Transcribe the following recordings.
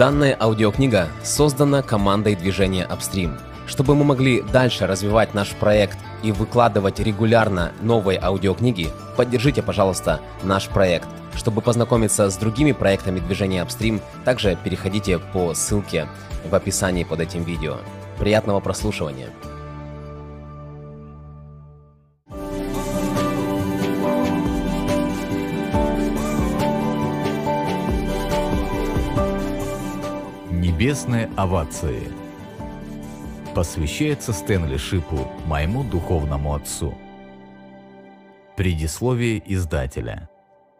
Данная аудиокнига создана командой движения Upstream. Чтобы мы могли дальше развивать наш проект и выкладывать регулярно новые аудиокниги, поддержите, пожалуйста, наш проект. Чтобы познакомиться с другими проектами движения Upstream, также переходите по ссылке в описании под этим видео. Приятного прослушивания! Небесные овации посвящается Стэнли Шипу, моему духовному отцу. Предисловие издателя.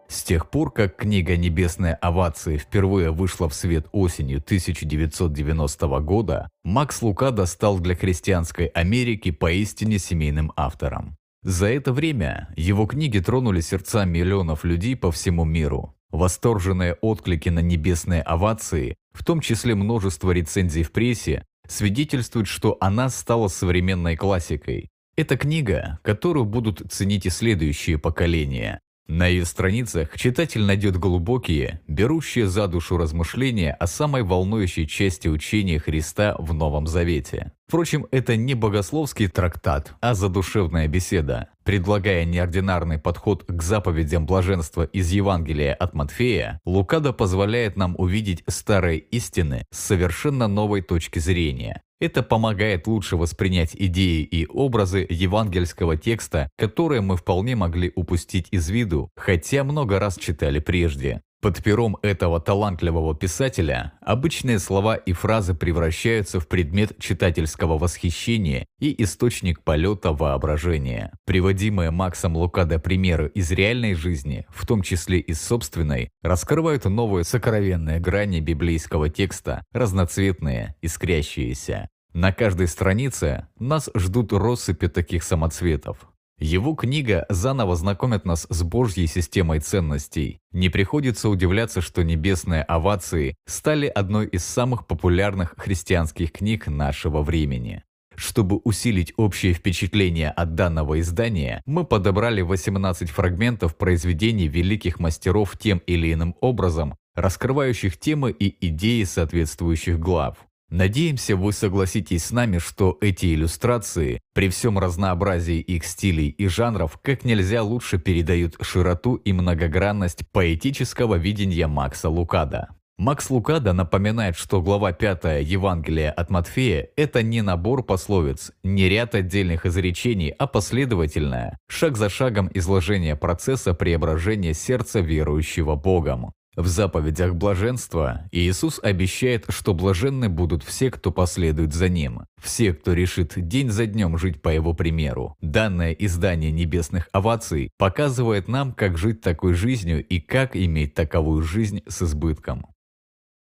С тех пор, как книга «Небесные овации» впервые вышла в свет осенью 1990 года, Макс Лукадо стал для христианской Америки поистине семейным автором. За это время его книги тронули сердца миллионов людей по всему миру. Восторженные отклики на небесные овации в том числе множество рецензий в прессе, свидетельствуют, что она стала современной классикой. Это книга, которую будут ценить и следующие поколения. На ее страницах читатель найдет глубокие, берущие за душу размышления о самой волнующей части учения Христа в Новом Завете. Впрочем, это не богословский трактат, а задушевная беседа. Предлагая неординарный подход к заповедям блаженства из Евангелия от Матфея, Лукадо позволяет нам увидеть старые истины с совершенно новой точки зрения. Это помогает лучше воспринять идеи и образы евангельского текста, которые мы вполне могли упустить из виду, хотя много раз читали прежде. Под пером этого талантливого писателя обычные слова и фразы превращаются в предмет читательского восхищения и источник полета воображения. Приводимые Максом Лукадо примеры из реальной жизни, в том числе из собственной, раскрывают новые сокровенные грани библейского текста, разноцветные, искрящиеся. На каждой странице нас ждут россыпи таких самоцветов. Его книга заново знакомит нас с Божьей системой ценностей. Не приходится удивляться, что «Небесные овации» стали одной из самых популярных христианских книг нашего времени. Чтобы усилить общее впечатление от данного издания, мы подобрали 18 фрагментов произведений великих мастеров тем или иным образом, раскрывающих темы и идеи соответствующих глав. Надеемся, вы согласитесь с нами, что эти иллюстрации, при всем разнообразии их стилей и жанров, как нельзя лучше передают широту и многогранность поэтического видения Макса Лукада. Макс Лукада напоминает, что глава 5 Евангелия от Матфея – это не набор пословиц, не ряд отдельных изречений, а последовательное, шаг за шагом изложение процесса преображения сердца верующего Богом. В заповедях блаженства Иисус обещает, что блаженны будут все, кто последует за Ним, все, кто решит день за днем жить по Его примеру. Данное издание небесных оваций показывает нам, как жить такой жизнью и как иметь таковую жизнь с избытком.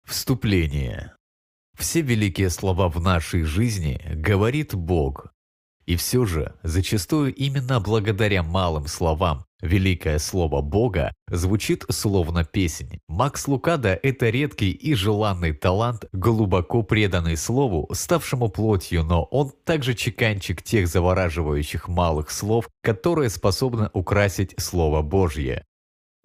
Вступление. Все великие слова в нашей жизни говорит Бог, и все же, зачастую именно благодаря малым словам, великое слово Бога звучит словно песнь. Макс Лукада – это редкий и желанный талант, глубоко преданный слову, ставшему плотью, но он также чеканчик тех завораживающих малых слов, которые способны украсить Слово Божье.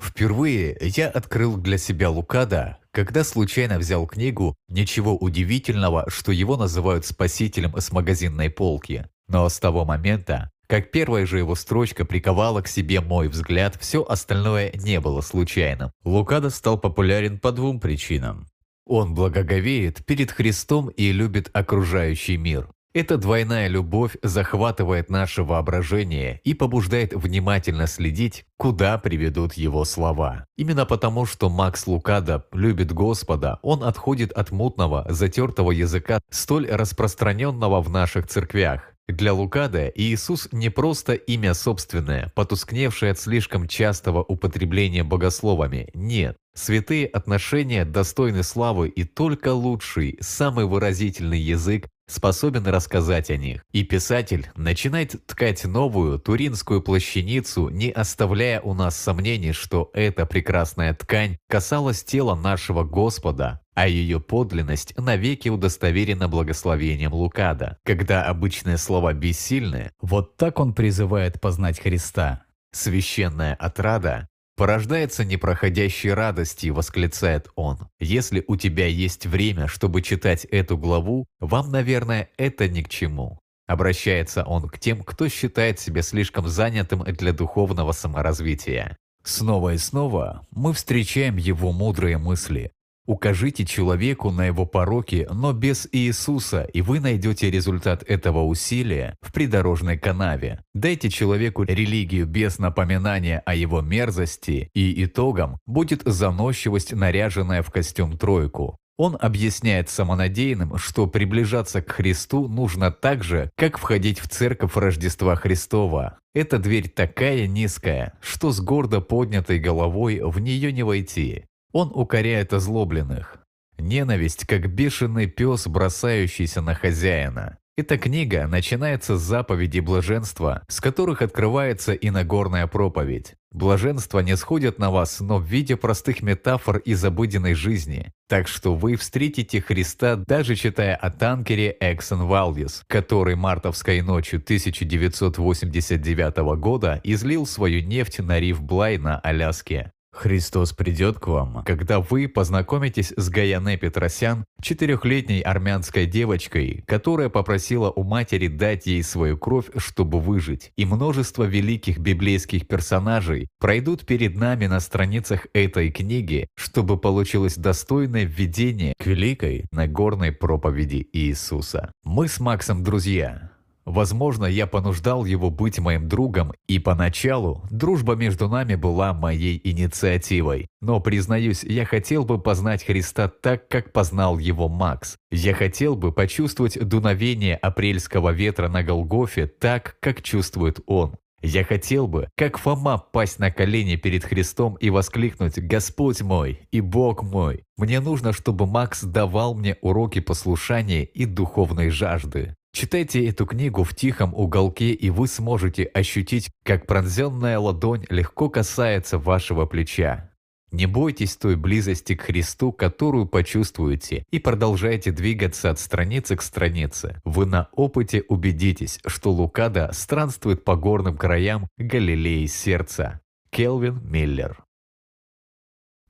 Впервые я открыл для себя Лукада, когда случайно взял книгу «Ничего удивительного, что его называют спасителем с магазинной полки». Но с того момента, как первая же его строчка приковала к себе мой взгляд, все остальное не было случайным. Лукадо стал популярен по двум причинам. Он благоговеет перед Христом и любит окружающий мир. Эта двойная любовь захватывает наше воображение и побуждает внимательно следить, куда приведут его слова. Именно потому, что Макс Лукадо любит Господа, он отходит от мутного, затертого языка, столь распространенного в наших церквях. Для Лукада Иисус не просто имя собственное, потускневшее от слишком частого употребления богословами. Нет. Святые отношения достойны славы и только лучший, самый выразительный язык способен рассказать о них. И писатель начинает ткать новую туринскую плащаницу, не оставляя у нас сомнений, что эта прекрасная ткань касалась тела нашего Господа, а ее подлинность навеки удостоверена благословением Лукада. Когда обычные слова бессильны, вот так он призывает познать Христа. Священная отрада порождается непроходящей радости, восклицает он. Если у тебя есть время, чтобы читать эту главу, вам, наверное, это ни к чему. Обращается он к тем, кто считает себя слишком занятым для духовного саморазвития. Снова и снова мы встречаем его мудрые мысли. Укажите человеку на его пороки, но без Иисуса, и вы найдете результат этого усилия в придорожной канаве. Дайте человеку религию без напоминания о его мерзости, и итогом будет заносчивость, наряженная в костюм тройку. Он объясняет самонадеянным, что приближаться к Христу нужно так же, как входить в церковь Рождества Христова. Эта дверь такая низкая, что с гордо поднятой головой в нее не войти. Он укоряет озлобленных. Ненависть, как бешеный пес, бросающийся на хозяина. Эта книга начинается с заповедей блаженства, с которых открывается и Нагорная проповедь. Блаженство не сходит на вас, но в виде простых метафор из обыденной жизни. Так что вы встретите Христа, даже читая о танкере Exxon Valdez, который мартовской ночью 1989 года излил свою нефть на риф Блай на Аляске. Христос придет к вам, когда вы познакомитесь с Гаяне Петросян, четырехлетней армянской девочкой, которая попросила у матери дать ей свою кровь, чтобы выжить. И множество великих библейских персонажей пройдут перед нами на страницах этой книги, чтобы получилось достойное введение к великой Нагорной проповеди Иисуса. Мы с Максом друзья. Возможно, я понуждал его быть моим другом, и поначалу дружба между нами была моей инициативой. Но, признаюсь, я хотел бы познать Христа так, как познал его Макс. Я хотел бы почувствовать дуновение апрельского ветра на Голгофе так, как чувствует он. Я хотел бы, как Фома, пасть на колени перед Христом и воскликнуть «Господь мой и Бог мой». Мне нужно, чтобы Макс давал мне уроки послушания и духовной жажды. Читайте эту книгу в тихом уголке, и вы сможете ощутить, как пронзенная ладонь легко касается вашего плеча. Не бойтесь той близости к Христу, которую почувствуете, и продолжайте двигаться от страницы к странице. Вы на опыте убедитесь, что Лукада странствует по горным краям Галилеи сердца. Келвин Миллер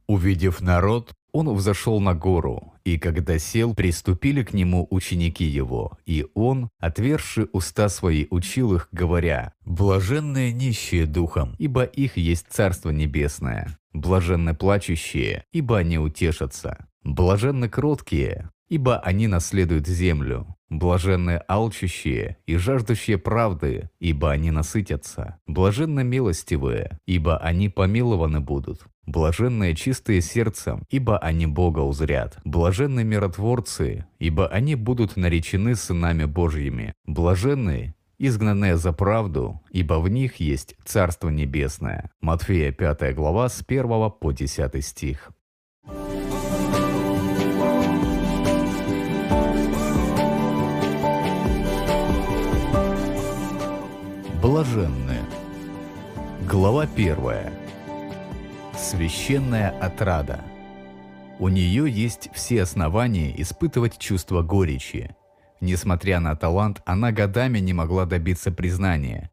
Увидев народ, он взошел на гору, и когда сел, приступили к нему ученики его, и он, отверши уста свои, учил их, говоря, «Блаженные нищие духом, ибо их есть Царство Небесное, блаженны плачущие, ибо они утешатся, блаженны кроткие, ибо они наследуют землю, блаженны алчущие и жаждущие правды, ибо они насытятся, блаженны милостивые, ибо они помилованы будут, Блаженные чистые сердцем, ибо они Бога узрят. Блаженны миротворцы, ибо они будут наречены сынами Божьими. Блаженные, изгнанные за правду, ибо в них есть Царство Небесное. Матфея 5 глава с 1 по 10 стих. Блаженные. Глава первая. Священная отрада. У нее есть все основания испытывать чувство горечи. Несмотря на талант, она годами не могла добиться признания.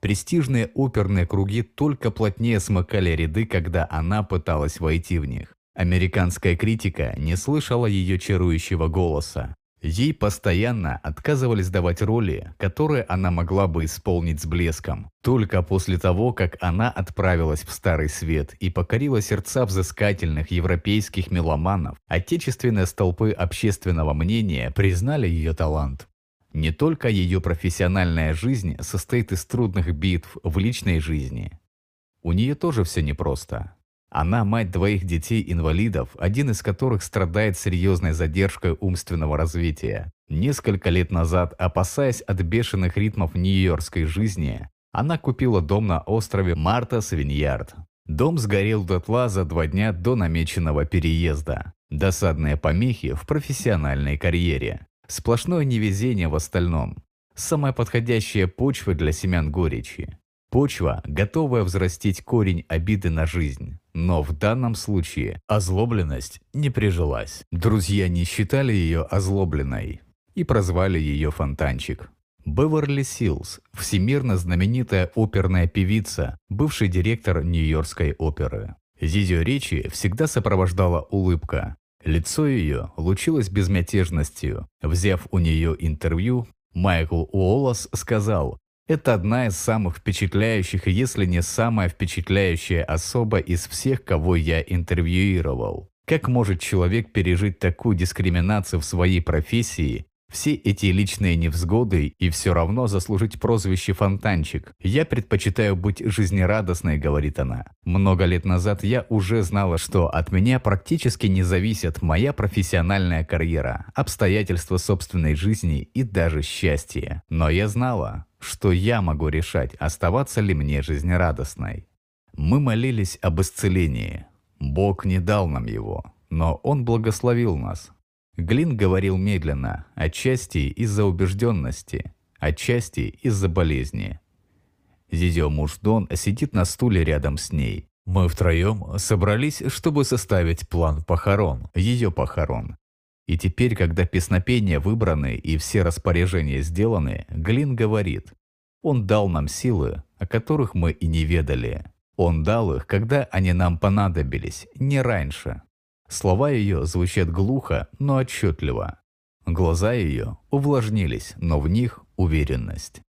Престижные оперные круги только плотнее смыкали ряды, когда она пыталась войти в них. Американская критика не слышала ее чарующего голоса. Ей постоянно отказывались давать роли, которые она могла бы исполнить с блеском. Только после того, как она отправилась в Старый Свет и покорила сердца взыскательных европейских меломанов, отечественные столпы общественного мнения признали ее талант. Не только ее профессиональная жизнь состоит из трудных битв в личной жизни. У нее тоже все непросто. Она мать двоих детей-инвалидов, один из которых страдает серьезной задержкой умственного развития. Несколько лет назад, опасаясь от бешеных ритмов нью-йоркской жизни, она купила дом на острове Марта Свиньярд. Дом сгорел дотла за два дня до намеченного переезда. Досадные помехи в профессиональной карьере. Сплошное невезение в остальном. Самая подходящая почва для семян горечи. Почва, готовая взрастить корень обиды на жизнь. Но в данном случае озлобленность не прижилась. Друзья не считали ее озлобленной и прозвали ее фонтанчик. Беверли Силс, всемирно знаменитая оперная певица, бывший директор Нью-Йоркской оперы. Ее речи всегда сопровождала улыбка. Лицо ее лучилось безмятежностью. Взяв у нее интервью, Майкл Уоллес сказал, «Это одна из самых впечатляющих, если не самая впечатляющая особа из всех, кого я интервьюировал. Как может человек пережить такую дискриминацию в своей профессии все эти личные невзгоды и все равно заслужить прозвище «фонтанчик». Я предпочитаю быть жизнерадостной, говорит она. Много лет назад я уже знала, что от меня практически не зависит моя профессиональная карьера, обстоятельства собственной жизни и даже счастье. Но я знала, что я могу решать, оставаться ли мне жизнерадостной. Мы молились об исцелении. Бог не дал нам его, но Он благословил нас. Глин говорил медленно, отчасти из-за убежденности, отчасти из-за болезни. Зизё муж Дон сидит на стуле рядом с ней. Мы втроем собрались, чтобы составить план похорон, ее похорон. И теперь, когда песнопения выбраны и все распоряжения сделаны, Глин говорит, «Он дал нам силы, о которых мы и не ведали. Он дал их, когда они нам понадобились, не раньше». Слова ее звучат глухо, но отчетливо. Глаза ее увлажнились, но в них уверенность.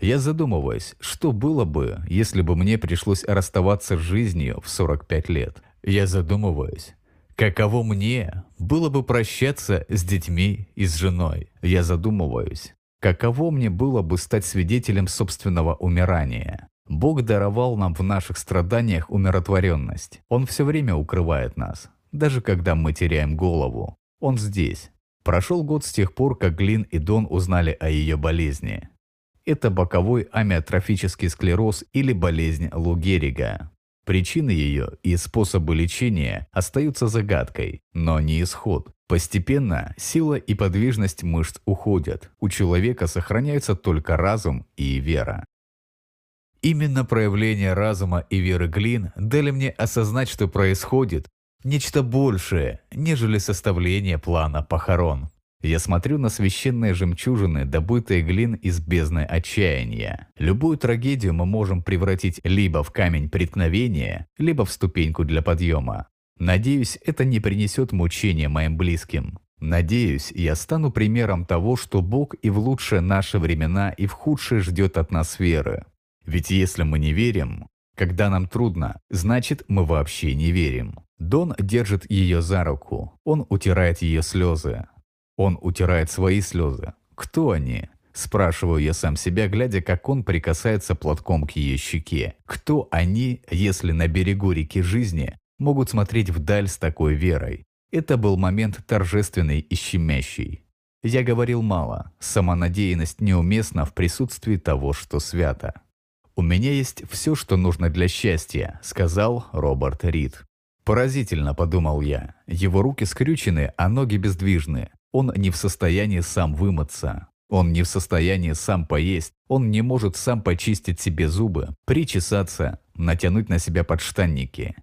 Я задумываюсь, что было бы, если бы мне пришлось расставаться с жизнью в 45 лет. Я задумываюсь, каково мне было бы прощаться с детьми и с женой. Я задумываюсь, каково мне было бы стать свидетелем собственного умирания. Бог даровал нам в наших страданиях умиротворенность. Он все время укрывает нас даже когда мы теряем голову. Он здесь. Прошел год с тех пор, как Глин и Дон узнали о ее болезни. Это боковой амиотрофический склероз или болезнь Лу Геррига. Причины ее и способы лечения остаются загадкой, но не исход. Постепенно сила и подвижность мышц уходят. У человека сохраняются только разум и вера. Именно проявление разума и веры Глин дали мне осознать, что происходит, Нечто большее, нежели составление плана похорон. Я смотрю на священные жемчужины, добытые глин из бездны отчаяния. Любую трагедию мы можем превратить либо в камень преткновения, либо в ступеньку для подъема. Надеюсь, это не принесет мучения моим близким. Надеюсь, я стану примером того, что Бог и в лучшие наши времена, и в худшие ждет от нас веры. Ведь если мы не верим, когда нам трудно, значит мы вообще не верим. Дон держит ее за руку. Он утирает ее слезы. Он утирает свои слезы. Кто они? Спрашиваю я сам себя, глядя, как он прикасается платком к ее щеке. Кто они, если на берегу реки жизни могут смотреть вдаль с такой верой? Это был момент торжественный и щемящий. Я говорил мало, самонадеянность неуместна в присутствии того, что свято. «У меня есть все, что нужно для счастья», — сказал Роберт Рид. Поразительно, подумал я. Его руки скрючены, а ноги бездвижны. Он не в состоянии сам вымыться. Он не в состоянии сам поесть. Он не может сам почистить себе зубы, причесаться, натянуть на себя подштанники.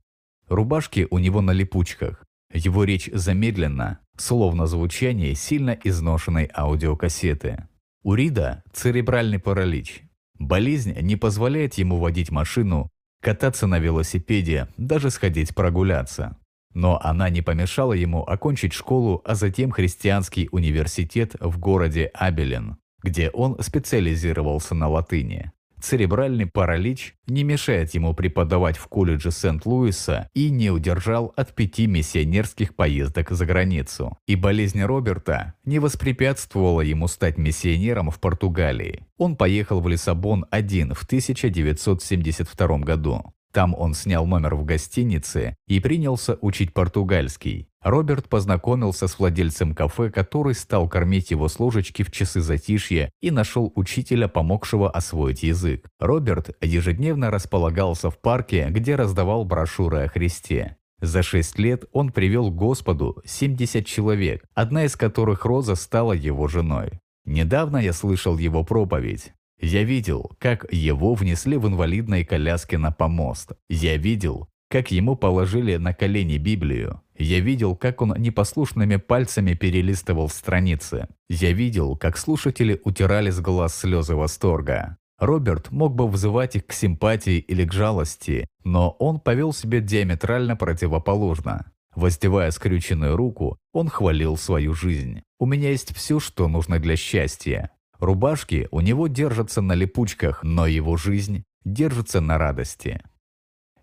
Рубашки у него на липучках. Его речь замедлена, словно звучание сильно изношенной аудиокассеты. У Рида церебральный паралич. Болезнь не позволяет ему водить машину, кататься на велосипеде, даже сходить прогуляться. Но она не помешала ему окончить школу, а затем христианский университет в городе Абелен, где он специализировался на латыни. Церебральный паралич не мешает ему преподавать в колледже Сент-Луиса и не удержал от пяти миссионерских поездок за границу. И болезнь Роберта не воспрепятствовала ему стать миссионером в Португалии. Он поехал в Лиссабон один в 1972 году. Там он снял номер в гостинице и принялся учить португальский. Роберт познакомился с владельцем кафе, который стал кормить его с ложечки в часы затишья и нашел учителя, помогшего освоить язык. Роберт ежедневно располагался в парке, где раздавал брошюры о Христе. За шесть лет он привел к Господу 70 человек, одна из которых Роза стала его женой. Недавно я слышал его проповедь. Я видел, как его внесли в инвалидной коляске на помост. Я видел, как ему положили на колени Библию. Я видел, как он непослушными пальцами перелистывал страницы. Я видел, как слушатели утирали с глаз слезы восторга. Роберт мог бы вызывать их к симпатии или к жалости, но он повел себя диаметрально противоположно. Воздевая скрюченную руку, он хвалил свою жизнь. «У меня есть все, что нужно для счастья. Рубашки у него держатся на липучках, но его жизнь держится на радости».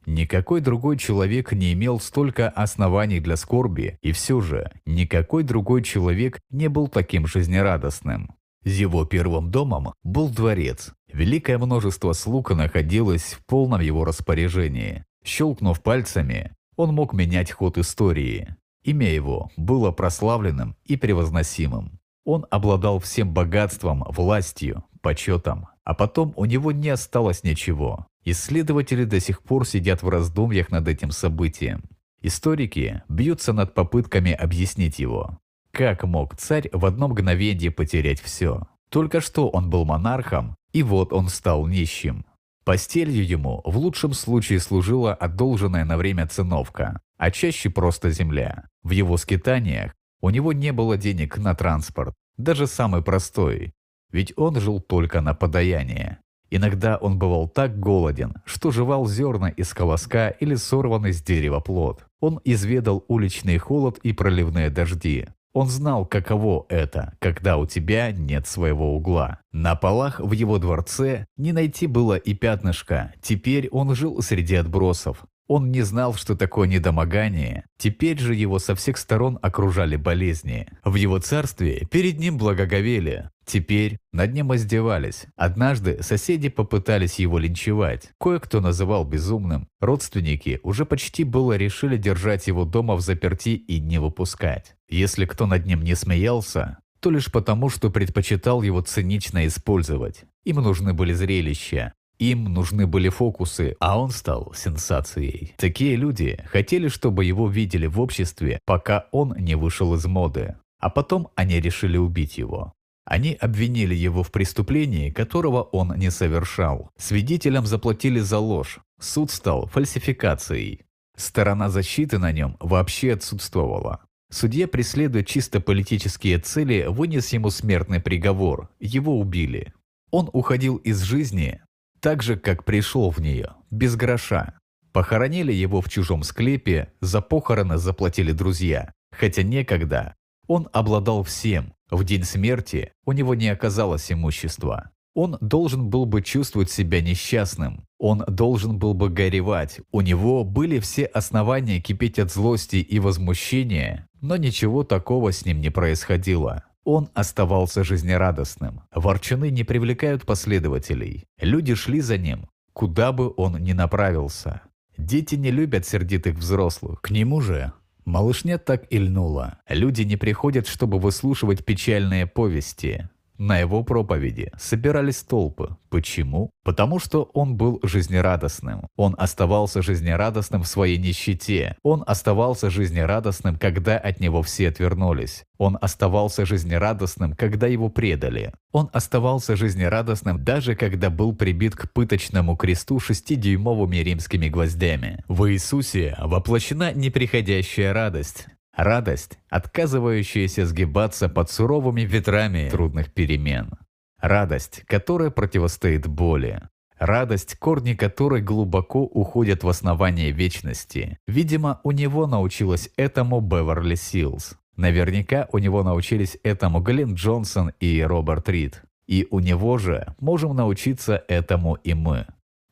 Никакой другой человек не имел столько оснований для скорби, и все же никакой другой человек не был таким жизнерадостным. Его первым домом был дворец. Великое множество слуг находилось в полном его распоряжении. Щелкнув пальцами, он мог менять ход истории. Имя его было прославленным и превозносимым. Он обладал всем богатством, властью, почетом, а потом у него не осталось ничего. Исследователи до сих пор сидят в раздумьях над этим событием. Историки бьются над попытками объяснить его. Как мог царь в одно мгновение потерять все? Только что он был монархом, и вот он стал нищим. Постелью ему в лучшем случае служила одолженная на время циновка, а чаще просто земля. В его скитаниях у него не было денег на транспорт, даже самый простой, ведь он жил только на подаяние. Иногда он бывал так голоден, что жевал зерна из колоска или сорванный с дерева плод. Он изведал уличный холод и проливные дожди. Он знал, каково это, когда у тебя нет своего угла. На полах в его дворце не найти было и пятнышка. Теперь он жил среди отбросов. Он не знал, что такое недомогание. Теперь же его со всех сторон окружали болезни. В его царстве перед ним благоговели. Теперь над ним издевались. Однажды соседи попытались его линчевать. Кое-кто называл безумным. Родственники уже почти было решили держать его дома в заперти и не выпускать. Если кто над ним не смеялся, то лишь потому, что предпочитал его цинично использовать. Им нужны были зрелища, им нужны были фокусы, а он стал сенсацией. Такие люди хотели, чтобы его видели в обществе, пока он не вышел из моды. А потом они решили убить его. Они обвинили его в преступлении, которого он не совершал. Свидетелям заплатили за ложь. Суд стал фальсификацией. Сторона защиты на нем вообще отсутствовала. Судья, преследуя чисто политические цели, вынес ему смертный приговор. Его убили. Он уходил из жизни так же, как пришел в нее, без гроша. Похоронили его в чужом склепе, за похороны заплатили друзья. Хотя некогда он обладал всем, в день смерти у него не оказалось имущества. Он должен был бы чувствовать себя несчастным. Он должен был бы горевать. У него были все основания кипеть от злости и возмущения, но ничего такого с ним не происходило. Он оставался жизнерадостным. Ворчуны не привлекают последователей. Люди шли за ним, куда бы он ни направился. Дети не любят сердитых взрослых. К нему же Малышня так и льнула. Люди не приходят, чтобы выслушивать печальные повести. На его проповеди собирались толпы. Почему? Потому что он был жизнерадостным. Он оставался жизнерадостным в своей нищете. Он оставался жизнерадостным, когда от него все отвернулись. Он оставался жизнерадостным, когда его предали. Он оставался жизнерадостным, даже когда был прибит к пыточному кресту шестидюймовыми римскими гвоздями. В Иисусе воплощена неприходящая радость. Радость, отказывающаяся сгибаться под суровыми ветрами трудных перемен. Радость, которая противостоит боли. Радость, корни которой глубоко уходят в основание вечности. Видимо, у него научилась этому Беверли Силз. Наверняка у него научились этому Глен Джонсон и Роберт Рид. И у него же можем научиться этому и мы.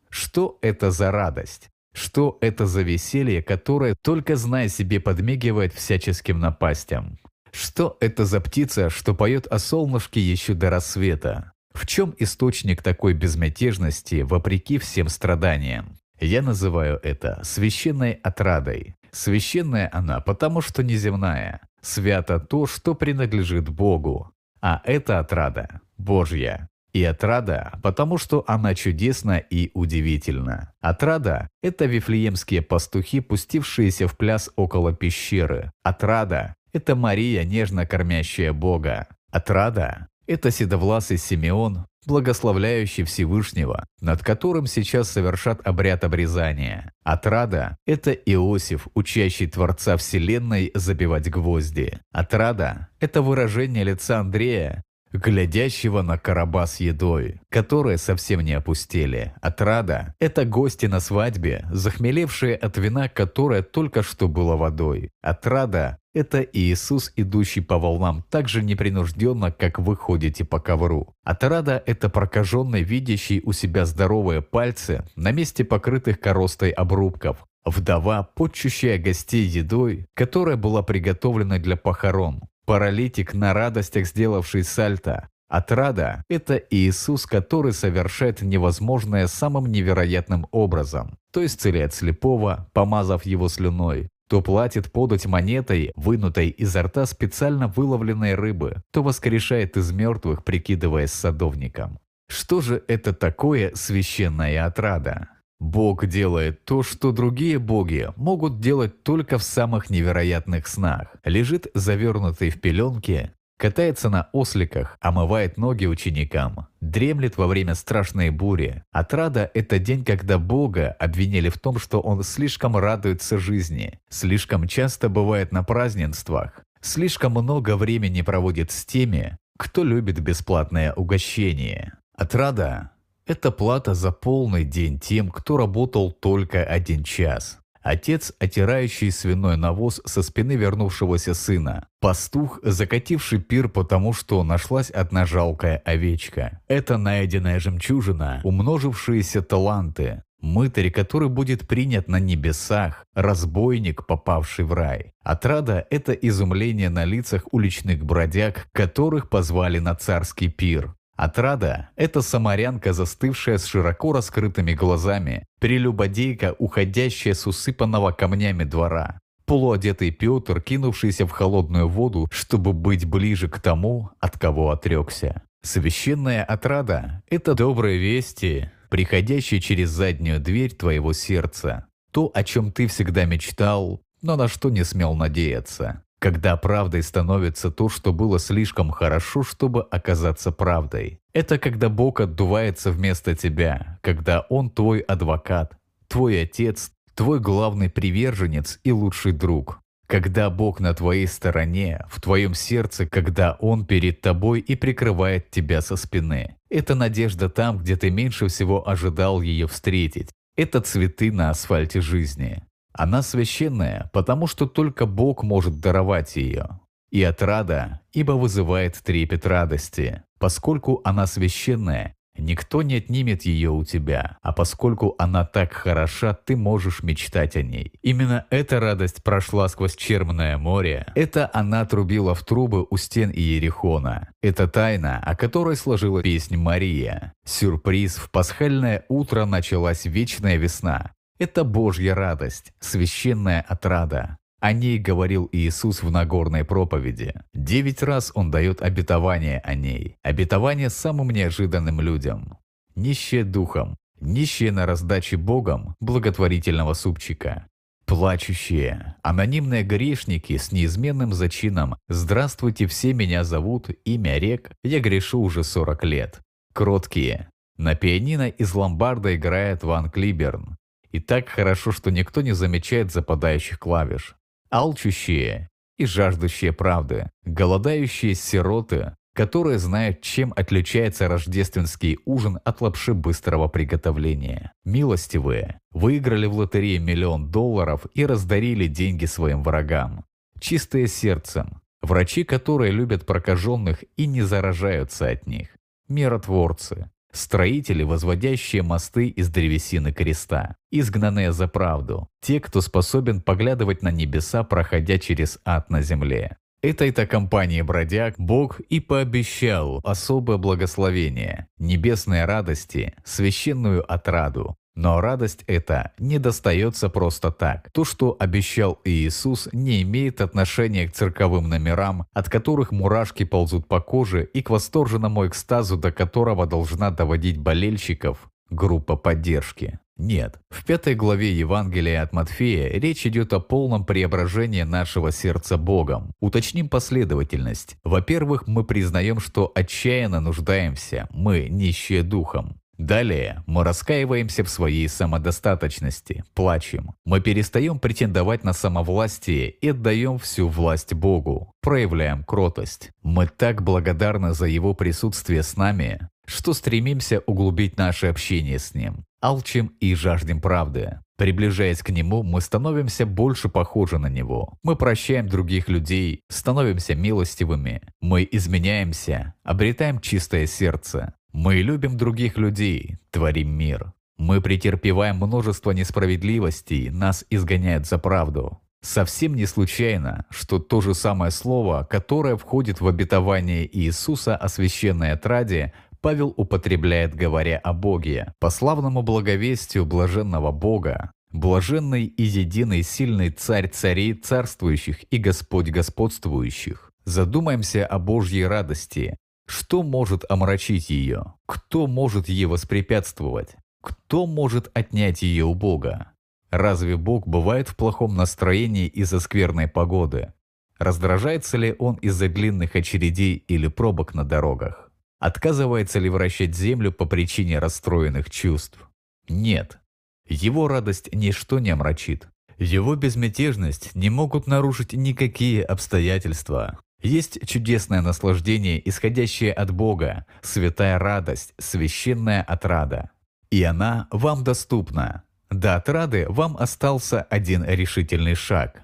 Что это за радость? Что это за веселье, которое, только зная себе, подмигивает всяческим напастям? Что это за птица, что поет о солнышке еще до рассвета? В чем источник такой безмятежности, вопреки всем страданиям? Я называю это священной отрадой. Священная она, потому что неземная. Свято то, что принадлежит Богу. А это отрада Божья. И отрада, потому что она чудесна и удивительна. Отрада – это вифлеемские пастухи, пустившиеся в пляс около пещеры. Отрада – это Мария, нежно кормящая Бога. Отрада – Это седовласый Симеон, благословляющий Всевышнего, над которым сейчас совершат обряд обрезания. Отрада – это Иосиф, учащий Творца Вселенной забивать гвозди. Отрада – это выражение лица Андрея, глядящего на короба с едой, которые совсем не опустели. Отрада – это гости на свадьбе, захмелевшие от вина, которое только что было водой. Отрада – это Иисус, идущий по волнам так же непринужденно, как вы ходите по ковру. Отрада – это прокаженный, видящий у себя здоровые пальцы на месте покрытых коростой обрубков, Вдова, почущая гостей едой, которая была приготовлена для похорон. Паралитик на радостях, сделавший сальто. Отрада – это Иисус, который совершает невозможное самым невероятным образом, то исцеляет слепого, помазав его слюной, то платит подать монетой, вынутой изо рта специально выловленной рыбы, то воскрешает из мертвых, прикидываясь садовником. Что же это такое священная отрада? Бог делает то, что другие боги могут делать только в самых невероятных снах. Лежит завернутый в пеленки, катается на осликах, омывает ноги ученикам, дремлет во время страшной бури. Отрада – это день, когда Бога обвинили в том, что Он слишком радуется жизни, слишком часто бывает на празднествах, слишком много времени проводит с теми, кто любит бесплатное угощение. Отрада это плата за полный день тем, кто работал только один час. Отец, отирающий свиной навоз со спины вернувшегося сына. Пастух, закативший пир, потому что нашлась одна жалкая овечка. Это найденная жемчужина, умножившиеся таланты. Мытарь, который будет принят на небесах, разбойник, попавший в рай. Отрада – это изумление на лицах уличных бродяг, которых позвали на царский пир. Отрада – это самарянка, застывшая с широко раскрытыми глазами, прелюбодейка, уходящая с усыпанного камнями двора, полуодетый Петр, кинувшийся в холодную воду, чтобы быть ближе к тому, от кого отрекся. Священная отрада – это добрые вести, приходящие через заднюю дверь твоего сердца. То, о чем ты всегда мечтал, но на что не смел надеяться. Когда правдой становится то, что было слишком хорошо, чтобы оказаться правдой. Это когда Бог отдувается вместо тебя, когда Он твой адвокат, твой отец, твой главный приверженец и лучший друг. Когда Бог на твоей стороне, в твоем сердце, когда Он перед тобой и прикрывает тебя со спины. Это надежда там, где ты меньше всего ожидал ее встретить. Это цветы на асфальте жизни. Она священная, потому что только Бог может даровать ее. И отрада, ибо вызывает трепет радости. Поскольку она священная, никто не отнимет ее у тебя, а поскольку она так хороша, ты можешь мечтать о ней. Именно эта радость прошла сквозь Черное море. Это она трубила в трубы у стен Иерихона. Это тайна, о которой сложила песнь Мария. Сюрприз, в пасхальное утро началась вечная весна. Это Божья радость, священная отрада. О ней говорил Иисус в Нагорной проповеди. Девять раз Он дает обетование о ней. Обетование самым неожиданным людям. Нищие духом, нищие на раздаче Богом благотворительного супчика. Плачущие, анонимные грешники с неизменным зачином «Здравствуйте, все меня зовут, имя рек, я грешу уже 40 лет». Кроткие. На пианино из ломбарда играет Ван Клиберн. И так хорошо, что никто не замечает западающих клавиш. Алчущие и жаждущие правды, голодающие сироты, которые знают, чем отличается рождественский ужин от лапши быстрого приготовления. Милостивые, выиграли в лотерее миллион долларов и раздарили деньги своим врагам. Чистые сердцем, врачи, которые любят прокаженных и не заражаются от них. Миротворцы, Строители, возводящие мосты из древесины креста, изгнанные за правду, те, кто способен поглядывать на небеса, проходя через ад на земле. Этой-то компании бродяг Бог и пообещал особое благословение, небесные радости, священную отраду, но радость эта не достается просто так. То, что обещал Иисус, не имеет отношения к цирковым номерам, от которых мурашки ползут по коже, и к восторженному экстазу, до которого должна доводить болельщиков группа поддержки. Нет, в пятой главе Евангелия от Матфея речь идет о полном преображении нашего сердца Богом. Уточним последовательность. Во-первых, мы признаем, что отчаянно нуждаемся, мы нищие духом. Далее мы раскаиваемся в своей самодостаточности, плачем. Мы перестаем претендовать на самовластие и отдаем всю власть Богу, проявляем кротость. Мы так благодарны за Его присутствие с нами, что стремимся углубить наше общение с Ним. Алчим и жаждем правды. Приближаясь к Нему, мы становимся больше похожи на Него. Мы прощаем других людей, становимся милостивыми. Мы изменяемся, обретаем чистое сердце. Мы любим других людей, творим мир. Мы претерпеваем множество несправедливостей, нас изгоняют за правду. Совсем не случайно, что то же самое слово, которое входит в обетование Иисуса о священной отраде, Павел употребляет, говоря о Боге, по славному благовестию блаженного Бога, блаженный и единый сильный царь царей царствующих и Господь господствующих. Задумаемся о Божьей радости, что может омрачить ее? Кто может ей воспрепятствовать? Кто может отнять ее у Бога? Разве Бог бывает в плохом настроении из-за скверной погоды? Раздражается ли Он из-за длинных очередей или пробок на дорогах? Отказывается ли вращать землю по причине расстроенных чувств? Нет. Его радость ничто не омрачит. Его безмятежность не могут нарушить никакие обстоятельства. Есть чудесное наслаждение, исходящее от Бога, святая радость, священная отрада. И она вам доступна. До отрады вам остался один решительный шаг.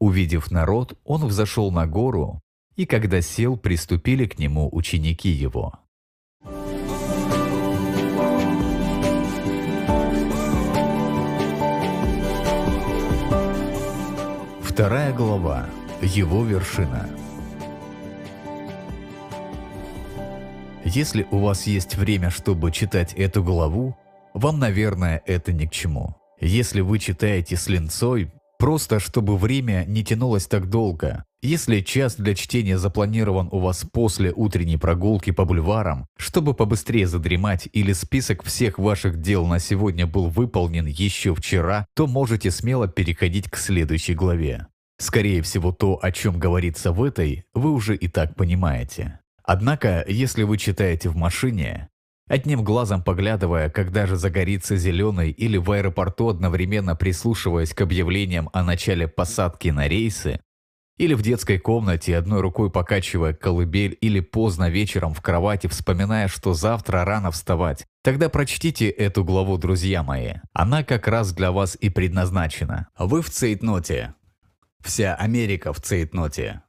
Увидев народ, он взошел на гору, и когда сел, приступили к нему ученики его. Вторая глава. Его вершина. Если у вас есть время, чтобы читать эту главу, вам, наверное, это ни к чему. Если вы читаете с линцой, просто чтобы время не тянулось так долго, если час для чтения запланирован у вас после утренней прогулки по бульварам, чтобы побыстрее задремать или список всех ваших дел на сегодня был выполнен еще вчера, то можете смело переходить к следующей главе. Скорее всего, то, о чем говорится в этой, вы уже и так понимаете. Однако, если вы читаете в машине, одним глазом поглядывая, когда же загорится зеленый, или в аэропорту одновременно прислушиваясь к объявлениям о начале посадки на рейсы, или в детской комнате, одной рукой покачивая колыбель, или поздно вечером в кровати, вспоминая, что завтра рано вставать, тогда прочтите эту главу, друзья мои. Она как раз для вас и предназначена. Вы в цейтноте. Вся Америка в цейтноте.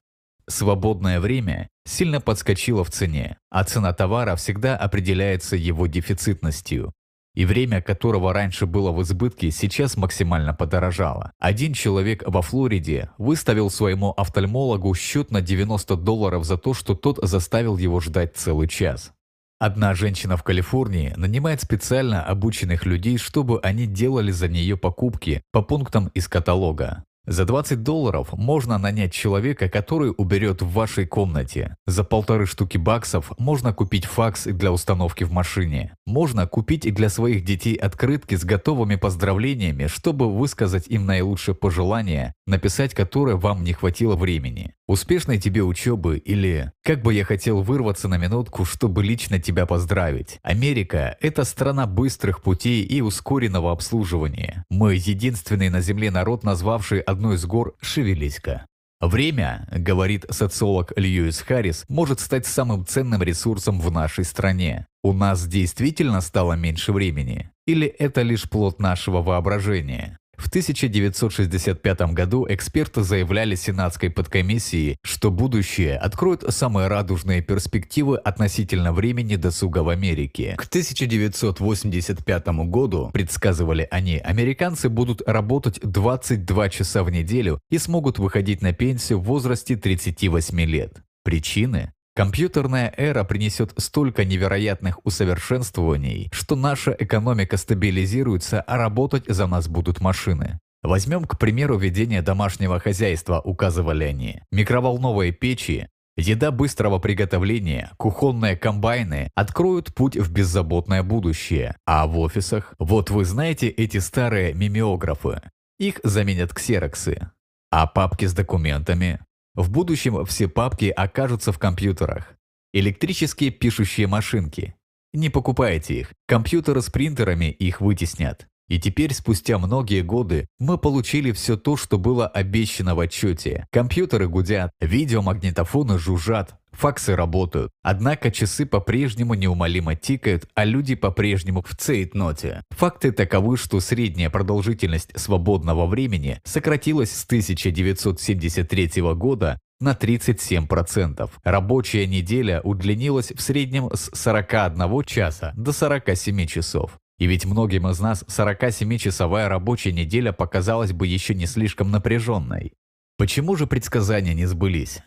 Свободное время сильно подскочило в цене, а цена товара всегда определяется его дефицитностью, и время которого раньше было в избытке, сейчас максимально подорожало. Один человек во Флориде выставил своему офтальмологу счет на 90 долларов за то, что тот заставил его ждать целый час. Одна женщина в Калифорнии нанимает специально обученных людей, чтобы они делали за нее покупки по пунктам из каталога. За 20 долларов можно нанять человека, который уберет в вашей комнате. За полторы штуки баксов можно купить факс для установки в машине. Можно купить для своих детей открытки с готовыми поздравлениями, чтобы высказать им наилучшее пожелание, написать которое вам не хватило времени. Успешной тебе учебы или «Как бы я хотел вырваться на минутку, чтобы лично тебя поздравить». Америка – это страна быстрых путей и ускоренного обслуживания. Мы единственный на Земле народ, назвавший одну из гор Шевелиська. Время, говорит социолог Льюис Харрис, может стать самым ценным ресурсом в нашей стране. У нас действительно стало меньше времени? Или это лишь плод нашего воображения? В 1965 году эксперты заявляли Сенатской подкомиссии, что будущее откроет самые радужные перспективы относительно времени досуга в Америке. К 1985 году, предсказывали они, американцы будут работать 22 часа в неделю и смогут выходить на пенсию в возрасте 38 лет. Причины? Компьютерная эра принесет столько невероятных усовершенствований, что наша экономика стабилизируется, а работать за нас будут машины. Возьмем, к примеру, ведение домашнего хозяйства, указывали они. Микроволновые печи, Еда быстрого приготовления, кухонные комбайны откроют путь в беззаботное будущее. А в офисах? Вот вы знаете эти старые мимеографы? Их заменят ксероксы. А папки с документами? В будущем все папки окажутся в компьютерах. Электрические пишущие машинки. Не покупайте их, компьютеры с принтерами их вытеснят. И теперь, спустя многие годы, мы получили все то, что было обещано в отчете. Компьютеры гудят, видеомагнитофоны жужжат, факсы работают. Однако часы по-прежнему неумолимо тикают, а люди по-прежнему в цейтноте. Факты таковы, что средняя продолжительность свободного времени сократилась с 1973 года на 37%. Рабочая неделя удлинилась в среднем с 41 часа до 47 часов. И ведь многим из нас 47-часовая рабочая неделя показалась бы еще не слишком напряженной. Почему же предсказания не сбылись?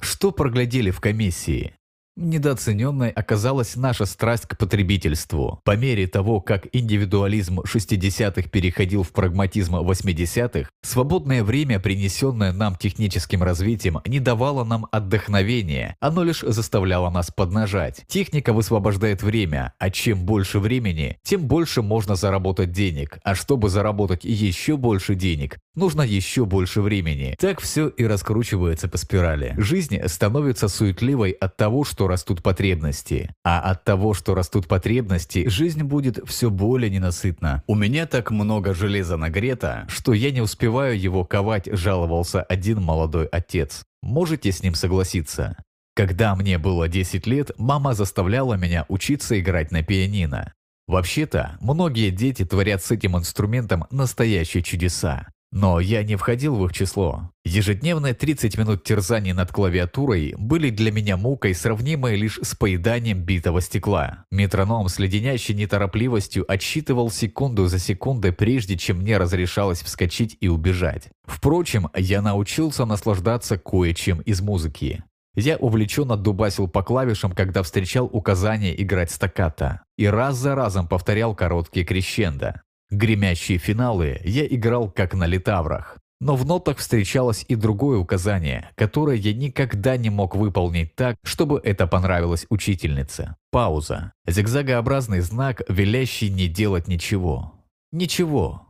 Что проглядели в комиссии? Недооцененной оказалась наша страсть к потребительству. По мере того, как индивидуализм 60-х переходил в прагматизм 80-х, свободное время, принесенное нам техническим развитием, не давало нам отдохновения, оно лишь заставляло нас поднажать. Техника высвобождает время, а чем больше времени, тем больше можно заработать денег, а чтобы заработать еще больше денег, нужно еще больше времени. Так все и раскручивается по спирали. Жизнь становится суетливой от того, что растут потребности. А от того, что растут потребности, жизнь будет все более ненасытна. У меня так много железа нагрето, что я не успеваю его ковать, жаловался один молодой отец. Можете с ним согласиться? Когда мне было 10 лет, мама заставляла меня учиться играть на пианино. Вообще-то, многие дети творят с этим инструментом настоящие чудеса. Но я не входил в их число. Ежедневные 30 минут терзаний над клавиатурой были для меня мукой, сравнимой лишь с поеданием битого стекла. Метроном с леденящей неторопливостью отсчитывал секунду за секундой, прежде чем мне разрешалось вскочить и убежать. Впрочем, я научился наслаждаться кое-чем из музыки. Я увлеченно дубасил по клавишам, когда встречал указания играть стаккато, и раз за разом повторял короткие крещендо. Гремящие финалы я играл как на литаврах. Но в нотах встречалось и другое указание, которое я никогда не мог выполнить так, чтобы это понравилось учительнице. Пауза. Зигзагообразный знак, велящий не делать ничего. Ничего.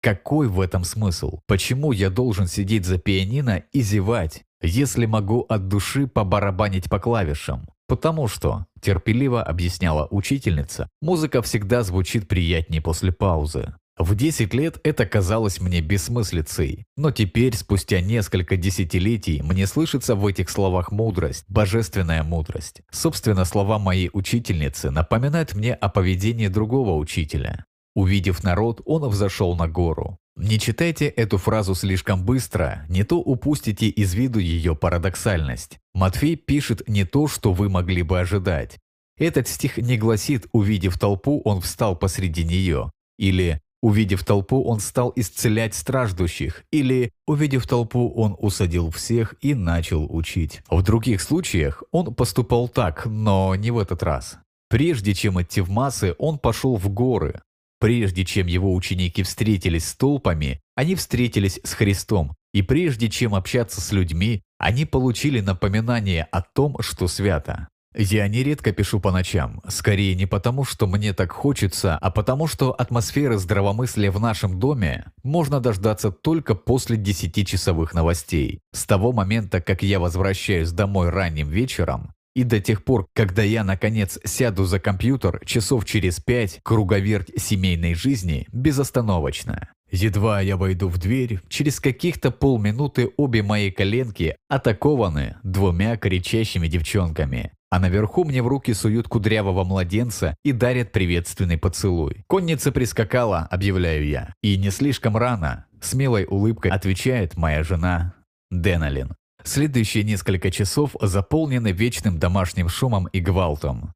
Какой в этом смысл? Почему я должен сидеть за пианино и зевать, если могу от души побарабанить по клавишам? Потому что, терпеливо объясняла учительница, музыка всегда звучит приятнее после паузы. В 10 лет это казалось мне бессмыслицей, но теперь, спустя несколько десятилетий, мне слышится в этих словах мудрость, божественная мудрость. Собственно, слова моей учительницы напоминают мне о поведении другого учителя. Увидев народ, он взошел на гору. Не читайте эту фразу слишком быстро, не то упустите из виду ее парадоксальность. Матфей пишет не то, что вы могли бы ожидать. Этот стих не гласит «увидев толпу, он встал посреди нее» или «увидев толпу, он стал исцелять страждущих» или «увидев толпу, он усадил всех и начал учить». В других случаях он поступал так, но не в этот раз. Прежде чем идти в массы, он пошел в горы, Прежде чем его ученики встретились с толпами, они встретились с Христом, и прежде чем общаться с людьми, они получили напоминание о том, что свято. Я нередко пишу по ночам, скорее не потому, что мне так хочется, а потому, что атмосферы здравомыслия в нашем доме можно дождаться только после 10-часовых новостей. С того момента, как я возвращаюсь домой ранним вечером, и до тех пор, когда я, наконец, сяду за компьютер часов через пять, круговерть семейной жизни безостановочно. Едва я войду в дверь, через каких-то полминуты обе мои коленки атакованы двумя кричащими девчонками. А наверху мне в руки суют кудрявого младенца и дарят приветственный поцелуй. Конница прискакала, объявляю я. И не слишком рано, смелой улыбкой отвечает моя жена Деналин. Следующие несколько часов заполнены вечным домашним шумом и гвалтом.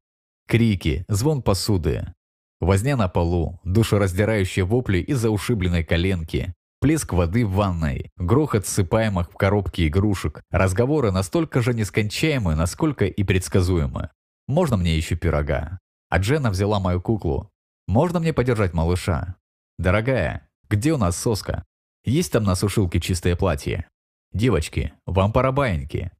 Крики, звон посуды, возня на полу, душераздирающие вопли из-за ушибленной коленки, плеск воды в ванной, грохот ссыпаемых в коробки игрушек, разговоры настолько же нескончаемы, насколько и предсказуемы. «Можно мне еще пирога?» А Дженна взяла мою куклу. «Можно мне подержать малыша?» «Дорогая, где у нас соска? Есть там на сушилке чистое платье?» «Девочки, вам пора баиньки».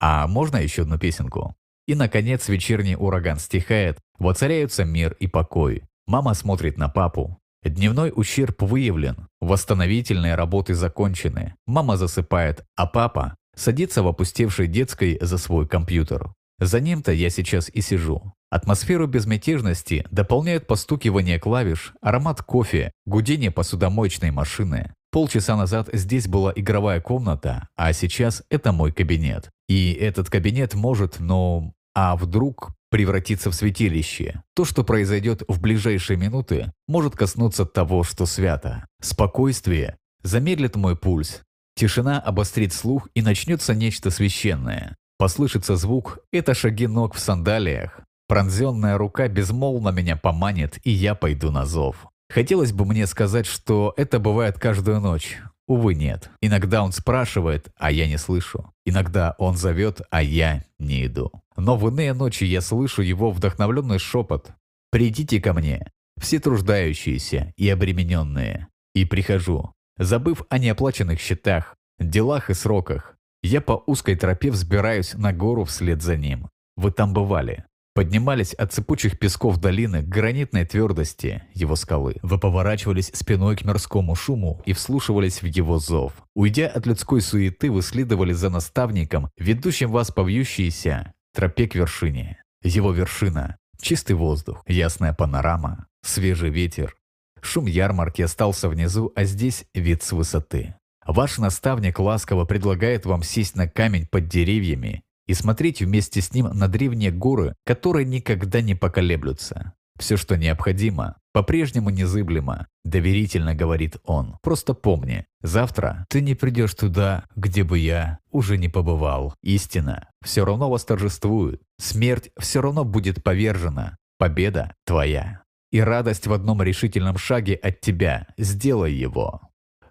А можно еще одну песенку? И, наконец, вечерний ураган стихает, воцаряются мир и покой. Мама смотрит на папу. Дневной ущерб выявлен, восстановительные работы закончены. Мама засыпает, а папа садится в опустевшей детской за свой компьютер. За ним-то я сейчас и сижу. Атмосферу безмятежности дополняют постукивание клавиш, аромат кофе, гудение посудомоечной машины. Полчаса назад здесь была игровая комната, а сейчас это мой кабинет. И этот кабинет может, ну, а вдруг превратиться в святилище. То, что произойдет в ближайшие минуты, может коснуться того, что свято. Спокойствие замедлит мой пульс. Тишина обострит слух и начнется нечто священное. Послышится звук – это шаги ног в сандалиях. Пронзенная рука безмолвно меня поманит, и я пойду на зов. Хотелось бы мне сказать, что это бывает каждую ночь. Увы, нет. Иногда он спрашивает, а я не слышу. Иногда он зовет, а я не иду. Но в иные ночи я слышу его вдохновленный шепот. «Придите ко мне, все труждающиеся и обремененные». И прихожу, забыв о неоплаченных счетах, делах и сроках. Я по узкой тропе взбираюсь на гору вслед за ним. Вы там бывали. Поднимались от цепучих песков долины к гранитной твердости его скалы. Вы поворачивались спиной к мирскому шуму и вслушивались в его зов. Уйдя от людской суеты, вы следовали за наставником, ведущим вас по вьющейся тропе к вершине. Его вершина – чистый воздух, ясная панорама, свежий ветер. Шум ярмарки остался внизу, а здесь вид с высоты. Ваш наставник ласково предлагает вам сесть на камень под деревьями и смотреть вместе с ним на древние горы, которые никогда не поколеблются. Все, что необходимо, по-прежнему незыблемо, доверительно говорит он. Просто помни, завтра ты не придешь туда, где бы я уже не побывал. Истина все равно восторжествует, смерть все равно будет повержена, победа твоя. И радость в одном решительном шаге от тебя, сделай его.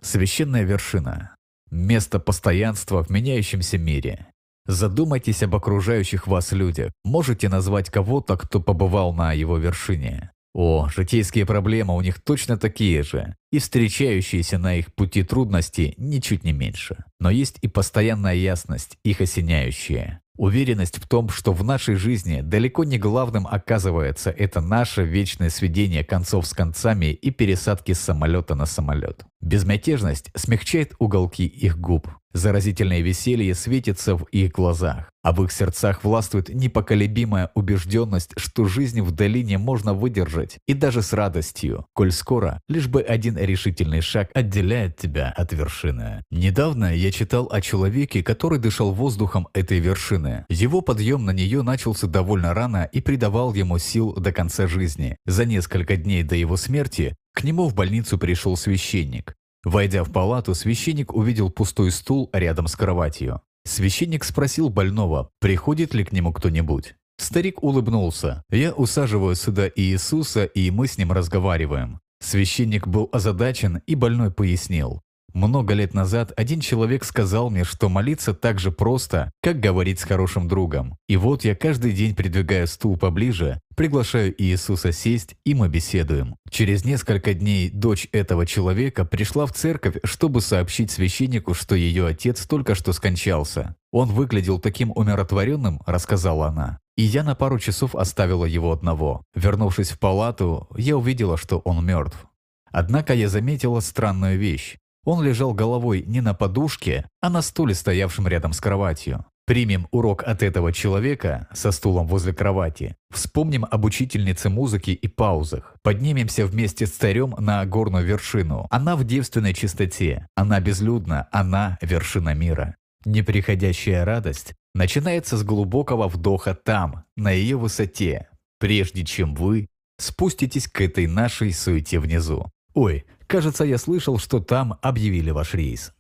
Священная вершина. Место постоянства в меняющемся мире. Задумайтесь об окружающих вас людях. Можете назвать кого-то, кто побывал на его вершине? О, житейские проблемы у них точно такие же, и встречающиеся на их пути трудности ничуть не меньше. Но есть и постоянная ясность, их осеняющая. Уверенность в том, что в нашей жизни далеко не главным оказывается это наше вечное сведение концов с концами и пересадки с самолета на самолет. Безмятежность смягчает уголки их губ. Заразительное веселье светится в их глазах, а в их сердцах властвует непоколебимая убежденность, что жизнь в долине можно выдержать, и даже с радостью, коль скоро лишь бы один решительный шаг отделяет тебя от вершины. Недавно я читал о человеке, который дышал воздухом этой вершины. Его подъем на нее начался довольно рано и придавал ему сил до конца жизни. За несколько дней до его смерти к нему в больницу пришел священник. Войдя в палату, священник увидел пустой стул рядом с кроватью. Священник спросил больного, приходит ли к нему кто-нибудь. Старик улыбнулся. «Я усаживаю сюда Иисуса, и мы с ним разговариваем». Священник был озадачен, и больной пояснил. Много лет назад один человек сказал мне, что молиться так же просто, как говорить с хорошим другом. И вот я каждый день придвигаю стул поближе, приглашаю Иисуса сесть, и мы беседуем. Через несколько дней дочь этого человека пришла в церковь, чтобы сообщить священнику, что ее отец только что скончался. Он выглядел таким умиротворенным, рассказала она. И я на пару часов оставила его одного. Вернувшись в палату, я увидела, что он мертв. Однако я заметила странную вещь. Он лежал головой не на подушке, а на стуле, стоявшем рядом с кроватью. Примем урок от этого человека со стулом возле кровати. Вспомним об учительнице музыки и паузах. Поднимемся вместе с царем на горную вершину. Она в девственной чистоте. Она безлюдна. Она вершина мира. Неприходящая радость начинается с глубокого вдоха там, на ее высоте, прежде чем вы спуститесь к этой нашей суете внизу. Ой, Кажется, я слышал, что там объявили ваш рейс.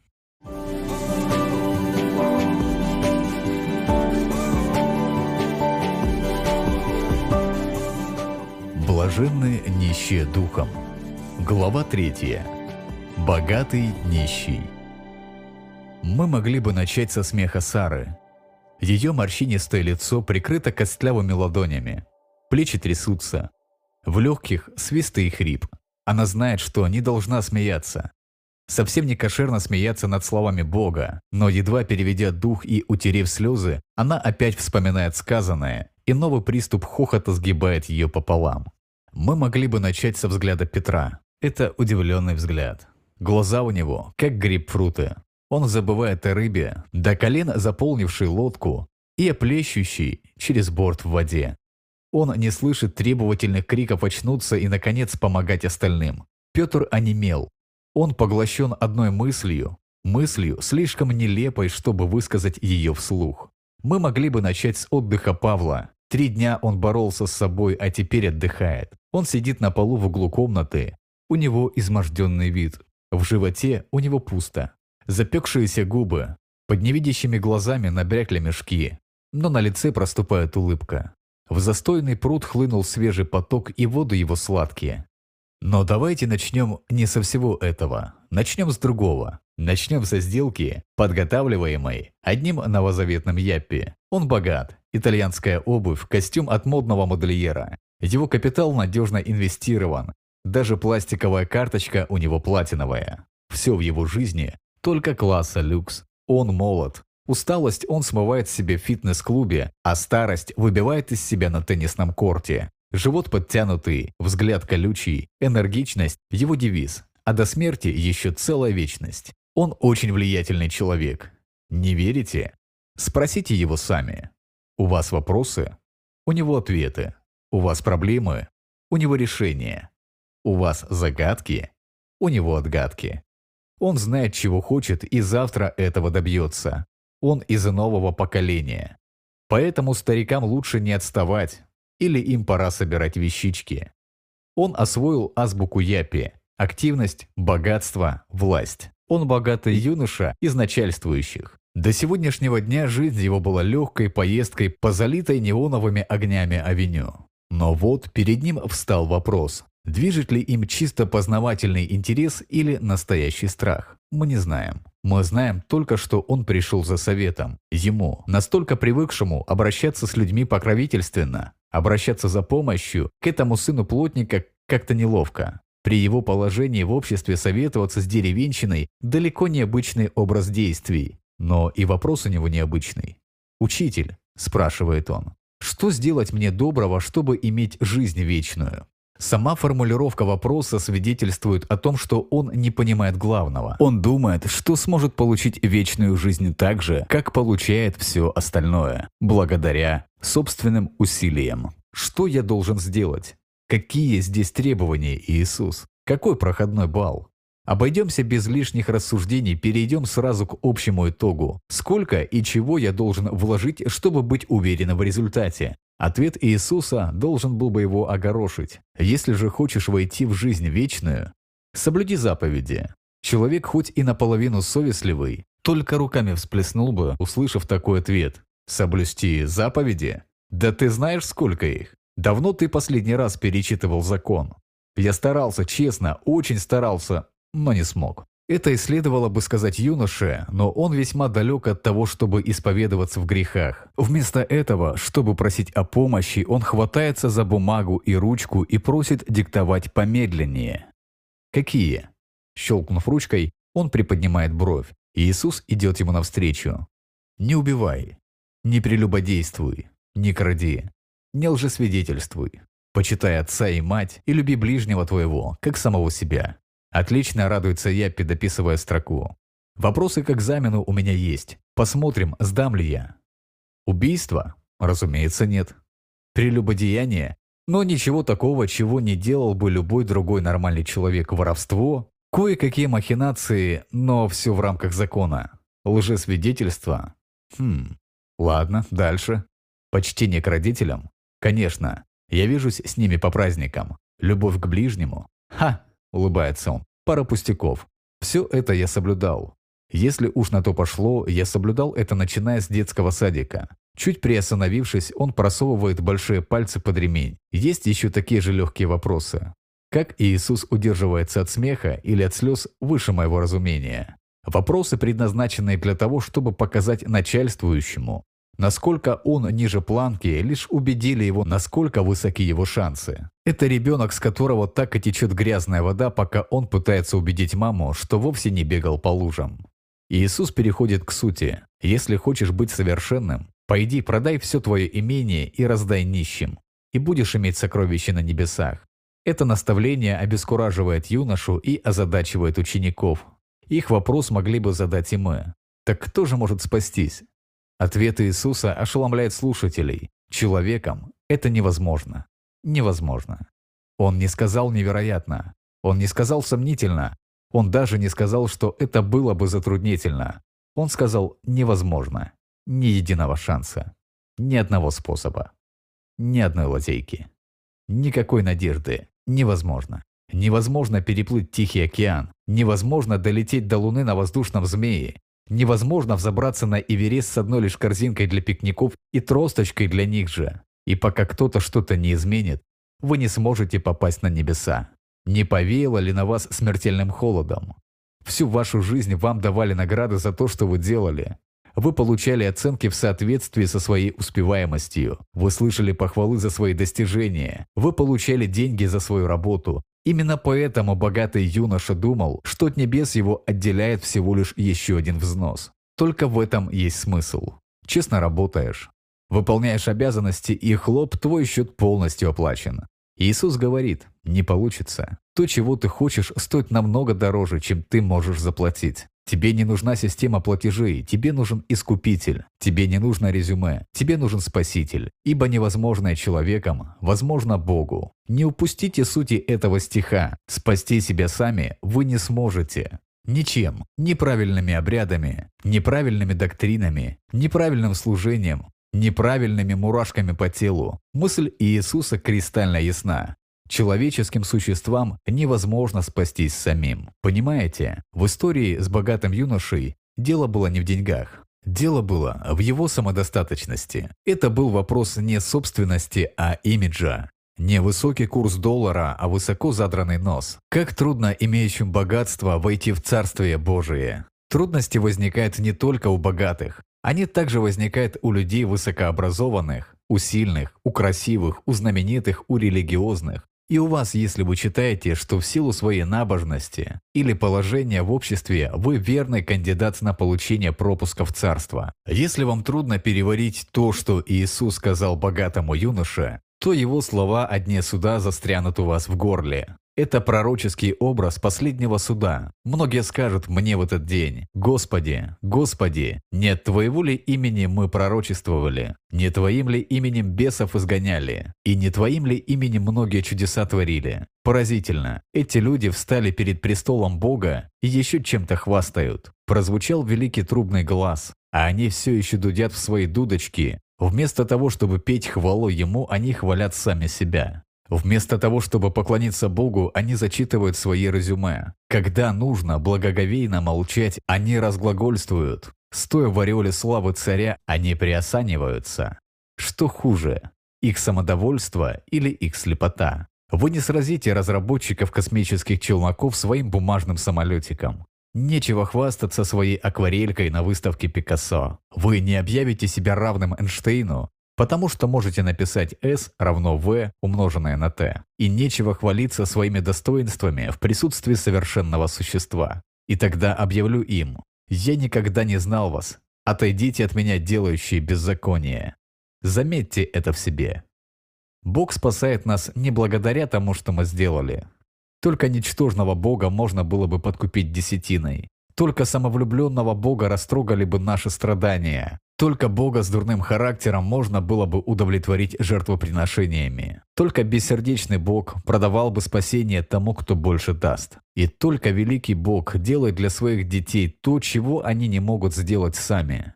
Блаженные нищие духом. Глава третья. Богатый нищий. Мы могли бы начать со смеха Сары. Ее морщинистое лицо прикрыто костлявыми ладонями. Плечи трясутся. В легких свисты и хрип. Она знает, что не должна смеяться. Совсем не кошерно смеяться над словами Бога, но едва переведя дух и утерев слезы, она опять вспоминает сказанное, и новый приступ хохота сгибает ее пополам. Мы могли бы начать со взгляда Петра. Это удивленный взгляд. Глаза у него, как грейпфруты. Он забывает о рыбе, до колен заполнившей лодку и о через борт в воде. Он не слышит требовательных криков очнуться и, наконец, помогать остальным. Петр онемел. Он поглощен одной мыслью, мыслью, слишком нелепой, чтобы высказать ее вслух. Мы могли бы начать с отдыха Павла. Три дня он боролся с собой, а теперь отдыхает. Он сидит на полу в углу комнаты. У него изможденный вид. В животе у него пусто. Запекшиеся губы. Под невидящими глазами набрякли мешки. Но на лице проступает улыбка. В застойный пруд хлынул свежий поток, и воды его сладкие. Но давайте начнем не со всего этого. Начнем с другого. Начнем со сделки, подготавливаемой одним новозаветным Яппи. Он богат. Итальянская обувь, костюм от модного модельера. Его капитал надежно инвестирован. Даже пластиковая карточка у него платиновая. Все в его жизни только класса люкс. Он молод, Усталость он смывает себе в фитнес-клубе, а старость выбивает из себя на теннисном корте. Живот подтянутый, взгляд колючий, энергичность – его девиз, а до смерти еще целая вечность. Он очень влиятельный человек. Не верите? Спросите его сами. У вас вопросы? У него ответы. У вас проблемы? У него решения. У вас загадки? У него отгадки. Он знает, чего хочет, и завтра этого добьется. Он из нового поколения. Поэтому старикам лучше не отставать, или им пора собирать вещички. Он освоил азбуку Япи – активность, богатство, власть. Он богатый юноша из начальствующих. До сегодняшнего дня жизнь его была легкой поездкой по залитой неоновыми огнями авеню. Но вот перед ним встал вопрос, движет ли им чисто познавательный интерес или настоящий страх. Мы не знаем. Мы знаем только, что он пришел за советом. Ему, настолько привыкшему обращаться с людьми покровительственно, обращаться за помощью, к этому сыну плотника как-то неловко. При его положении в обществе советоваться с деревенщиной далеко необычный образ действий. Но и вопрос у него необычный. «Учитель», – спрашивает он, – «что сделать мне доброго, чтобы иметь жизнь вечную?» Сама формулировка вопроса свидетельствует о том, что он не понимает главного. Он думает, что сможет получить вечную жизнь так же, как получает все остальное, благодаря собственным усилиям. Что я должен сделать? Какие здесь требования, Иисус? Какой проходной балл? Обойдемся без лишних рассуждений, перейдем сразу к общему итогу. Сколько и чего я должен вложить, чтобы быть уверенным в результате? Ответ Иисуса должен был бы его огорошить. Если же хочешь войти в жизнь вечную, соблюди заповеди. Человек хоть и наполовину совестливый, только руками всплеснул бы, услышав такой ответ. Соблюсти заповеди? Да ты знаешь, сколько их? Давно ты последний раз перечитывал закон? Я старался, честно, очень старался, но не смог. Это и следовало бы сказать юноше, но он весьма далек от того, чтобы исповедоваться в грехах. Вместо этого, чтобы просить о помощи, он хватается за бумагу и ручку и просит диктовать помедленнее. «Какие?» Щелкнув ручкой, он приподнимает бровь, и Иисус идет ему навстречу. «Не убивай, не прелюбодействуй, не кради, не лжесвидетельствуй, почитай отца и мать и люби ближнего твоего, как самого себя». Отлично радуется я, дописывая строку. Вопросы к экзамену у меня есть. Посмотрим, сдам ли я. Убийство? Разумеется, нет. Прелюбодеяние? Но ничего такого, чего не делал бы любой другой нормальный человек. Воровство? Кое-какие махинации, но все в рамках закона. Лжесвидетельство? Хм, ладно, дальше. Почтение к родителям? Конечно, я вижусь с ними по праздникам. Любовь к ближнему? Ха, – улыбается он. «Пара пустяков. Все это я соблюдал. Если уж на то пошло, я соблюдал это начиная с детского садика. Чуть приостановившись, он просовывает большие пальцы под ремень. Есть еще такие же легкие вопросы. Как Иисус удерживается от смеха или от слез, выше моего разумения. Вопросы, предназначенные для того, чтобы показать начальствующему, насколько он ниже планки, лишь убедили его, насколько высоки его шансы. Это ребенок, с которого так и течет грязная вода, пока он пытается убедить маму, что вовсе не бегал по лужам. Иисус переходит к сути. Если хочешь быть совершенным, пойди продай все твое имение и раздай нищим, и будешь иметь сокровища на небесах. Это наставление обескураживает юношу и озадачивает учеников. Их вопрос могли бы задать и мы. Так кто же может спастись? Ответ Иисуса ошеломляет слушателей. Человеком это невозможно. Невозможно. Он не сказал невероятно. Он не сказал сомнительно. Он даже не сказал, что это было бы затруднительно. Он сказал невозможно. Ни единого шанса. Ни одного способа. Ни одной лазейки. Никакой надежды. Невозможно. Невозможно переплыть Тихий океан. Невозможно долететь до Луны на воздушном змее. Невозможно взобраться на Эверест с одной лишь корзинкой для пикников и тросточкой для них же. И пока кто-то что-то не изменит, вы не сможете попасть на небеса. Не повеяло ли на вас смертельным холодом? Всю вашу жизнь вам давали награды за то, что вы делали. Вы получали оценки в соответствии со своей успеваемостью. Вы слышали похвалы за свои достижения. Вы получали деньги за свою работу. Именно поэтому богатый юноша думал, что от небес его отделяет всего лишь еще один взнос. Только в этом есть смысл. Честно работаешь, Выполняешь обязанности, и хлоп, твой счет полностью оплачен. Иисус говорит, не получится. То, чего ты хочешь, стоит намного дороже, чем ты можешь заплатить. Тебе не нужна система платежей, тебе нужен искупитель, тебе не нужно резюме, тебе нужен спаситель, ибо невозможное человеком возможно Богу. Не упустите сути этого стиха. Спасти себя сами вы не сможете. Ничем, неправильными обрядами, неправильными доктринами, неправильным служением, неправильными мурашками по телу. Мысль Иисуса кристально ясна. Человеческим существам невозможно спастись самим. Понимаете, в истории с богатым юношей дело было не в деньгах. Дело было в его самодостаточности. Это был вопрос не собственности, а имиджа. Не высокий курс доллара, а высоко задранный нос. Как трудно имеющим богатство войти в Царствие Божие. Трудности возникают не только у богатых. Они также возникают у людей высокообразованных, у сильных, у красивых, у знаменитых, у религиозных. И у вас, если вы считаете, что в силу своей набожности или положения в обществе вы верный кандидат на получение пропуска в царство. Если вам трудно переварить то, что Иисус сказал богатому юноше, то его слова о дне суда застрянут у вас в горле. Это пророческий образ последнего суда. Многие скажут мне в этот день, «Господи, Господи, нет Твоего ли имени мы пророчествовали? Не Твоим ли именем бесов изгоняли? И не Твоим ли именем многие чудеса творили?» Поразительно, эти люди встали перед престолом Бога и еще чем-то хвастают. Прозвучал великий трубный глаз, а они все еще дудят в свои дудочки. Вместо того, чтобы петь хвалу Ему, они хвалят сами себя. Вместо того, чтобы поклониться Богу, они зачитывают свои резюме. Когда нужно благоговейно молчать, они разглагольствуют. Стоя в ореоле славы царя, они приосаниваются. Что хуже, их самодовольство или их слепота? Вы не сразите разработчиков космических челноков своим бумажным самолетиком. Нечего хвастаться своей акварелькой на выставке Пикассо. Вы не объявите себя равным Эйнштейну, Потому что можете написать S равно V умноженное на T. И нечего хвалиться своими достоинствами в присутствии совершенного существа. И тогда объявлю им, «Я никогда не знал вас. Отойдите от меня, делающие беззаконие». Заметьте это в себе. Бог спасает нас не благодаря тому, что мы сделали. Только ничтожного Бога можно было бы подкупить десятиной. Только самовлюбленного Бога растрогали бы наши страдания. Только Бога с дурным характером можно было бы удовлетворить жертвоприношениями. Только бессердечный Бог продавал бы спасение тому, кто больше даст. И только великий Бог делает для своих детей то, чего они не могут сделать сами.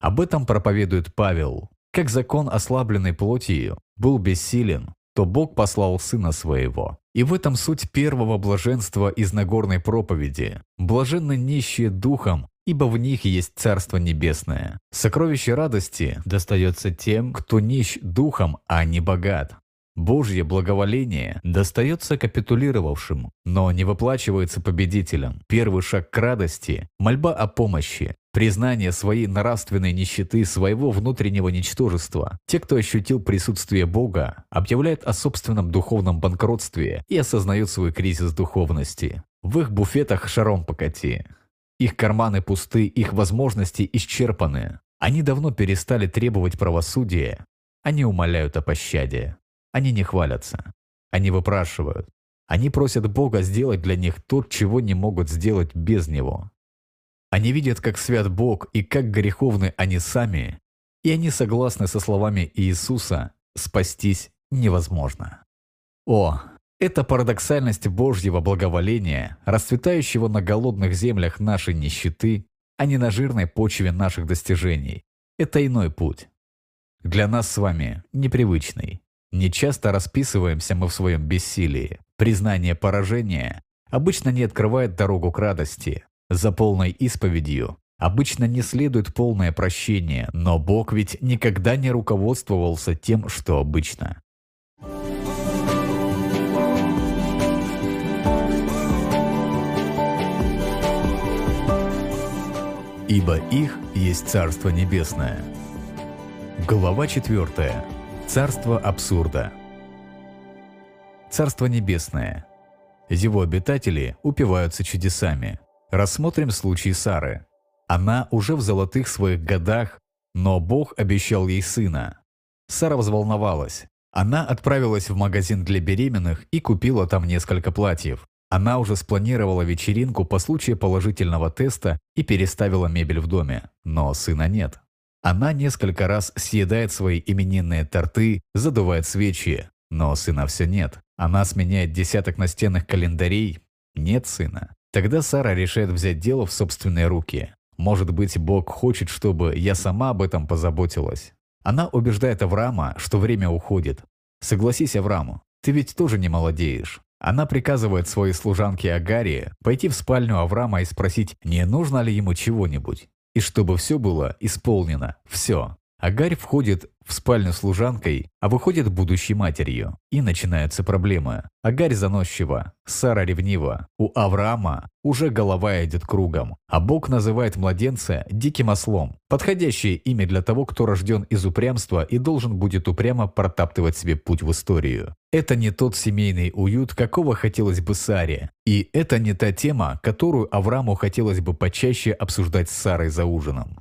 Об этом проповедует Павел. Как закон, ослабленный плотью, был бессилен, то Бог послал Сына Своего. И в этом суть первого блаженства из Нагорной проповеди. Блаженны нищие духом, ибо в них есть Царство Небесное. Сокровище радости достается тем, кто нищ духом, а не богат. Божье благоволение достается капитулировавшим, но не выплачивается победителям. Первый шаг к радости – мольба о помощи. признание своей нравственной нищеты, своего внутреннего ничтожества. Те, кто ощутил присутствие Бога, объявляют о собственном духовном банкротстве и осознают свой кризис духовности. В их буфетах шаром покати. Их карманы пусты, их возможности исчерпаны. Они давно перестали требовать правосудия. Они умоляют о пощаде. Они не хвалятся. Они выпрашивают. Они просят Бога сделать для них то, чего не могут сделать без Него. Они видят, как свят Бог и как греховны они сами, и они согласны со словами Иисуса «спастись невозможно». О, это парадоксальность Божьего благоволения, расцветающего на голодных землях нашей нищеты, а не на жирной почве наших достижений. Это иной путь. Для нас с вами непривычный. Не часто расписываемся мы в своем бессилии. Признание поражения обычно не открывает дорогу к радости. За полной исповедью обычно не следует полное прощение, но Бог ведь никогда не руководствовался тем, что обычно. Ибо их есть Царство Небесное. Глава 4. Царство абсурда. Царство Небесное. Его обитатели упиваются чудесами. Рассмотрим случай Сары. Она уже в золотых своих годах, но Бог обещал ей сына. Сара взволновалась. Она отправилась в магазин для беременных и купила там несколько платьев. Она уже спланировала вечеринку по случаю положительного теста и переставила мебель в доме, но сына нет. Она несколько раз съедает свои именинные торты, задувает свечи, но сына все нет. Она сменяет десяток настенных календарей, нет сына. Тогда Сара решает взять дело в собственные руки. Может быть, Бог хочет, чтобы я сама об этом позаботилась. Она убеждает Авраама, что время уходит. Согласись, Аврааму, ты ведь тоже не молодеешь. Она приказывает своей служанке Агарии пойти в спальню Авраама и спросить, не нужно ли ему чего-нибудь. И чтобы все было исполнено. Все. Агарь входит в спальню служанкой, а выходит будущей матерью. И начинаются проблемы. Агарь заносчива, Сара ревнива, у Авраама уже голова идет кругом, а Бог называет младенца диким ослом. Подходящее имя для того, кто рожден из упрямства и должен будет упрямо протаптывать себе путь в историю. Это не тот семейный уют, какого хотелось бы Саре. И это не та тема, которую Аврааму хотелось бы почаще обсуждать с Сарой за ужином.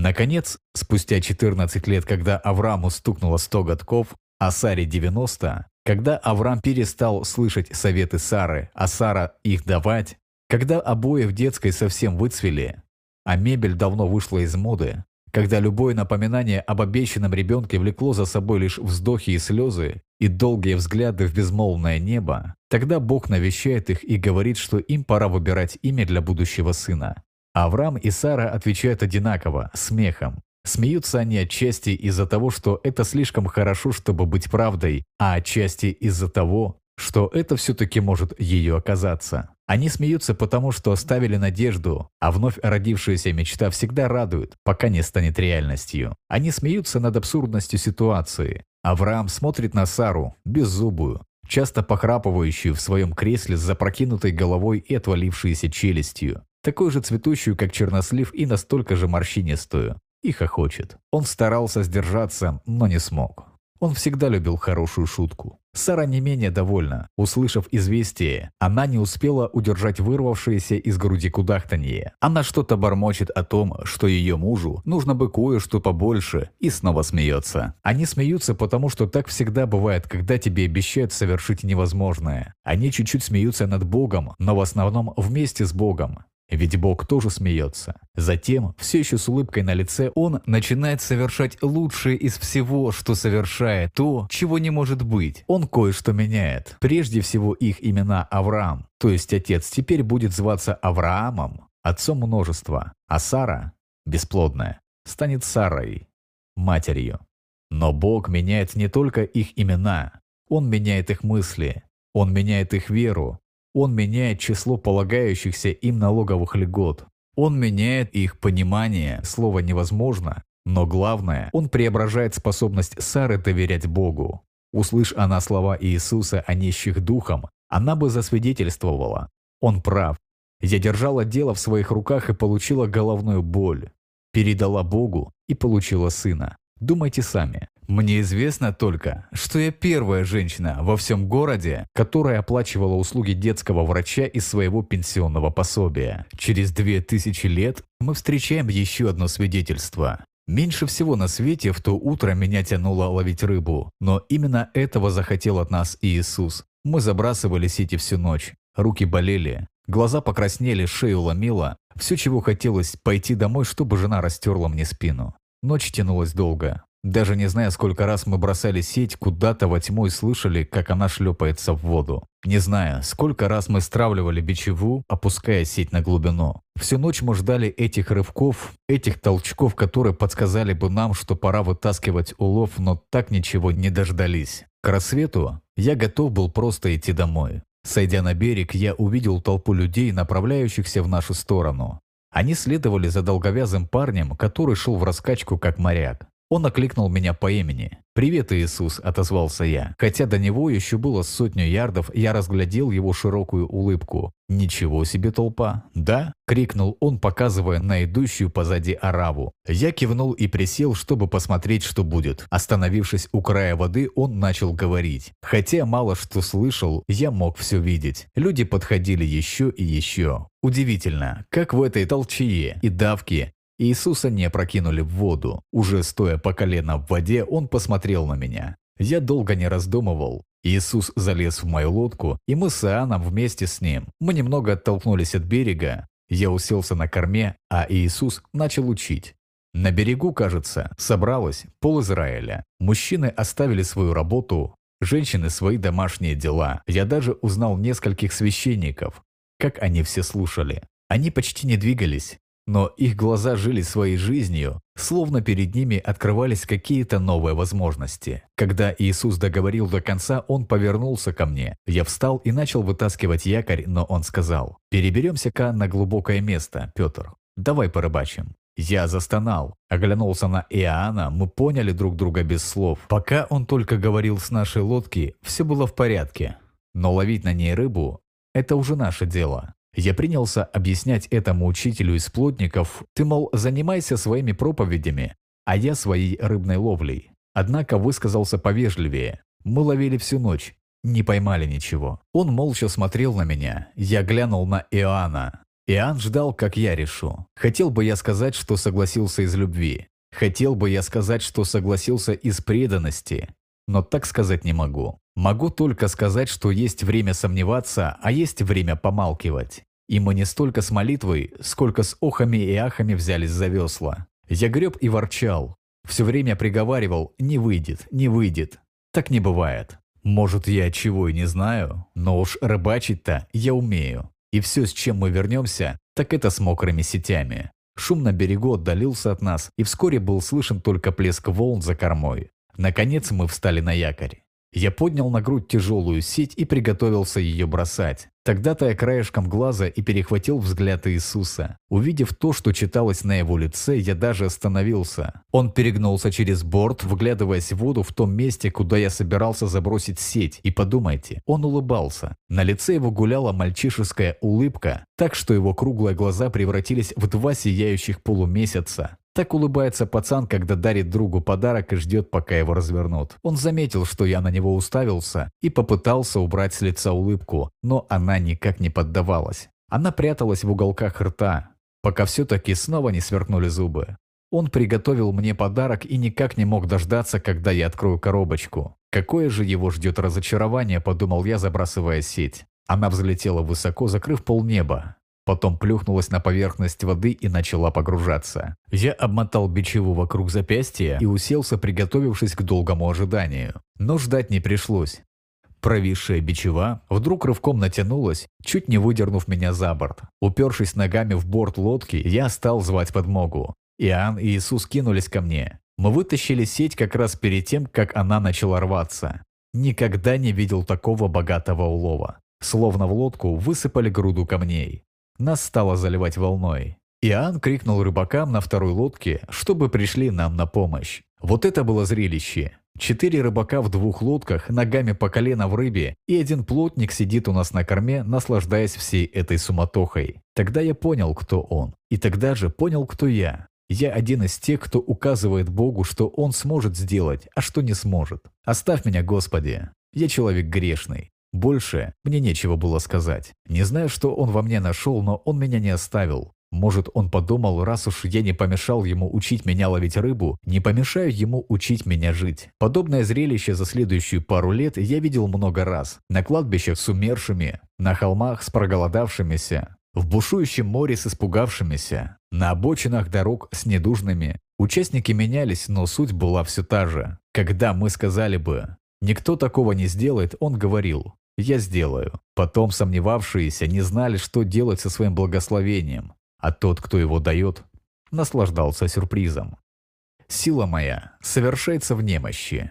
Наконец, спустя 14 лет, когда Аврааму стукнуло 100 годков, а Саре 90, когда Авраам перестал слышать советы Сары, а Сара их давать, когда обои в детской совсем выцвели, а мебель давно вышла из моды, когда любое напоминание об обещанном ребенке влекло за собой лишь вздохи и слезы и долгие взгляды в безмолвное небо, тогда Бог навещает их и говорит, что им пора выбирать имя для будущего сына. Авраам и Сара отвечают одинаково, смехом. Смеются они отчасти из-за того, что это слишком хорошо, чтобы быть правдой, а отчасти из-за того, что это все-таки может ее оказаться. Они смеются потому, что оставили надежду, а вновь родившаяся мечта всегда радует, пока не станет реальностью. Они смеются над абсурдностью ситуации. Авраам смотрит на Сару, беззубую, часто похрапывающую в своем кресле с запрокинутой головой и отвалившейся челюстью такую же цветущую, как чернослив, и настолько же морщинистую. И хохочет. Он старался сдержаться, но не смог. Он всегда любил хорошую шутку. Сара не менее довольна. Услышав известие, она не успела удержать вырвавшееся из груди кудахтанье. Она что-то бормочет о том, что ее мужу нужно бы кое-что побольше, и снова смеется. Они смеются, потому что так всегда бывает, когда тебе обещают совершить невозможное. Они чуть-чуть смеются над Богом, но в основном вместе с Богом. Ведь Бог тоже смеется. Затем, все еще с улыбкой на лице, он начинает совершать лучшее из всего, что совершает, то, чего не может быть. Он кое-что меняет. Прежде всего их имена Авраам, то есть отец, теперь будет зваться Авраамом, отцом множества, а Сара, бесплодная, станет Сарой, матерью. Но Бог меняет не только их имена, Он меняет их мысли, Он меняет их веру, он меняет число полагающихся им налоговых льгот. Он меняет их понимание, слово невозможно, но главное, он преображает способность Сары доверять Богу. Услышь она слова Иисуса о нищих духом, она бы засвидетельствовала. Он прав. Я держала дело в своих руках и получила головную боль. Передала Богу и получила сына. Думайте сами. Мне известно только, что я первая женщина во всем городе, которая оплачивала услуги детского врача из своего пенсионного пособия. Через две тысячи лет мы встречаем еще одно свидетельство. Меньше всего на свете в то утро меня тянуло ловить рыбу, но именно этого захотел от нас Иисус. Мы забрасывали сети всю ночь, руки болели, глаза покраснели, шею ломило, все, чего хотелось, пойти домой, чтобы жена растерла мне спину. Ночь тянулась долго. Даже не зная, сколько раз мы бросали сеть куда-то во тьму и слышали, как она шлепается в воду. Не зная, сколько раз мы стравливали бичеву, опуская сеть на глубину. Всю ночь мы ждали этих рывков, этих толчков, которые подсказали бы нам, что пора вытаскивать улов, но так ничего не дождались. К рассвету я готов был просто идти домой. Сойдя на берег, я увидел толпу людей, направляющихся в нашу сторону. Они следовали за долговязым парнем, который шел в раскачку как моряк. Он окликнул меня по имени. «Привет, Иисус», – отозвался я. Хотя до него еще было сотню ярдов, я разглядел его широкую улыбку. «Ничего себе толпа!» «Да?» – крикнул он, показывая на идущую позади араву. Я кивнул и присел, чтобы посмотреть, что будет. Остановившись у края воды, он начал говорить. Хотя мало что слышал, я мог все видеть. Люди подходили еще и еще. Удивительно, как в этой толчее и давке Иисуса не опрокинули в воду. Уже стоя по колено в воде, он посмотрел на меня. Я долго не раздумывал. Иисус залез в мою лодку, и мы с Иоанном вместе с ним. Мы немного оттолкнулись от берега. Я уселся на корме, а Иисус начал учить. На берегу, кажется, собралось пол Израиля. Мужчины оставили свою работу, женщины свои домашние дела. Я даже узнал нескольких священников, как они все слушали. Они почти не двигались, но их глаза жили своей жизнью, словно перед ними открывались какие-то новые возможности. Когда Иисус договорил до конца, он повернулся ко мне. Я встал и начал вытаскивать якорь, но он сказал, «Переберемся-ка на глубокое место, Петр. Давай порыбачим». Я застонал, оглянулся на Иоанна, мы поняли друг друга без слов. Пока он только говорил с нашей лодки, все было в порядке. Но ловить на ней рыбу – это уже наше дело. Я принялся объяснять этому учителю из плотников, ты, мол, занимайся своими проповедями, а я своей рыбной ловлей. Однако высказался повежливее. Мы ловили всю ночь, не поймали ничего. Он молча смотрел на меня. Я глянул на Иоанна. Иоанн ждал, как я решу. Хотел бы я сказать, что согласился из любви. Хотел бы я сказать, что согласился из преданности. Но так сказать не могу. Могу только сказать, что есть время сомневаться, а есть время помалкивать. И мы не столько с молитвой, сколько с охами и ахами взялись за весла. Я греб и ворчал. Все время приговаривал «не выйдет, не выйдет». Так не бывает. Может, я чего и не знаю, но уж рыбачить-то я умею. И все, с чем мы вернемся, так это с мокрыми сетями. Шум на берегу отдалился от нас, и вскоре был слышен только плеск волн за кормой. Наконец мы встали на якорь. Я поднял на грудь тяжелую сеть и приготовился ее бросать. Тогда-то я краешком глаза и перехватил взгляд Иисуса. Увидев то, что читалось на его лице, я даже остановился. Он перегнулся через борт, вглядываясь в воду в том месте, куда я собирался забросить сеть. И подумайте, он улыбался. На лице его гуляла мальчишеская улыбка, так что его круглые глаза превратились в два сияющих полумесяца. Так улыбается пацан, когда дарит другу подарок и ждет, пока его развернут. Он заметил, что я на него уставился и попытался убрать с лица улыбку, но она никак не поддавалась. Она пряталась в уголках рта, пока все-таки снова не сверкнули зубы. Он приготовил мне подарок и никак не мог дождаться, когда я открою коробочку. Какое же его ждет разочарование, подумал я, забрасывая сеть. Она взлетела высоко, закрыв полнеба. Потом плюхнулась на поверхность воды и начала погружаться. Я обмотал бичеву вокруг запястья и уселся, приготовившись к долгому ожиданию. Но ждать не пришлось. Провисшая бичева вдруг рывком натянулась, чуть не выдернув меня за борт. Упершись ногами в борт лодки, я стал звать подмогу. Иоанн и Иисус кинулись ко мне. Мы вытащили сеть как раз перед тем, как она начала рваться. Никогда не видел такого богатого улова. Словно в лодку высыпали груду камней. Нас стало заливать волной. Иоанн крикнул рыбакам на второй лодке, чтобы пришли нам на помощь. Вот это было зрелище. Четыре рыбака в двух лодках, ногами по колено в рыбе, и один плотник сидит у нас на корме, наслаждаясь всей этой суматохой. Тогда я понял, кто он. И тогда же понял, кто я. Я один из тех, кто указывает Богу, что Он сможет сделать, а что не сможет. Оставь меня, Господи. Я человек грешный. Больше мне нечего было сказать. Не знаю, что он во мне нашел, но он меня не оставил. Может, он подумал, раз уж я не помешал ему учить меня ловить рыбу, не помешаю ему учить меня жить. Подобное зрелище за следующую пару лет я видел много раз. На кладбищах с умершими, на холмах с проголодавшимися, в бушующем море с испугавшимися, на обочинах дорог с недужными. Участники менялись, но суть была все та же. Когда мы сказали бы «никто такого не сделает», он говорил «я сделаю». Потом сомневавшиеся не знали, что делать со своим благословением а тот, кто его дает, наслаждался сюрпризом. «Сила моя совершается в немощи».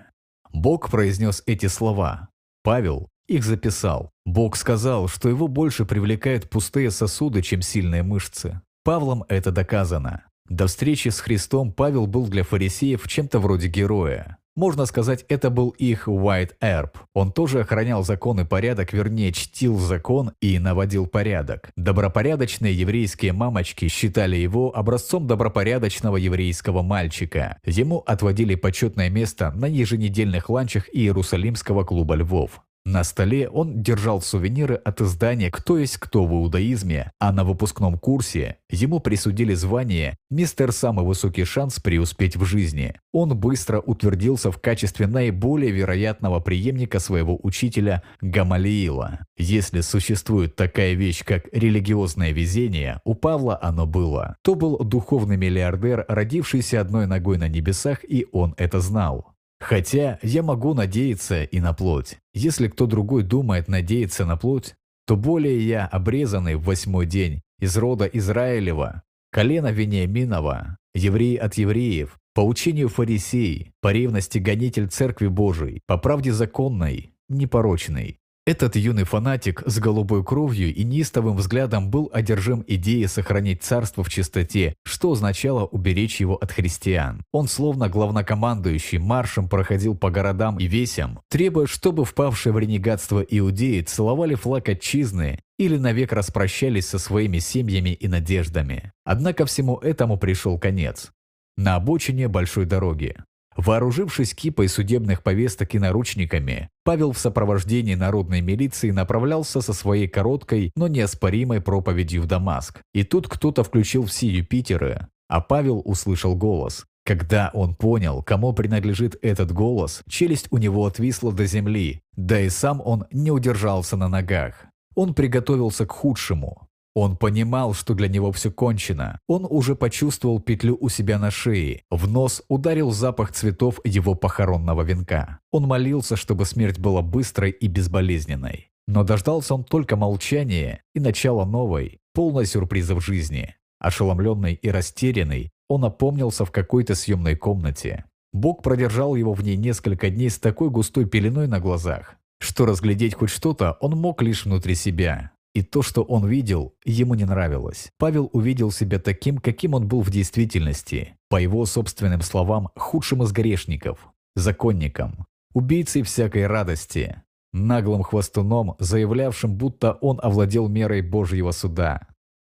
Бог произнес эти слова. Павел их записал. Бог сказал, что его больше привлекают пустые сосуды, чем сильные мышцы. Павлом это доказано. До встречи с Христом Павел был для фарисеев чем-то вроде героя. Можно сказать, это был их White Herb. Он тоже охранял закон и порядок, вернее, чтил закон и наводил порядок. Добропорядочные еврейские мамочки считали его образцом добропорядочного еврейского мальчика. Ему отводили почетное место на еженедельных ланчах Иерусалимского клуба львов. На столе он держал сувениры от издания «Кто есть кто в иудаизме», а на выпускном курсе ему присудили звание «Мистер самый высокий шанс преуспеть в жизни». Он быстро утвердился в качестве наиболее вероятного преемника своего учителя Гамалиила. Если существует такая вещь, как религиозное везение, у Павла оно было. То был духовный миллиардер, родившийся одной ногой на небесах, и он это знал. Хотя я могу надеяться и на плоть. Если кто другой думает надеяться на плоть, то более я обрезанный в восьмой день из рода Израилева, колена Вениаминова, еврей от евреев, по учению фарисей, по ревности гонитель Церкви Божией, по правде законной, непорочной, этот юный фанатик с голубой кровью и неистовым взглядом был одержим идеей сохранить царство в чистоте, что означало уберечь его от христиан. Он словно главнокомандующий маршем проходил по городам и весям, требуя, чтобы впавшие в ренегатство иудеи целовали флаг отчизны или навек распрощались со своими семьями и надеждами. Однако всему этому пришел конец. На обочине большой дороги. Вооружившись кипой судебных повесток и наручниками, Павел в сопровождении народной милиции направлялся со своей короткой, но неоспоримой проповедью в Дамаск. И тут кто-то включил все Юпитеры, а Павел услышал голос. Когда он понял, кому принадлежит этот голос, челюсть у него отвисла до земли, да и сам он не удержался на ногах. Он приготовился к худшему. Он понимал, что для него все кончено. Он уже почувствовал петлю у себя на шее. В нос ударил запах цветов его похоронного венка. Он молился, чтобы смерть была быстрой и безболезненной. Но дождался он только молчания и начала новой, полной сюрпризов жизни. Ошеломленный и растерянный, он опомнился в какой-то съемной комнате. Бог продержал его в ней несколько дней с такой густой пеленой на глазах, что разглядеть хоть что-то он мог лишь внутри себя. И то, что он видел, ему не нравилось. Павел увидел себя таким, каким он был в действительности. По его собственным словам, худшим из грешников, законником, убийцей всякой радости, наглым хвостуном, заявлявшим, будто он овладел мерой Божьего суда,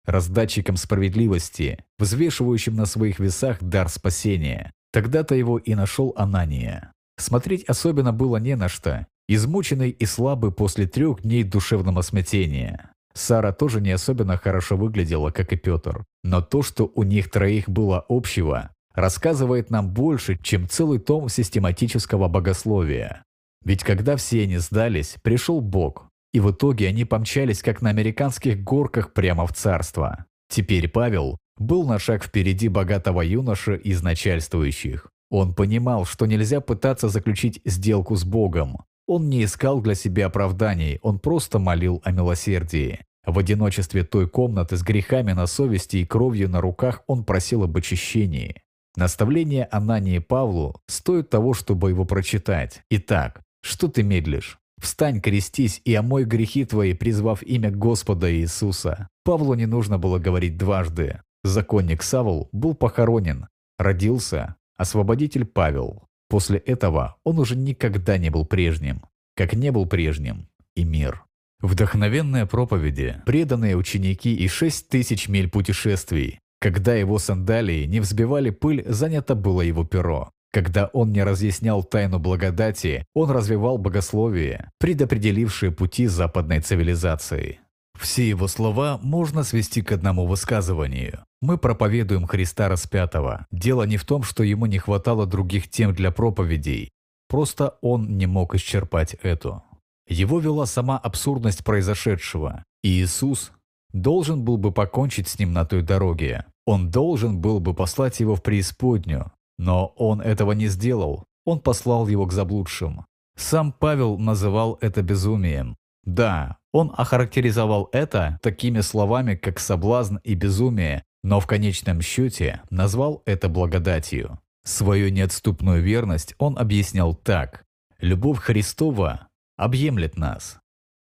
раздатчиком справедливости, взвешивающим на своих весах дар спасения. Тогда-то его и нашел Анания. Смотреть особенно было не на что, измученный и слабый после трех дней душевного смятения. Сара тоже не особенно хорошо выглядела, как и Петр. Но то, что у них троих было общего, рассказывает нам больше, чем целый том систематического богословия. Ведь когда все они сдались, пришел Бог, и в итоге они помчались, как на американских горках, прямо в царство. Теперь Павел был на шаг впереди богатого юноши из начальствующих. Он понимал, что нельзя пытаться заключить сделку с Богом, он не искал для себя оправданий, он просто молил о милосердии. В одиночестве той комнаты с грехами на совести и кровью на руках он просил об очищении. Наставление Анании Павлу стоит того, чтобы его прочитать. Итак, что ты медлишь? Встань, крестись и омой грехи твои, призвав имя Господа Иисуса. Павлу не нужно было говорить дважды. Законник Савл был похоронен. Родился освободитель Павел. После этого он уже никогда не был прежним, как не был прежним и мир. Вдохновенные проповеди, преданные ученики и шесть тысяч миль путешествий. Когда его сандалии не взбивали пыль, занято было его перо. Когда он не разъяснял тайну благодати, он развивал богословие, предопределившее пути западной цивилизации. Все его слова можно свести к одному высказыванию. Мы проповедуем Христа распятого. Дело не в том, что ему не хватало других тем для проповедей. Просто он не мог исчерпать эту. Его вела сама абсурдность произошедшего. И Иисус должен был бы покончить с ним на той дороге. Он должен был бы послать его в преисподнюю. Но он этого не сделал. Он послал его к заблудшим. Сам Павел называл это безумием. Да, он охарактеризовал это такими словами, как соблазн и безумие, но в конечном счете назвал это благодатью. Свою неотступную верность он объяснял так. «Любовь Христова объемлет нас».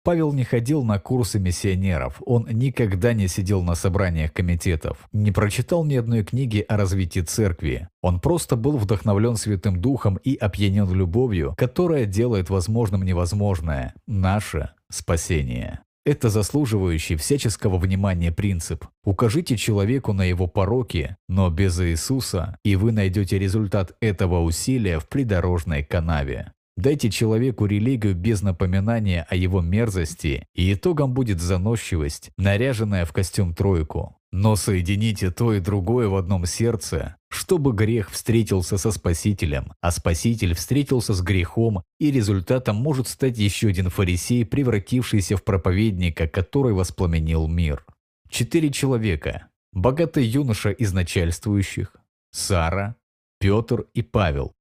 Павел не ходил на курсы миссионеров, он никогда не сидел на собраниях комитетов, не прочитал ни одной книги о развитии церкви. Он просто был вдохновлен Святым Духом и опьянен любовью, которая делает возможным невозможное – наше спасение. Это заслуживающий всяческого внимания принцип. Укажите человеку на его пороки, но без Иисуса, и вы найдете результат этого усилия в придорожной канаве. Дайте человеку религию без напоминания о его мерзости, и итогом будет заносчивость, наряженная в костюм тройку. Но соедините то и другое в одном сердце, чтобы грех встретился со Спасителем, а Спаситель встретился с грехом, и результатом может стать еще один фарисей, превратившийся в проповедника, который воспламенил мир. Четыре человека. Богатый юноша из начальствующих, Сара, Петр и Павел.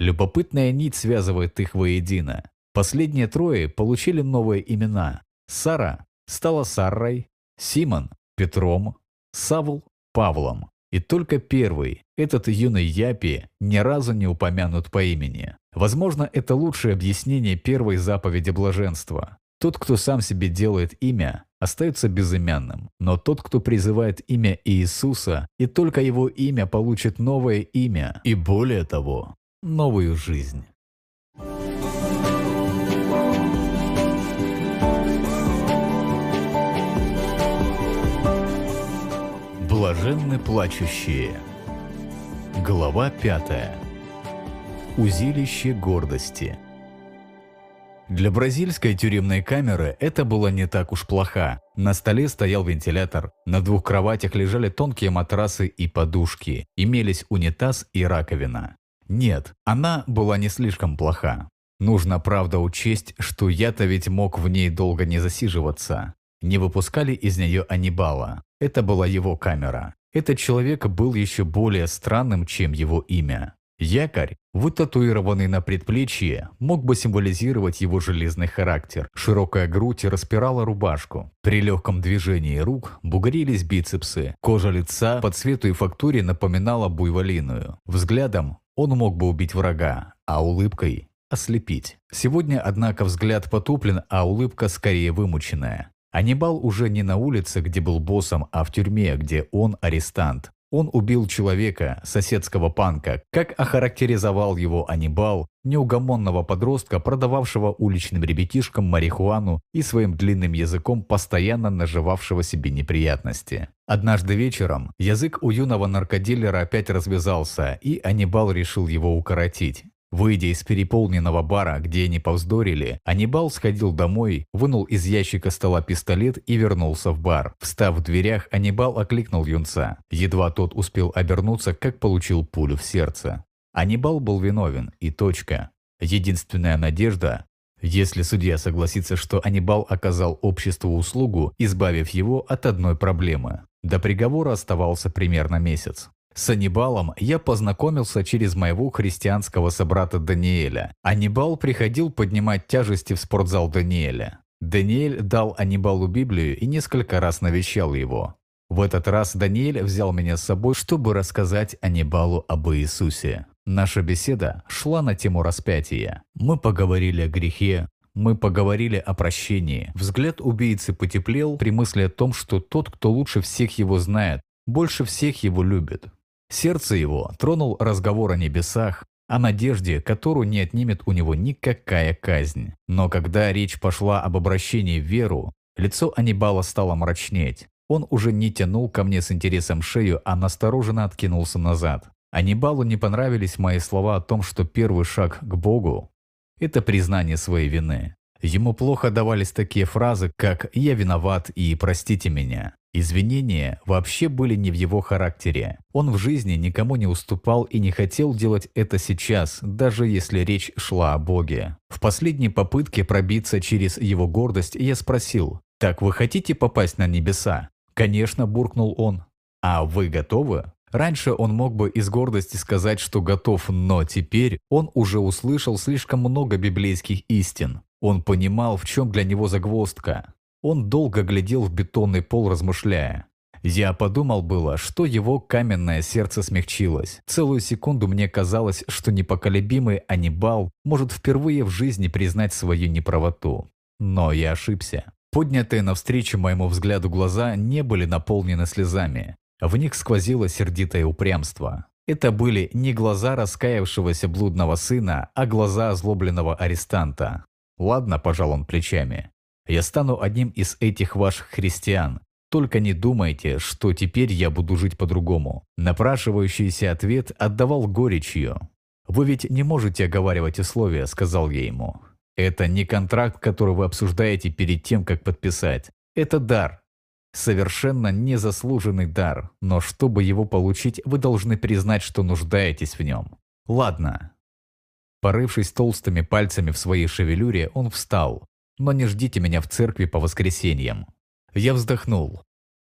Любопытная нить связывает их воедино. Последние трое получили новые имена. Сара стала Саррой, Симон – Петром, Савл – Павлом. И только первый, этот юный Япи, ни разу не упомянут по имени. Возможно, это лучшее объяснение первой заповеди блаженства. Тот, кто сам себе делает имя, остается безымянным. Но тот, кто призывает имя Иисуса, и только его имя получит новое имя. И более того, новую жизнь. Блаженны плачущие. Глава пятая. Узилище гордости. Для бразильской тюремной камеры это было не так уж плохо. На столе стоял вентилятор, на двух кроватях лежали тонкие матрасы и подушки, имелись унитаз и раковина. Нет, она была не слишком плоха. Нужно, правда, учесть, что я-то ведь мог в ней долго не засиживаться. Не выпускали из нее Анибала. Это была его камера. Этот человек был еще более странным, чем его имя. Якорь, вытатуированный на предплечье, мог бы символизировать его железный характер. Широкая грудь распирала рубашку. При легком движении рук бугрились бицепсы. Кожа лица по цвету и фактуре напоминала буйволиную. Взглядом он мог бы убить врага, а улыбкой – ослепить. Сегодня, однако, взгляд потуплен, а улыбка скорее вымученная. Анибал уже не на улице, где был боссом, а в тюрьме, где он арестант. Он убил человека, соседского панка, как охарактеризовал его Анибал, неугомонного подростка, продававшего уличным ребятишкам марихуану и своим длинным языком постоянно наживавшего себе неприятности. Однажды вечером язык у юного наркодилера опять развязался, и Анибал решил его укоротить. Выйдя из переполненного бара, где они повздорили, Анибал сходил домой, вынул из ящика стола пистолет и вернулся в бар. Встав в дверях, Анибал окликнул юнца. Едва тот успел обернуться, как получил пулю в сердце. Анибал был виновен, и точка. Единственная надежда если судья согласится, что Анибал оказал обществу услугу, избавив его от одной проблемы. До приговора оставался примерно месяц. С Анибалом я познакомился через моего христианского собрата Даниэля. Анибал приходил поднимать тяжести в спортзал Даниэля. Даниэль дал Анибалу Библию и несколько раз навещал его. В этот раз Даниэль взял меня с собой, чтобы рассказать Анибалу об Иисусе. Наша беседа шла на тему распятия. Мы поговорили о грехе, мы поговорили о прощении. Взгляд убийцы потеплел при мысли о том, что тот, кто лучше всех его знает, больше всех его любит. Сердце его тронул разговор о небесах, о надежде, которую не отнимет у него никакая казнь. Но когда речь пошла об обращении в веру, лицо Анибала стало мрачнеть. Он уже не тянул ко мне с интересом шею, а настороженно откинулся назад. Анибалу не понравились мои слова о том, что первый шаг к Богу – это признание своей вины. Ему плохо давались такие фразы, как «я виноват» и «простите меня». Извинения вообще были не в его характере. Он в жизни никому не уступал и не хотел делать это сейчас, даже если речь шла о Боге. В последней попытке пробиться через его гордость я спросил, «Так вы хотите попасть на небеса?» «Конечно», – буркнул он. «А вы готовы?» Раньше он мог бы из гордости сказать, что готов, но теперь он уже услышал слишком много библейских истин. Он понимал, в чем для него загвоздка. Он долго глядел в бетонный пол, размышляя. Я подумал было, что его каменное сердце смягчилось. Целую секунду мне казалось, что непоколебимый Анибал может впервые в жизни признать свою неправоту. Но я ошибся. Поднятые навстречу моему взгляду глаза не были наполнены слезами. В них сквозило сердитое упрямство. Это были не глаза раскаявшегося блудного сына, а глаза озлобленного арестанта. «Ладно», – пожал он плечами. «Я стану одним из этих ваших христиан. Только не думайте, что теперь я буду жить по-другому». Напрашивающийся ответ отдавал горечью. «Вы ведь не можете оговаривать условия», – сказал я ему. «Это не контракт, который вы обсуждаете перед тем, как подписать. Это дар. Совершенно незаслуженный дар, но чтобы его получить, вы должны признать, что нуждаетесь в нем. Ладно, Порывшись толстыми пальцами в своей шевелюре, он встал. «Но не ждите меня в церкви по воскресеньям». Я вздохнул.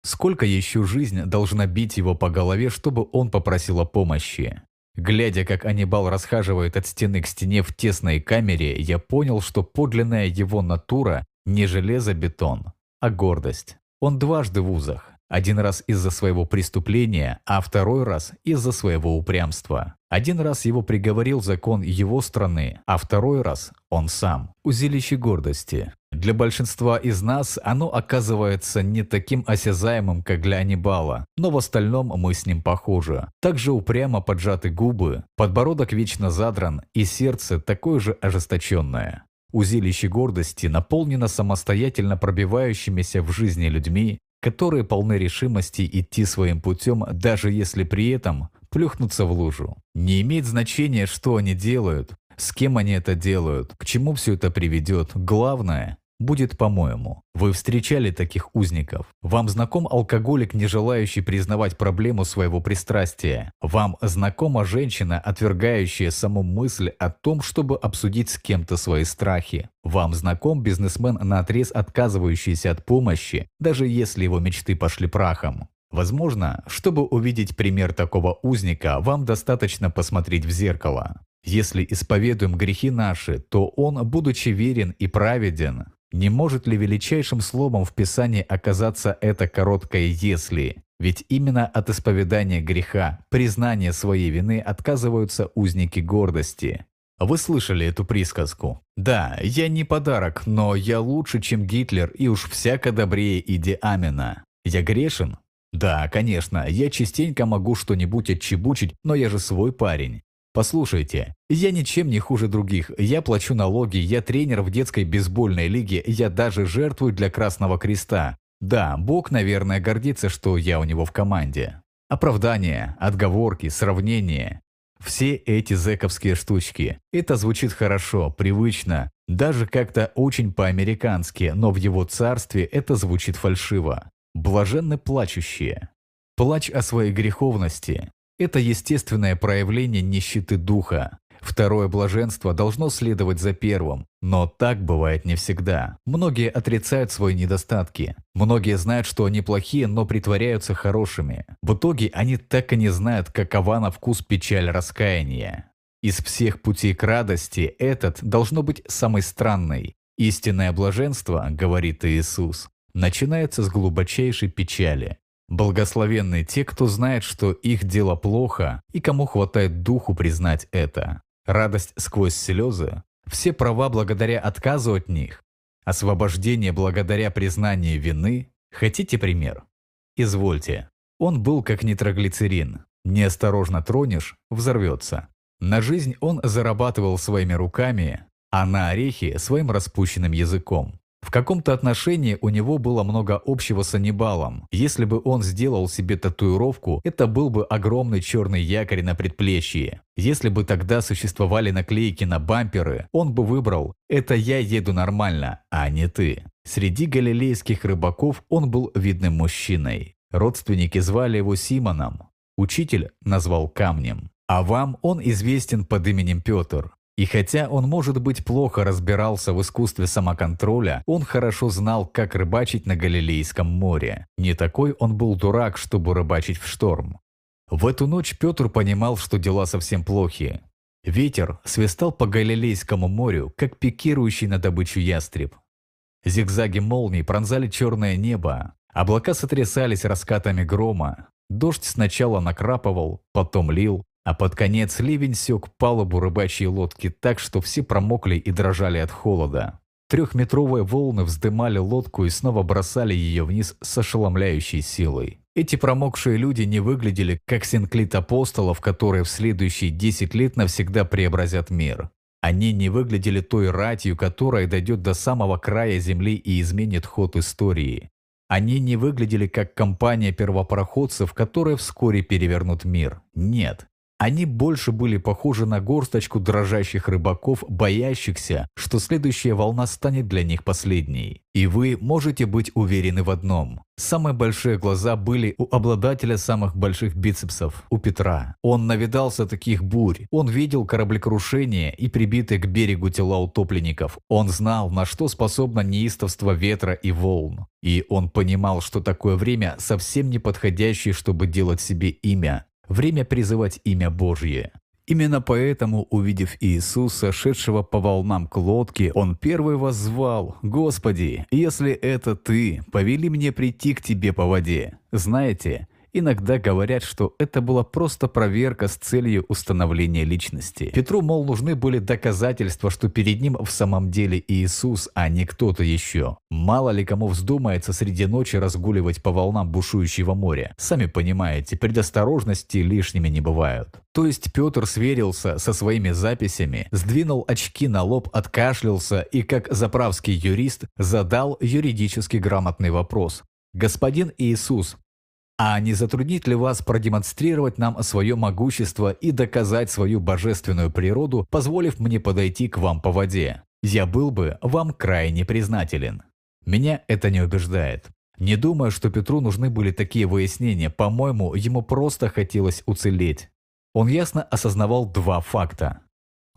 Сколько еще жизнь должна бить его по голове, чтобы он попросил о помощи? Глядя, как Анибал расхаживает от стены к стене в тесной камере, я понял, что подлинная его натура не железобетон, а гордость. Он дважды в узах. Один раз из-за своего преступления, а второй раз из-за своего упрямства. Один раз его приговорил закон его страны, а второй раз он сам. Узилище гордости. Для большинства из нас оно оказывается не таким осязаемым, как для Анибала, но в остальном мы с ним похожи. Также упрямо поджаты губы, подбородок вечно задран и сердце такое же ожесточенное. Узилище гордости наполнено самостоятельно пробивающимися в жизни людьми, которые полны решимости идти своим путем, даже если при этом плюхнуться в лужу. Не имеет значения, что они делают, с кем они это делают, к чему все это приведет. Главное будет по-моему. Вы встречали таких узников. Вам знаком алкоголик, не желающий признавать проблему своего пристрастия. Вам знакома женщина, отвергающая саму мысль о том, чтобы обсудить с кем-то свои страхи. Вам знаком бизнесмен, наотрез отказывающийся от помощи, даже если его мечты пошли прахом. Возможно, чтобы увидеть пример такого узника, вам достаточно посмотреть в зеркало. Если исповедуем грехи наши, то Он, будучи верен и праведен, не может ли величайшим словом в Писании оказаться это короткое «если»? Ведь именно от исповедания греха, признания своей вины отказываются узники гордости. Вы слышали эту присказку? Да, я не подарок, но я лучше, чем Гитлер и уж всяко добрее Иди Амина. Я грешен? Да, конечно, я частенько могу что-нибудь отчебучить, но я же свой парень. Послушайте, я ничем не хуже других, я плачу налоги, я тренер в детской бейсбольной лиге, я даже жертвую для Красного Креста. Да, Бог, наверное, гордится, что я у него в команде. Оправдания, отговорки, сравнения. Все эти зэковские штучки. Это звучит хорошо, привычно, даже как-то очень по-американски, но в его царстве это звучит фальшиво. Блаженны плачущие. Плач о своей греховности, это естественное проявление нищеты духа. Второе блаженство должно следовать за первым, но так бывает не всегда. Многие отрицают свои недостатки. Многие знают, что они плохие, но притворяются хорошими. В итоге они так и не знают, какова на вкус печаль раскаяния. Из всех путей к радости этот должно быть самый странный. Истинное блаженство, говорит Иисус, начинается с глубочайшей печали. Благословенны те, кто знает, что их дело плохо и кому хватает духу признать это. Радость сквозь слезы, все права благодаря отказу от них, освобождение благодаря признанию вины. Хотите пример? Извольте. Он был как нитроглицерин. Неосторожно тронешь – взорвется. На жизнь он зарабатывал своими руками, а на орехи – своим распущенным языком. В каком-то отношении у него было много общего с Аннибалом. Если бы он сделал себе татуировку, это был бы огромный черный якорь на предплечье. Если бы тогда существовали наклейки на бамперы, он бы выбрал «это я еду нормально, а не ты». Среди галилейских рыбаков он был видным мужчиной. Родственники звали его Симоном. Учитель назвал камнем. А вам он известен под именем Петр. И хотя он, может быть, плохо разбирался в искусстве самоконтроля, он хорошо знал, как рыбачить на Галилейском море. Не такой он был дурак, чтобы рыбачить в шторм. В эту ночь Петр понимал, что дела совсем плохи. Ветер свистал по Галилейскому морю, как пикирующий на добычу ястреб. Зигзаги молний пронзали черное небо, облака сотрясались раскатами грома, дождь сначала накрапывал, потом лил, а под конец ливень сёк палубу рыбачьей лодки так, что все промокли и дрожали от холода. Трехметровые волны вздымали лодку и снова бросали ее вниз с ошеломляющей силой. Эти промокшие люди не выглядели как синклит апостолов, которые в следующие 10 лет навсегда преобразят мир. Они не выглядели той ратью, которая дойдет до самого края земли и изменит ход истории. Они не выглядели как компания первопроходцев, которые вскоре перевернут мир. Нет, они больше были похожи на горсточку дрожащих рыбаков, боящихся, что следующая волна станет для них последней. И вы можете быть уверены в одном. Самые большие глаза были у обладателя самых больших бицепсов, у Петра. Он навидался таких бурь. Он видел кораблекрушение и прибитые к берегу тела утопленников. Он знал, на что способно неистовство ветра и волн. И он понимал, что такое время совсем не подходящее, чтобы делать себе имя. Время призывать имя Божье. Именно поэтому, увидев Иисуса, шедшего по волнам к лодке, он первый воззвал «Господи, если это Ты, повели мне прийти к Тебе по воде». Знаете, Иногда говорят, что это была просто проверка с целью установления личности. Петру, мол, нужны были доказательства, что перед ним в самом деле Иисус, а не кто-то еще. Мало ли кому вздумается среди ночи разгуливать по волнам бушующего моря. Сами понимаете, предосторожности лишними не бывают. То есть Петр сверился со своими записями, сдвинул очки на лоб, откашлялся и, как заправский юрист, задал юридически грамотный вопрос. «Господин Иисус, а не затруднит ли вас продемонстрировать нам свое могущество и доказать свою божественную природу, позволив мне подойти к вам по воде? Я был бы вам крайне признателен. Меня это не убеждает. Не думаю, что Петру нужны были такие выяснения, по-моему, ему просто хотелось уцелеть. Он ясно осознавал два факта.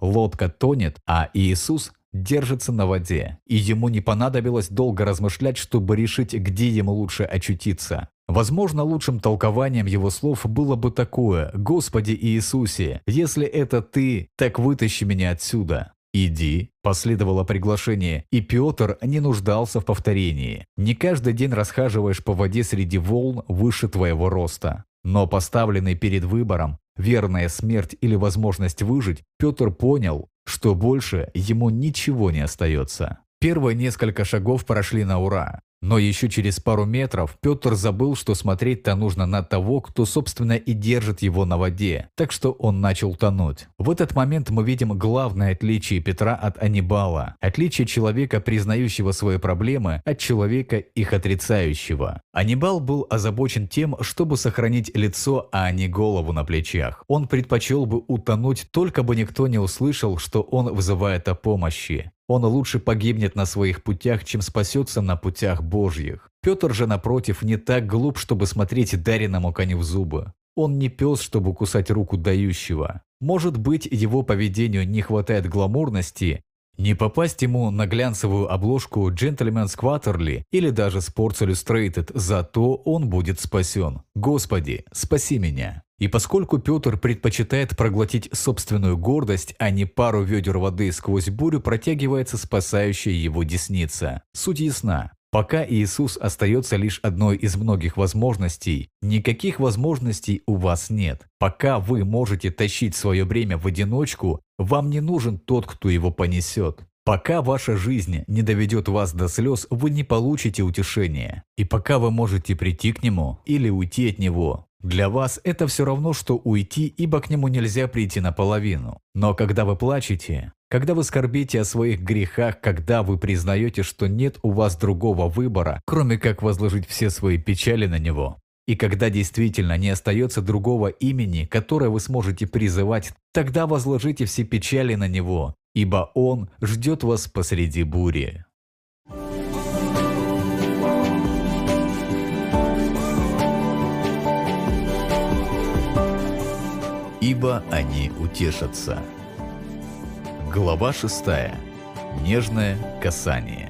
Лодка тонет, а Иисус держится на воде, и ему не понадобилось долго размышлять, чтобы решить, где ему лучше очутиться. Возможно, лучшим толкованием его слов было бы такое «Господи Иисусе, если это Ты, так вытащи меня отсюда». «Иди», – последовало приглашение, и Петр не нуждался в повторении. Не каждый день расхаживаешь по воде среди волн выше твоего роста. Но поставленный перед выбором, верная смерть или возможность выжить, Петр понял, что больше ему ничего не остается. Первые несколько шагов прошли на ура. Но еще через пару метров Петр забыл, что смотреть-то нужно на того, кто, собственно, и держит его на воде, так что он начал тонуть. В этот момент мы видим главное отличие Петра от Анибала. Отличие человека, признающего свои проблемы, от человека, их отрицающего. Анибал был озабочен тем, чтобы сохранить лицо, а не голову на плечах. Он предпочел бы утонуть, только бы никто не услышал, что он вызывает о помощи. Он лучше погибнет на своих путях, чем спасется на путях Божьих. Петр же, напротив, не так глуп, чтобы смотреть дареному коню в зубы. Он не пес, чтобы кусать руку дающего. Может быть, его поведению не хватает гламурности, не попасть ему на глянцевую обложку Gentleman's Quarterly или даже Sports Illustrated, зато он будет спасен. Господи, спаси меня. И поскольку Петр предпочитает проглотить собственную гордость, а не пару ведер воды сквозь бурю, протягивается спасающая его десница. Суть ясна. Пока Иисус остается лишь одной из многих возможностей, никаких возможностей у вас нет. Пока вы можете тащить свое бремя в одиночку, вам не нужен тот, кто его понесет. Пока ваша жизнь не доведет вас до слез, вы не получите утешения. И пока вы можете прийти к нему или уйти от него, Для вас это все равно, что уйти, ибо к нему нельзя прийти наполовину. Но когда вы плачете, когда вы скорбите о своих грехах, когда вы признаете, что нет у вас другого выбора, кроме как возложить все свои печали на него, и когда действительно не остается другого имени, которое вы сможете призывать, тогда возложите все печали на него, ибо он ждет вас посреди бури. Ибо они утешатся. Глава 6. Нежное касание.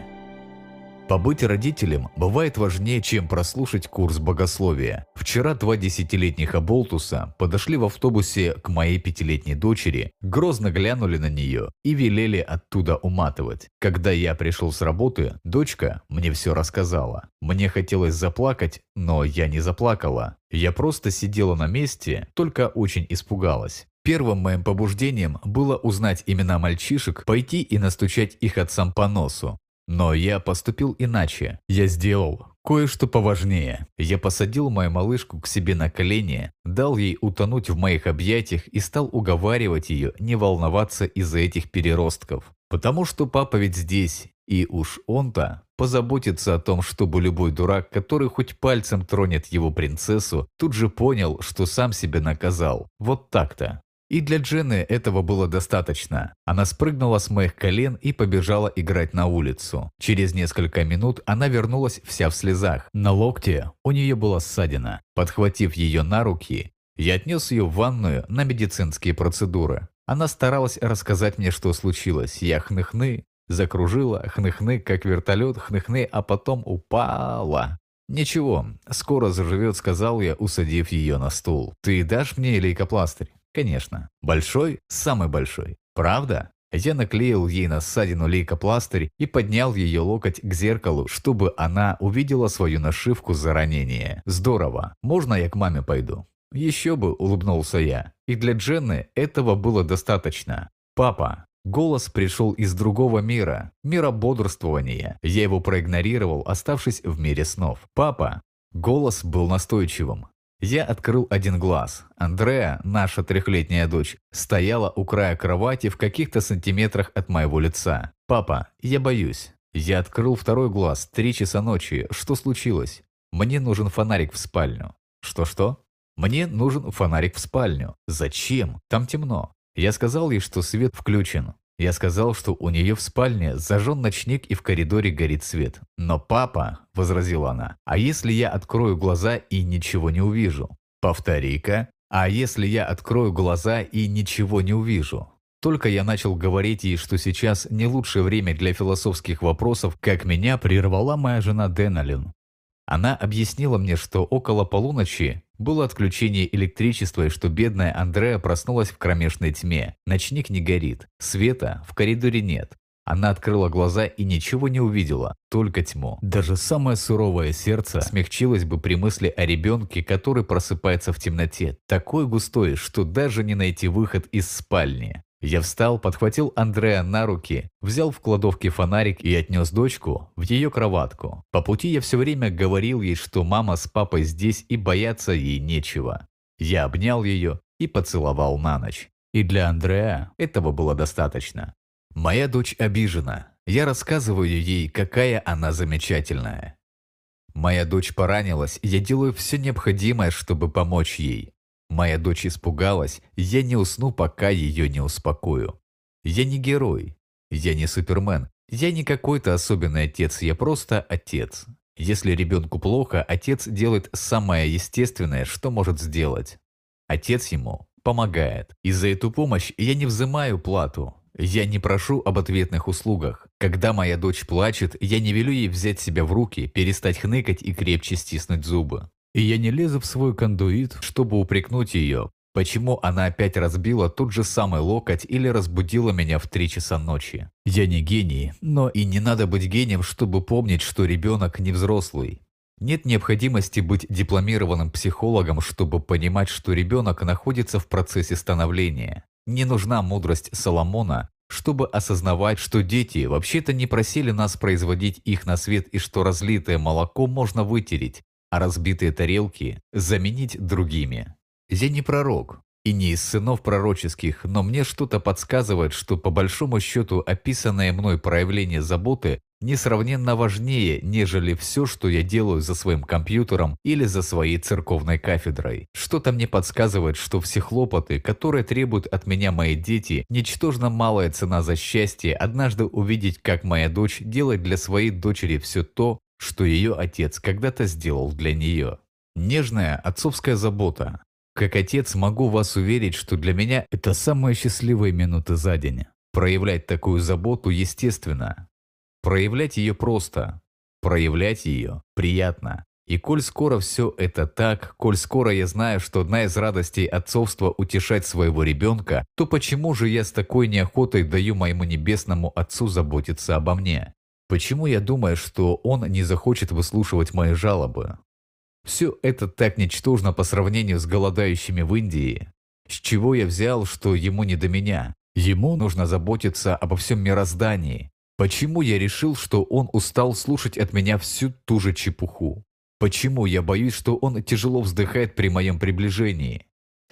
Побыть родителем бывает важнее, чем прослушать курс богословия. Вчера два десятилетних оболтуса подошли в автобусе к моей пятилетней дочери, грозно глянули на нее и велели оттуда уматывать. Когда я пришел с работы, дочка мне все рассказала. Мне хотелось заплакать, но я не заплакала. Я просто сидела на месте, только очень испугалась. Первым моим побуждением было узнать имена мальчишек, пойти и настучать их отцам по носу. Но я поступил иначе. Я сделал кое-что поважнее. Я посадил мою малышку к себе на колени, дал ей утонуть в моих объятиях и стал уговаривать ее не волноваться из-за этих переростков. Потому что папа ведь здесь, и уж он-то позаботится о том, чтобы любой дурак, который хоть пальцем тронет его принцессу, тут же понял, что сам себя наказал. Вот так-то. И для Джены этого было достаточно. Она спрыгнула с моих колен и побежала играть на улицу. Через несколько минут она вернулась вся в слезах. На локте у нее была ссадина. Подхватив ее на руки, я отнес ее в ванную на медицинские процедуры. Она старалась рассказать мне, что случилось. Я хныхны, закружила, хныхны, как вертолет, хныхны, а потом упала. «Ничего, скоро заживет», — сказал я, усадив ее на стул. «Ты дашь мне лейкопластырь?» Конечно. Большой – самый большой. Правда? Я наклеил ей на ссадину лейкопластырь и поднял ее локоть к зеркалу, чтобы она увидела свою нашивку за ранение. Здорово. Можно я к маме пойду? Еще бы, улыбнулся я. И для Дженны этого было достаточно. Папа. Голос пришел из другого мира, мира бодрствования. Я его проигнорировал, оставшись в мире снов. Папа. Голос был настойчивым. Я открыл один глаз. Андреа, наша трехлетняя дочь, стояла у края кровати в каких-то сантиметрах от моего лица. «Папа, я боюсь». Я открыл второй глаз. Три часа ночи. Что случилось? Мне нужен фонарик в спальню. Что-что? Мне нужен фонарик в спальню. Зачем? Там темно. Я сказал ей, что свет включен. Я сказал, что у нее в спальне зажжен ночник и в коридоре горит свет. «Но папа», – возразила она, – «а если я открою глаза и ничего не увижу?» «Повтори-ка». «А если я открою глаза и ничего не увижу?» Только я начал говорить ей, что сейчас не лучшее время для философских вопросов, как меня прервала моя жена Деналин. Она объяснила мне, что около полуночи было отключение электричества и что бедная Андреа проснулась в кромешной тьме. Ночник не горит, света в коридоре нет. Она открыла глаза и ничего не увидела, только тьму. Даже самое суровое сердце смягчилось бы при мысли о ребенке, который просыпается в темноте, такой густой, что даже не найти выход из спальни. Я встал, подхватил Андрея на руки, взял в кладовке фонарик и отнес дочку в ее кроватку. По пути я все время говорил ей, что мама с папой здесь и бояться ей нечего. Я обнял ее и поцеловал на ночь. И для Андрея этого было достаточно. Моя дочь обижена. Я рассказываю ей, какая она замечательная. Моя дочь поранилась, я делаю все необходимое, чтобы помочь ей. Моя дочь испугалась, я не усну, пока ее не успокою. Я не герой, я не супермен, я не какой-то особенный отец, я просто отец. Если ребенку плохо, отец делает самое естественное, что может сделать. Отец ему помогает. И за эту помощь я не взимаю плату. Я не прошу об ответных услугах. Когда моя дочь плачет, я не велю ей взять себя в руки, перестать хныкать и крепче стиснуть зубы. И я не лезу в свой кондуит, чтобы упрекнуть ее, почему она опять разбила тот же самый локоть или разбудила меня в три часа ночи. Я не гений, но и не надо быть гением, чтобы помнить, что ребенок не взрослый. Нет необходимости быть дипломированным психологом, чтобы понимать, что ребенок находится в процессе становления. Не нужна мудрость Соломона, чтобы осознавать, что дети вообще-то не просили нас производить их на свет и что разлитое молоко можно вытереть, а разбитые тарелки заменить другими. Я не пророк и не из сынов пророческих, но мне что-то подсказывает, что по большому счету описанное мной проявление заботы несравненно важнее, нежели все, что я делаю за своим компьютером или за своей церковной кафедрой. Что-то мне подсказывает, что все хлопоты, которые требуют от меня мои дети, ничтожно малая цена за счастье однажды увидеть, как моя дочь делает для своей дочери все то, что ее отец когда-то сделал для нее. Нежная отцовская забота. Как отец могу вас уверить, что для меня это самые счастливые минуты за день. Проявлять такую заботу естественно. Проявлять ее просто. Проявлять ее приятно. И коль скоро все это так, коль скоро я знаю, что одна из радостей отцовства утешать своего ребенка, то почему же я с такой неохотой даю моему небесному отцу заботиться обо мне? Почему я думаю, что он не захочет выслушивать мои жалобы? Все это так ничтожно по сравнению с голодающими в Индии. С чего я взял, что ему не до меня? Ему нужно заботиться обо всем мироздании. Почему я решил, что он устал слушать от меня всю ту же чепуху? Почему я боюсь, что он тяжело вздыхает при моем приближении?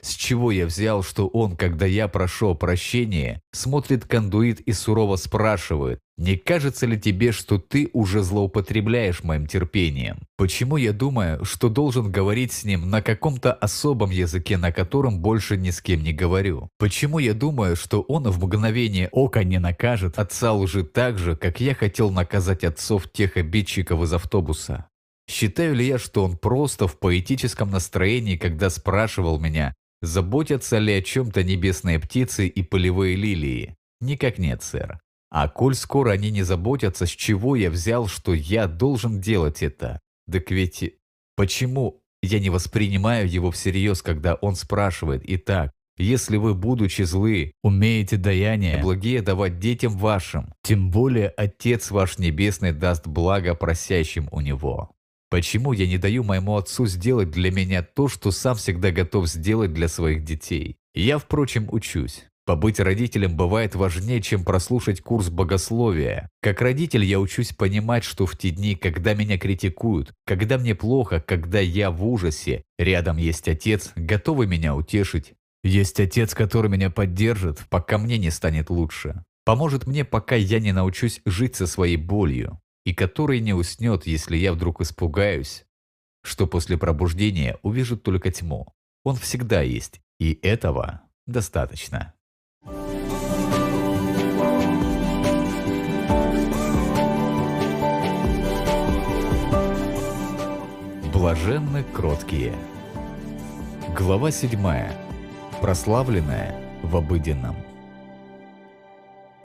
С чего я взял, что он, когда я прошу прощения, смотрит кондуит и сурово спрашивает, не кажется ли тебе, что ты уже злоупотребляешь моим терпением? Почему я думаю, что должен говорить с ним на каком-то особом языке, на котором больше ни с кем не говорю? Почему я думаю, что он в мгновение ока не накажет отца лжи так же, как я хотел наказать отцов тех обидчиков из автобуса? Считаю ли я, что он просто в поэтическом настроении, когда спрашивал меня, Заботятся ли о чем-то небесные птицы и полевые лилии? Никак нет, сэр. А коль скоро они не заботятся, с чего я взял, что я должен делать это? Так ведь почему я не воспринимаю его всерьез, когда он спрашивает «Итак, если вы, будучи злы, умеете даяние, благие давать детям вашим, тем более Отец ваш Небесный даст благо просящим у Него». Почему я не даю моему отцу сделать для меня то, что сам всегда готов сделать для своих детей? Я, впрочем, учусь. Побыть родителем бывает важнее, чем прослушать курс богословия. Как родитель я учусь понимать, что в те дни, когда меня критикуют, когда мне плохо, когда я в ужасе, рядом есть отец, готовый меня утешить. Есть отец, который меня поддержит, пока мне не станет лучше. Поможет мне, пока я не научусь жить со своей болью и который не уснет, если я вдруг испугаюсь, что после пробуждения увижу только тьму. Он всегда есть, и этого достаточно. Блаженны кроткие. Глава 7. Прославленная в обыденном.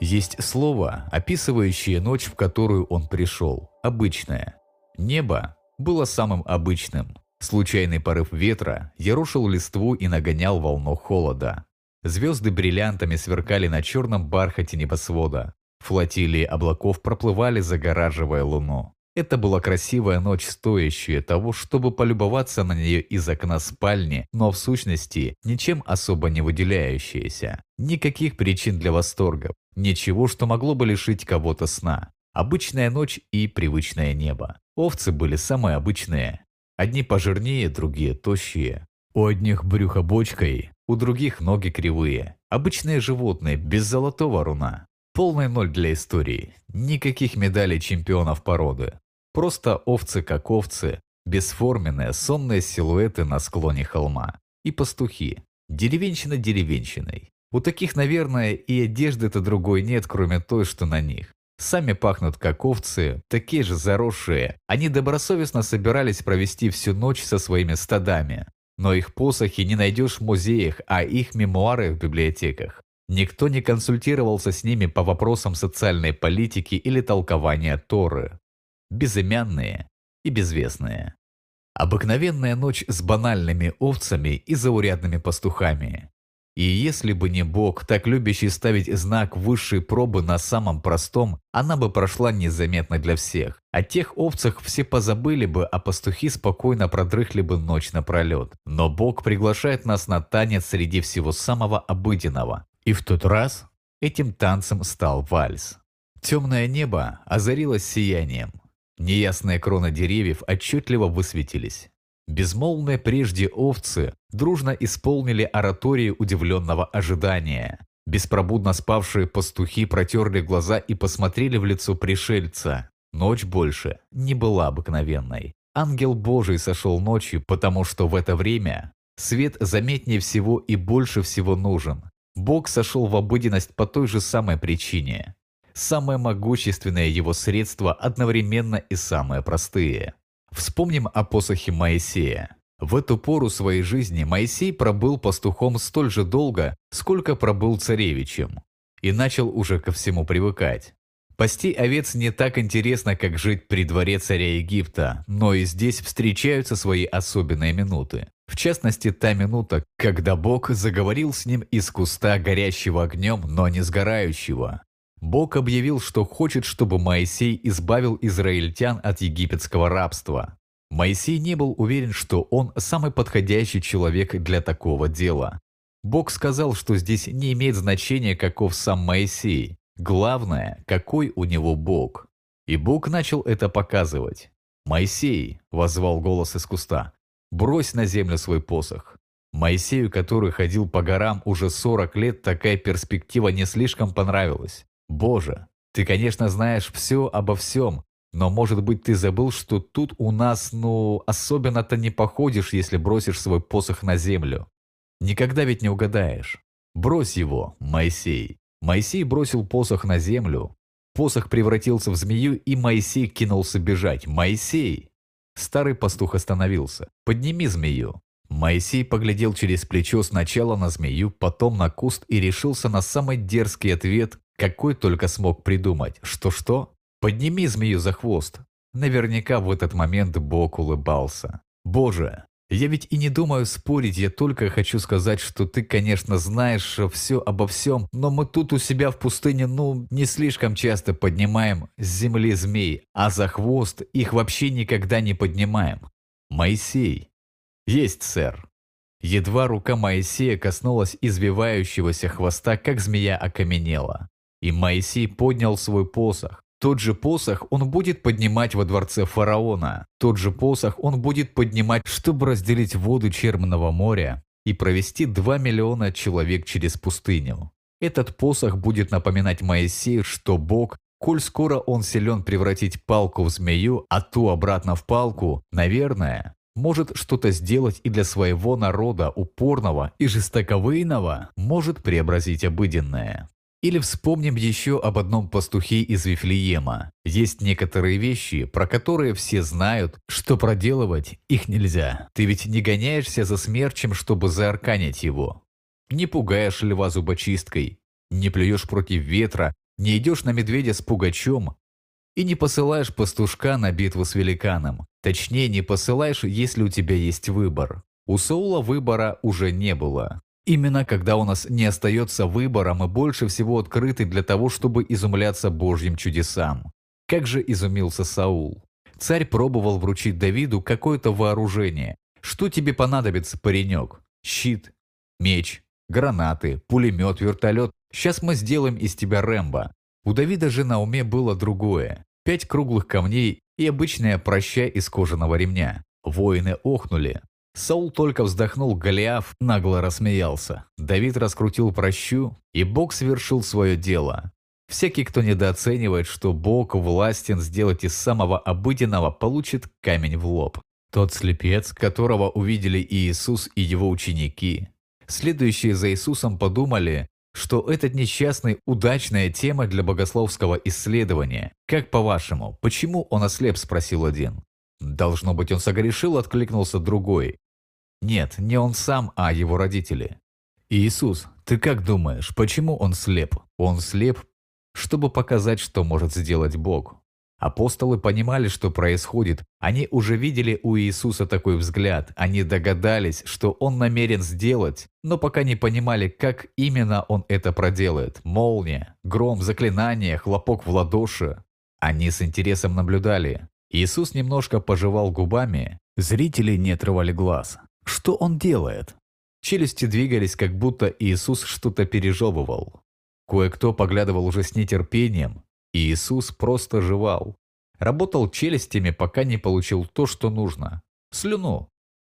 Есть слово, описывающее ночь, в которую он пришел, обычное. Небо было самым обычным. Случайный порыв ветра ярушил листву и нагонял волну холода. Звезды бриллиантами сверкали на черном бархате небосвода. Флотилии облаков проплывали, загораживая луну. Это была красивая ночь, стоящая того, чтобы полюбоваться на нее из окна спальни, но в сущности ничем особо не выделяющаяся. Никаких причин для восторга, ничего, что могло бы лишить кого-то сна. Обычная ночь и привычное небо. Овцы были самые обычные. Одни пожирнее, другие тощие. У одних брюхо бочкой, у других ноги кривые. Обычные животные, без золотого руна. Полный ноль для истории. Никаких медалей чемпионов породы. Просто овцы как овцы, бесформенные сонные силуэты на склоне холма. И пастухи. Деревенщина деревенщиной. У таких, наверное, и одежды-то другой нет, кроме той, что на них. Сами пахнут как овцы, такие же заросшие. Они добросовестно собирались провести всю ночь со своими стадами. Но их посохи не найдешь в музеях, а их мемуары в библиотеках. Никто не консультировался с ними по вопросам социальной политики или толкования Торы. Безымянные и безвестные. Обыкновенная ночь с банальными овцами и заурядными пастухами. И если бы не Бог, так любящий ставить знак высшей пробы на самом простом, она бы прошла незаметно для всех. О тех овцах все позабыли бы, а пастухи спокойно продрыхли бы ночь напролет. Но Бог приглашает нас на танец среди всего самого обыденного, и в тот раз этим танцем стал вальс. Темное небо озарилось сиянием. Неясные кроны деревьев отчетливо высветились. Безмолвные прежде овцы дружно исполнили оратории удивленного ожидания. Беспробудно спавшие пастухи протерли глаза и посмотрели в лицо пришельца. Ночь больше не была обыкновенной. Ангел Божий сошел ночью, потому что в это время свет заметнее всего и больше всего нужен. Бог сошел в обыденность по той же самой причине. Самое могущественное его средство одновременно и самое простые. Вспомним о посохе Моисея. В эту пору своей жизни Моисей пробыл пастухом столь же долго, сколько пробыл царевичем, и начал уже ко всему привыкать. Пасти овец не так интересно, как жить при дворе царя Египта, но и здесь встречаются свои особенные минуты. В частности, та минута, когда Бог заговорил с ним из куста горящего огнем, но не сгорающего. Бог объявил, что хочет, чтобы Моисей избавил израильтян от египетского рабства. Моисей не был уверен, что он самый подходящий человек для такого дела. Бог сказал, что здесь не имеет значения, каков сам Моисей. Главное, какой у него Бог. И Бог начал это показывать. «Моисей!» – возвал голос из куста. «Брось на землю свой посох». Моисею, который ходил по горам уже 40 лет, такая перспектива не слишком понравилась. «Боже, ты, конечно, знаешь все обо всем, но, может быть, ты забыл, что тут у нас, ну, особенно-то не походишь, если бросишь свой посох на землю. Никогда ведь не угадаешь. Брось его, Моисей. Моисей бросил посох на землю. Посох превратился в змею, и Моисей кинулся бежать. «Моисей!» Старый пастух остановился. «Подними змею!» Моисей поглядел через плечо сначала на змею, потом на куст и решился на самый дерзкий ответ, какой только смог придумать. Что-что? «Подними змею за хвост!» Наверняка в этот момент Бог улыбался. «Боже, я ведь и не думаю спорить, я только хочу сказать, что ты, конечно, знаешь все обо всем, но мы тут у себя в пустыне, ну, не слишком часто поднимаем с земли змей, а за хвост их вообще никогда не поднимаем. Моисей. Есть, сэр. Едва рука Моисея коснулась извивающегося хвоста, как змея окаменела. И Моисей поднял свой посох. Тот же посох он будет поднимать во дворце фараона. Тот же посох он будет поднимать, чтобы разделить воду Черного моря и провести 2 миллиона человек через пустыню. Этот посох будет напоминать Моисею, что Бог, коль скоро он силен превратить палку в змею, а ту обратно в палку, наверное, может что-то сделать и для своего народа упорного и жестоковыйного, может преобразить обыденное. Или вспомним еще об одном пастухе из Вифлеема. Есть некоторые вещи, про которые все знают, что проделывать их нельзя. Ты ведь не гоняешься за смерчем, чтобы заарканить его. Не пугаешь льва зубочисткой, не плюешь против ветра, не идешь на медведя с пугачом и не посылаешь пастушка на битву с великаном. Точнее, не посылаешь, если у тебя есть выбор. У Саула выбора уже не было. Именно когда у нас не остается выбора, мы больше всего открыты для того, чтобы изумляться Божьим чудесам. Как же изумился Саул. Царь пробовал вручить Давиду какое-то вооружение. Что тебе понадобится, паренек? Щит, меч, гранаты, пулемет, вертолет. Сейчас мы сделаем из тебя Рэмбо. У Давида же на уме было другое. Пять круглых камней и обычная проща из кожаного ремня. Воины охнули. Саул только вздохнул, Голиаф нагло рассмеялся. Давид раскрутил прощу, и Бог совершил свое дело. Всякий, кто недооценивает, что Бог властен сделать из самого обыденного, получит камень в лоб. Тот слепец, которого увидели и Иисус, и его ученики. Следующие за Иисусом подумали, что этот несчастный – удачная тема для богословского исследования. «Как по-вашему, почему он ослеп?» – спросил один. Должно быть, он согрешил, откликнулся другой. Нет, не он сам, а его родители. Иисус, ты как думаешь, почему он слеп? Он слеп, чтобы показать, что может сделать Бог. Апостолы понимали, что происходит. Они уже видели у Иисуса такой взгляд. Они догадались, что Он намерен сделать, но пока не понимали, как именно Он это проделает. Молния, гром, заклинание, хлопок в ладоши. Они с интересом наблюдали. Иисус немножко пожевал губами, зрители не отрывали глаз. Что он делает? Челюсти двигались, как будто Иисус что-то пережевывал. Кое-кто поглядывал уже с нетерпением, и Иисус просто жевал. Работал челюстями, пока не получил то, что нужно. Слюну.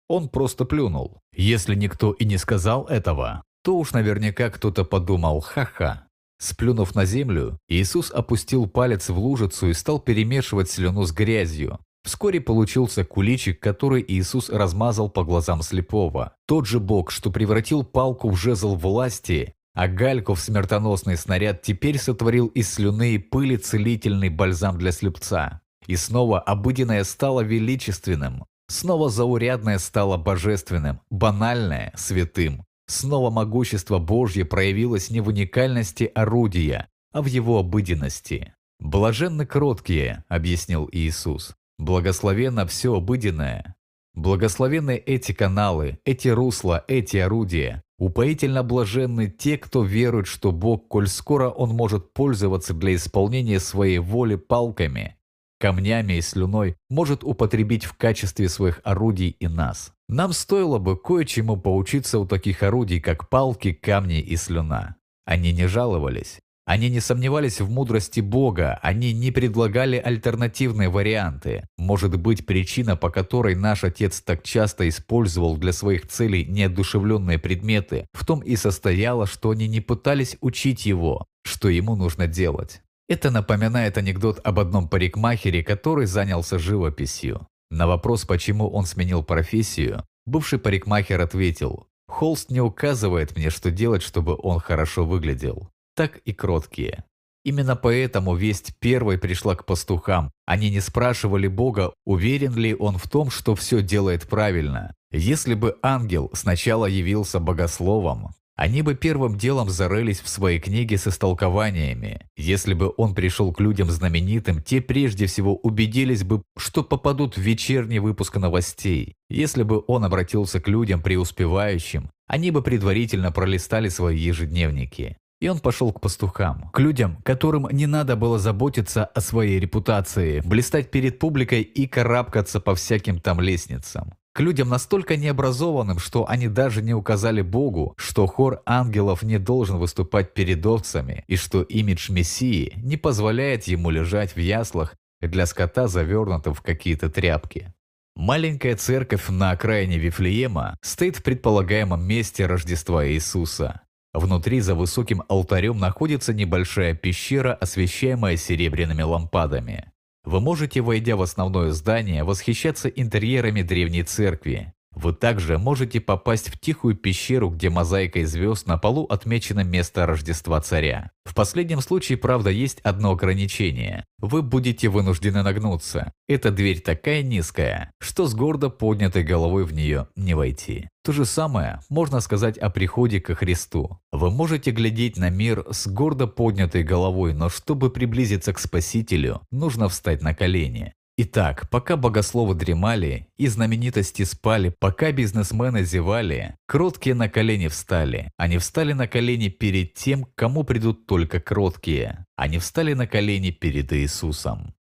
Он просто плюнул. Если никто и не сказал этого, то уж наверняка кто-то подумал «ха-ха». Сплюнув на землю, Иисус опустил палец в лужицу и стал перемешивать слюну с грязью. Вскоре получился куличик, который Иисус размазал по глазам слепого. Тот же Бог, что превратил палку в жезл власти, а гальку в смертоносный снаряд теперь сотворил из слюны и пыли целительный бальзам для слепца. И снова обыденное стало величественным, снова заурядное стало божественным, банальное – святым. Снова могущество Божье проявилось не в уникальности орудия, а в его обыденности. «Блаженны кроткие», – объяснил Иисус. «Благословенно все обыденное. Благословенны эти каналы, эти русла, эти орудия. Упоительно блаженны те, кто верует, что Бог, коль скоро Он может пользоваться для исполнения своей воли палками, камнями и слюной, может употребить в качестве своих орудий и нас. Нам стоило бы кое-чему поучиться у таких орудий, как палки, камни и слюна. Они не жаловались. Они не сомневались в мудрости Бога, они не предлагали альтернативные варианты. Может быть, причина, по которой наш Отец так часто использовал для своих целей неодушевленные предметы, в том и состояла, что они не пытались учить Его, что Ему нужно делать. Это напоминает анекдот об одном парикмахере, который занялся живописью. На вопрос, почему он сменил профессию, бывший парикмахер ответил, «Холст не указывает мне, что делать, чтобы он хорошо выглядел. Так и кроткие». Именно поэтому весть первой пришла к пастухам. Они не спрашивали Бога, уверен ли он в том, что все делает правильно. Если бы ангел сначала явился богословом, они бы первым делом зарылись в свои книги с истолкованиями. Если бы он пришел к людям знаменитым, те прежде всего убедились бы, что попадут в вечерний выпуск новостей. Если бы он обратился к людям преуспевающим, они бы предварительно пролистали свои ежедневники. И он пошел к пастухам, к людям, которым не надо было заботиться о своей репутации, блистать перед публикой и карабкаться по всяким там лестницам к людям настолько необразованным, что они даже не указали Богу, что хор ангелов не должен выступать перед овцами и что имидж Мессии не позволяет ему лежать в яслах для скота, завернутым в какие-то тряпки. Маленькая церковь на окраине Вифлеема стоит в предполагаемом месте Рождества Иисуса. Внутри за высоким алтарем находится небольшая пещера, освещаемая серебряными лампадами. Вы можете, войдя в основное здание, восхищаться интерьерами древней церкви. Вы также можете попасть в тихую пещеру, где мозаикой звезд на полу отмечено место Рождества Царя. В последнем случае, правда, есть одно ограничение. Вы будете вынуждены нагнуться. Эта дверь такая низкая, что с гордо поднятой головой в нее не войти. То же самое можно сказать о приходе ко Христу. Вы можете глядеть на мир с гордо поднятой головой, но чтобы приблизиться к Спасителю, нужно встать на колени. Итак, пока богословы дремали и знаменитости спали, пока бизнесмены зевали, кроткие на колени встали. Они встали на колени перед тем, кому придут только кроткие. Они встали на колени перед Иисусом.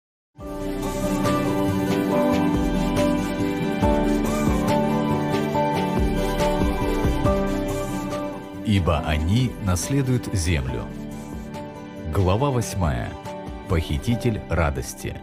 Ибо они наследуют землю. Глава 8. Похититель радости.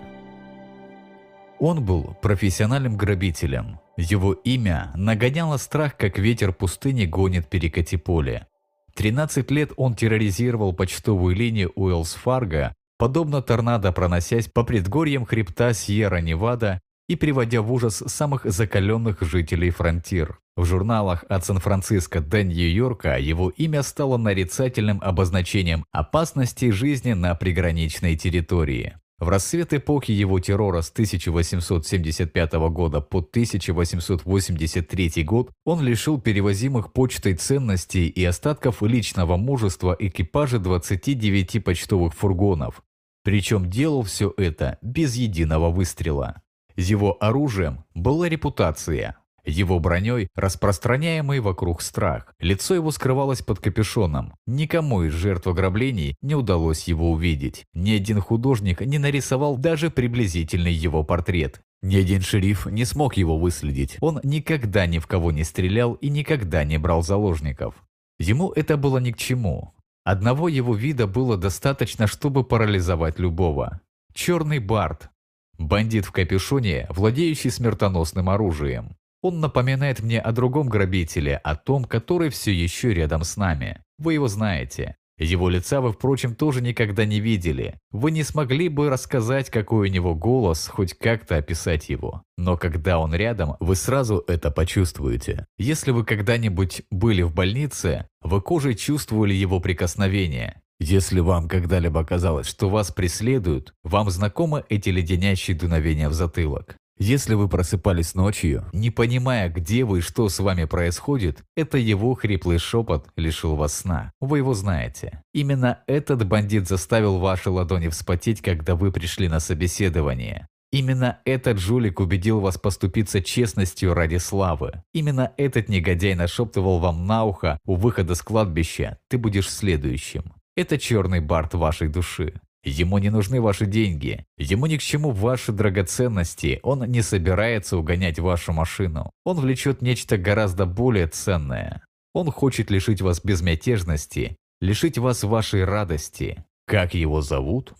Он был профессиональным грабителем. Его имя нагоняло страх, как ветер пустыни гонит перекати поле. 13 лет он терроризировал почтовую линию Уэллс-Фарго, подобно торнадо проносясь по предгорьям хребта Сьерра-Невада и приводя в ужас самых закаленных жителей фронтир. В журналах от Сан-Франциско до Нью-Йорка его имя стало нарицательным обозначением опасности жизни на приграничной территории. В рассвет эпохи его террора с 1875 года по 1883 год он лишил перевозимых почтой ценностей и остатков личного мужества экипажа 29 почтовых фургонов. Причем делал все это без единого выстрела. Его оружием была репутация, его броней распространяемый вокруг страх. Лицо его скрывалось под капюшоном. Никому из жертв ограблений не удалось его увидеть. Ни один художник не нарисовал даже приблизительный его портрет. Ни один шериф не смог его выследить. Он никогда ни в кого не стрелял и никогда не брал заложников. Ему это было ни к чему. Одного его вида было достаточно, чтобы парализовать любого. Черный бард, Бандит в капюшоне, владеющий смертоносным оружием. Он напоминает мне о другом грабителе, о том, который все еще рядом с нами. Вы его знаете. Его лица вы, впрочем, тоже никогда не видели. Вы не смогли бы рассказать, какой у него голос, хоть как-то описать его. Но когда он рядом, вы сразу это почувствуете. Если вы когда-нибудь были в больнице, вы кожей чувствовали его прикосновение. Если вам когда-либо казалось, что вас преследуют, вам знакомы эти леденящие дуновения в затылок. Если вы просыпались ночью, не понимая, где вы и что с вами происходит, это его хриплый шепот лишил вас сна. Вы его знаете. Именно этот бандит заставил ваши ладони вспотеть, когда вы пришли на собеседование. Именно этот жулик убедил вас поступиться честностью ради славы. Именно этот негодяй нашептывал вам на ухо у выхода с кладбища «ты будешь следующим». Это черный бард вашей души. Ему не нужны ваши деньги, ему ни к чему ваши драгоценности, он не собирается угонять вашу машину. Он влечет нечто гораздо более ценное. Он хочет лишить вас безмятежности, лишить вас вашей радости. Как его зовут?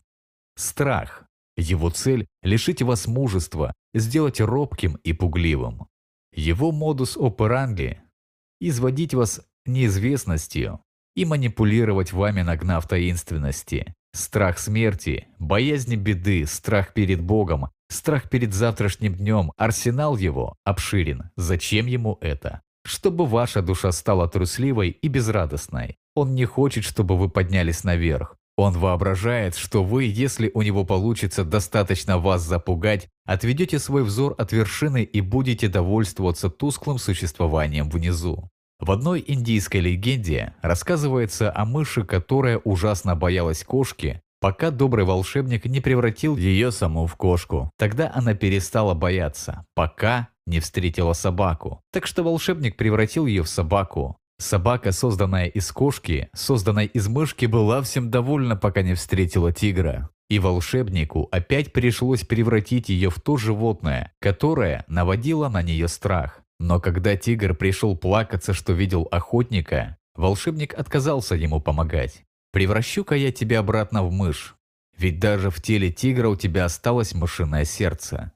Страх. Его цель – лишить вас мужества, сделать робким и пугливым. Его модус операнди – изводить вас неизвестностью и манипулировать вами, нагнав таинственности. Страх смерти, боязнь беды, страх перед Богом, страх перед завтрашним днем, арсенал его обширен. Зачем ему это? Чтобы ваша душа стала трусливой и безрадостной. Он не хочет, чтобы вы поднялись наверх. Он воображает, что вы, если у него получится достаточно вас запугать, отведете свой взор от вершины и будете довольствоваться тусклым существованием внизу. В одной индийской легенде рассказывается о мыши, которая ужасно боялась кошки, пока добрый волшебник не превратил ее саму в кошку. Тогда она перестала бояться, пока не встретила собаку. Так что волшебник превратил ее в собаку. Собака, созданная из кошки, созданной из мышки, была всем довольна, пока не встретила тигра. И волшебнику опять пришлось превратить ее в то животное, которое наводило на нее страх. Но когда тигр пришел плакаться, что видел охотника, волшебник отказался ему помогать. «Превращу-ка я тебя обратно в мышь, ведь даже в теле тигра у тебя осталось мышиное сердце».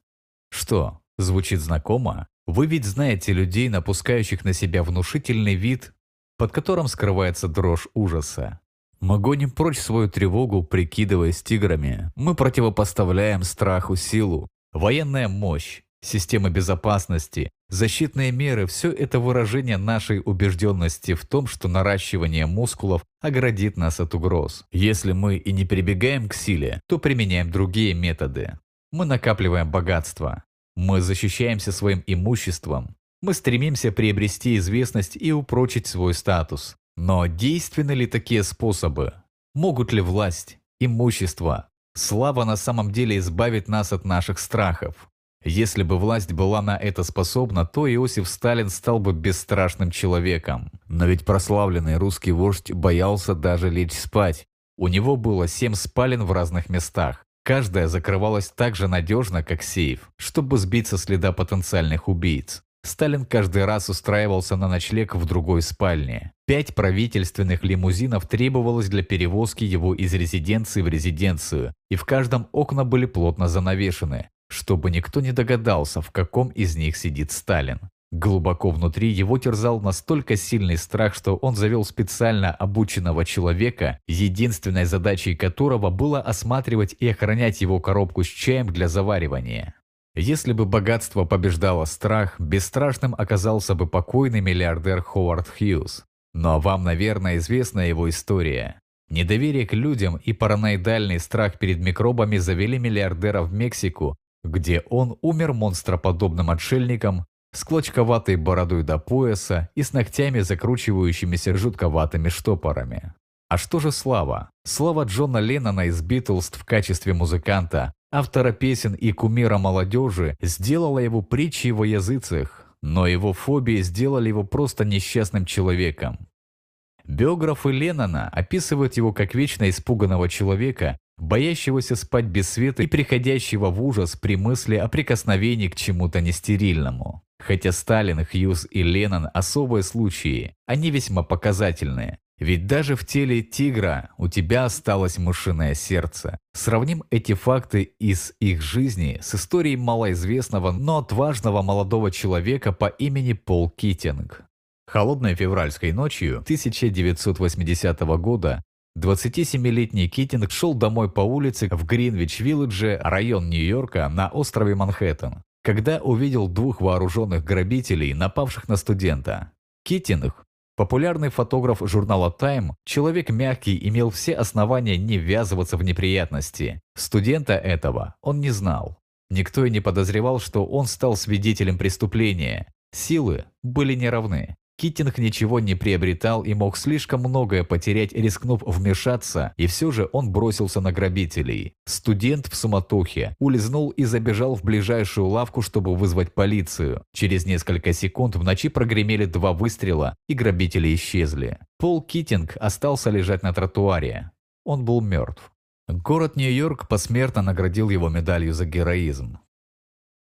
Что, звучит знакомо? Вы ведь знаете людей, напускающих на себя внушительный вид, под которым скрывается дрожь ужаса. Мы гоним прочь свою тревогу, прикидываясь тиграми. Мы противопоставляем страху силу, военная мощь, система безопасности, защитные меры – все это выражение нашей убежденности в том, что наращивание мускулов оградит нас от угроз. Если мы и не прибегаем к силе, то применяем другие методы. Мы накапливаем богатство. Мы защищаемся своим имуществом. Мы стремимся приобрести известность и упрочить свой статус. Но действенны ли такие способы? Могут ли власть, имущество, слава на самом деле избавить нас от наших страхов? Если бы власть была на это способна, то Иосиф Сталин стал бы бесстрашным человеком. Но ведь прославленный русский вождь боялся даже лечь спать. У него было семь спален в разных местах. Каждая закрывалась так же надежно, как сейф, чтобы сбить со следа потенциальных убийц. Сталин каждый раз устраивался на ночлег в другой спальне. Пять правительственных лимузинов требовалось для перевозки его из резиденции в резиденцию, и в каждом окна были плотно занавешены, чтобы никто не догадался, в каком из них сидит Сталин. Глубоко внутри его терзал настолько сильный страх, что он завел специально обученного человека, единственной задачей которого было осматривать и охранять его коробку с чаем для заваривания. Если бы богатство побеждало страх, бесстрашным оказался бы покойный миллиардер Ховард Хьюз. Но вам, наверное, известна его история. Недоверие к людям и параноидальный страх перед микробами завели миллиардера в Мексику, где он умер монстроподобным отшельником с клочковатой бородой до пояса и с ногтями, закручивающимися жутковатыми штопорами. А что же слава? Слава Джона Леннона из Битлз в качестве музыканта, автора песен и кумира молодежи, сделала его притчей во языцах, но его фобии сделали его просто несчастным человеком. Биографы Леннона описывают его как вечно испуганного человека, боящегося спать без света и приходящего в ужас при мысли о прикосновении к чему-то нестерильному. Хотя Сталин, Хьюз и Леннон – особые случаи, они весьма показательные. Ведь даже в теле тигра у тебя осталось мышиное сердце. Сравним эти факты из их жизни с историей малоизвестного, но отважного молодого человека по имени Пол Китинг. Холодной февральской ночью 1980 года 27-летний Китинг шел домой по улице в Гринвич-Вилледже, район Нью-Йорка, на острове Манхэттен, когда увидел двух вооруженных грабителей, напавших на студента. Китинг Популярный фотограф журнала Time, человек мягкий, имел все основания не ввязываться в неприятности. Студента этого он не знал. Никто и не подозревал, что он стал свидетелем преступления. Силы были неравны. Китинг ничего не приобретал и мог слишком многое потерять, рискнув вмешаться, и все же он бросился на грабителей. Студент в суматохе улизнул и забежал в ближайшую лавку, чтобы вызвать полицию. Через несколько секунд в ночи прогремели два выстрела, и грабители исчезли. Пол Китинг остался лежать на тротуаре. Он был мертв. Город Нью-Йорк посмертно наградил его медалью за героизм.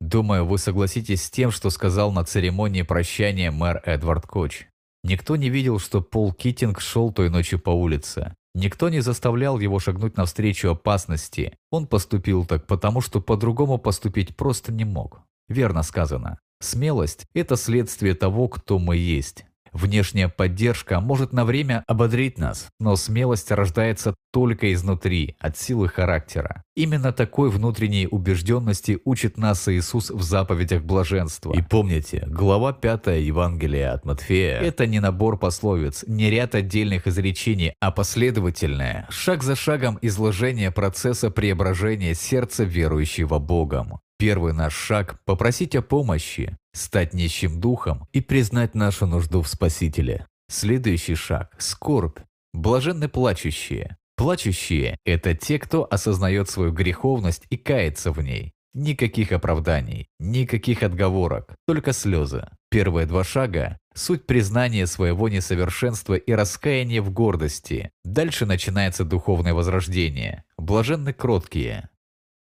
Думаю, вы согласитесь с тем, что сказал на церемонии прощания мэр Эдвард Коч. Никто не видел, что Пол Китинг шел той ночью по улице. Никто не заставлял его шагнуть навстречу опасности. Он поступил так, потому что по-другому поступить просто не мог. Верно сказано. Смелость – это следствие того, кто мы есть. Внешняя поддержка может на время ободрить нас, но смелость рождается только изнутри, от силы характера. Именно такой внутренней убежденности учит нас Иисус в заповедях блаженства. И помните, глава 5 Евангелия от Матфея – это не набор пословиц, не ряд отдельных изречений, а последовательное, шаг за шагом изложение процесса преображения сердца верующего Богом. Первый наш шаг – попросить о помощи, стать нищим духом и признать нашу нужду в Спасителе. Следующий шаг – скорбь. Блаженны плачущие. Плачущие – это те, кто осознает свою греховность и кается в ней. Никаких оправданий, никаких отговорок, только слезы. Первые два шага – суть признания своего несовершенства и раскаяния в гордости. Дальше начинается духовное возрождение. Блаженны кроткие,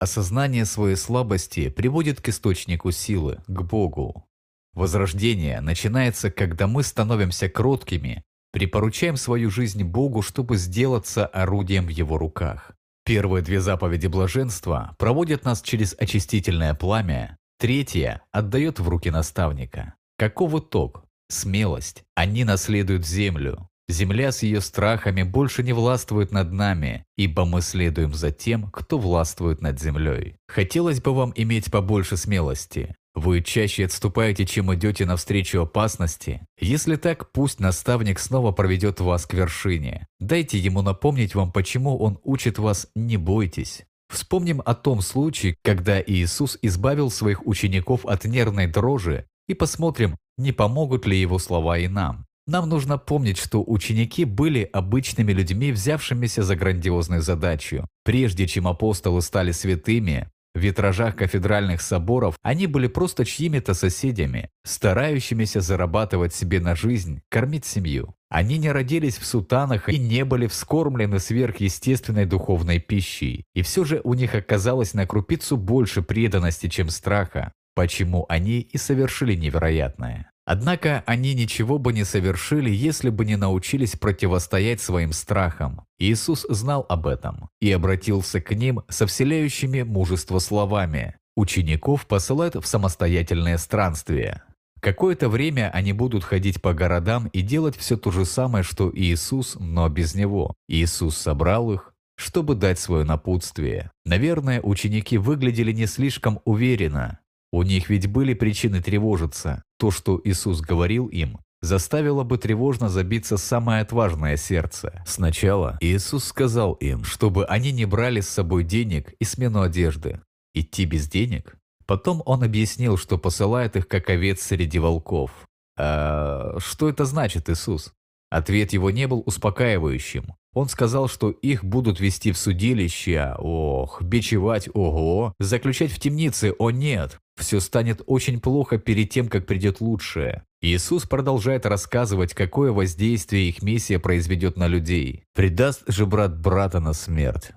Осознание своей слабости приводит к источнику силы, к Богу. Возрождение начинается, когда мы становимся кроткими, припоручаем свою жизнь Богу, чтобы сделаться орудием в Его руках. Первые две заповеди блаженства проводят нас через очистительное пламя, третья отдает в руки наставника. Каков итог? Смелость. Они наследуют землю. Земля с ее страхами больше не властвует над нами, ибо мы следуем за тем, кто властвует над землей. Хотелось бы вам иметь побольше смелости. Вы чаще отступаете, чем идете навстречу опасности. Если так, пусть наставник снова проведет вас к вершине. Дайте ему напомнить вам, почему он учит вас «не бойтесь». Вспомним о том случае, когда Иисус избавил своих учеников от нервной дрожи и посмотрим, не помогут ли его слова и нам. Нам нужно помнить, что ученики были обычными людьми, взявшимися за грандиозную задачу. Прежде чем апостолы стали святыми, в витражах кафедральных соборов они были просто чьими-то соседями, старающимися зарабатывать себе на жизнь, кормить семью. Они не родились в сутанах и не были вскормлены сверхъестественной духовной пищей. И все же у них оказалось на крупицу больше преданности, чем страха, почему они и совершили невероятное. Однако они ничего бы не совершили, если бы не научились противостоять своим страхам. Иисус знал об этом и обратился к ним со вселяющими мужество словами. Учеников посылают в самостоятельное странствие. Какое-то время они будут ходить по городам и делать все то же самое, что Иисус, но без Него. Иисус собрал их, чтобы дать свое напутствие. Наверное, ученики выглядели не слишком уверенно, у них ведь были причины тревожиться. То, что Иисус говорил им, заставило бы тревожно забиться самое отважное сердце. Сначала Иисус сказал им, чтобы они не брали с собой денег и смену одежды. Идти без денег? Потом он объяснил, что посылает их как овец среди волков. А что это значит, Иисус? Ответ его не был успокаивающим. Он сказал, что их будут вести в судилище, ох, бичевать, ого, заключать в темнице, о нет. Все станет очень плохо перед тем, как придет лучшее. Иисус продолжает рассказывать, какое воздействие их миссия произведет на людей. «Предаст же брат брата на смерть,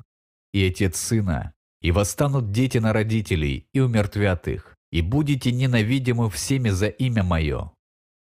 и отец сына, и восстанут дети на родителей, и умертвят их, и будете ненавидимы всеми за имя Мое.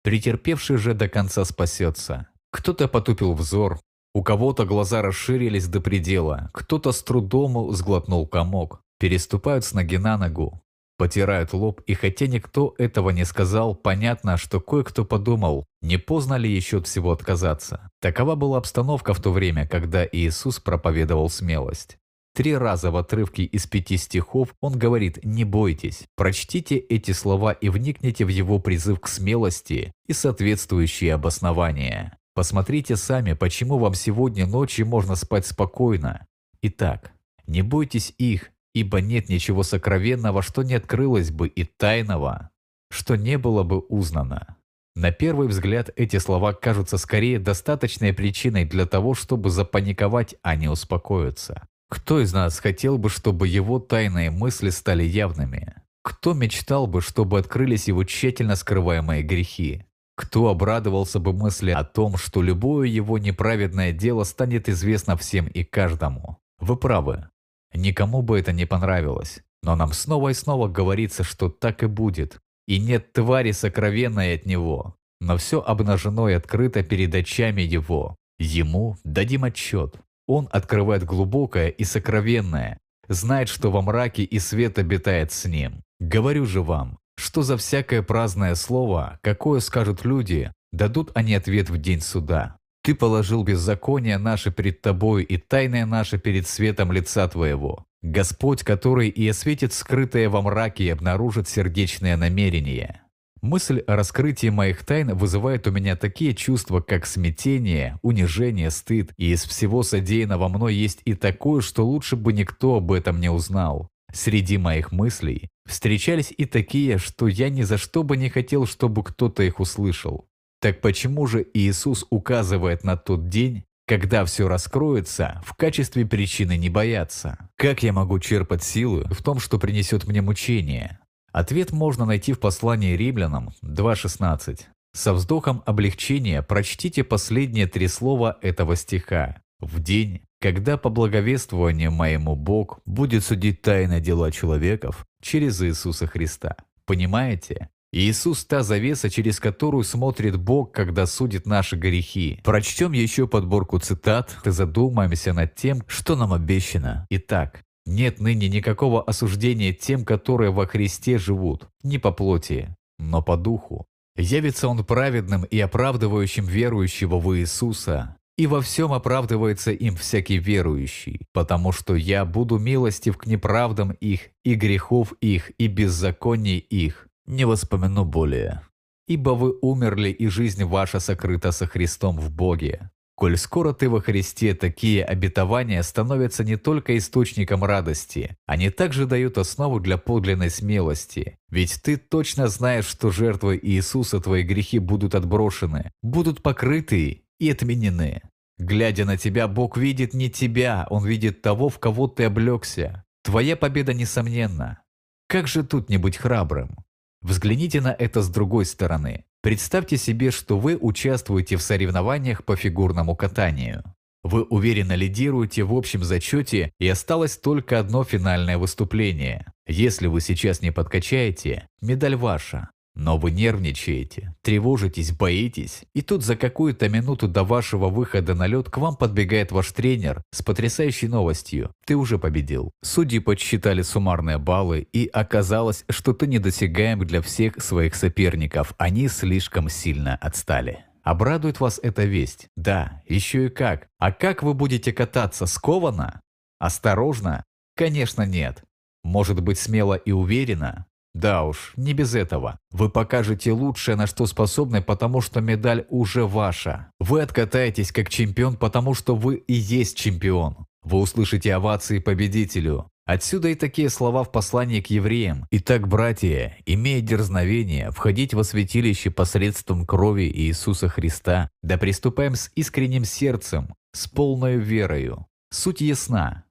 Претерпевший же до конца спасется. Кто-то потупил взор, у кого-то глаза расширились до предела, кто-то с трудом сглотнул комок, переступают с ноги на ногу, потирают лоб, и хотя никто этого не сказал, понятно, что кое-кто подумал, не поздно ли еще от всего отказаться. Такова была обстановка в то время, когда Иисус проповедовал смелость. Три раза в отрывке из пяти стихов он говорит «не бойтесь». Прочтите эти слова и вникните в его призыв к смелости и соответствующие обоснования. Посмотрите сами, почему вам сегодня ночью можно спать спокойно. Итак, не бойтесь их, ибо нет ничего сокровенного, что не открылось бы, и тайного, что не было бы узнано. На первый взгляд эти слова кажутся скорее достаточной причиной для того, чтобы запаниковать, а не успокоиться. Кто из нас хотел бы, чтобы его тайные мысли стали явными? Кто мечтал бы, чтобы открылись его тщательно скрываемые грехи? Кто обрадовался бы мысли о том, что любое его неправедное дело станет известно всем и каждому? Вы правы. Никому бы это не понравилось. Но нам снова и снова говорится, что так и будет. И нет твари сокровенной от него. Но все обнажено и открыто перед очами его. Ему дадим отчет. Он открывает глубокое и сокровенное, знает, что во мраке и свет обитает с ним. Говорю же вам, что за всякое праздное слово, какое скажут люди, дадут они ответ в день суда. Ты положил беззаконие наше перед тобой и тайное наше перед светом лица твоего. Господь, который и осветит скрытое во мраке и обнаружит сердечное намерение. Мысль о раскрытии моих тайн вызывает у меня такие чувства, как смятение, унижение, стыд, и из всего содеянного мной есть и такое, что лучше бы никто об этом не узнал. Среди моих мыслей встречались и такие, что я ни за что бы не хотел, чтобы кто-то их услышал. Так почему же Иисус указывает на тот день, когда все раскроется, в качестве причины не бояться? Как я могу черпать силы в том, что принесет мне мучение? Ответ можно найти в послании римлянам 2.16. Со вздохом облегчения прочтите последние три слова этого стиха. «В день, когда по благовествованию моему Бог будет судить тайны дела человеков через Иисуса Христа». Понимаете? Иисус – та завеса, через которую смотрит Бог, когда судит наши грехи. Прочтем еще подборку цитат и задумаемся над тем, что нам обещано. Итак, нет ныне никакого осуждения тем, которые во Христе живут, не по плоти, но по духу. Явится Он праведным и оправдывающим верующего в Иисуса, и во всем оправдывается им всякий верующий, потому что я буду милостив к неправдам их, и грехов их, и беззаконий их, не воспомяну более. Ибо вы умерли, и жизнь ваша сокрыта со Христом в Боге. Коль скоро ты во Христе, такие обетования становятся не только источником радости, они также дают основу для подлинной смелости. Ведь ты точно знаешь, что жертвой Иисуса твои грехи будут отброшены, будут покрыты и отменены. Глядя на тебя, Бог видит не тебя, Он видит того, в кого ты облегся. Твоя победа несомненна. Как же тут не быть храбрым? Взгляните на это с другой стороны. Представьте себе, что вы участвуете в соревнованиях по фигурному катанию. Вы уверенно лидируете в общем зачете и осталось только одно финальное выступление. Если вы сейчас не подкачаете, медаль ваша. Но вы нервничаете, тревожитесь, боитесь, и тут за какую-то минуту до вашего выхода на лед к вам подбегает ваш тренер с потрясающей новостью. Ты уже победил. Судьи подсчитали суммарные баллы, и оказалось, что ты недосягаем для всех своих соперников. Они слишком сильно отстали. Обрадует вас эта весть? Да, еще и как. А как вы будете кататься, скованно? Осторожно? Конечно нет. Может быть смело и уверенно? Да уж, не без этого. Вы покажете лучшее, на что способны, потому что медаль уже ваша. Вы откатаетесь как чемпион, потому что вы и есть чемпион. Вы услышите овации победителю. Отсюда и такие слова в послании к евреям. «Итак, братья, имея дерзновение входить во святилище посредством крови Иисуса Христа, да приступаем с искренним сердцем, с полной верою. Суть ясна.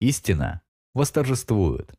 Истина восторжествует.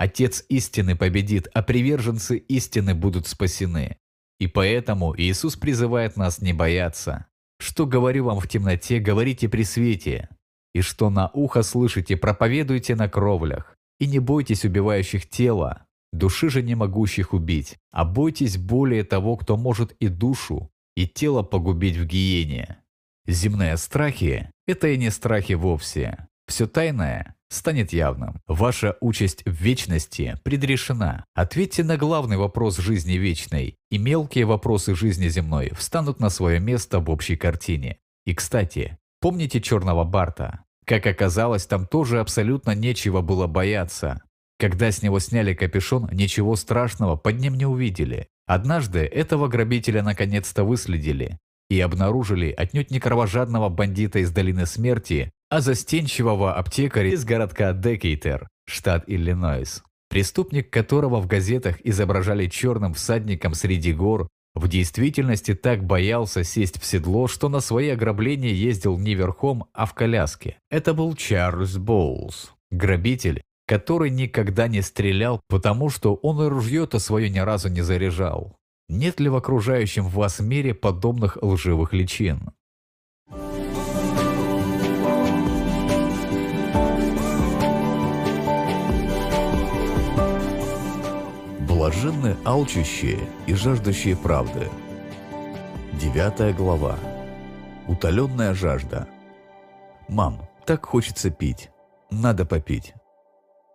Отец истины победит, а приверженцы истины будут спасены. И поэтому Иисус призывает нас не бояться. Что говорю вам в темноте, говорите при свете. И что на ухо слышите, проповедуйте на кровлях. И не бойтесь убивающих тела, души же не могущих убить, а бойтесь более того, кто может и душу, и тело погубить в гиене. Земные страхи – это и не страхи вовсе. Все тайное станет явным. Ваша участь в вечности предрешена. Ответьте на главный вопрос жизни вечной, и мелкие вопросы жизни земной встанут на свое место в общей картине. И, кстати, помните черного Барта? Как оказалось, там тоже абсолютно нечего было бояться. Когда с него сняли капюшон, ничего страшного под ним не увидели. Однажды этого грабителя наконец-то выследили и обнаружили отнюдь не кровожадного бандита из Долины Смерти, а застенчивого аптекаря из городка Декейтер, штат Иллинойс. Преступник, которого в газетах изображали черным всадником среди гор, в действительности так боялся сесть в седло, что на свои ограбления ездил не верхом, а в коляске. Это был Чарльз Боулс, грабитель, который никогда не стрелял, потому что он и ружье-то свое ни разу не заряжал. Нет ли в окружающем вас мире подобных лживых личин? Блаженны алчущие и жаждущие правды. Девятая глава. Утоленная жажда. «Мам, так хочется пить. Надо попить».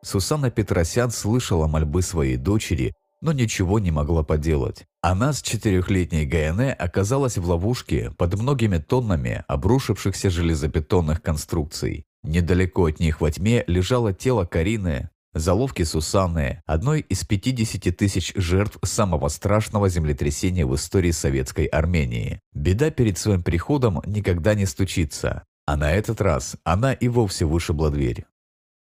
Сусанна Петросян слышала мольбы своей дочери, но ничего не могла поделать. Она с четырехлетней ГНЭ оказалась в ловушке под многими тоннами обрушившихся железобетонных конструкций. Недалеко от них во тьме лежало тело Карины, заловки Сусанны, одной из 50 тысяч жертв самого страшного землетрясения в истории советской Армении. Беда перед своим приходом никогда не стучится, а на этот раз она и вовсе вышибла дверь.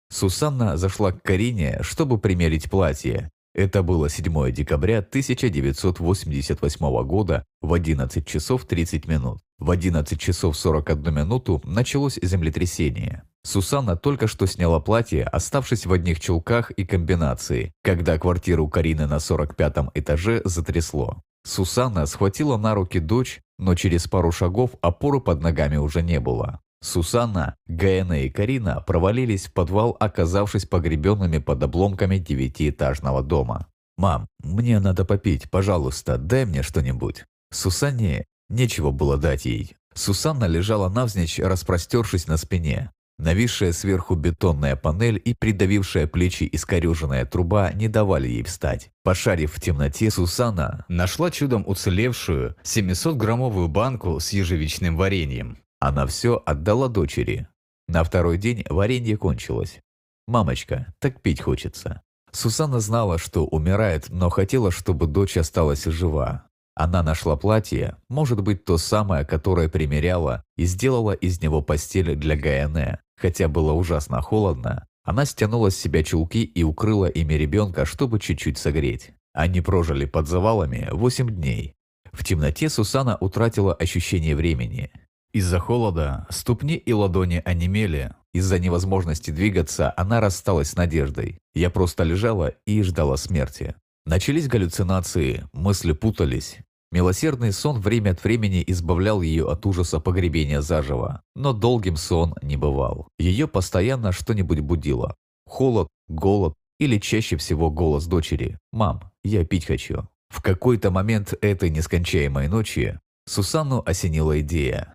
Сусанна зашла к Карине, чтобы примерить платье. Это было 7 декабря 1988 года в 11 часов 30 минут. В 11 часов 41 минуту началось землетрясение. Сусанна только что сняла платье, оставшись в одних чулках и комбинации, когда квартиру Карины на 45 этаже затрясло. Сусанна схватила на руки дочь, но через пару шагов опоры под ногами уже не было. Сусанна, Гаэна и Карина провалились в подвал, оказавшись погребенными под обломками девятиэтажного дома. «Мам, мне надо попить, пожалуйста, дай мне что-нибудь». Сусанне нечего было дать ей. Сусанна лежала навзничь, распростершись на спине. Нависшая сверху бетонная панель и придавившая плечи искореженная труба не давали ей встать. Пошарив в темноте, Сусанна нашла чудом уцелевшую 700-граммовую банку с ежевичным вареньем. Она все отдала дочери. На второй день варенье кончилось. «Мамочка, так пить хочется». Сусанна знала, что умирает, но хотела, чтобы дочь осталась жива. Она нашла платье, может быть, то самое, которое примеряла, и сделала из него постель для Гаяне. Хотя было ужасно холодно, она стянула с себя чулки и укрыла ими ребенка, чтобы чуть-чуть согреть. Они прожили под завалами 8 дней. В темноте Сусана утратила ощущение времени. Из-за холода ступни и ладони онемели. Из-за невозможности двигаться она рассталась с надеждой. Я просто лежала и ждала смерти. Начались галлюцинации, мысли путались. Милосердный сон время от времени избавлял ее от ужаса погребения заживо, но долгим сон не бывал. Ее постоянно что-нибудь будило. Холод, голод или чаще всего голос дочери «Мам, я пить хочу». В какой-то момент этой нескончаемой ночи Сусанну осенила идея.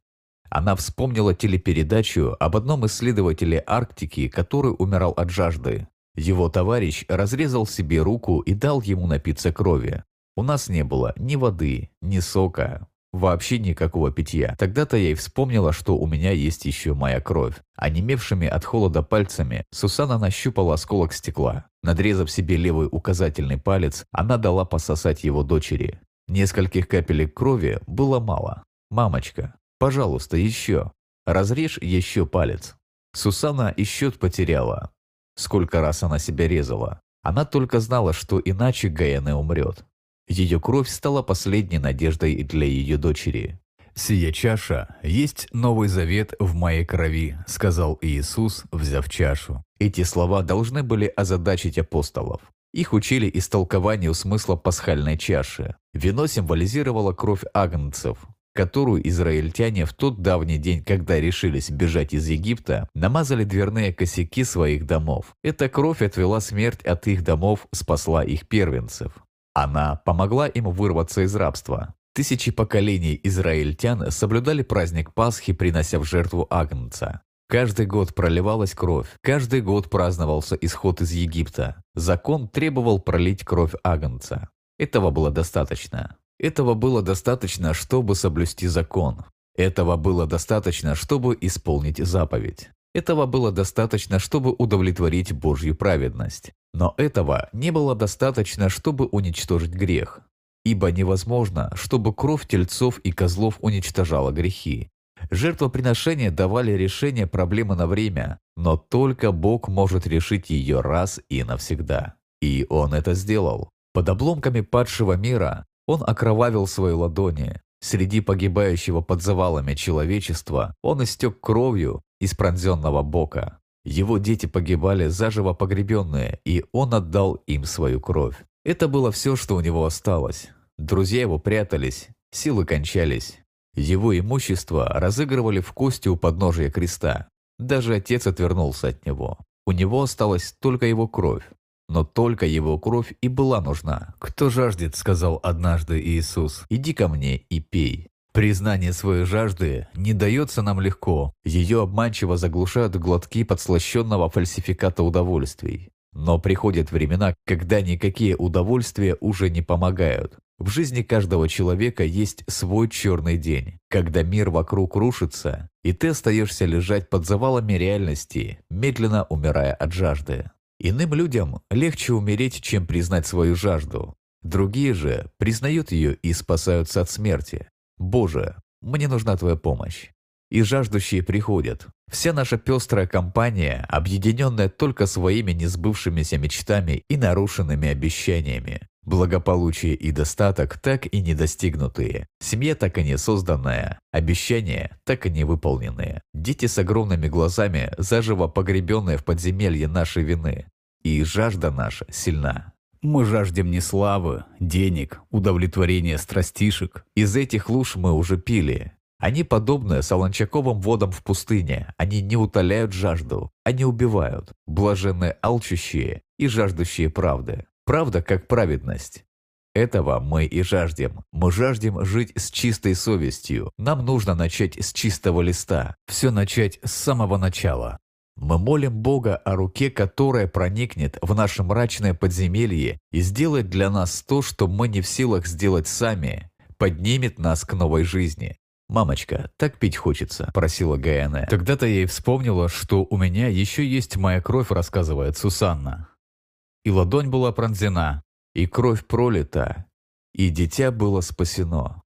Она вспомнила телепередачу об одном исследователе Арктики, который умирал от жажды. Его товарищ разрезал себе руку и дал ему напиться крови. У нас не было ни воды, ни сока, вообще никакого питья. Тогда-то я и вспомнила, что у меня есть еще моя кровь. Онемевшими от холода пальцами Сусана нащупала осколок стекла. Надрезав себе левый указательный палец, она дала пососать его дочери. Нескольких капелек крови было мало. «Мамочка, Пожалуйста, еще. Разрежь еще палец. Сусана и счет потеряла. Сколько раз она себя резала. Она только знала, что иначе Гаэне умрет. Ее кровь стала последней надеждой для ее дочери. «Сия чаша есть новый завет в моей крови», – сказал Иисус, взяв чашу. Эти слова должны были озадачить апостолов. Их учили истолкованию смысла пасхальной чаши. Вино символизировало кровь агнцев, которую израильтяне в тот давний день, когда решились бежать из Египта, намазали дверные косяки своих домов. Эта кровь отвела смерть от их домов, спасла их первенцев. Она помогла им вырваться из рабства. Тысячи поколений израильтян соблюдали праздник Пасхи, принося в жертву Агнца. Каждый год проливалась кровь, каждый год праздновался исход из Египта. Закон требовал пролить кровь Агнца. Этого было достаточно. Этого было достаточно, чтобы соблюсти закон. Этого было достаточно, чтобы исполнить заповедь. Этого было достаточно, чтобы удовлетворить Божью праведность. Но этого не было достаточно, чтобы уничтожить грех. Ибо невозможно, чтобы кровь тельцов и козлов уничтожала грехи. Жертвоприношения давали решение проблемы на время, но только Бог может решить ее раз и навсегда. И Он это сделал. Под обломками падшего мира Он окровавил свои ладони. Среди погибающего под завалами человечества Он истек кровью из пронзенного бока. Его дети погибали заживо погребенные, и Он отдал им свою кровь. Это было все, что у него осталось. Друзья его прятались, силы кончались. Его имущество разыгрывали в кости у подножия креста. Даже отец отвернулся от него. У него осталась только его кровь. Но только его кровь и была нужна. «Кто жаждет, — сказал однажды Иисус, — иди ко мне и пей». Признание своей жажды не дается нам легко. Ее обманчиво заглушают глотки подслащенного фальсификата удовольствий. Но приходят времена, когда никакие удовольствия уже не помогают. В жизни каждого человека есть свой черный день, когда мир вокруг рушится, и ты остаешься лежать под завалами реальности, медленно умирая от жажды. Иным людям легче умереть, чем признать свою жажду. Другие же признают ее и спасаются от смерти. «Боже, мне нужна Твоя помощь». И жаждущие приходят. Вся наша пестрая компания, объединенная только своими несбывшимися мечтами и нарушенными обещаниями, Благополучие и достаток так и не достигнутые, семья так и не созданная, обещания так и не выполненные, дети с огромными глазами, заживо погребенные в подземелье нашей вины. И жажда наша сильна. Мы жаждем не славы, денег, удовлетворения страстишек. Из этих луж мы уже пили. Они подобны солончаковым водам в пустыне. Они не утоляют жажду, они убивают. Блаженные алчущие и жаждущие правды. Правда, как праведность. Этого мы и жаждем. Мы жаждем жить с чистой совестью. Нам нужно начать с чистого листа. Все начать с самого начала. Мы молим Бога о руке, которая проникнет в наше мрачное подземелье и сделает для нас то, что мы не в силах сделать сами, поднимет нас к новой жизни. «Мамочка, так пить хочется», – просила Гаяне. Тогда-то я и вспомнила, что у меня еще есть моя кровь, рассказывает Сусанна и ладонь была пронзена, и кровь пролита, и дитя было спасено.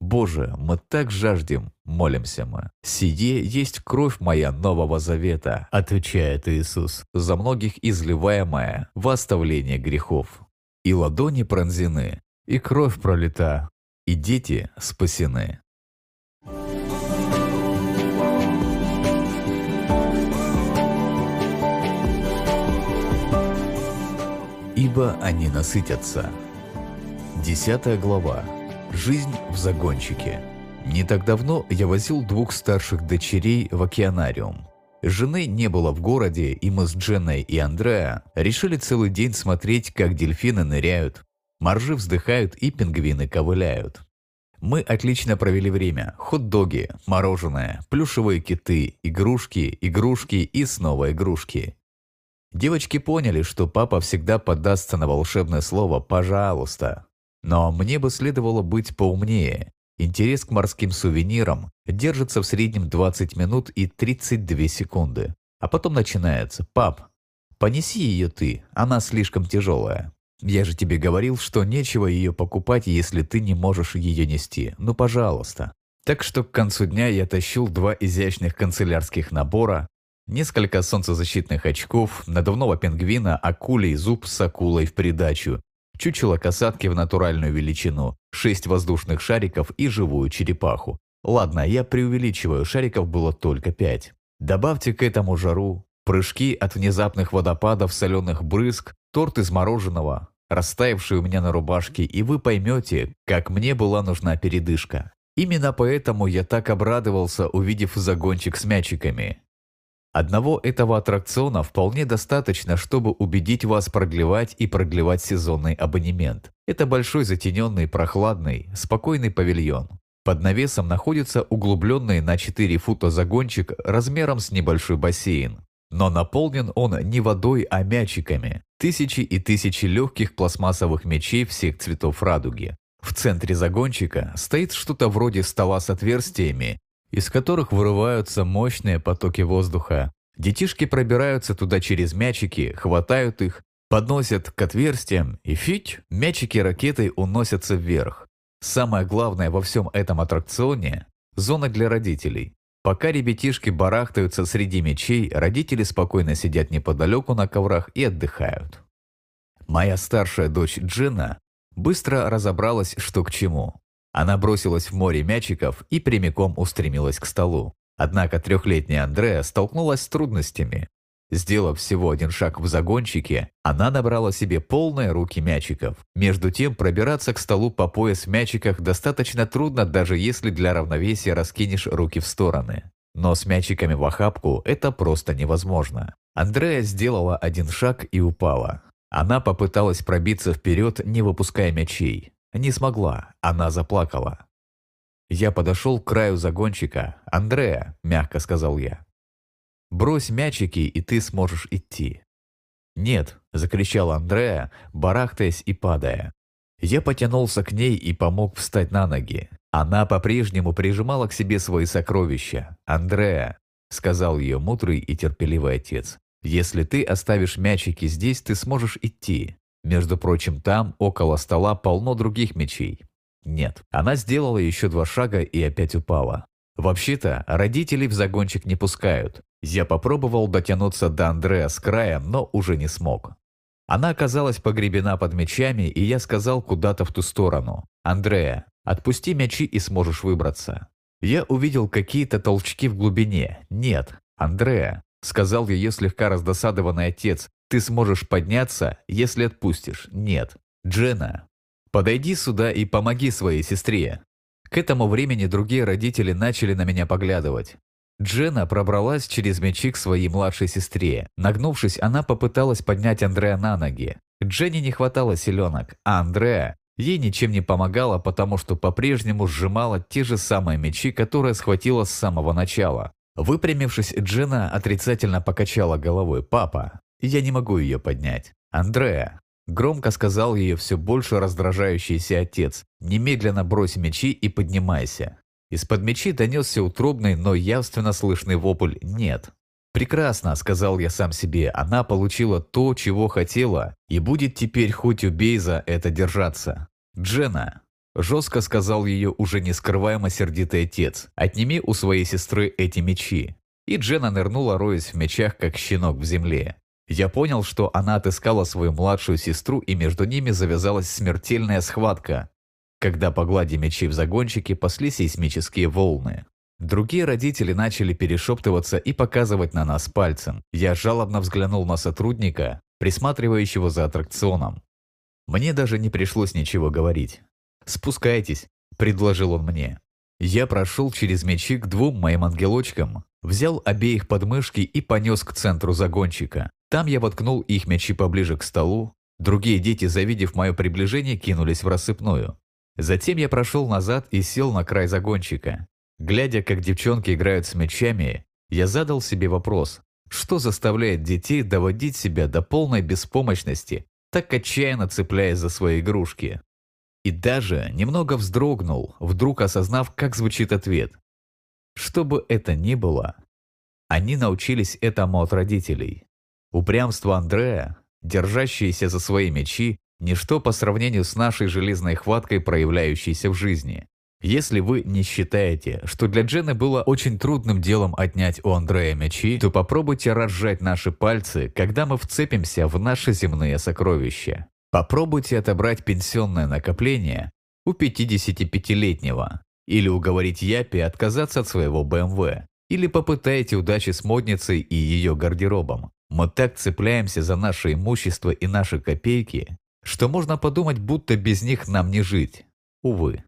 Боже, мы так жаждем, молимся мы. Сие есть кровь моя Нового Завета, отвечает Иисус, за многих изливаемая в оставление грехов. И ладони пронзены, и кровь пролита, и дети спасены. ибо они насытятся. Десятая глава. Жизнь в загончике. Не так давно я возил двух старших дочерей в океанариум. Жены не было в городе, и мы с Дженной и Андреа решили целый день смотреть, как дельфины ныряют, моржи вздыхают и пингвины ковыляют. Мы отлично провели время. Хот-доги, мороженое, плюшевые киты, игрушки, игрушки и снова игрушки. Девочки поняли, что папа всегда поддастся на волшебное слово «пожалуйста». Но мне бы следовало быть поумнее. Интерес к морским сувенирам держится в среднем 20 минут и 32 секунды. А потом начинается «Пап, понеси ее ты, она слишком тяжелая». Я же тебе говорил, что нечего ее покупать, если ты не можешь ее нести. Ну, пожалуйста. Так что к концу дня я тащил два изящных канцелярских набора, Несколько солнцезащитных очков, надувного пингвина, акулий зуб с акулой в придачу, чучело касатки в натуральную величину, шесть воздушных шариков и живую черепаху. Ладно, я преувеличиваю, шариков было только пять. Добавьте к этому жару, прыжки от внезапных водопадов, соленых брызг, торт из мороженого, растаявший у меня на рубашке, и вы поймете, как мне была нужна передышка. Именно поэтому я так обрадовался, увидев загончик с мячиками. Одного этого аттракциона вполне достаточно, чтобы убедить вас продлевать и продлевать сезонный абонемент. Это большой затененный, прохладный, спокойный павильон. Под навесом находится углубленный на 4 фута загончик размером с небольшой бассейн. Но наполнен он не водой, а мячиками. Тысячи и тысячи легких пластмассовых мячей всех цветов радуги. В центре загончика стоит что-то вроде стола с отверстиями, из которых вырываются мощные потоки воздуха. Детишки пробираются туда через мячики, хватают их, подносят к отверстиям и фить, мячики ракетой уносятся вверх. Самое главное во всем этом аттракционе – зона для родителей. Пока ребятишки барахтаются среди мячей, родители спокойно сидят неподалеку на коврах и отдыхают. Моя старшая дочь Джина быстро разобралась, что к чему. Она бросилась в море мячиков и прямиком устремилась к столу. Однако трехлетняя Андреа столкнулась с трудностями. Сделав всего один шаг в загончике, она набрала себе полные руки мячиков. Между тем, пробираться к столу по пояс в мячиках достаточно трудно, даже если для равновесия раскинешь руки в стороны. Но с мячиками в охапку это просто невозможно. Андрея сделала один шаг и упала. Она попыталась пробиться вперед, не выпуская мячей. Не смогла, она заплакала. Я подошел к краю загончика. «Андреа», – мягко сказал я, – «брось мячики, и ты сможешь идти». «Нет», – закричала Андреа, барахтаясь и падая. Я потянулся к ней и помог встать на ноги. Она по-прежнему прижимала к себе свои сокровища. «Андреа», – сказал ее мудрый и терпеливый отец, – «если ты оставишь мячики здесь, ты сможешь идти. Между прочим, там, около стола, полно других мечей. Нет, она сделала еще два шага и опять упала. Вообще-то, родителей в загончик не пускают. Я попробовал дотянуться до Андрея с края, но уже не смог. Она оказалась погребена под мечами, и я сказал куда-то в ту сторону. «Андрея, отпусти мячи и сможешь выбраться». Я увидел какие-то толчки в глубине. «Нет, Андрея», — сказал ее слегка раздосадованный отец, ты сможешь подняться, если отпустишь. Нет. Джена, подойди сюда и помоги своей сестре. К этому времени другие родители начали на меня поглядывать. Джена пробралась через мячи к своей младшей сестре. Нагнувшись, она попыталась поднять Андрея на ноги. Дженни не хватало силенок, а Андрея ей ничем не помогала, потому что по-прежнему сжимала те же самые мячи, которые схватила с самого начала. Выпрямившись, Джена отрицательно покачала головой. «Папа, я не могу ее поднять. Андреа, громко сказал ее все больше раздражающийся отец, немедленно брось мечи и поднимайся. Из-под мечи донесся утробный, но явственно слышный вопль «нет». «Прекрасно», — сказал я сам себе, — «она получила то, чего хотела, и будет теперь хоть убей за это держаться». «Джена», — жестко сказал ее уже не скрываемо сердитый отец, — «отними у своей сестры эти мечи». И Джена нырнула, роясь в мечах, как щенок в земле. Я понял, что она отыскала свою младшую сестру, и между ними завязалась смертельная схватка, когда по глади мечей в загончике пасли сейсмические волны. Другие родители начали перешептываться и показывать на нас пальцем. Я жалобно взглянул на сотрудника, присматривающего за аттракционом. Мне даже не пришлось ничего говорить. «Спускайтесь», – предложил он мне. Я прошел через мечи к двум моим ангелочкам, взял обеих подмышки и понес к центру загончика. Там я воткнул их мячи поближе к столу. Другие дети, завидев мое приближение, кинулись в рассыпную. Затем я прошел назад и сел на край загончика. Глядя, как девчонки играют с мячами, я задал себе вопрос, что заставляет детей доводить себя до полной беспомощности, так отчаянно цепляясь за свои игрушки. И даже немного вздрогнул, вдруг осознав, как звучит ответ. Что бы это ни было, они научились этому от родителей. Упрямство Андрея, держащееся за свои мечи, ничто по сравнению с нашей железной хваткой, проявляющейся в жизни. Если вы не считаете, что для Джены было очень трудным делом отнять у Андрея мечи, то попробуйте разжать наши пальцы, когда мы вцепимся в наши земные сокровища. Попробуйте отобрать пенсионное накопление у 55-летнего или уговорить Япи отказаться от своего БМВ, или попытайте удачи с модницей и ее гардеробом. Мы так цепляемся за наше имущество и наши копейки, что можно подумать, будто без них нам не жить. Увы.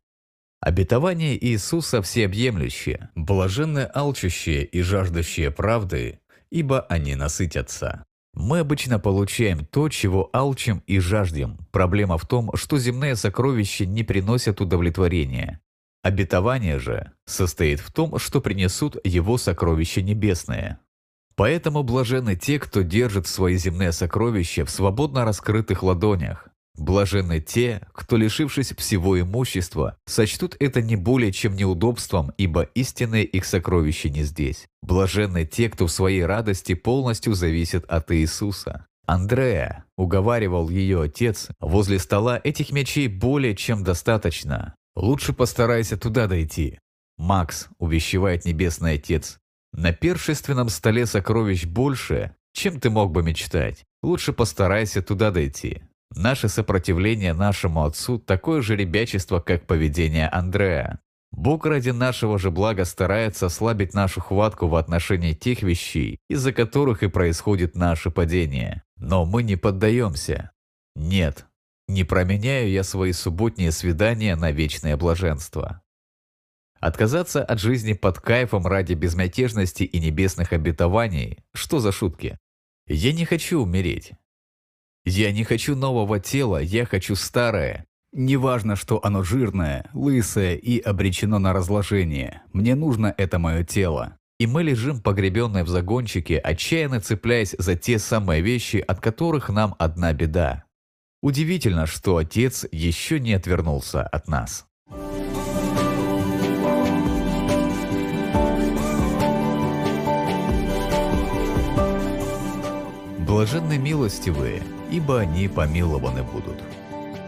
Обетование Иисуса всеобъемлющее, блаженное алчущее и жаждущее правды ибо они насытятся. Мы обычно получаем то, чего алчим и жаждем. Проблема в том, что земные сокровища не приносят удовлетворения. Обетование же состоит в том, что принесут его сокровища небесные. Поэтому блажены те, кто держит свои земные сокровища в свободно раскрытых ладонях. Блажены те, кто, лишившись всего имущества, сочтут это не более чем неудобством, ибо истинные их сокровища не здесь. Блаженны те, кто в своей радости полностью зависит от Иисуса. Андрея, уговаривал ее отец, возле стола этих мечей более чем достаточно. Лучше постарайся туда дойти. Макс, увещевает Небесный Отец, на першественном столе сокровищ больше, чем ты мог бы мечтать. Лучше постарайся туда дойти. Наше сопротивление нашему отцу такое же ребячество, как поведение Андрея. Бог ради нашего же блага старается ослабить нашу хватку в отношении тех вещей, из-за которых и происходит наше падение. Но мы не поддаемся. Нет, не променяю я свои субботние свидания на вечное блаженство. Отказаться от жизни под кайфом ради безмятежности и небесных обетований – что за шутки? Я не хочу умереть. Я не хочу нового тела, я хочу старое. Неважно, что оно жирное, лысое и обречено на разложение. Мне нужно это мое тело. И мы лежим погребенные в загончике, отчаянно цепляясь за те самые вещи, от которых нам одна беда. Удивительно, что Отец еще не отвернулся от нас. Блаженны милостивые, ибо они помилованы будут.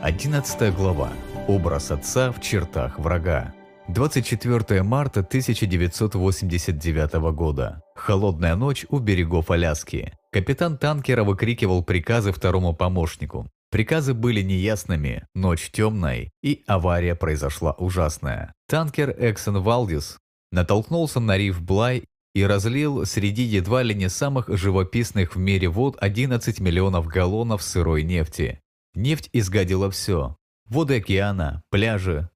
11 глава. Образ отца в чертах врага. 24 марта 1989 года. Холодная ночь у берегов Аляски. Капитан танкера выкрикивал приказы второму помощнику. Приказы были неясными, ночь темной, и авария произошла ужасная. Танкер Эксон Валдис натолкнулся на риф Блай и разлил среди едва ли не самых живописных в мире вод 11 миллионов галлонов сырой нефти. Нефть изгадила все. Воды океана, пляжи,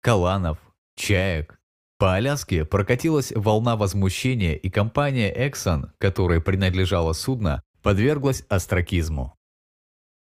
каланов, чаек. По Аляске прокатилась волна возмущения, и компания Exxon, которой принадлежало судно, подверглась остракизму.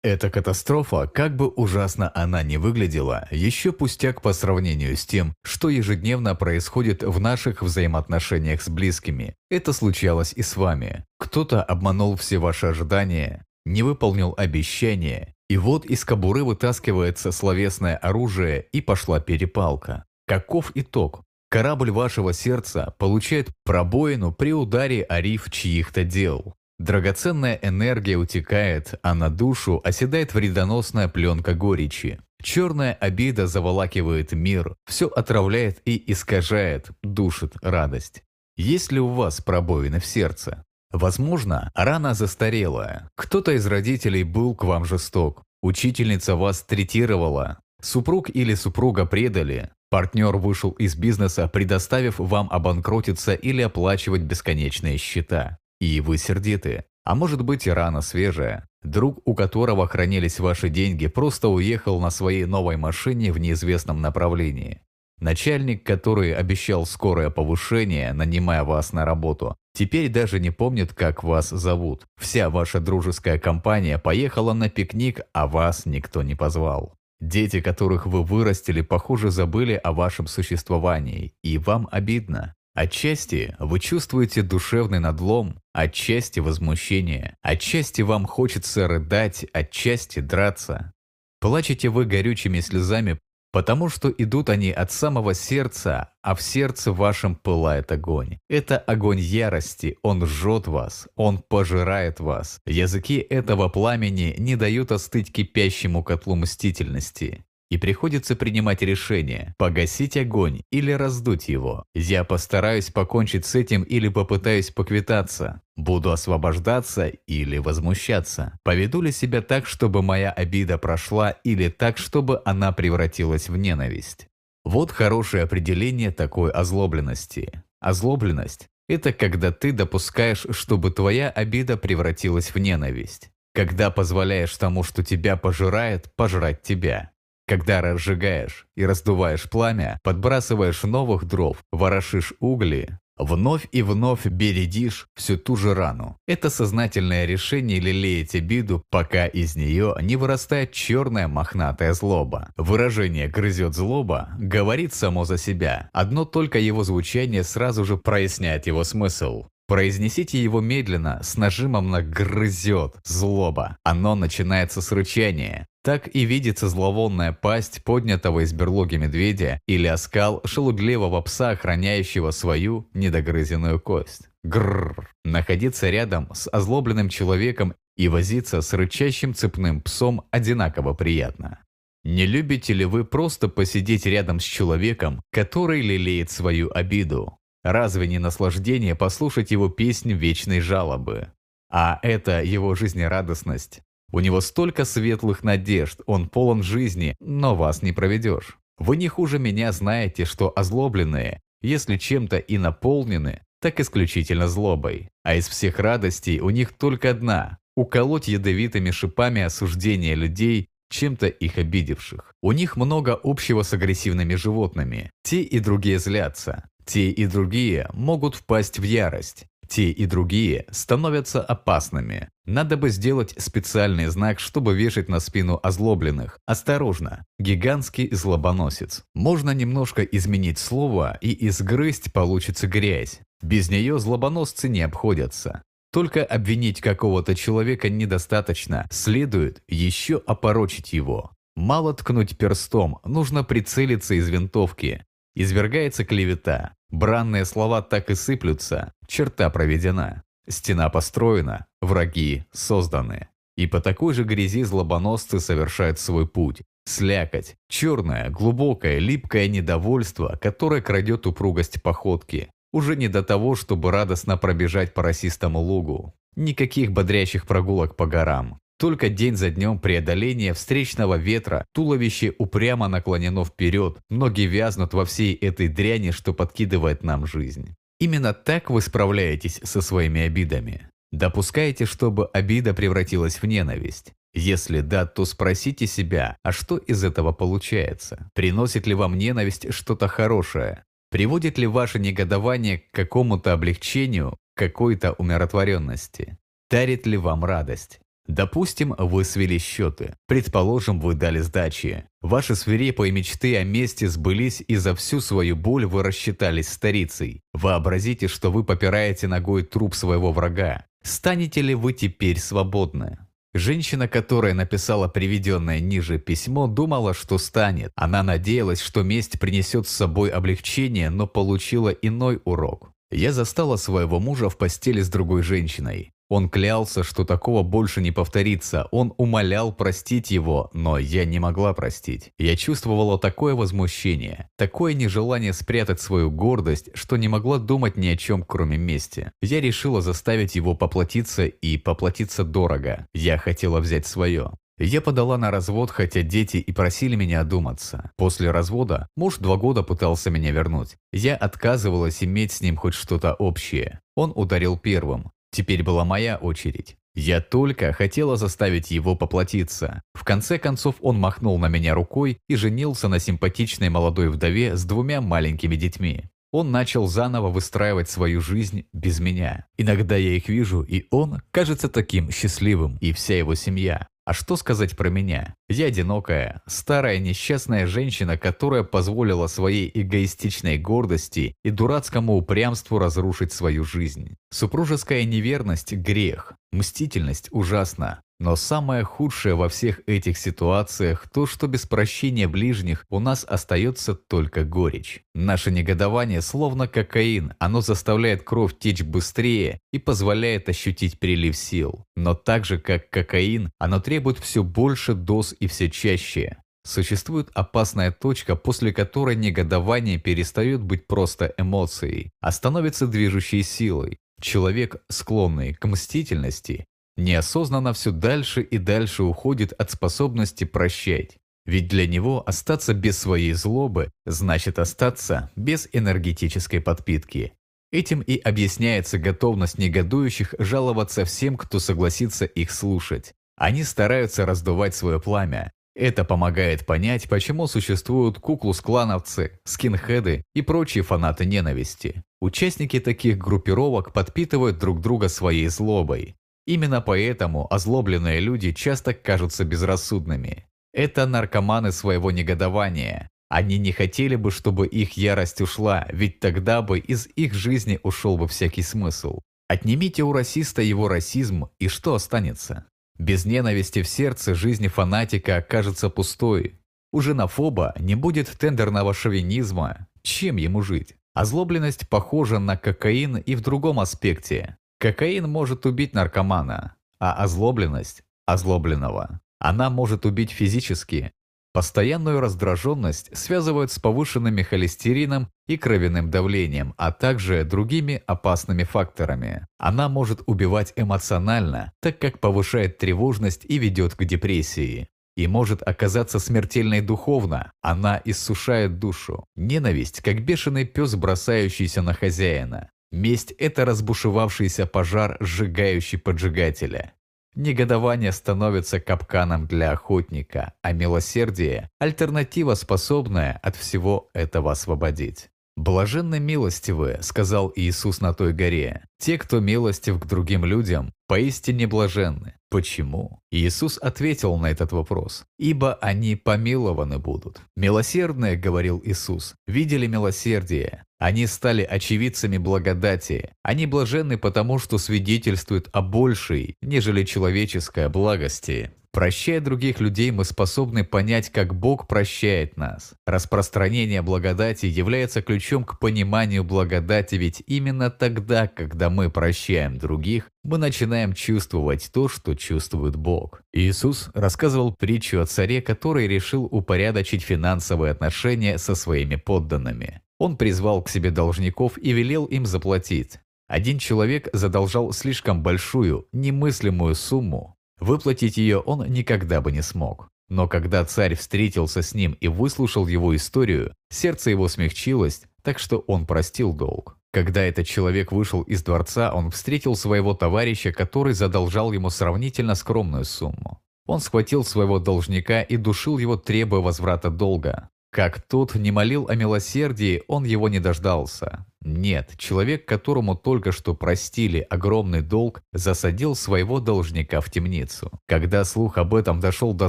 Эта катастрофа, как бы ужасно она ни выглядела, еще пустяк по сравнению с тем, что ежедневно происходит в наших взаимоотношениях с близкими. Это случалось и с вами. Кто-то обманул все ваши ожидания, не выполнил обещания, и вот из кобуры вытаскивается словесное оружие и пошла перепалка. Каков итог? Корабль вашего сердца получает пробоину при ударе о риф чьих-то дел. Драгоценная энергия утекает, а на душу оседает вредоносная пленка горечи. Черная обида заволакивает мир, все отравляет и искажает, душит радость. Есть ли у вас пробоины в сердце? Возможно, рана застарелая. Кто-то из родителей был к вам жесток. Учительница вас третировала. Супруг или супруга предали. Партнер вышел из бизнеса, предоставив вам обанкротиться или оплачивать бесконечные счета. И вы сердиты. А может быть и рана свежая. Друг, у которого хранились ваши деньги, просто уехал на своей новой машине в неизвестном направлении. Начальник, который обещал скорое повышение, нанимая вас на работу, теперь даже не помнит, как вас зовут. Вся ваша дружеская компания поехала на пикник, а вас никто не позвал. Дети, которых вы вырастили, похоже, забыли о вашем существовании, и вам обидно. Отчасти вы чувствуете душевный надлом, отчасти возмущение, отчасти вам хочется рыдать, отчасти драться. Плачете вы горючими слезами, потому что идут они от самого сердца, а в сердце вашем пылает огонь. Это огонь ярости, он жжет вас, он пожирает вас. Языки этого пламени не дают остыть кипящему котлу мстительности и приходится принимать решение, погасить огонь или раздуть его. Я постараюсь покончить с этим или попытаюсь поквитаться. Буду освобождаться или возмущаться. Поведу ли себя так, чтобы моя обида прошла или так, чтобы она превратилась в ненависть? Вот хорошее определение такой озлобленности. Озлобленность – это когда ты допускаешь, чтобы твоя обида превратилась в ненависть. Когда позволяешь тому, что тебя пожирает, пожрать тебя. Когда разжигаешь и раздуваешь пламя, подбрасываешь новых дров, ворошишь угли, Вновь и вновь бередишь всю ту же рану. Это сознательное решение лелеять обиду, пока из нее не вырастает черная мохнатая злоба. Выражение «грызет злоба» говорит само за себя. Одно только его звучание сразу же проясняет его смысл. Произнесите его медленно, с нажимом на «грызет» злоба. Оно начинается с рычания. Так и видится зловонная пасть поднятого из берлоги медведя или оскал шелудливого пса, охраняющего свою недогрызенную кость. Грррр. Находиться рядом с озлобленным человеком и возиться с рычащим цепным псом одинаково приятно. Не любите ли вы просто посидеть рядом с человеком, который лелеет свою обиду? Разве не наслаждение послушать его песнь вечной жалобы? А это его жизнерадостность. У него столько светлых надежд, он полон жизни, но вас не проведешь. Вы не хуже меня знаете, что озлобленные, если чем-то и наполнены, так исключительно злобой. А из всех радостей у них только одна – уколоть ядовитыми шипами осуждения людей, чем-то их обидевших. У них много общего с агрессивными животными. Те и другие злятся. Те и другие могут впасть в ярость. Те и другие становятся опасными. Надо бы сделать специальный знак, чтобы вешать на спину озлобленных. Осторожно, гигантский злобоносец. Можно немножко изменить слово, и изгрызть получится грязь. Без нее злобоносцы не обходятся. Только обвинить какого-то человека недостаточно, следует еще опорочить его. Мало ткнуть перстом, нужно прицелиться из винтовки. Извергается клевета. Бранные слова так и сыплются. Черта проведена. Стена построена. Враги созданы. И по такой же грязи злобоносцы совершают свой путь. Слякоть. Черное, глубокое, липкое недовольство, которое крадет упругость походки. Уже не до того, чтобы радостно пробежать по росистому лугу. Никаких бодрящих прогулок по горам. Только день за днем преодоления встречного ветра, туловище упрямо наклонено вперед, ноги вязнут во всей этой дряни, что подкидывает нам жизнь. Именно так вы справляетесь со своими обидами. Допускаете, чтобы обида превратилась в ненависть? Если да, то спросите себя, а что из этого получается? Приносит ли вам ненависть что-то хорошее? Приводит ли ваше негодование к какому-то облегчению, какой-то умиротворенности? Дарит ли вам радость? Допустим, вы свели счеты. Предположим, вы дали сдачи. Ваши свирепые мечты о мести сбылись, и за всю свою боль вы рассчитались старицей. Вообразите, что вы попираете ногой труп своего врага. Станете ли вы теперь свободны? Женщина, которая написала приведенное ниже письмо, думала, что станет. Она надеялась, что месть принесет с собой облегчение, но получила иной урок. Я застала своего мужа в постели с другой женщиной. Он клялся, что такого больше не повторится. Он умолял простить его, но я не могла простить. Я чувствовала такое возмущение, такое нежелание спрятать свою гордость, что не могла думать ни о чем, кроме мести. Я решила заставить его поплатиться и поплатиться дорого. Я хотела взять свое. Я подала на развод, хотя дети и просили меня одуматься. После развода муж два года пытался меня вернуть. Я отказывалась иметь с ним хоть что-то общее. Он ударил первым. Теперь была моя очередь. Я только хотела заставить его поплатиться. В конце концов он махнул на меня рукой и женился на симпатичной молодой вдове с двумя маленькими детьми. Он начал заново выстраивать свою жизнь без меня. Иногда я их вижу, и он кажется таким счастливым, и вся его семья. А что сказать про меня? Я одинокая, старая несчастная женщина, которая позволила своей эгоистичной гордости и дурацкому упрямству разрушить свою жизнь. Супружеская неверность – грех, мстительность ужасна. Но самое худшее во всех этих ситуациях то, что без прощения ближних у нас остается только горечь. Наше негодование словно кокаин, оно заставляет кровь течь быстрее и позволяет ощутить прилив сил. Но так же, как кокаин, оно требует все больше доз и все чаще. Существует опасная точка, после которой негодование перестает быть просто эмоцией, а становится движущей силой. Человек, склонный к мстительности, неосознанно все дальше и дальше уходит от способности прощать. Ведь для него остаться без своей злобы значит остаться без энергетической подпитки. Этим и объясняется готовность негодующих жаловаться всем, кто согласится их слушать. Они стараются раздувать свое пламя, Это помогает понять, почему существуют куклус-клановцы, скинхеды и прочие фанаты ненависти. Участники таких группировок подпитывают друг друга своей злобой. Именно поэтому озлобленные люди часто кажутся безрассудными. Это наркоманы своего негодования. Они не хотели бы, чтобы их ярость ушла, ведь тогда бы из их жизни ушел бы всякий смысл. Отнимите у расиста его расизм, и что останется? Без ненависти в сердце жизни фанатика окажется пустой. У женофоба не будет тендерного шовинизма. Чем ему жить? Озлобленность похожа на кокаин и в другом аспекте. Кокаин может убить наркомана, а озлобленность – озлобленного. Она может убить физически, Постоянную раздраженность связывают с повышенным холестерином и кровяным давлением, а также другими опасными факторами. Она может убивать эмоционально, так как повышает тревожность и ведет к депрессии. И может оказаться смертельной духовно, она иссушает душу. Ненависть, как бешеный пес, бросающийся на хозяина. Месть – это разбушевавшийся пожар, сжигающий поджигателя. Негодование становится капканом для охотника, а милосердие – альтернатива, способная от всего этого освободить. «Блаженны милостивые», – сказал Иисус на той горе. «Те, кто милостив к другим людям, поистине блаженны». Почему? Иисус ответил на этот вопрос. «Ибо они помилованы будут». «Милосердные», – говорил Иисус, – «видели милосердие, они стали очевидцами благодати. Они блаженны потому, что свидетельствуют о большей, нежели человеческой благости. Прощая других людей, мы способны понять, как Бог прощает нас. Распространение благодати является ключом к пониманию благодати, ведь именно тогда, когда мы прощаем других, мы начинаем чувствовать то, что чувствует Бог. Иисус рассказывал притчу о царе, который решил упорядочить финансовые отношения со своими подданными. Он призвал к себе должников и велел им заплатить. Один человек задолжал слишком большую, немыслимую сумму. Выплатить ее он никогда бы не смог. Но когда царь встретился с ним и выслушал его историю, сердце его смягчилось, так что он простил долг. Когда этот человек вышел из дворца, он встретил своего товарища, который задолжал ему сравнительно скромную сумму. Он схватил своего должника и душил его, требуя возврата долга. Как тот не молил о милосердии, он его не дождался. Нет, человек, которому только что простили огромный долг, засадил своего должника в темницу. Когда слух об этом дошел до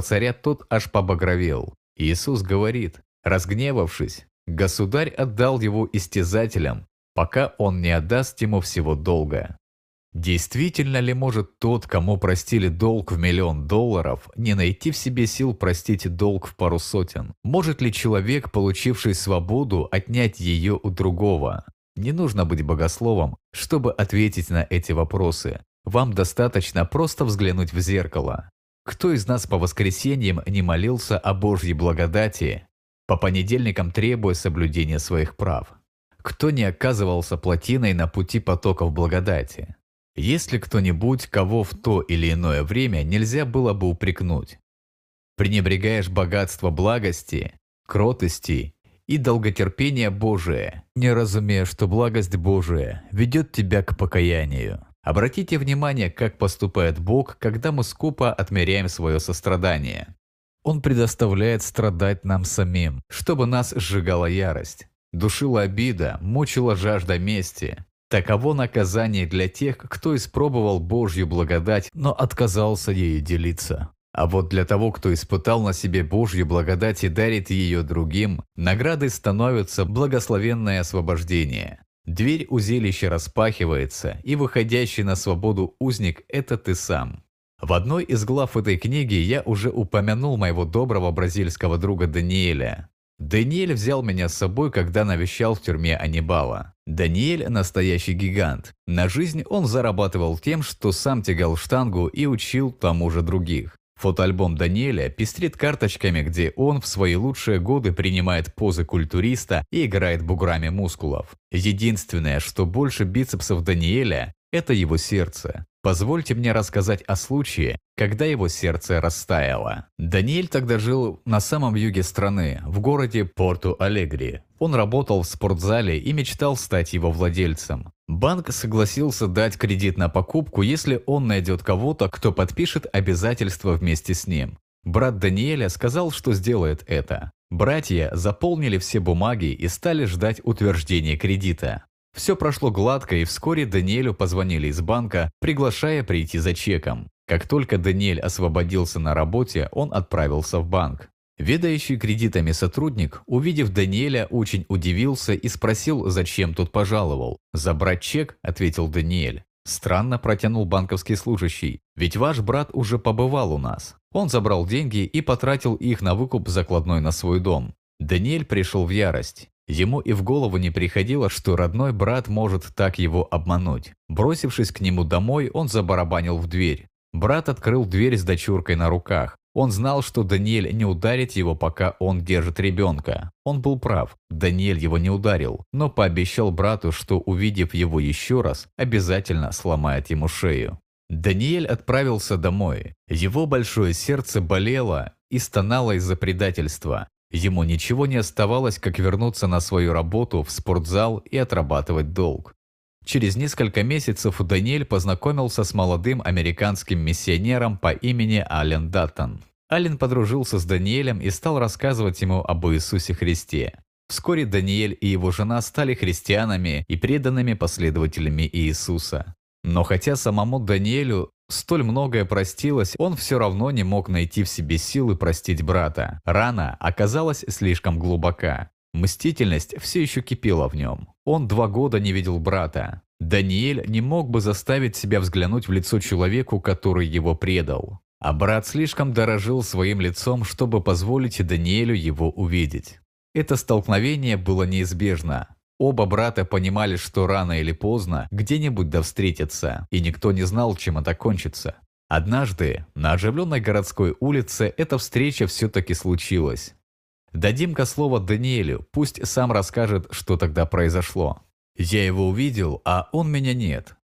царя, тот аж побагровел. Иисус говорит, разгневавшись, государь отдал его истязателям, пока он не отдаст ему всего долга. Действительно ли может тот, кому простили долг в миллион долларов, не найти в себе сил простить долг в пару сотен? Может ли человек, получивший свободу, отнять ее у другого? Не нужно быть богословом, чтобы ответить на эти вопросы. Вам достаточно просто взглянуть в зеркало. Кто из нас по воскресеньям не молился о Божьей благодати, по понедельникам требуя соблюдения своих прав? Кто не оказывался плотиной на пути потоков благодати? Есть ли кто-нибудь, кого в то или иное время нельзя было бы упрекнуть? Пренебрегаешь богатство благости, кротости и долготерпения Божие, не разумея, что благость Божия ведет тебя к покаянию. Обратите внимание, как поступает Бог, когда мы скупо отмеряем свое сострадание. Он предоставляет страдать нам самим, чтобы нас сжигала ярость, душила обида, мучила жажда мести, Таково наказание для тех, кто испробовал Божью благодать, но отказался ею делиться. А вот для того, кто испытал на себе Божью благодать и дарит ее другим, наградой становится благословенное освобождение. Дверь узилища распахивается, и выходящий на свободу узник – это ты сам. В одной из глав этой книги я уже упомянул моего доброго бразильского друга Даниэля. Даниэль взял меня с собой, когда навещал в тюрьме Анибала. Даниэль – настоящий гигант. На жизнь он зарабатывал тем, что сам тягал штангу и учил тому же других. Фотоальбом Даниэля пестрит карточками, где он в свои лучшие годы принимает позы культуриста и играет буграми мускулов. Единственное, что больше бицепсов Даниэля – это его сердце. Позвольте мне рассказать о случае, когда его сердце растаяло. Даниэль тогда жил на самом юге страны, в городе Порту-Алегри. Он работал в спортзале и мечтал стать его владельцем. Банк согласился дать кредит на покупку, если он найдет кого-то, кто подпишет обязательства вместе с ним. Брат Даниэля сказал, что сделает это. Братья заполнили все бумаги и стали ждать утверждения кредита. Все прошло гладко, и вскоре Даниэлю позвонили из банка, приглашая прийти за чеком. Как только Даниэль освободился на работе, он отправился в банк. Ведающий кредитами сотрудник, увидев Даниэля, очень удивился и спросил, зачем тот пожаловал. «Забрать чек?» – ответил Даниэль. Странно протянул банковский служащий, ведь ваш брат уже побывал у нас. Он забрал деньги и потратил их на выкуп закладной на свой дом. Даниэль пришел в ярость. Ему и в голову не приходило, что родной брат может так его обмануть. Бросившись к нему домой, он забарабанил в дверь. Брат открыл дверь с дочуркой на руках. Он знал, что Даниэль не ударит его, пока он держит ребенка. Он был прав, Даниэль его не ударил, но пообещал брату, что увидев его еще раз, обязательно сломает ему шею. Даниэль отправился домой. Его большое сердце болело и стонало из-за предательства. Ему ничего не оставалось, как вернуться на свою работу в спортзал и отрабатывать долг. Через несколько месяцев Даниэль познакомился с молодым американским миссионером по имени Ален Даттон. Ален подружился с Даниэлем и стал рассказывать ему об Иисусе Христе. Вскоре Даниэль и его жена стали христианами и преданными последователями Иисуса. Но хотя самому Даниэлю столь многое простилось, он все равно не мог найти в себе силы простить брата. Рана оказалась слишком глубока. Мстительность все еще кипела в нем. Он два года не видел брата. Даниэль не мог бы заставить себя взглянуть в лицо человеку, который его предал. А брат слишком дорожил своим лицом, чтобы позволить Даниэлю его увидеть. Это столкновение было неизбежно. Оба брата понимали, что рано или поздно где-нибудь да встретятся, и никто не знал, чем это кончится. Однажды на оживленной городской улице эта встреча все-таки случилась. Дадим-ка слово Даниэлю, пусть сам расскажет, что тогда произошло. Я его увидел, а он меня нет.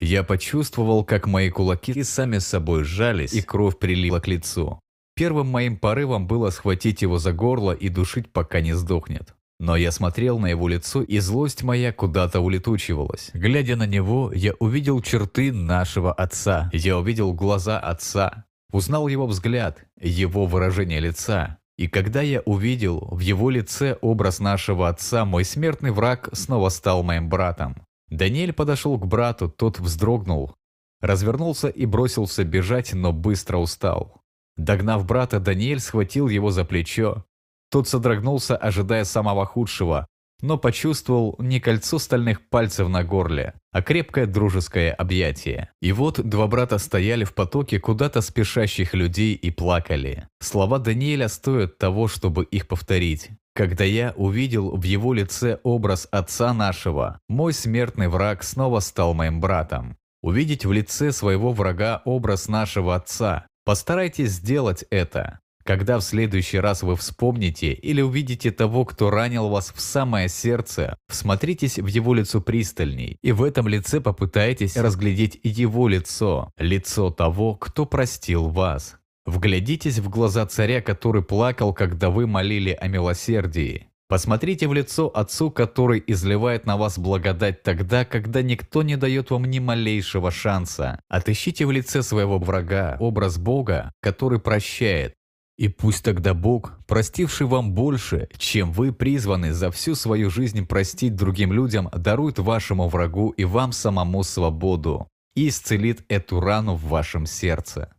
Я почувствовал, как мои кулаки сами собой сжались, и кровь прилила к лицу. Первым моим порывом было схватить его за горло и душить, пока не сдохнет. Но я смотрел на его лицо, и злость моя куда-то улетучивалась. Глядя на него, я увидел черты нашего отца. Я увидел глаза отца. Узнал его взгляд, его выражение лица. И когда я увидел в его лице образ нашего отца, мой смертный враг снова стал моим братом. Даниэль подошел к брату, тот вздрогнул, развернулся и бросился бежать, но быстро устал. Догнав брата, Даниэль схватил его за плечо. Тот содрогнулся, ожидая самого худшего, но почувствовал не кольцо стальных пальцев на горле, а крепкое дружеское объятие. И вот два брата стояли в потоке куда-то спешащих людей и плакали. Слова Даниэля стоят того, чтобы их повторить. Когда я увидел в его лице образ отца нашего, мой смертный враг снова стал моим братом. Увидеть в лице своего врага образ нашего отца. Постарайтесь сделать это. Когда в следующий раз вы вспомните или увидите того, кто ранил вас в самое сердце, всмотритесь в его лицо пристальней, и в этом лице попытайтесь разглядеть его лицо, лицо того, кто простил вас. Вглядитесь в глаза царя, который плакал, когда вы молили о милосердии. Посмотрите в лицо отцу, который изливает на вас благодать тогда, когда никто не дает вам ни малейшего шанса. Отыщите в лице своего врага образ Бога, который прощает, и пусть тогда Бог, простивший вам больше, чем вы призваны за всю свою жизнь простить другим людям, дарует вашему врагу и вам самому свободу и исцелит эту рану в вашем сердце.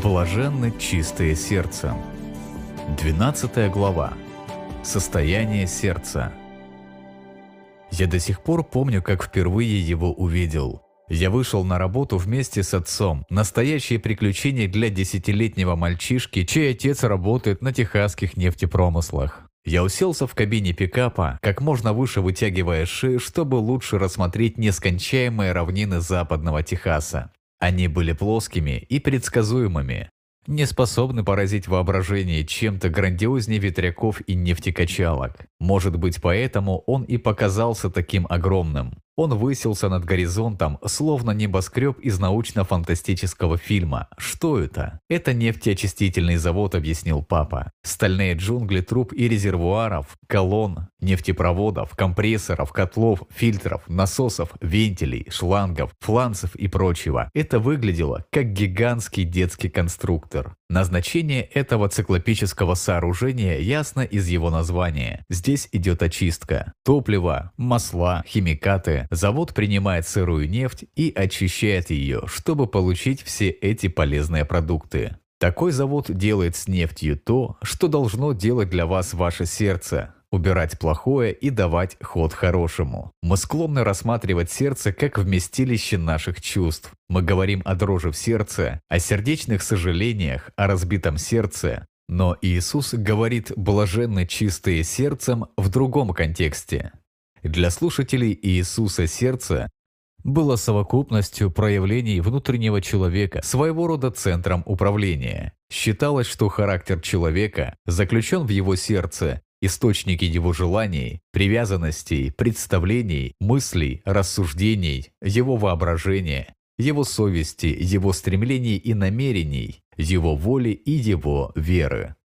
Блаженны чистые сердцем. 12 глава. Состояние сердца. Я до сих пор помню, как впервые его увидел. Я вышел на работу вместе с отцом. Настоящее приключение для десятилетнего мальчишки, чей отец работает на техасских нефтепромыслах. Я уселся в кабине пикапа, как можно выше вытягивая шею, чтобы лучше рассмотреть нескончаемые равнины западного Техаса. Они были плоскими и предсказуемыми не способны поразить воображение чем-то грандиознее ветряков и нефтекачалок. Может быть, поэтому он и показался таким огромным. Он высился над горизонтом, словно небоскреб из научно-фантастического фильма. Что это? Это нефтеочистительный завод, объяснил папа. Стальные джунгли труб и резервуаров, колонн, нефтепроводов, компрессоров, котлов, фильтров, насосов, вентилей, шлангов, фланцев и прочего. Это выглядело как гигантский детский конструктор. Назначение этого циклопического сооружения ясно из его названия. Здесь идет очистка. Топливо, масла, химикаты. Завод принимает сырую нефть и очищает ее, чтобы получить все эти полезные продукты. Такой завод делает с нефтью то, что должно делать для вас ваше сердце убирать плохое и давать ход хорошему. Мы склонны рассматривать сердце как вместилище наших чувств. Мы говорим о дрожи в сердце, о сердечных сожалениях, о разбитом сердце. Но Иисус говорит «блаженны чистые сердцем» в другом контексте. Для слушателей Иисуса сердце было совокупностью проявлений внутреннего человека, своего рода центром управления. Считалось, что характер человека заключен в его сердце, источники его желаний, привязанностей, представлений, мыслей, рассуждений, его воображения, его совести, его стремлений и намерений, его воли и его веры.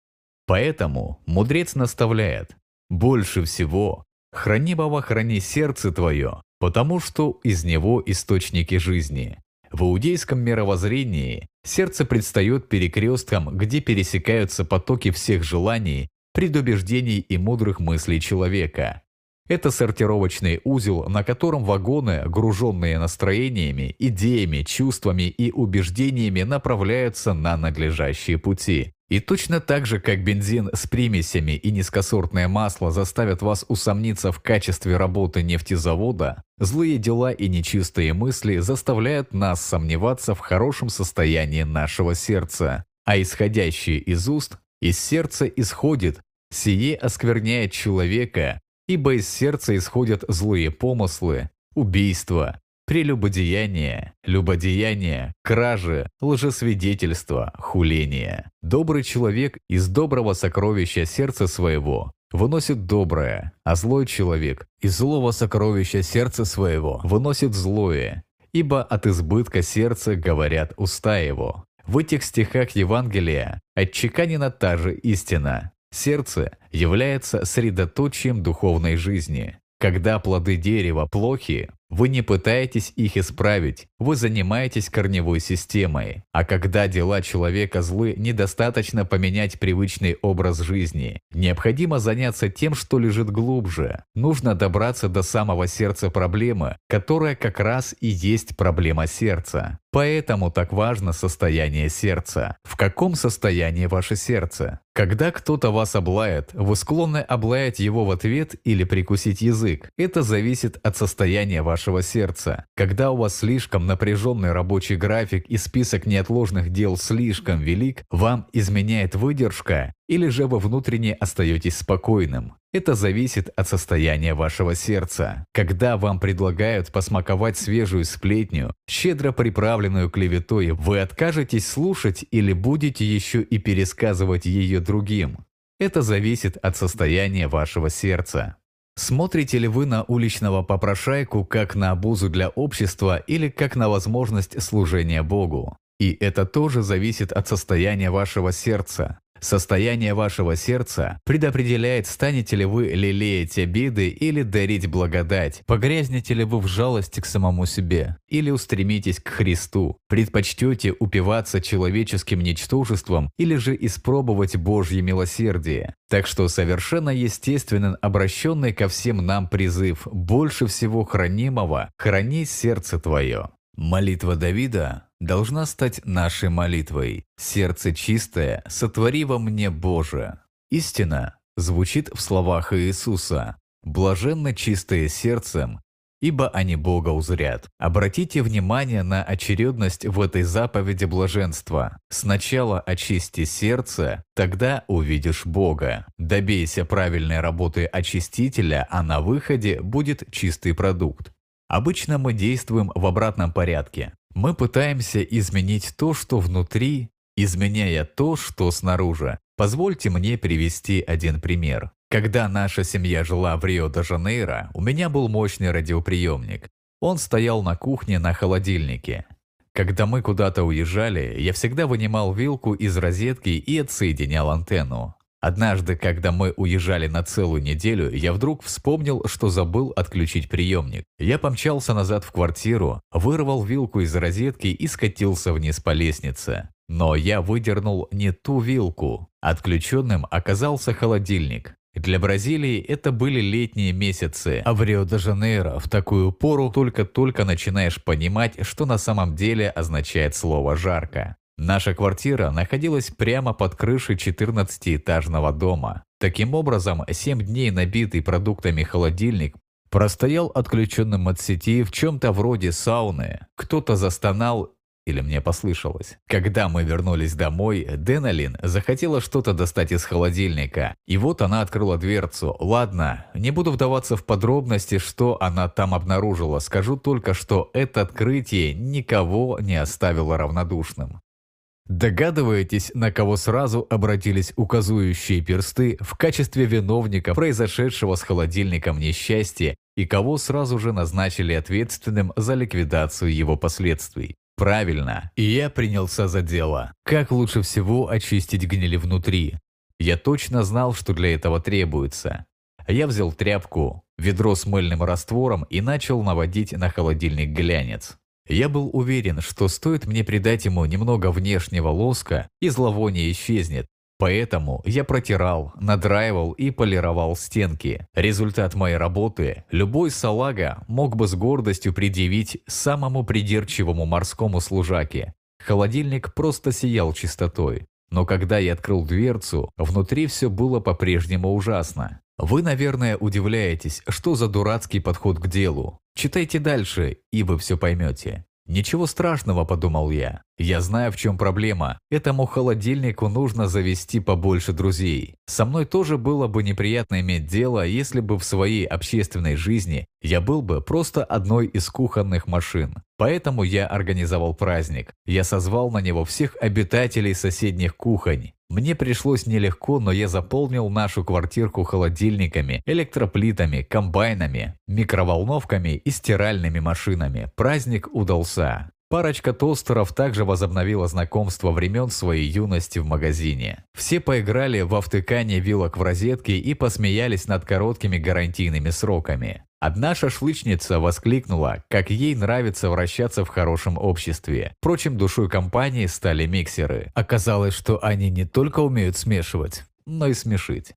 Поэтому мудрец наставляет, больше всего храни Бава, храни сердце твое, потому что из него источники жизни. В иудейском мировоззрении сердце предстает перекрестком, где пересекаются потоки всех желаний предубеждений и мудрых мыслей человека. Это сортировочный узел, на котором вагоны, груженные настроениями, идеями, чувствами и убеждениями, направляются на надлежащие пути. И точно так же, как бензин с примесями и низкосортное масло заставят вас усомниться в качестве работы нефтезавода, злые дела и нечистые мысли заставляют нас сомневаться в хорошем состоянии нашего сердца, а исходящие из уст из сердца исходит Сие оскверняет человека, ибо из сердца исходят злые помыслы, убийства, прелюбодеяние, любодеяние, кражи, лжесвидетельство, хуление. Добрый человек из доброго сокровища сердца своего выносит доброе, а злой человек из злого сокровища сердца своего выносит злое, ибо от избытка сердца говорят уста его. В этих стихах Евангелия отчеканена та же истина. Сердце является средоточием духовной жизни. Когда плоды дерева плохи, вы не пытаетесь их исправить, вы занимаетесь корневой системой. А когда дела человека злы, недостаточно поменять привычный образ жизни. Необходимо заняться тем, что лежит глубже. Нужно добраться до самого сердца проблемы, которая как раз и есть проблема сердца. Поэтому так важно состояние сердца. В каком состоянии ваше сердце? Когда кто-то вас облает, вы склонны облаять его в ответ или прикусить язык. Это зависит от состояния вашего сердца. Когда у вас слишком напряженный рабочий график и список неотложных дел слишком велик, вам изменяет выдержка или же вы внутренне остаетесь спокойным. Это зависит от состояния вашего сердца. Когда вам предлагают посмаковать свежую сплетню, щедро приправленную клеветой, вы откажетесь слушать или будете еще и пересказывать ее другим. Это зависит от состояния вашего сердца. Смотрите ли вы на уличного попрошайку как на обузу для общества или как на возможность служения Богу? И это тоже зависит от состояния вашего сердца. Состояние вашего сердца предопределяет, станете ли вы лелеять обиды или дарить благодать, погрязнете ли вы в жалости к самому себе, или устремитесь к Христу, предпочтете упиваться человеческим ничтожеством или же испробовать Божье милосердие. Так что совершенно естественен обращенный ко всем нам призыв «больше всего хранимого, храни сердце твое». Молитва Давида должна стать нашей молитвой. «Сердце чистое, сотвори во мне, Боже». Истина звучит в словах Иисуса «Блаженно чистое сердцем, ибо они Бога узрят». Обратите внимание на очередность в этой заповеди блаженства. Сначала очисти сердце, тогда увидишь Бога. Добейся правильной работы очистителя, а на выходе будет чистый продукт. Обычно мы действуем в обратном порядке. Мы пытаемся изменить то, что внутри, изменяя то, что снаружи. Позвольте мне привести один пример. Когда наша семья жила в Рио-де-Жанейро, у меня был мощный радиоприемник. Он стоял на кухне на холодильнике. Когда мы куда-то уезжали, я всегда вынимал вилку из розетки и отсоединял антенну. Однажды, когда мы уезжали на целую неделю, я вдруг вспомнил, что забыл отключить приемник. Я помчался назад в квартиру, вырвал вилку из розетки и скатился вниз по лестнице. Но я выдернул не ту вилку. Отключенным оказался холодильник. Для Бразилии это были летние месяцы, а в Рио-де-Жанейро в такую пору только-только начинаешь понимать, что на самом деле означает слово «жарко». Наша квартира находилась прямо под крышей 14-этажного дома. Таким образом, 7 дней набитый продуктами холодильник простоял отключенным от сети в чем-то вроде сауны. Кто-то застонал или мне послышалось. Когда мы вернулись домой, Деналин захотела что-то достать из холодильника. И вот она открыла дверцу. Ладно, не буду вдаваться в подробности, что она там обнаружила. Скажу только, что это открытие никого не оставило равнодушным. Догадываетесь, на кого сразу обратились указующие персты в качестве виновника произошедшего с холодильником несчастья и кого сразу же назначили ответственным за ликвидацию его последствий? Правильно, и я принялся за дело. Как лучше всего очистить гнили внутри? Я точно знал, что для этого требуется. Я взял тряпку, ведро с мыльным раствором и начал наводить на холодильник глянец. Я был уверен, что стоит мне придать ему немного внешнего лоска, и зловоние исчезнет. Поэтому я протирал, надраивал и полировал стенки. Результат моей работы любой салага мог бы с гордостью предъявить самому придирчивому морскому служаке. Холодильник просто сиял чистотой. Но когда я открыл дверцу, внутри все было по-прежнему ужасно. Вы, наверное, удивляетесь, что за дурацкий подход к делу. Читайте дальше, и вы все поймете. «Ничего страшного», – подумал я. «Я знаю, в чем проблема. Этому холодильнику нужно завести побольше друзей. Со мной тоже было бы неприятно иметь дело, если бы в своей общественной жизни я был бы просто одной из кухонных машин. Поэтому я организовал праздник. Я созвал на него всех обитателей соседних кухонь. Мне пришлось нелегко, но я заполнил нашу квартирку холодильниками, электроплитами, комбайнами, микроволновками и стиральными машинами. Праздник удался. Парочка тостеров также возобновила знакомство времен своей юности в магазине. Все поиграли в втыкание вилок в розетки и посмеялись над короткими гарантийными сроками. Одна шашлычница воскликнула, как ей нравится вращаться в хорошем обществе. Впрочем, душой компании стали миксеры. Оказалось, что они не только умеют смешивать, но и смешить.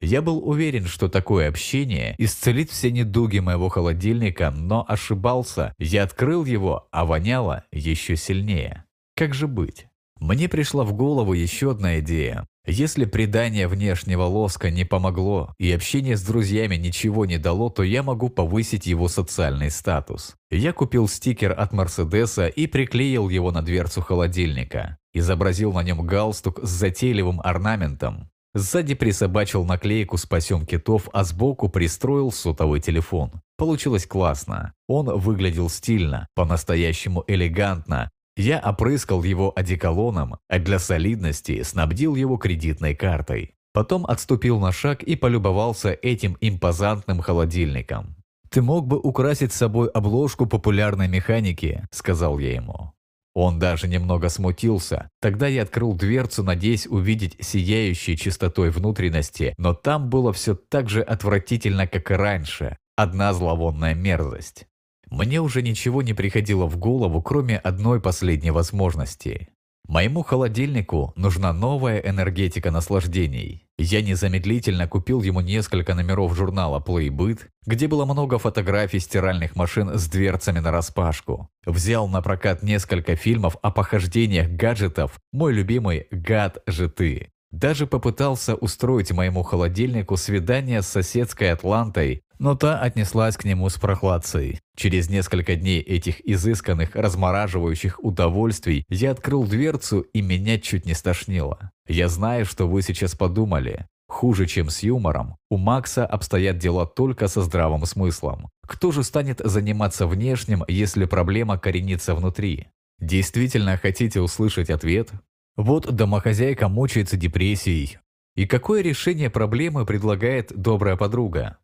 Я был уверен, что такое общение исцелит все недуги моего холодильника, но ошибался. Я открыл его, а воняло еще сильнее. Как же быть? Мне пришла в голову еще одна идея. Если придание внешнего лоска не помогло и общение с друзьями ничего не дало, то я могу повысить его социальный статус. Я купил стикер от Мерседеса и приклеил его на дверцу холодильника. Изобразил на нем галстук с затейливым орнаментом. Сзади присобачил наклейку «Спасем китов», а сбоку пристроил сотовый телефон. Получилось классно. Он выглядел стильно, по-настоящему элегантно, я опрыскал его одеколоном, а для солидности снабдил его кредитной картой. Потом отступил на шаг и полюбовался этим импозантным холодильником. «Ты мог бы украсить собой обложку популярной механики», – сказал я ему. Он даже немного смутился. Тогда я открыл дверцу, надеясь увидеть сияющие чистотой внутренности, но там было все так же отвратительно, как и раньше. Одна зловонная мерзость. Мне уже ничего не приходило в голову, кроме одной последней возможности. Моему холодильнику нужна новая энергетика наслаждений. Я незамедлительно купил ему несколько номеров журнала Playbit, где было много фотографий стиральных машин с дверцами на распашку. Взял на прокат несколько фильмов о похождениях гаджетов, мой любимый «Гад Житы». Даже попытался устроить моему холодильнику свидание с соседской Атлантой, но та отнеслась к нему с прохладцей. Через несколько дней этих изысканных, размораживающих удовольствий я открыл дверцу и меня чуть не стошнило. Я знаю, что вы сейчас подумали. Хуже, чем с юмором, у Макса обстоят дела только со здравым смыслом. Кто же станет заниматься внешним, если проблема коренится внутри? Действительно хотите услышать ответ? Вот домохозяйка мучается депрессией. И какое решение проблемы предлагает добрая подруга?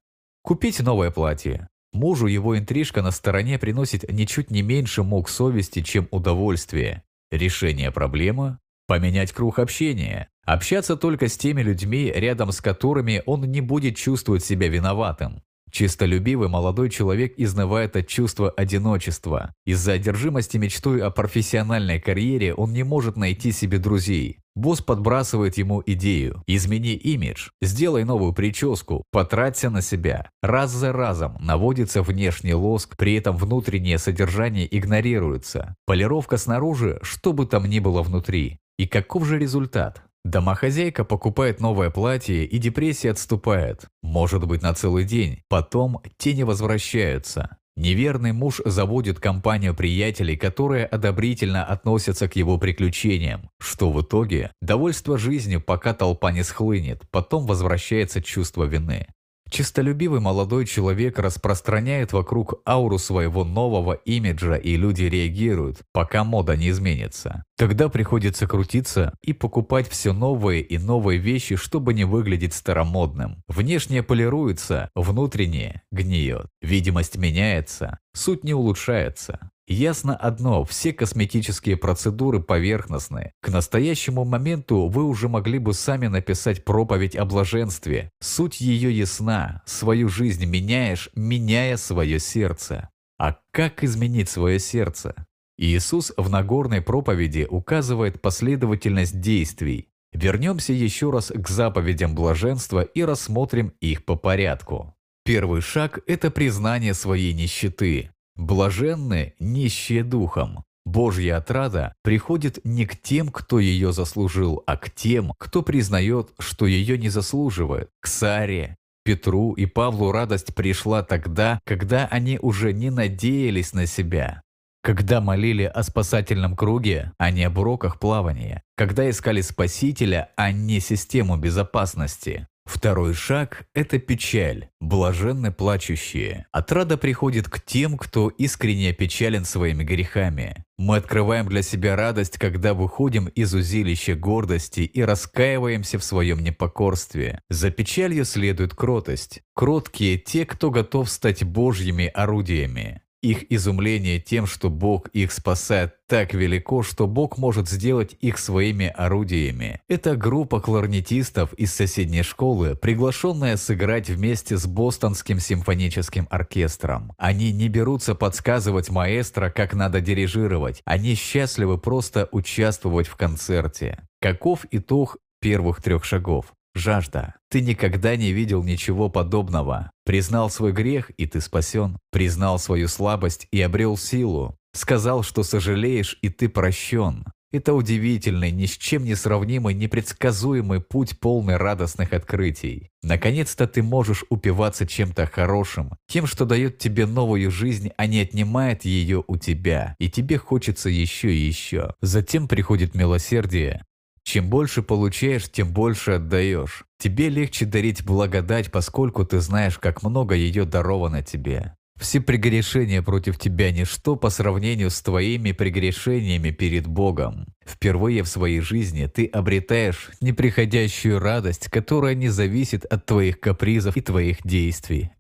Купить новое платье. Мужу его интрижка на стороне приносит ничуть не меньше мук совести, чем удовольствие. Решение проблемы – поменять круг общения. Общаться только с теми людьми, рядом с которыми он не будет чувствовать себя виноватым. Чистолюбивый молодой человек изнывает от чувства одиночества. Из-за одержимости мечтой о профессиональной карьере он не может найти себе друзей. Босс подбрасывает ему идею «измени имидж, сделай новую прическу, потраться на себя». Раз за разом наводится внешний лоск, при этом внутреннее содержание игнорируется. Полировка снаружи, что бы там ни было внутри. И каков же результат? Домохозяйка покупает новое платье, и депрессия отступает. Может быть на целый день. Потом тени возвращаются. Неверный муж заводит компанию приятелей, которые одобрительно относятся к его приключениям, что в итоге довольство жизнью, пока толпа не схлынет, потом возвращается чувство вины. Чистолюбивый молодой человек распространяет вокруг ауру своего нового имиджа, и люди реагируют, пока мода не изменится. Тогда приходится крутиться и покупать все новые и новые вещи, чтобы не выглядеть старомодным. Внешнее полируется, внутреннее гниет. Видимость меняется, суть не улучшается. Ясно одно, все косметические процедуры поверхностны. К настоящему моменту вы уже могли бы сами написать проповедь о блаженстве. Суть ее ясна. Свою жизнь меняешь, меняя свое сердце. А как изменить свое сердце? Иисус в Нагорной проповеди указывает последовательность действий. Вернемся еще раз к заповедям блаженства и рассмотрим их по порядку. Первый шаг – это признание своей нищеты. Блаженны нищие духом. Божья отрада приходит не к тем, кто ее заслужил, а к тем, кто признает, что ее не заслуживает. К Саре, Петру и Павлу радость пришла тогда, когда они уже не надеялись на себя. Когда молили о спасательном круге, а не об уроках плавания. Когда искали Спасителя, а не систему безопасности. Второй шаг – это печаль, блаженны плачущие. Отрада приходит к тем, кто искренне печален своими грехами. Мы открываем для себя радость, когда выходим из узилища гордости и раскаиваемся в своем непокорстве. За печалью следует кротость. Кроткие – те, кто готов стать Божьими орудиями. Их изумление тем, что Бог их спасает, так велико, что Бог может сделать их своими орудиями. Это группа кларнетистов из соседней школы, приглашенная сыграть вместе с Бостонским симфоническим оркестром. Они не берутся подсказывать маэстро, как надо дирижировать. Они счастливы просто участвовать в концерте. Каков итог первых трех шагов? Жажда. Ты никогда не видел ничего подобного. Признал свой грех, и ты спасен. Признал свою слабость и обрел силу. Сказал, что сожалеешь, и ты прощен. Это удивительный, ни с чем не сравнимый, непредсказуемый путь, полный радостных открытий. Наконец-то ты можешь упиваться чем-то хорошим, тем, что дает тебе новую жизнь, а не отнимает ее у тебя, и тебе хочется еще и еще. Затем приходит милосердие, чем больше получаешь, тем больше отдаешь. Тебе легче дарить благодать, поскольку ты знаешь, как много ее даровано тебе. Все прегрешения против тебя – ничто по сравнению с твоими прегрешениями перед Богом. Впервые в своей жизни ты обретаешь неприходящую радость, которая не зависит от твоих капризов и твоих действий.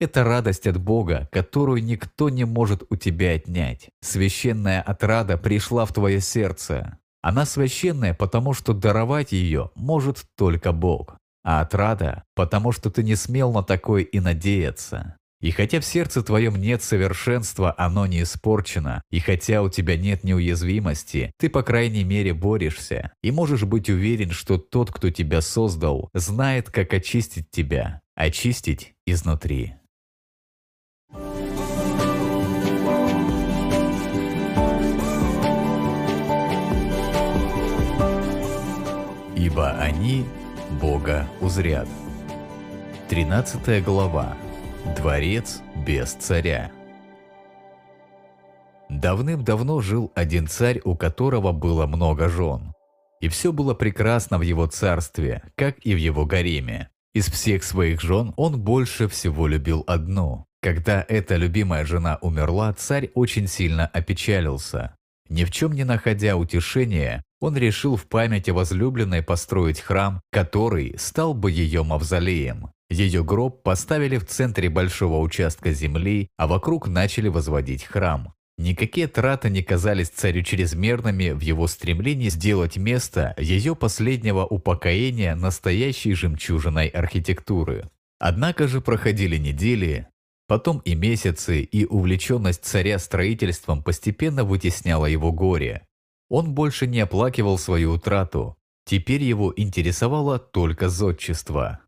Это радость от Бога, которую никто не может у тебя отнять. Священная отрада пришла в твое сердце. Она священная, потому что даровать ее может только Бог. А отрада, потому что ты не смел на такое и надеяться. И хотя в сердце твоем нет совершенства, оно не испорчено, и хотя у тебя нет неуязвимости, ты по крайней мере борешься, и можешь быть уверен, что тот, кто тебя создал, знает, как очистить тебя, очистить изнутри. Ибо они Бога узрят. 13 глава. Дворец без царя. Давным-давно жил один царь, у которого было много жен. И все было прекрасно в его царстве, как и в его гареме. Из всех своих жен он больше всего любил одну. Когда эта любимая жена умерла, царь очень сильно опечалился. Ни в чем не находя утешения, он решил в память о возлюбленной построить храм, который стал бы ее мавзолеем. Ее гроб поставили в центре большого участка земли, а вокруг начали возводить храм. Никакие траты не казались царю чрезмерными в его стремлении сделать место ее последнего упокоения настоящей жемчужиной архитектуры. Однако же проходили недели, потом и месяцы, и увлеченность царя строительством постепенно вытесняла его горе. Он больше не оплакивал свою утрату, теперь его интересовало только зодчество.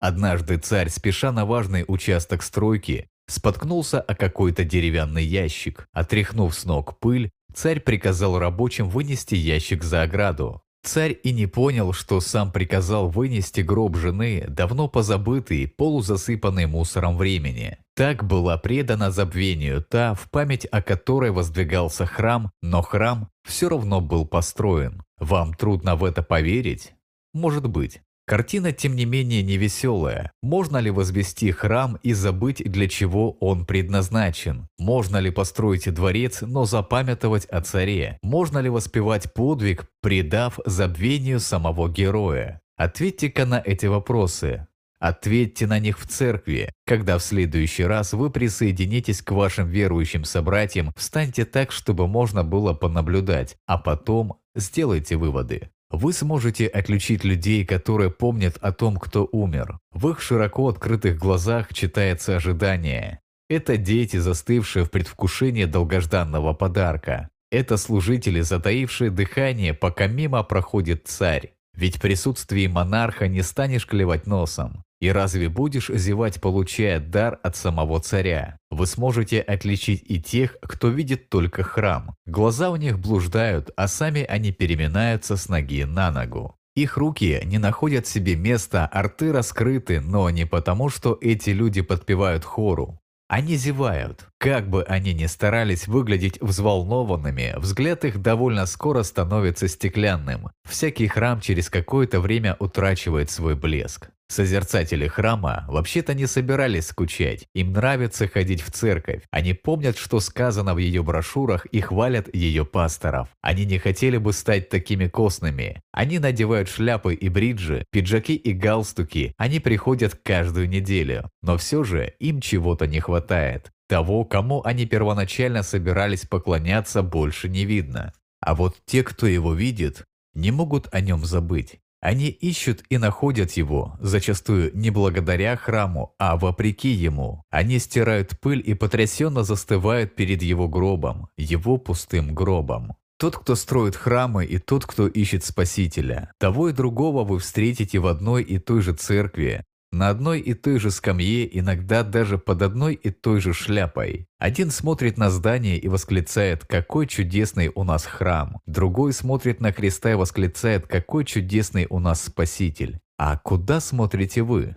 Однажды царь, спеша на важный участок стройки, споткнулся о какой-то деревянный ящик. Отряхнув с ног пыль, царь приказал рабочим вынести ящик за ограду. Царь и не понял, что сам приказал вынести гроб жены, давно позабытый, полузасыпанный мусором времени. Так была предана забвению та, в память о которой воздвигался храм, но храм все равно был построен. Вам трудно в это поверить? Может быть. Картина, тем не менее, не веселая. Можно ли возвести храм и забыть, для чего он предназначен? Можно ли построить дворец, но запамятовать о царе? Можно ли воспевать подвиг, предав забвению самого героя? Ответьте-ка на эти вопросы. Ответьте на них в церкви. Когда в следующий раз вы присоединитесь к вашим верующим собратьям, встаньте так, чтобы можно было понаблюдать, а потом сделайте выводы. Вы сможете отличить людей, которые помнят о том, кто умер. В их широко открытых глазах читается ожидание. Это дети, застывшие в предвкушении долгожданного подарка. Это служители, затаившие дыхание, пока мимо проходит царь. Ведь в присутствии монарха не станешь клевать носом. И разве будешь зевать, получая дар от самого царя? Вы сможете отличить и тех, кто видит только храм. Глаза у них блуждают, а сами они переминаются с ноги на ногу. Их руки не находят себе места, арты раскрыты, но не потому, что эти люди подпевают хору. Они зевают. Как бы они ни старались выглядеть взволнованными, взгляд их довольно скоро становится стеклянным. Всякий храм через какое-то время утрачивает свой блеск. Созерцатели храма вообще-то не собирались скучать, им нравится ходить в церковь, они помнят, что сказано в ее брошюрах и хвалят ее пасторов. Они не хотели бы стать такими костными. Они надевают шляпы и бриджи, пиджаки и галстуки, они приходят каждую неделю, но все же им чего-то не хватает. Того, кому они первоначально собирались поклоняться, больше не видно. А вот те, кто его видит, не могут о нем забыть. Они ищут и находят его, зачастую не благодаря храму, а вопреки ему. Они стирают пыль и потрясенно застывают перед его гробом, его пустым гробом. Тот, кто строит храмы, и тот, кто ищет Спасителя. Того и другого вы встретите в одной и той же церкви, на одной и той же скамье, иногда даже под одной и той же шляпой. Один смотрит на здание и восклицает «Какой чудесный у нас храм!» Другой смотрит на креста и восклицает «Какой чудесный у нас Спаситель!» А куда смотрите вы?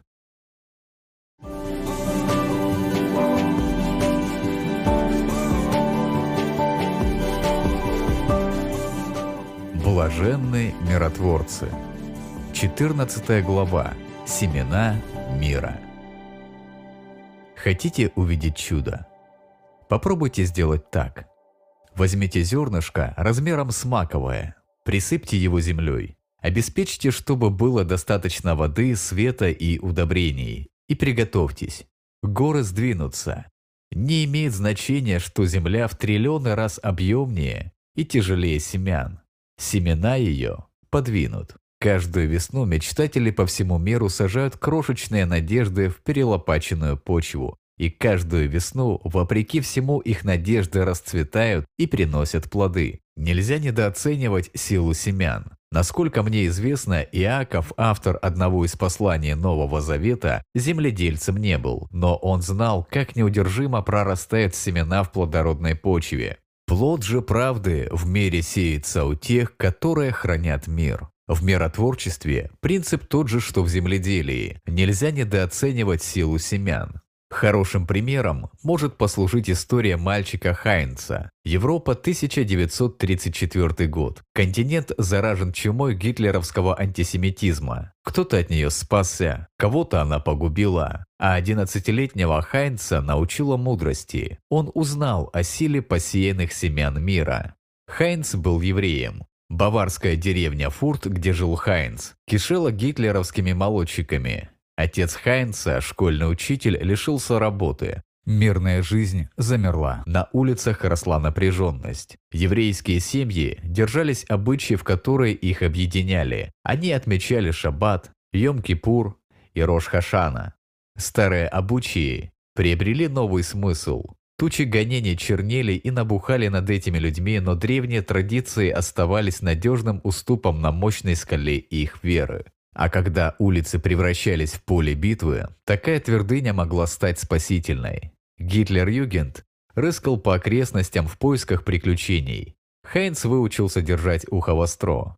Блаженные миротворцы. 14 глава. Семена мира. Хотите увидеть чудо? Попробуйте сделать так. Возьмите зернышко размером с маковое, присыпьте его землей, обеспечьте, чтобы было достаточно воды, света и удобрений, и приготовьтесь. Горы сдвинутся. Не имеет значения, что земля в триллионы раз объемнее и тяжелее семян. Семена ее подвинут. Каждую весну мечтатели по всему миру сажают крошечные надежды в перелопаченную почву. И каждую весну, вопреки всему, их надежды расцветают и приносят плоды. Нельзя недооценивать силу семян. Насколько мне известно, Иаков, автор одного из посланий Нового Завета, земледельцем не был, но он знал, как неудержимо прорастают семена в плодородной почве. Плод же правды в мире сеется у тех, которые хранят мир. В миротворчестве принцип тот же, что в земледелии. Нельзя недооценивать силу семян. Хорошим примером может послужить история мальчика Хайнца. Европа 1934 год. Континент заражен чумой гитлеровского антисемитизма. Кто-то от нее спасся, кого-то она погубила. А 11-летнего Хайнца научила мудрости. Он узнал о силе посеянных семян мира. Хайнц был евреем. Баварская деревня Фурт, где жил Хайнц, кишела гитлеровскими молодчиками. Отец Хайнца, школьный учитель, лишился работы. Мирная жизнь замерла. На улицах росла напряженность. Еврейские семьи держались обычаев, которые их объединяли. Они отмечали Шаббат, Йом-Кипур и Рош-Хашана. Старые обычаи приобрели новый смысл. Тучи гонений чернели и набухали над этими людьми, но древние традиции оставались надежным уступом на мощной скале их веры. А когда улицы превращались в поле битвы, такая твердыня могла стать спасительной. Гитлер-Югент рыскал по окрестностям в поисках приключений. Хайнц выучился держать ухо востро.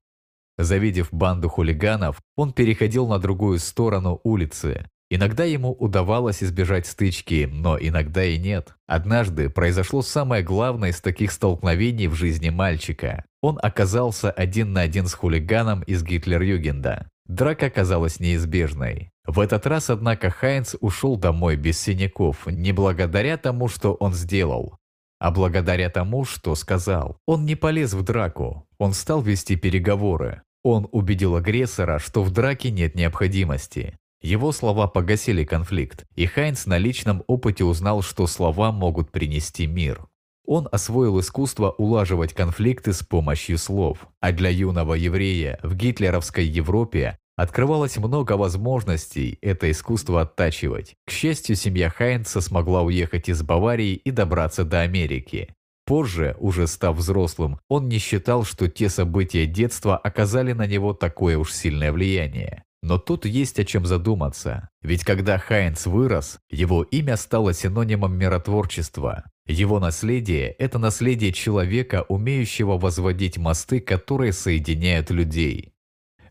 Завидев банду хулиганов, он переходил на другую сторону улицы, Иногда ему удавалось избежать стычки, но иногда и нет. Однажды произошло самое главное из таких столкновений в жизни мальчика. Он оказался один на один с хулиганом из Гитлер-Югенда. Драка оказалась неизбежной. В этот раз, однако, Хайнц ушел домой без синяков, не благодаря тому, что он сделал, а благодаря тому, что сказал. Он не полез в драку, он стал вести переговоры. Он убедил агрессора, что в драке нет необходимости. Его слова погасили конфликт, и Хайнц на личном опыте узнал, что слова могут принести мир. Он освоил искусство улаживать конфликты с помощью слов, а для юного еврея в гитлеровской Европе открывалось много возможностей это искусство оттачивать. К счастью, семья Хайнца смогла уехать из Баварии и добраться до Америки. Позже, уже став взрослым, он не считал, что те события детства оказали на него такое уж сильное влияние. Но тут есть о чем задуматься. Ведь когда Хайнц вырос, его имя стало синонимом миротворчества. Его наследие – это наследие человека, умеющего возводить мосты, которые соединяют людей.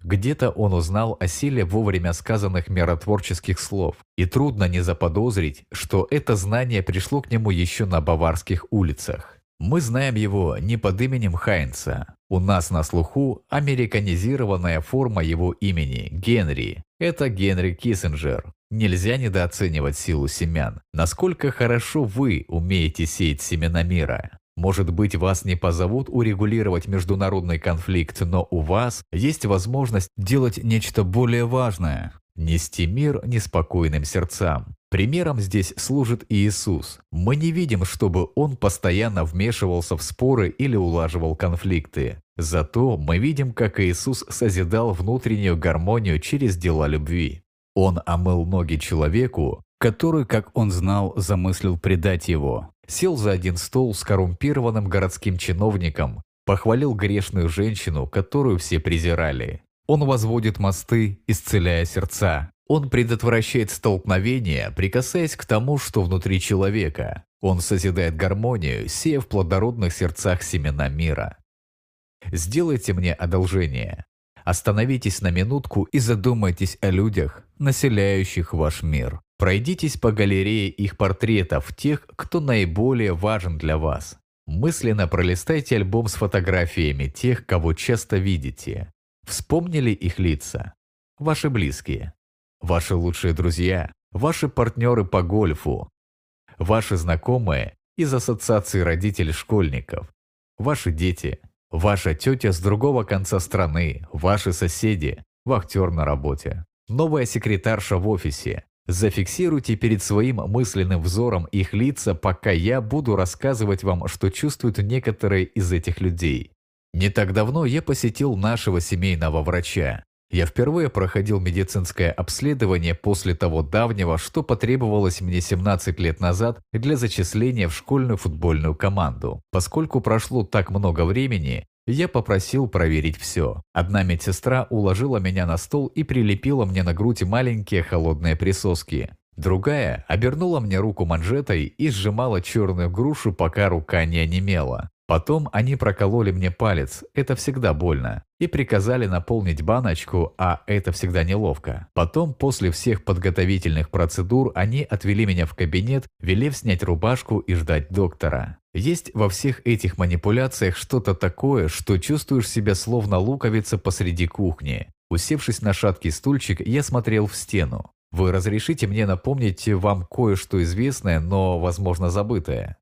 Где-то он узнал о силе вовремя сказанных миротворческих слов, и трудно не заподозрить, что это знание пришло к нему еще на баварских улицах. Мы знаем его не под именем Хайнца. У нас на слуху американизированная форма его имени – Генри. Это Генри Киссинджер. Нельзя недооценивать силу семян. Насколько хорошо вы умеете сеять семена мира. Может быть, вас не позовут урегулировать международный конфликт, но у вас есть возможность делать нечто более важное – нести мир неспокойным сердцам. Примером здесь служит Иисус. Мы не видим, чтобы Он постоянно вмешивался в споры или улаживал конфликты. Зато мы видим, как Иисус созидал внутреннюю гармонию через дела любви. Он омыл ноги человеку, который, как он знал, замыслил предать его. Сел за один стол с коррумпированным городским чиновником, похвалил грешную женщину, которую все презирали. Он возводит мосты, исцеляя сердца. Он предотвращает столкновения, прикасаясь к тому, что внутри человека. Он созидает гармонию, сея в плодородных сердцах семена мира. Сделайте мне одолжение. Остановитесь на минутку и задумайтесь о людях, населяющих ваш мир. Пройдитесь по галерее их портретов, тех, кто наиболее важен для вас. Мысленно пролистайте альбом с фотографиями тех, кого часто видите. Вспомнили их лица? Ваши близкие ваши лучшие друзья, ваши партнеры по гольфу, ваши знакомые из ассоциации родителей школьников, ваши дети, ваша тетя с другого конца страны, ваши соседи, вахтер на работе, новая секретарша в офисе. Зафиксируйте перед своим мысленным взором их лица, пока я буду рассказывать вам, что чувствуют некоторые из этих людей. Не так давно я посетил нашего семейного врача. Я впервые проходил медицинское обследование после того давнего, что потребовалось мне 17 лет назад для зачисления в школьную футбольную команду. Поскольку прошло так много времени, я попросил проверить все. Одна медсестра уложила меня на стол и прилепила мне на грудь маленькие холодные присоски. Другая обернула мне руку манжетой и сжимала черную грушу, пока рука не онемела. Потом они прокололи мне палец, это всегда больно, и приказали наполнить баночку, а это всегда неловко. Потом, после всех подготовительных процедур, они отвели меня в кабинет, велев снять рубашку и ждать доктора. Есть во всех этих манипуляциях что-то такое, что чувствуешь себя словно луковица посреди кухни. Усевшись на шаткий стульчик, я смотрел в стену. Вы разрешите мне напомнить вам кое-что известное, но, возможно, забытое.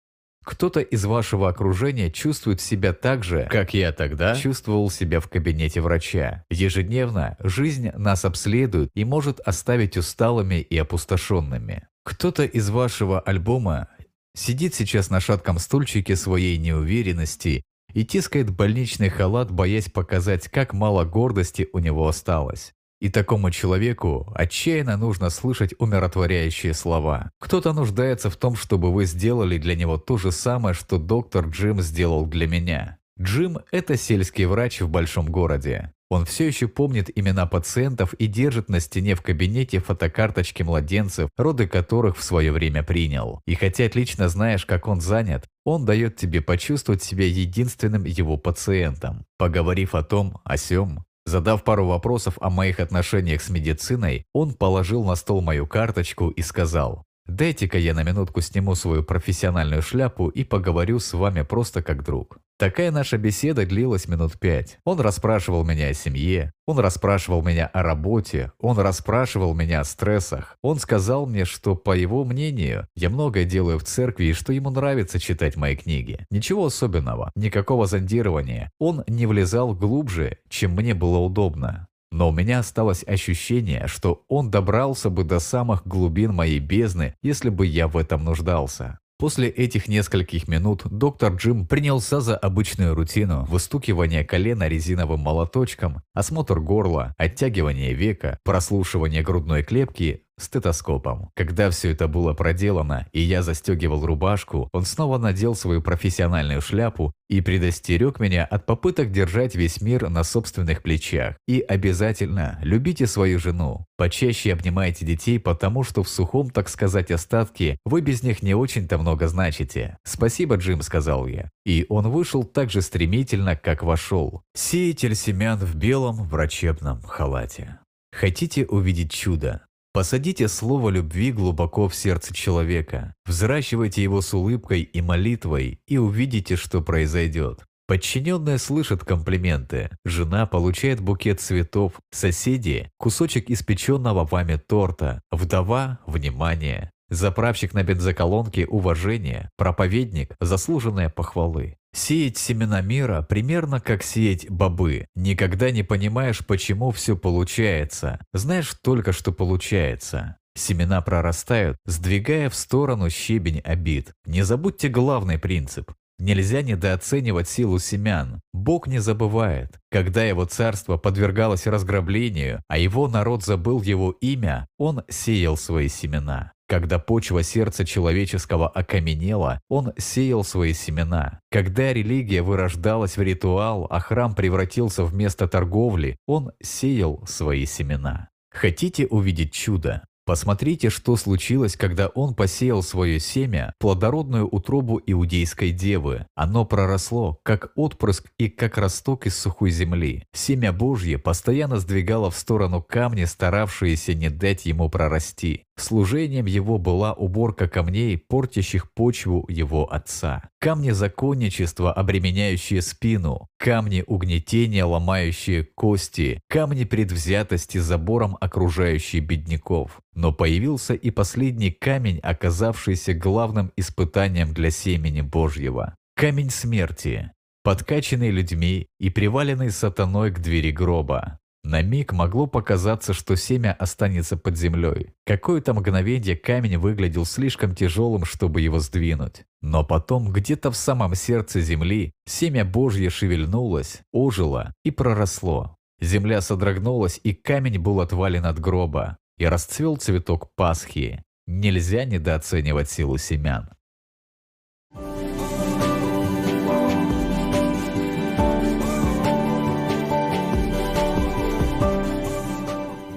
Кто-то из вашего окружения чувствует себя так же, как я тогда чувствовал себя в кабинете врача. Ежедневно жизнь нас обследует и может оставить усталыми и опустошенными. Кто-то из вашего альбома сидит сейчас на шатком стульчике своей неуверенности и тискает больничный халат, боясь показать, как мало гордости у него осталось. И такому человеку отчаянно нужно слышать умиротворяющие слова. Кто-то нуждается в том, чтобы вы сделали для него то же самое, что доктор Джим сделал для меня. Джим – это сельский врач в большом городе. Он все еще помнит имена пациентов и держит на стене в кабинете фотокарточки младенцев, роды которых в свое время принял. И хотя отлично знаешь, как он занят, он дает тебе почувствовать себя единственным его пациентом. Поговорив о том, о сём, Задав пару вопросов о моих отношениях с медициной, он положил на стол мою карточку и сказал, «Дайте-ка я на минутку сниму свою профессиональную шляпу и поговорю с вами просто как друг». Такая наша беседа длилась минут пять. Он расспрашивал меня о семье, он расспрашивал меня о работе, он расспрашивал меня о стрессах. Он сказал мне, что, по его мнению, я многое делаю в церкви и что ему нравится читать мои книги. Ничего особенного, никакого зондирования. Он не влезал глубже, чем мне было удобно. Но у меня осталось ощущение, что он добрался бы до самых глубин моей бездны, если бы я в этом нуждался. После этих нескольких минут доктор Джим принялся за обычную рутину выстукивание колена резиновым молоточком, осмотр горла, оттягивание века, прослушивание грудной клетки стетоскопом. Когда все это было проделано, и я застегивал рубашку, он снова надел свою профессиональную шляпу и предостерег меня от попыток держать весь мир на собственных плечах. И обязательно любите свою жену. Почаще обнимайте детей, потому что в сухом, так сказать, остатке вы без них не очень-то много значите. «Спасибо, Джим», — сказал я. И он вышел так же стремительно, как вошел. Сеятель семян в белом врачебном халате. Хотите увидеть чудо? Посадите слово любви глубоко в сердце человека, взращивайте его с улыбкой и молитвой и увидите, что произойдет. Подчиненные слышат комплименты, жена получает букет цветов, соседи – кусочек испеченного вами торта, вдова – внимание, заправщик на бензоколонке – уважение, проповедник – заслуженные похвалы. Сеять семена мира примерно как сеять бобы. Никогда не понимаешь, почему все получается. Знаешь только, что получается. Семена прорастают, сдвигая в сторону щебень обид. Не забудьте главный принцип. Нельзя недооценивать силу семян. Бог не забывает. Когда его царство подвергалось разграблению, а его народ забыл его имя, он сеял свои семена. Когда почва сердца человеческого окаменела, он сеял свои семена. Когда религия вырождалась в ритуал, а храм превратился в место торговли, он сеял свои семена. Хотите увидеть чудо? Посмотрите, что случилось, когда он посеял свое семя, плодородную утробу иудейской девы. Оно проросло, как отпрыск и как росток из сухой земли. Семя Божье постоянно сдвигало в сторону камни, старавшиеся не дать ему прорасти. Служением его была уборка камней, портящих почву его отца. Камни законничества, обременяющие спину, камни угнетения, ломающие кости, камни предвзятости забором окружающие бедняков. Но появился и последний камень, оказавшийся главным испытанием для семени Божьего. Камень смерти, подкачанный людьми и приваленный сатаной к двери гроба. На миг могло показаться, что семя останется под землей. Какое-то мгновение камень выглядел слишком тяжелым, чтобы его сдвинуть. Но потом, где-то в самом сердце земли, семя Божье шевельнулось, ожило и проросло. Земля содрогнулась, и камень был отвален от гроба, и расцвел цветок Пасхи. Нельзя недооценивать силу семян.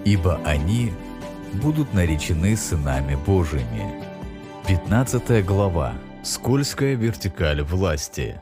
Ибо они будут наречены сынами Божьими. 15 глава. Скользкая вертикаль власти.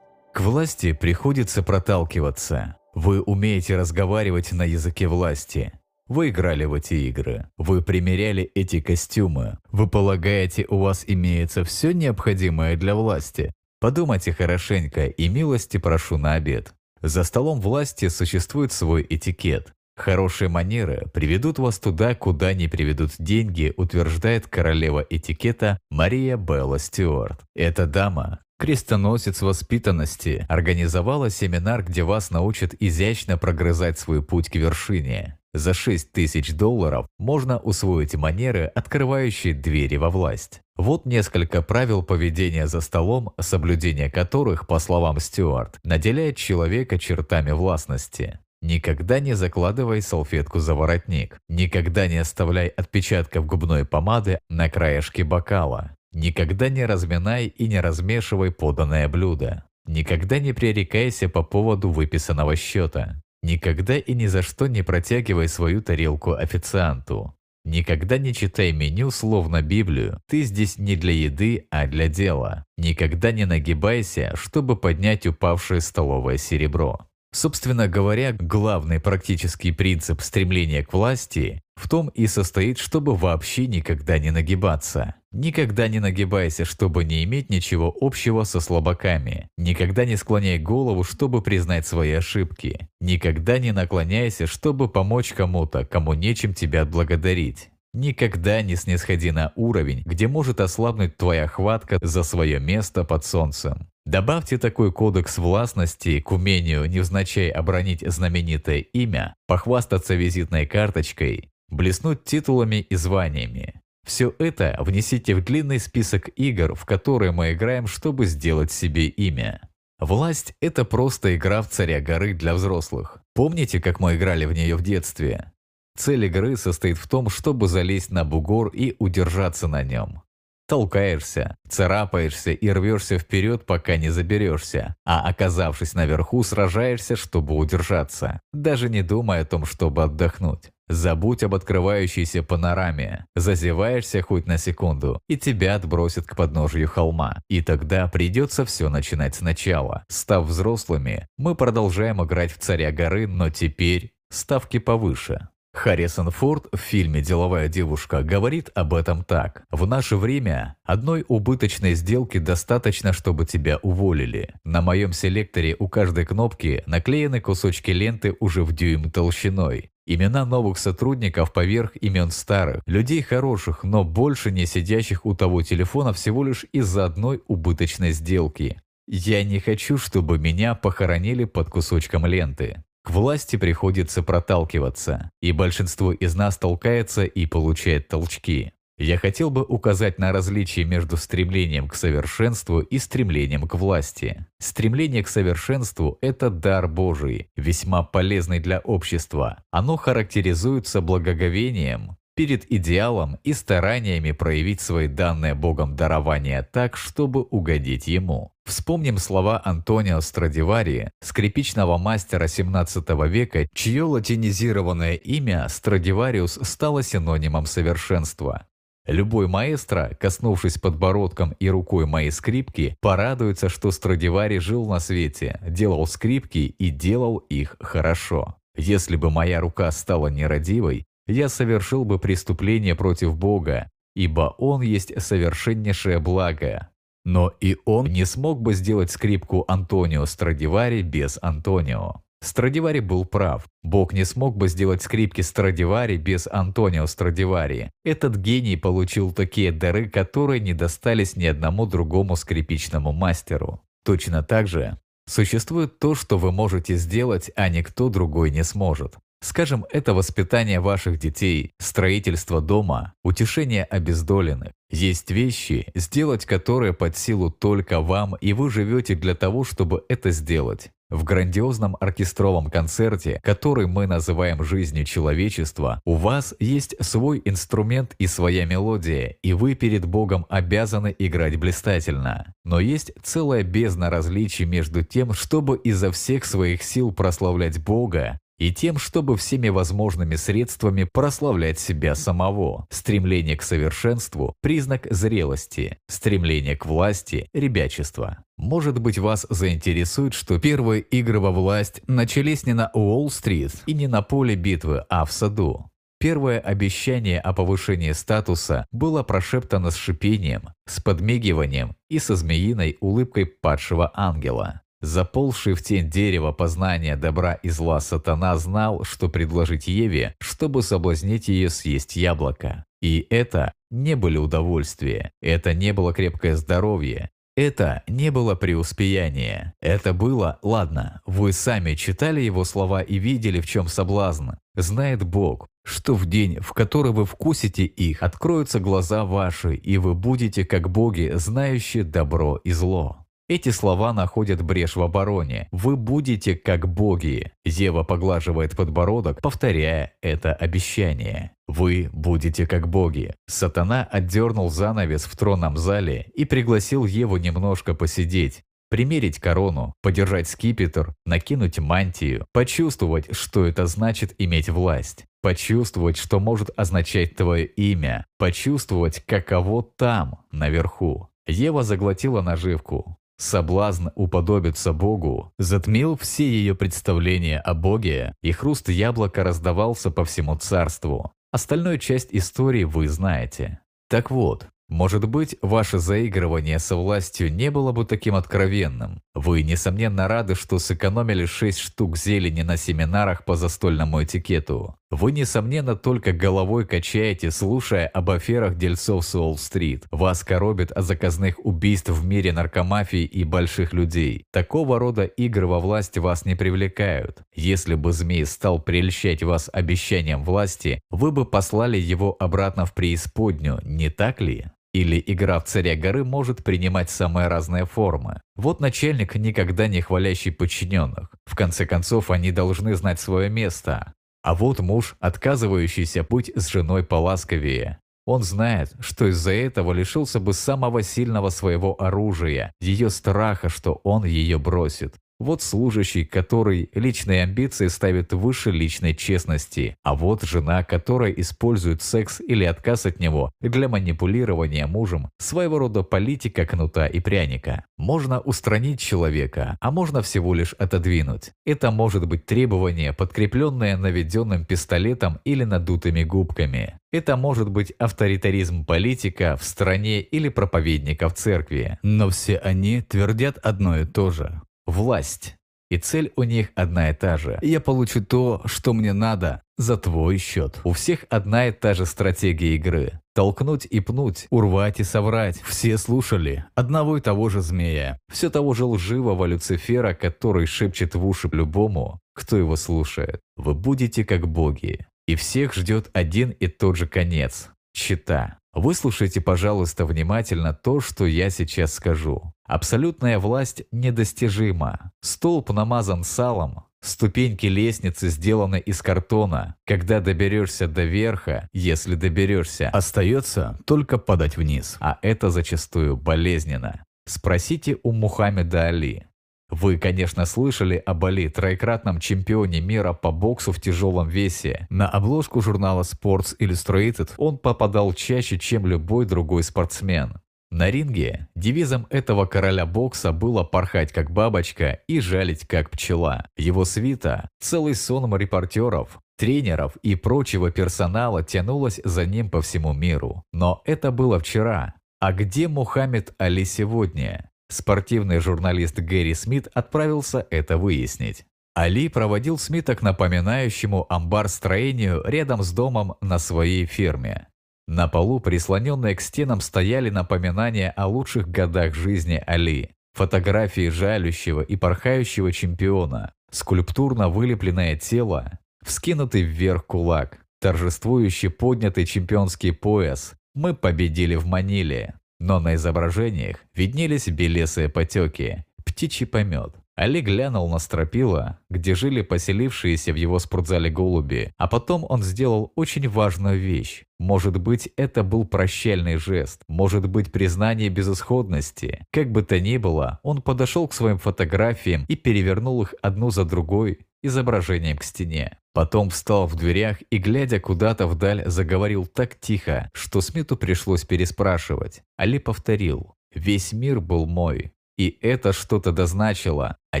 К власти приходится проталкиваться. Вы умеете разговаривать на языке власти. Вы играли в эти игры. Вы примеряли эти костюмы. Вы полагаете, у вас имеется все необходимое для власти. Подумайте хорошенько и милости прошу на обед. За столом власти существует свой этикет. Хорошие манеры приведут вас туда, куда не приведут деньги, утверждает королева этикета Мария Белла Стюарт. Эта дама Крестоносец воспитанности организовала семинар, где вас научат изящно прогрызать свой путь к вершине. За 6 тысяч долларов можно усвоить манеры, открывающие двери во власть. Вот несколько правил поведения за столом, соблюдение которых, по словам Стюарт, наделяет человека чертами властности. Никогда не закладывай салфетку за воротник. Никогда не оставляй отпечатков губной помады на краешке бокала. Никогда не разминай и не размешивай поданное блюдо. Никогда не пререкайся по поводу выписанного счета. Никогда и ни за что не протягивай свою тарелку официанту. Никогда не читай меню словно Библию. Ты здесь не для еды, а для дела. Никогда не нагибайся, чтобы поднять упавшее столовое серебро. Собственно говоря, главный практический принцип стремления к власти в том и состоит, чтобы вообще никогда не нагибаться. Никогда не нагибайся, чтобы не иметь ничего общего со слабаками. Никогда не склоняй голову, чтобы признать свои ошибки. Никогда не наклоняйся, чтобы помочь кому-то, кому нечем тебя отблагодарить. Никогда не снисходи на уровень, где может ослабнуть твоя хватка за свое место под солнцем. Добавьте такой кодекс властности к умению невзначай обронить знаменитое имя, похвастаться визитной карточкой, блеснуть титулами и званиями. Все это внесите в длинный список игр, в которые мы играем, чтобы сделать себе имя. Власть – это просто игра в царя горы для взрослых. Помните, как мы играли в нее в детстве? Цель игры состоит в том, чтобы залезть на бугор и удержаться на нем. Толкаешься, царапаешься и рвешься вперед, пока не заберешься, а оказавшись наверху, сражаешься, чтобы удержаться, даже не думая о том, чтобы отдохнуть. Забудь об открывающейся панораме, зазеваешься хоть на секунду, и тебя отбросят к подножию холма. И тогда придется все начинать сначала. Став взрослыми, мы продолжаем играть в царя горы, но теперь ставки повыше. Харрисон Форд в фильме «Деловая девушка» говорит об этом так. «В наше время одной убыточной сделки достаточно, чтобы тебя уволили. На моем селекторе у каждой кнопки наклеены кусочки ленты уже в дюйм толщиной. Имена новых сотрудников поверх имен старых, людей хороших, но больше не сидящих у того телефона всего лишь из-за одной убыточной сделки. Я не хочу, чтобы меня похоронили под кусочком ленты. К власти приходится проталкиваться, и большинство из нас толкается и получает толчки. Я хотел бы указать на различие между стремлением к совершенству и стремлением к власти. Стремление к совершенству – это дар Божий, весьма полезный для общества. Оно характеризуется благоговением, перед идеалом и стараниями проявить свои данные Богом дарования так, чтобы угодить Ему. Вспомним слова Антонио Страдивари, скрипичного мастера 17 века, чье латинизированное имя Страдивариус стало синонимом совершенства. Любой маэстро, коснувшись подбородком и рукой моей скрипки, порадуется, что Страдивари жил на свете, делал скрипки и делал их хорошо. Если бы моя рука стала нерадивой, я совершил бы преступление против Бога, ибо Он есть совершеннейшее благо. Но и он не смог бы сделать скрипку Антонио Страдивари без Антонио. Страдивари был прав. Бог не смог бы сделать скрипки Страдивари без Антонио Страдивари. Этот гений получил такие дары, которые не достались ни одному другому скрипичному мастеру. Точно так же существует то, что вы можете сделать, а никто другой не сможет. Скажем, это воспитание ваших детей, строительство дома, утешение обездоленных. Есть вещи, сделать которые под силу только вам, и вы живете для того, чтобы это сделать. В грандиозном оркестровом концерте, который мы называем жизнью человечества, у вас есть свой инструмент и своя мелодия, и вы перед Богом обязаны играть блистательно. Но есть целая бездна различий между тем, чтобы изо всех своих сил прославлять Бога, и тем, чтобы всеми возможными средствами прославлять себя самого. Стремление к совершенству – признак зрелости, стремление к власти – ребячество. Может быть, вас заинтересует, что первые игры во власть начались не на Уолл-стрит и не на поле битвы, а в саду. Первое обещание о повышении статуса было прошептано с шипением, с подмигиванием и со змеиной улыбкой падшего ангела. Заползший в тень дерева познания добра и зла сатана знал, что предложить Еве, чтобы соблазнить ее съесть яблоко. И это не были удовольствия, это не было крепкое здоровье, это не было преуспеяние. Это было, ладно, вы сами читали его слова и видели, в чем соблазн. Знает Бог, что в день, в который вы вкусите их, откроются глаза ваши, и вы будете как боги, знающие добро и зло. Эти слова находят брешь в обороне. Вы будете как боги. Ева поглаживает подбородок, повторяя это обещание. Вы будете как боги. Сатана отдернул занавес в тронном зале и пригласил Еву немножко посидеть, примерить корону, подержать скипетр, накинуть мантию, почувствовать, что это значит иметь власть, почувствовать, что может означать твое имя, почувствовать, каково там, наверху. Ева заглотила наживку. Соблазн уподобиться Богу затмил все ее представления о Боге, и хруст яблока раздавался по всему царству. Остальную часть истории вы знаете. Так вот, может быть, ваше заигрывание со властью не было бы таким откровенным. Вы, несомненно, рады, что сэкономили 6 штук зелени на семинарах по застольному этикету. Вы, несомненно, только головой качаете, слушая об аферах дельцов с Уолл-стрит. Вас коробит о заказных убийств в мире наркомафии и больших людей. Такого рода игры во власть вас не привлекают. Если бы змей стал прельщать вас обещанием власти, вы бы послали его обратно в преисподнюю, не так ли? Или игра в царя горы может принимать самые разные формы. Вот начальник, никогда не хвалящий подчиненных. В конце концов, они должны знать свое место. А вот муж, отказывающийся быть с женой поласковее. Он знает, что из-за этого лишился бы самого сильного своего оружия, ее страха, что он ее бросит. Вот служащий, который личные амбиции ставит выше личной честности, а вот жена, которая использует секс или отказ от него для манипулирования мужем, своего рода политика кнута и пряника. Можно устранить человека, а можно всего лишь отодвинуть. Это может быть требование, подкрепленное наведенным пистолетом или надутыми губками. Это может быть авторитаризм политика в стране или проповедника в церкви. Но все они твердят одно и то же власть. И цель у них одна и та же. Я получу то, что мне надо, за твой счет. У всех одна и та же стратегия игры. Толкнуть и пнуть, урвать и соврать. Все слушали одного и того же змея. Все того же лживого Люцифера, который шепчет в уши любому, кто его слушает. Вы будете как боги. И всех ждет один и тот же конец. Чита. Выслушайте, пожалуйста, внимательно то, что я сейчас скажу. Абсолютная власть недостижима. Столб намазан салом, ступеньки лестницы сделаны из картона. Когда доберешься до верха, если доберешься, остается только падать вниз. А это зачастую болезненно. Спросите у Мухаммеда Али. Вы, конечно, слышали об Али, троекратном чемпионе мира по боксу в тяжелом весе. На обложку журнала Sports Illustrated он попадал чаще, чем любой другой спортсмен. На ринге девизом этого короля бокса было порхать как бабочка и жалить как пчела. Его свита, целый сон репортеров, тренеров и прочего персонала тянулась за ним по всему миру. Но это было вчера. А где Мухаммед Али сегодня? Спортивный журналист Гэри Смит отправился это выяснить. Али проводил Смита к напоминающему амбар строению рядом с домом на своей ферме. На полу, прислоненные к стенам, стояли напоминания о лучших годах жизни Али. Фотографии жалющего и порхающего чемпиона, скульптурно вылепленное тело, вскинутый вверх кулак, торжествующий поднятый чемпионский пояс. Мы победили в Маниле. Но на изображениях виднелись белесые потеки, птичий помет. Али глянул на стропила, где жили поселившиеся в его спортзале голуби, а потом он сделал очень важную вещь. Может быть, это был прощальный жест, может быть, признание безысходности. Как бы то ни было, он подошел к своим фотографиям и перевернул их одну за другой изображением к стене. Потом встал в дверях и, глядя куда-то вдаль, заговорил так тихо, что Смиту пришлось переспрашивать. Али повторил «Весь мир был мой, и это что-то дозначило, а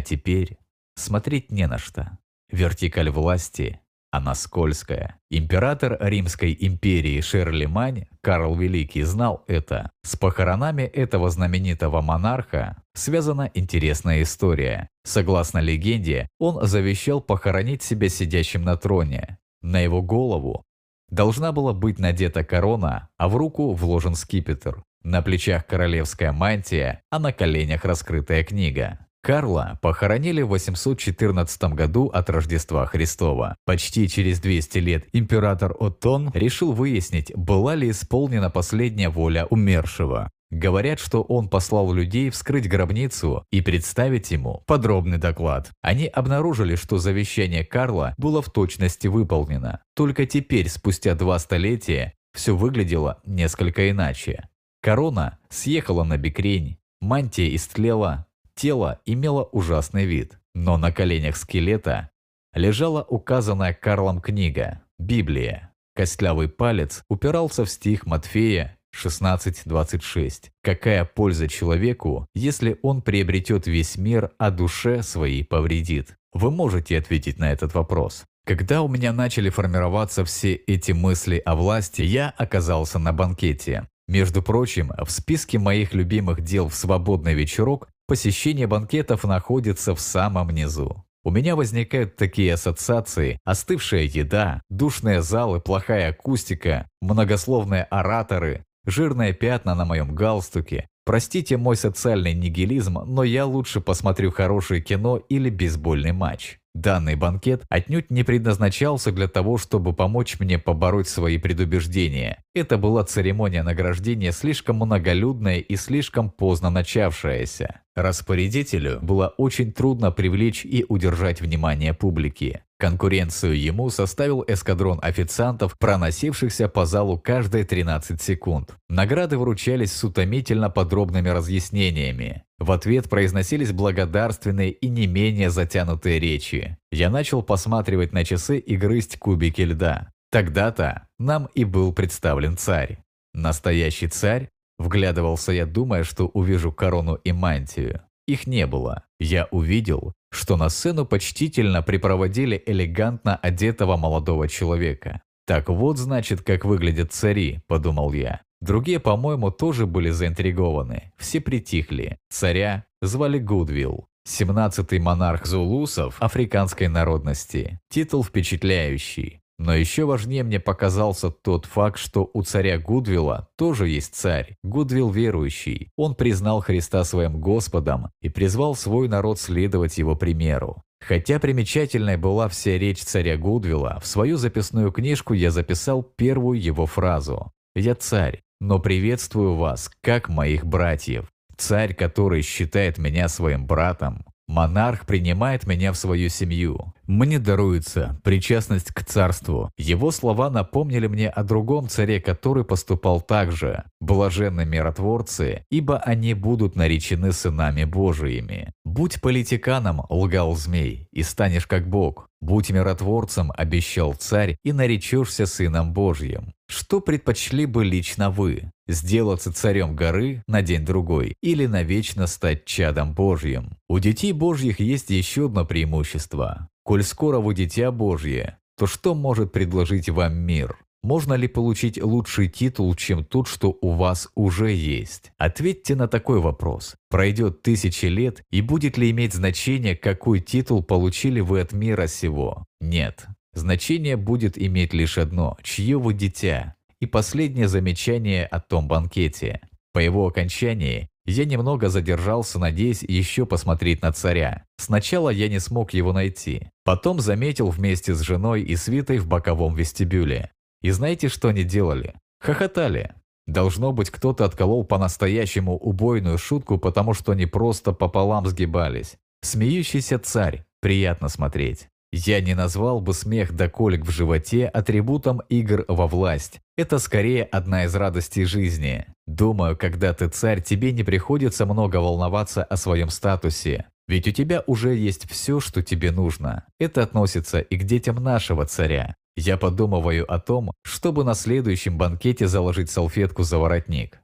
теперь смотреть не на что. Вертикаль власти она скользкая. Император Римской империи Шерлимань, Карл Великий, знал это. С похоронами этого знаменитого монарха связана интересная история. Согласно легенде, он завещал похоронить себя сидящим на троне. На его голову должна была быть надета корона, а в руку вложен скипетр. На плечах королевская мантия, а на коленях раскрытая книга. Карла похоронили в 814 году от Рождества Христова. Почти через 200 лет император Оттон решил выяснить, была ли исполнена последняя воля умершего. Говорят, что он послал людей вскрыть гробницу и представить ему подробный доклад. Они обнаружили, что завещание Карла было в точности выполнено. Только теперь, спустя два столетия, все выглядело несколько иначе. Корона съехала на бекрень, мантия истлела, тело имело ужасный вид, но на коленях скелета лежала указанная Карлом книга «Библия». Костлявый палец упирался в стих Матфея 16.26. Какая польза человеку, если он приобретет весь мир, а душе своей повредит? Вы можете ответить на этот вопрос. Когда у меня начали формироваться все эти мысли о власти, я оказался на банкете. Между прочим, в списке моих любимых дел в свободный вечерок посещение банкетов находится в самом низу. У меня возникают такие ассоциации – остывшая еда, душные залы, плохая акустика, многословные ораторы, жирные пятна на моем галстуке. Простите мой социальный нигилизм, но я лучше посмотрю хорошее кино или бейсбольный матч. Данный банкет отнюдь не предназначался для того, чтобы помочь мне побороть свои предубеждения. Это была церемония награждения слишком многолюдная и слишком поздно начавшаяся. Распорядителю было очень трудно привлечь и удержать внимание публики. Конкуренцию ему составил эскадрон официантов, проносившихся по залу каждые 13 секунд. Награды вручались с утомительно подробными разъяснениями. В ответ произносились благодарственные и не менее затянутые речи. Я начал посматривать на часы и грызть кубики льда. Тогда-то нам и был представлен царь. Настоящий царь? Вглядывался я, думая, что увижу корону и мантию. Их не было. Я увидел, что на сцену почтительно припроводили элегантно одетого молодого человека. «Так вот, значит, как выглядят цари», – подумал я. Другие, по-моему, тоже были заинтригованы. Все притихли. Царя звали Гудвилл. 17-й монарх зулусов африканской народности. Титул впечатляющий. Но еще важнее мне показался тот факт, что у царя Гудвилла тоже есть царь, Гудвилл верующий. Он признал Христа своим Господом и призвал свой народ следовать его примеру. Хотя примечательной была вся речь царя Гудвилла, в свою записную книжку я записал первую его фразу «Я царь, но приветствую вас, как моих братьев». Царь, который считает меня своим братом, Монарх принимает меня в свою семью. Мне даруется причастность к царству. Его слова напомнили мне о другом царе, который поступал так же. Блаженны миротворцы, ибо они будут наречены сынами Божиими. Будь политиканом, лгал змей, и станешь как Бог. Будь миротворцем, обещал царь, и наречешься сыном Божьим. Что предпочли бы лично вы? Сделаться царем горы на день-другой или навечно стать чадом Божьим? У детей Божьих есть еще одно преимущество. Коль скоро вы дитя Божье, то что может предложить вам мир? Можно ли получить лучший титул, чем тот, что у вас уже есть? Ответьте на такой вопрос. Пройдет тысячи лет, и будет ли иметь значение, какой титул получили вы от мира сего? Нет. Значение будет иметь лишь одно – чье вы дитя. И последнее замечание о том банкете. По его окончании я немного задержался, надеясь еще посмотреть на царя. Сначала я не смог его найти. Потом заметил вместе с женой и свитой в боковом вестибюле. И знаете, что они делали? Хохотали. Должно быть, кто-то отколол по-настоящему убойную шутку, потому что они просто пополам сгибались. Смеющийся царь. Приятно смотреть. Я не назвал бы смех до колик в животе атрибутом игр во власть. Это скорее одна из радостей жизни. Думаю, когда ты царь, тебе не приходится много волноваться о своем статусе. Ведь у тебя уже есть все, что тебе нужно. Это относится и к детям нашего царя. Я подумываю о том, чтобы на следующем банкете заложить салфетку за воротник.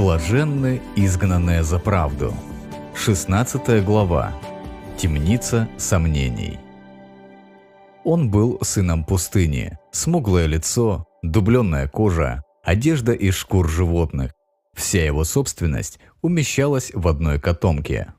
Блаженны изгнанные за правду. 16 глава. Темница сомнений. Он был сыном пустыни, смуглое лицо, дубленная кожа, одежда из шкур животных. Вся его собственность умещалась в одной котомке.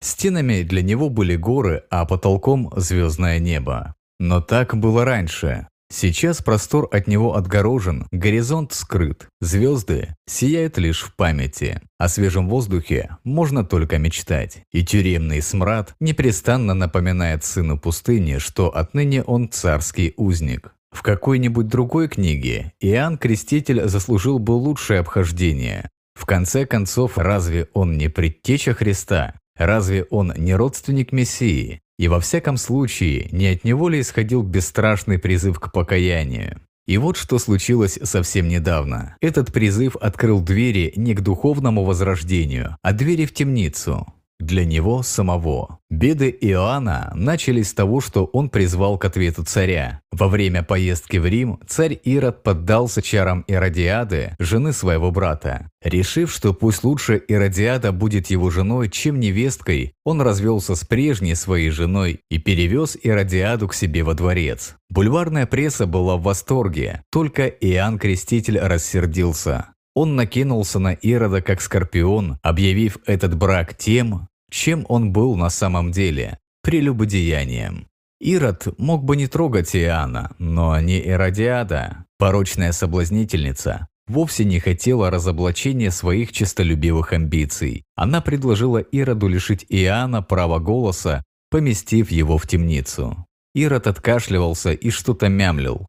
Стенами для него были горы, а потолком звездное небо. Но так было раньше. Сейчас простор от него отгорожен, горизонт скрыт, звезды сияют лишь в памяти. О свежем воздухе можно только мечтать. И тюремный смрад непрестанно напоминает сыну пустыни, что отныне он царский узник. В какой-нибудь другой книге Иоанн Креститель заслужил бы лучшее обхождение. В конце концов, разве он не предтеча Христа? Разве он не родственник Мессии? И во всяком случае, не от него ли исходил бесстрашный призыв к покаянию? И вот что случилось совсем недавно. Этот призыв открыл двери не к духовному возрождению, а двери в темницу для него самого. Беды Иоанна начались с того, что он призвал к ответу царя. Во время поездки в Рим царь Ирод поддался чарам Иродиады, жены своего брата. Решив, что пусть лучше Иродиада будет его женой, чем невесткой, он развелся с прежней своей женой и перевез Иродиаду к себе во дворец. Бульварная пресса была в восторге, только Иоанн Креститель рассердился. Он накинулся на Ирода как скорпион, объявив этот брак тем, чем он был на самом деле – прелюбодеянием. Ирод мог бы не трогать Иоанна, но не Иродиада, порочная соблазнительница, вовсе не хотела разоблачения своих честолюбивых амбиций. Она предложила Ироду лишить Иоанна права голоса, поместив его в темницу. Ирод откашливался и что-то мямлил,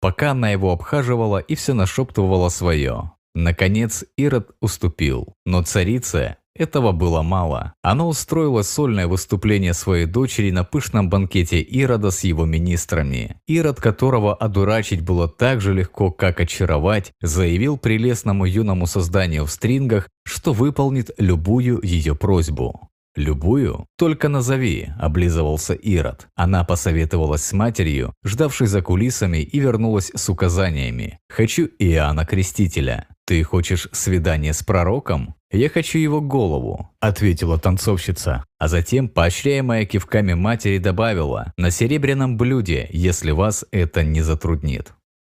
пока она его обхаживала и все нашептывала свое. Наконец Ирод уступил, но царица этого было мало. Она устроила сольное выступление своей дочери на пышном банкете Ирода с его министрами. Ирод, которого одурачить было так же легко, как очаровать, заявил прелестному юному созданию в стрингах, что выполнит любую ее просьбу. «Любую? Только назови», – облизывался Ирод. Она посоветовалась с матерью, ждавшей за кулисами, и вернулась с указаниями. «Хочу Иоанна Крестителя». «Ты хочешь свидание с пророком?» «Я хочу его голову», – ответила танцовщица. А затем, поощряемая кивками матери, добавила «на серебряном блюде, если вас это не затруднит».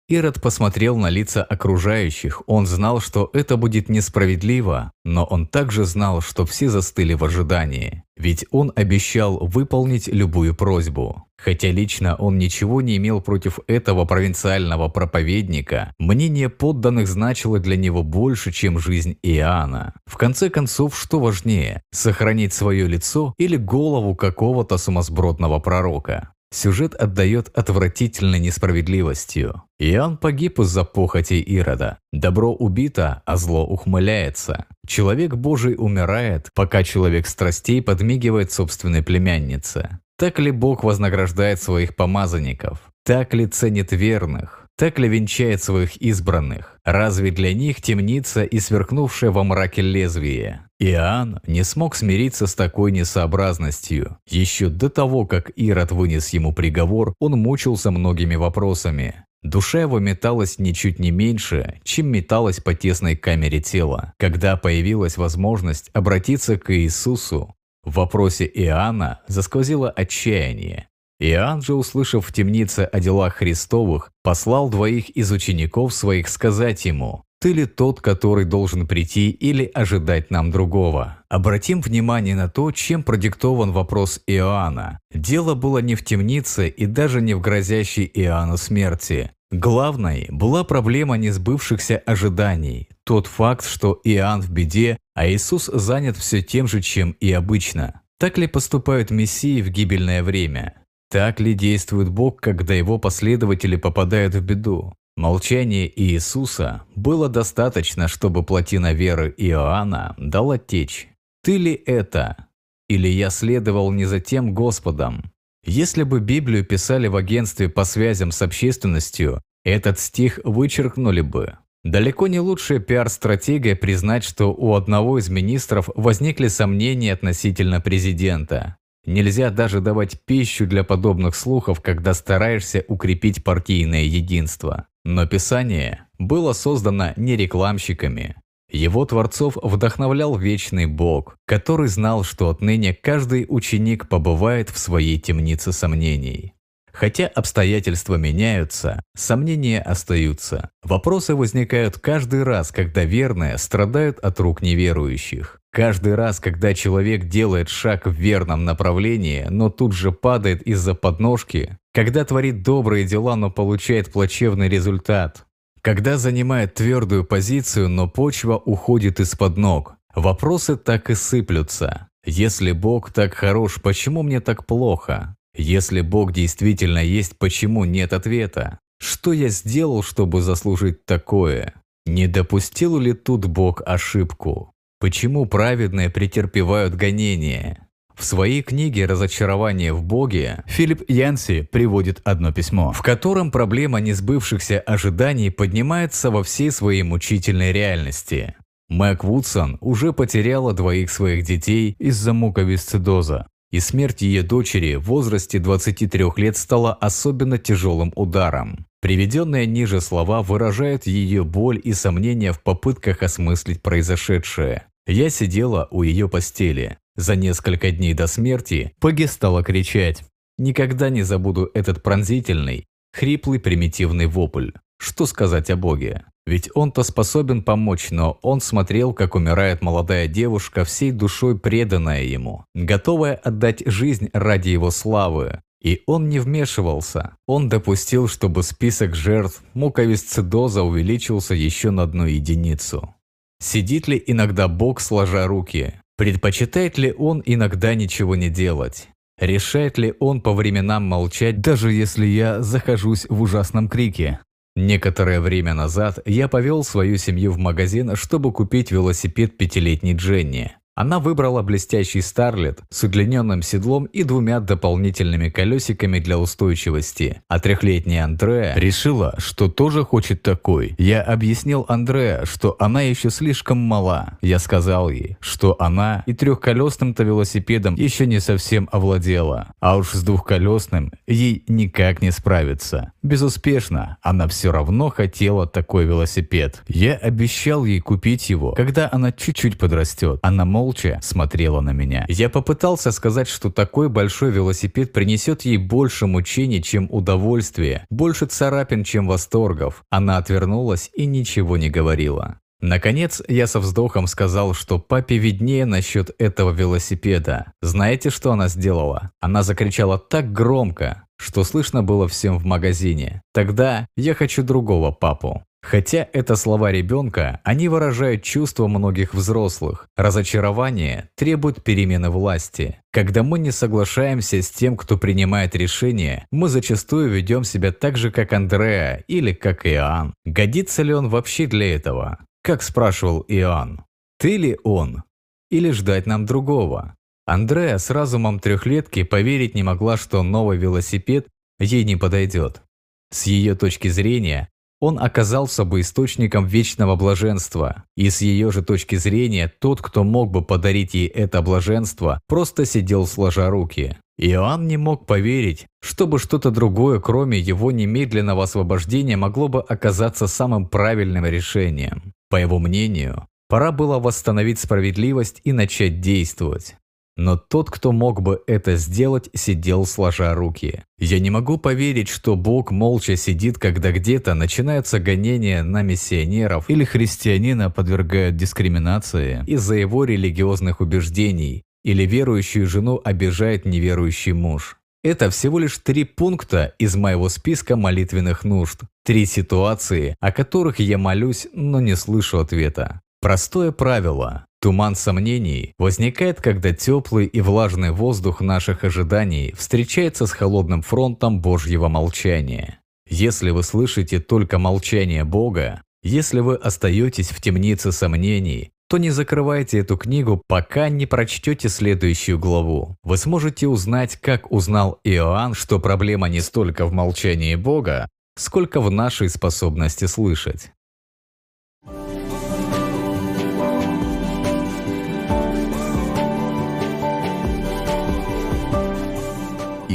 Ирод посмотрел на лица окружающих. Он знал, что это будет несправедливо, но он также знал, что все застыли в ожидании. Ведь он обещал выполнить любую просьбу. Хотя лично он ничего не имел против этого провинциального проповедника, мнение подданных значило для него больше, чем жизнь Иоанна. В конце концов, что важнее – сохранить свое лицо или голову какого-то сумасбродного пророка? Сюжет отдает отвратительной несправедливостью. Иоанн погиб из-за похоти Ирода. Добро убито, а зло ухмыляется. Человек Божий умирает, пока человек страстей подмигивает собственной племяннице. Так ли Бог вознаграждает своих помазанников? Так ли ценит верных? Так ли венчает своих избранных? Разве для них темница и сверкнувшее во мраке лезвие? Иоанн не смог смириться с такой несообразностью. Еще до того, как Ирод вынес ему приговор, он мучился многими вопросами. Душа его металась ничуть не меньше, чем металась по тесной камере тела. Когда появилась возможность обратиться к Иисусу, в вопросе Иоанна засквозило отчаяние. Иоанн же, услышав в темнице о делах Христовых, послал двоих из учеников своих сказать ему, «Ты ли тот, который должен прийти или ожидать нам другого?» Обратим внимание на то, чем продиктован вопрос Иоанна. Дело было не в темнице и даже не в грозящей Иоанну смерти. Главной была проблема несбывшихся ожиданий. Тот факт, что Иоанн в беде, а Иисус занят все тем же, чем и обычно. Так ли поступают мессии в гибельное время? Так ли действует Бог, когда его последователи попадают в беду? Молчание Иисуса было достаточно, чтобы плотина веры Иоанна дала течь. «Ты ли это? Или я следовал не за тем Господом?» Если бы Библию писали в агентстве по связям с общественностью, этот стих вычеркнули бы. Далеко не лучшая пиар-стратегия признать, что у одного из министров возникли сомнения относительно президента. Нельзя даже давать пищу для подобных слухов, когда стараешься укрепить партийное единство. Но Писание было создано не рекламщиками. Его творцов вдохновлял вечный Бог, который знал, что отныне каждый ученик побывает в своей темнице сомнений. Хотя обстоятельства меняются, сомнения остаются. Вопросы возникают каждый раз, когда верные страдают от рук неверующих. Каждый раз, когда человек делает шаг в верном направлении, но тут же падает из-за подножки, когда творит добрые дела, но получает плачевный результат, когда занимает твердую позицию, но почва уходит из-под ног, вопросы так и сыплются. Если Бог так хорош, почему мне так плохо? Если Бог действительно есть, почему нет ответа? Что я сделал, чтобы заслужить такое? Не допустил ли тут Бог ошибку? Почему праведные претерпевают гонения? В своей книге «Разочарование в Боге» Филипп Янси приводит одно письмо, в котором проблема несбывшихся ожиданий поднимается во всей своей мучительной реальности. Мэг Вудсон уже потеряла двоих своих детей из-за муковисцидоза, и смерть ее дочери в возрасте 23 лет стала особенно тяжелым ударом. Приведенные ниже слова выражают ее боль и сомнения в попытках осмыслить произошедшее. Я сидела у ее постели, за несколько дней до смерти Пегги стала кричать. Никогда не забуду этот пронзительный, хриплый примитивный вопль. Что сказать о Боге? Ведь он-то способен помочь, но он смотрел, как умирает молодая девушка, всей душой преданная ему, готовая отдать жизнь ради его славы. И он не вмешивался. Он допустил, чтобы список жертв муковисцидоза увеличился еще на одну единицу. Сидит ли иногда Бог, сложа руки? Предпочитает ли он иногда ничего не делать? Решает ли он по временам молчать, даже если я захожусь в ужасном крике? Некоторое время назад я повел свою семью в магазин, чтобы купить велосипед пятилетней Дженни. Она выбрала блестящий Старлет с удлиненным седлом и двумя дополнительными колесиками для устойчивости. А трехлетняя Андреа решила, что тоже хочет такой. Я объяснил Андреа, что она еще слишком мала. Я сказал ей, что она и трехколесным-то велосипедом еще не совсем овладела. А уж с двухколесным ей никак не справиться. Безуспешно, она все равно хотела такой велосипед. Я обещал ей купить его, когда она чуть-чуть подрастет. Она мол молча смотрела на меня. Я попытался сказать, что такой большой велосипед принесет ей больше мучений, чем удовольствия, больше царапин, чем восторгов. Она отвернулась и ничего не говорила. Наконец, я со вздохом сказал, что папе виднее насчет этого велосипеда. Знаете, что она сделала? Она закричала так громко, что слышно было всем в магазине. Тогда я хочу другого папу. Хотя это слова ребенка, они выражают чувства многих взрослых. Разочарование требует перемены власти. Когда мы не соглашаемся с тем, кто принимает решение, мы зачастую ведем себя так же, как Андреа или как Иоанн. Годится ли он вообще для этого? Как спрашивал Иоанн. Ты ли он? Или ждать нам другого? Андреа с разумом трехлетки поверить не могла, что новый велосипед ей не подойдет. С ее точки зрения, он оказался бы источником вечного блаженства, и с ее же точки зрения тот, кто мог бы подарить ей это блаженство, просто сидел сложа руки. Иоанн не мог поверить, чтобы что-то другое, кроме его немедленного освобождения, могло бы оказаться самым правильным решением. По его мнению, пора было восстановить справедливость и начать действовать. Но тот, кто мог бы это сделать, сидел сложа руки. Я не могу поверить, что Бог молча сидит, когда где-то начинаются гонения на миссионеров или христианина подвергают дискриминации из-за его религиозных убеждений, или верующую жену обижает неверующий муж. Это всего лишь три пункта из моего списка молитвенных нужд. Три ситуации, о которых я молюсь, но не слышу ответа. Простое правило. Туман сомнений возникает, когда теплый и влажный воздух наших ожиданий встречается с холодным фронтом Божьего молчания. Если вы слышите только молчание Бога, если вы остаетесь в темнице сомнений, то не закрывайте эту книгу, пока не прочтете следующую главу. Вы сможете узнать, как узнал Иоанн, что проблема не столько в молчании Бога, сколько в нашей способности слышать.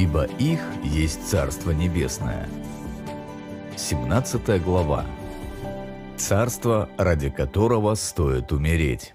Ибо их есть Царство Небесное. 17 глава. царство, ради которого стоит умереть.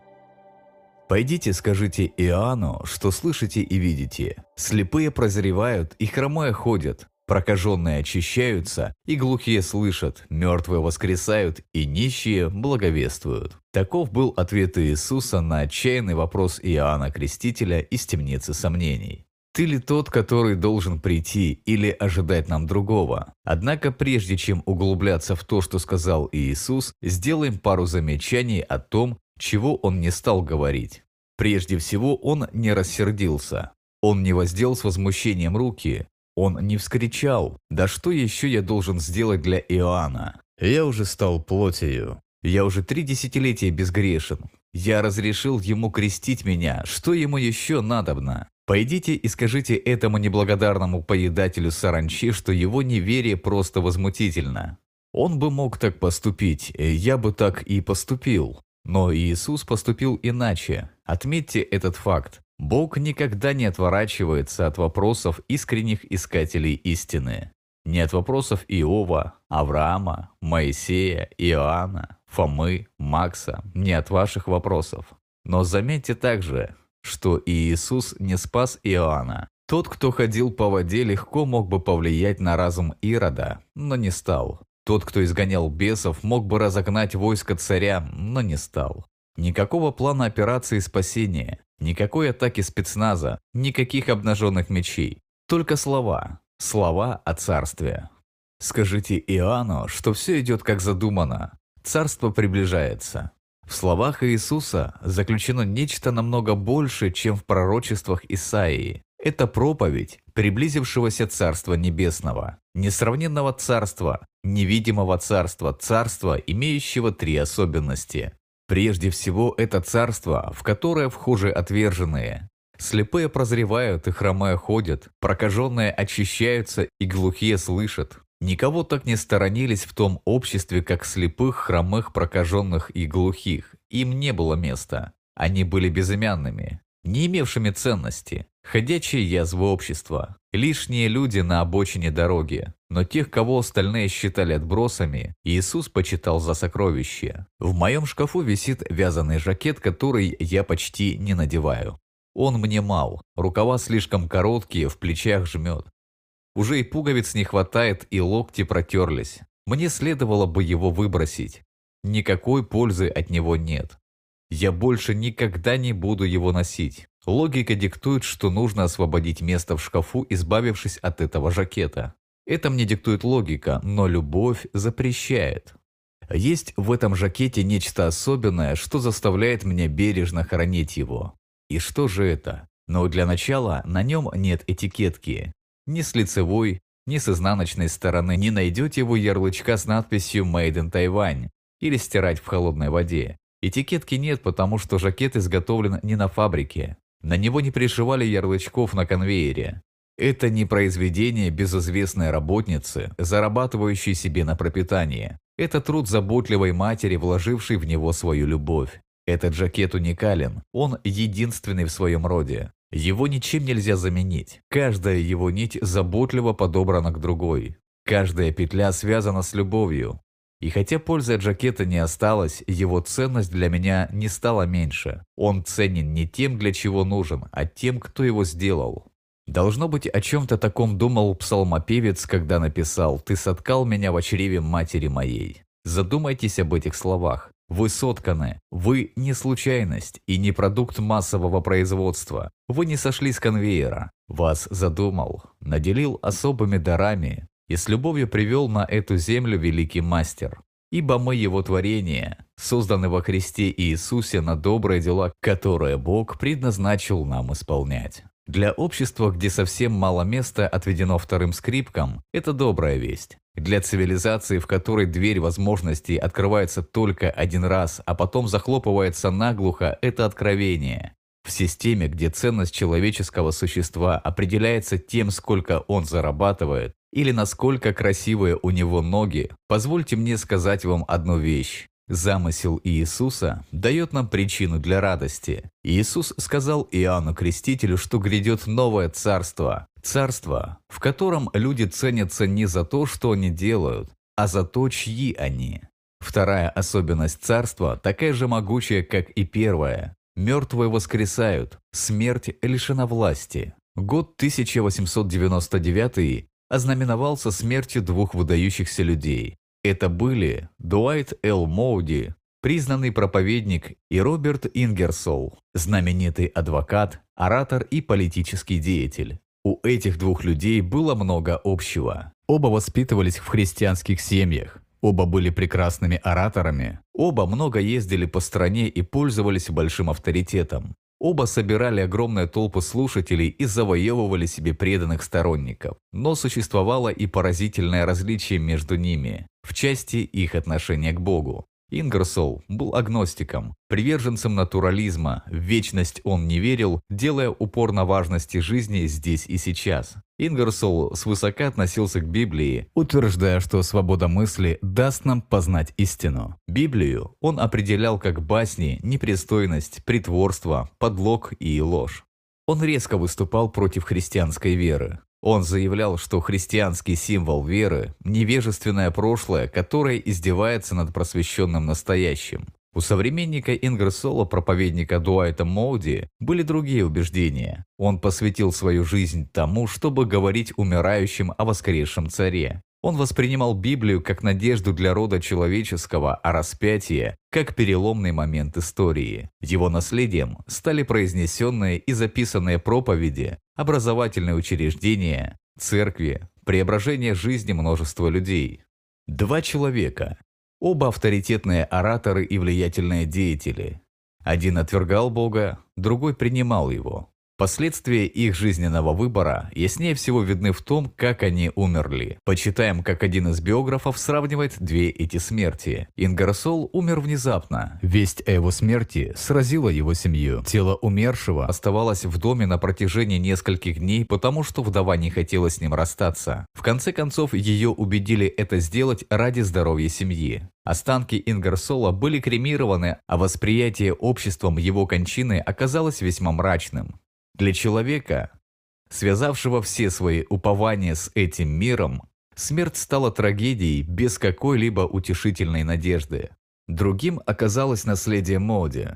Пойдите, скажите Иоанну, что слышите и видите. Слепые прозревают и хромые ходят, прокаженные очищаются и глухие слышат, мертвые воскресают и нищие благовествуют. Таков был ответ Иисуса на отчаянный вопрос Иоанна Крестителя из темницы сомнений. Ты ли тот, который должен прийти или ожидать нам другого? Однако прежде чем углубляться в то, что сказал Иисус, сделаем пару замечаний о том, чего он не стал говорить. Прежде всего, он не рассердился. Он не воздел с возмущением руки. Он не вскричал «Да что еще я должен сделать для Иоанна? Я уже стал плотью. Я уже три десятилетия безгрешен. Я разрешил ему крестить меня. Что ему еще надобно? Пойдите и скажите этому неблагодарному поедателю саранчи, что его неверие просто возмутительно. Он бы мог так поступить, я бы так и поступил. Но Иисус поступил иначе. Отметьте этот факт. Бог никогда не отворачивается от вопросов искренних искателей истины. Не от вопросов Иова, Авраама, Моисея, Иоанна, Фомы, Макса, не от ваших вопросов. Но заметьте также, что Иисус не спас Иоанна. Тот, кто ходил по воде, легко мог бы повлиять на разум Ирода, но не стал. Тот, кто изгонял бесов, мог бы разогнать войско царя, но не стал. Никакого плана операции спасения, никакой атаки спецназа, никаких обнаженных мечей. Только слова. Слова о царстве. Скажите Иоанну, что все идет как задумано. Царство приближается. В словах Иисуса заключено нечто намного больше, чем в пророчествах Исаии. Это проповедь приблизившегося Царства Небесного, несравненного Царства, невидимого Царства, Царства, имеющего три особенности. Прежде всего, это Царство, в которое вхожи отверженные. Слепые прозревают и хромые ходят, прокаженные очищаются и глухие слышат. Никого так не сторонились в том обществе, как слепых, хромых, прокаженных и глухих. Им не было места. Они были безымянными, не имевшими ценности, ходячие язвы общества, лишние люди на обочине дороги. Но тех, кого остальные считали отбросами, Иисус почитал за сокровище. В моем шкафу висит вязаный жакет, который я почти не надеваю. Он мне мал, рукава слишком короткие, в плечах жмет. Уже и пуговиц не хватает, и локти протерлись. Мне следовало бы его выбросить. Никакой пользы от него нет. Я больше никогда не буду его носить. Логика диктует, что нужно освободить место в шкафу, избавившись от этого жакета. Это мне диктует логика, но любовь запрещает. Есть в этом жакете нечто особенное, что заставляет меня бережно хранить его. И что же это? Но для начала на нем нет этикетки. Ни с лицевой, ни с изнаночной стороны не найдете его ярлычка с надписью «Made in Taiwan» или «Стирать в холодной воде». Этикетки нет, потому что жакет изготовлен не на фабрике. На него не пришивали ярлычков на конвейере. Это не произведение безызвестной работницы, зарабатывающей себе на пропитание. Это труд заботливой матери, вложившей в него свою любовь. Этот жакет уникален, он единственный в своем роде. Его ничем нельзя заменить. Каждая его нить заботливо подобрана к другой. Каждая петля связана с любовью. И хотя пользы от жакета не осталось, его ценность для меня не стала меньше. Он ценен не тем, для чего нужен, а тем, кто его сделал. Должно быть, о чем-то таком думал псалмопевец, когда написал «Ты соткал меня в чреве матери моей». Задумайтесь об этих словах. Вы сотканы. Вы не случайность и не продукт массового производства. Вы не сошли с конвейера. Вас задумал, наделил особыми дарами и с любовью привел на эту землю великий мастер. Ибо мы его творение, созданы во Христе Иисусе на добрые дела, которые Бог предназначил нам исполнять. Для общества, где совсем мало места отведено вторым скрипкам, это добрая весть. Для цивилизации, в которой дверь возможностей открывается только один раз, а потом захлопывается наглухо, это откровение. В системе, где ценность человеческого существа определяется тем, сколько он зарабатывает, или насколько красивые у него ноги, позвольте мне сказать вам одну вещь. Замысел Иисуса дает нам причину для радости. Иисус сказал Иоанну Крестителю, что грядет новое царство. Царство, в котором люди ценятся не за то, что они делают, а за то, чьи они. Вторая особенность царства такая же могучая, как и первая. Мертвые воскресают, смерть лишена власти. Год 1899 ознаменовался смертью двух выдающихся людей. Это были Дуайт Л. Моуди, признанный проповедник, и Роберт Ингерсол, знаменитый адвокат, оратор и политический деятель. У этих двух людей было много общего. Оба воспитывались в христианских семьях, оба были прекрасными ораторами, оба много ездили по стране и пользовались большим авторитетом. Оба собирали огромные толпы слушателей и завоевывали себе преданных сторонников. Но существовало и поразительное различие между ними в части их отношения к Богу. Ингерсол был агностиком, приверженцем натурализма, в вечность он не верил, делая упор на важности жизни здесь и сейчас. Ингерсол свысока относился к Библии, утверждая, что свобода мысли даст нам познать истину. Библию он определял как басни, непристойность, притворство, подлог и ложь. Он резко выступал против христианской веры. Он заявлял, что христианский символ веры – невежественное прошлое, которое издевается над просвещенным настоящим. У современника Ингерсола, проповедника Дуайта Моуди, были другие убеждения. Он посвятил свою жизнь тому, чтобы говорить умирающим о воскресшем царе. Он воспринимал Библию как надежду для рода человеческого, а распятие – как переломный момент истории. Его наследием стали произнесенные и записанные проповеди, образовательные учреждения, церкви, преображение жизни множества людей. Два человека, оба авторитетные ораторы и влиятельные деятели. Один отвергал Бога, другой принимал его. Последствия их жизненного выбора яснее всего видны в том, как они умерли. Почитаем, как один из биографов сравнивает две эти смерти. Ингарсол умер внезапно. Весть о его смерти сразила его семью. Тело умершего оставалось в доме на протяжении нескольких дней, потому что вдова не хотела с ним расстаться. В конце концов, ее убедили это сделать ради здоровья семьи. Останки Ингерсола были кремированы, а восприятие обществом его кончины оказалось весьма мрачным. Для человека, связавшего все свои упования с этим миром, смерть стала трагедией без какой-либо утешительной надежды. Другим оказалось наследие Моди.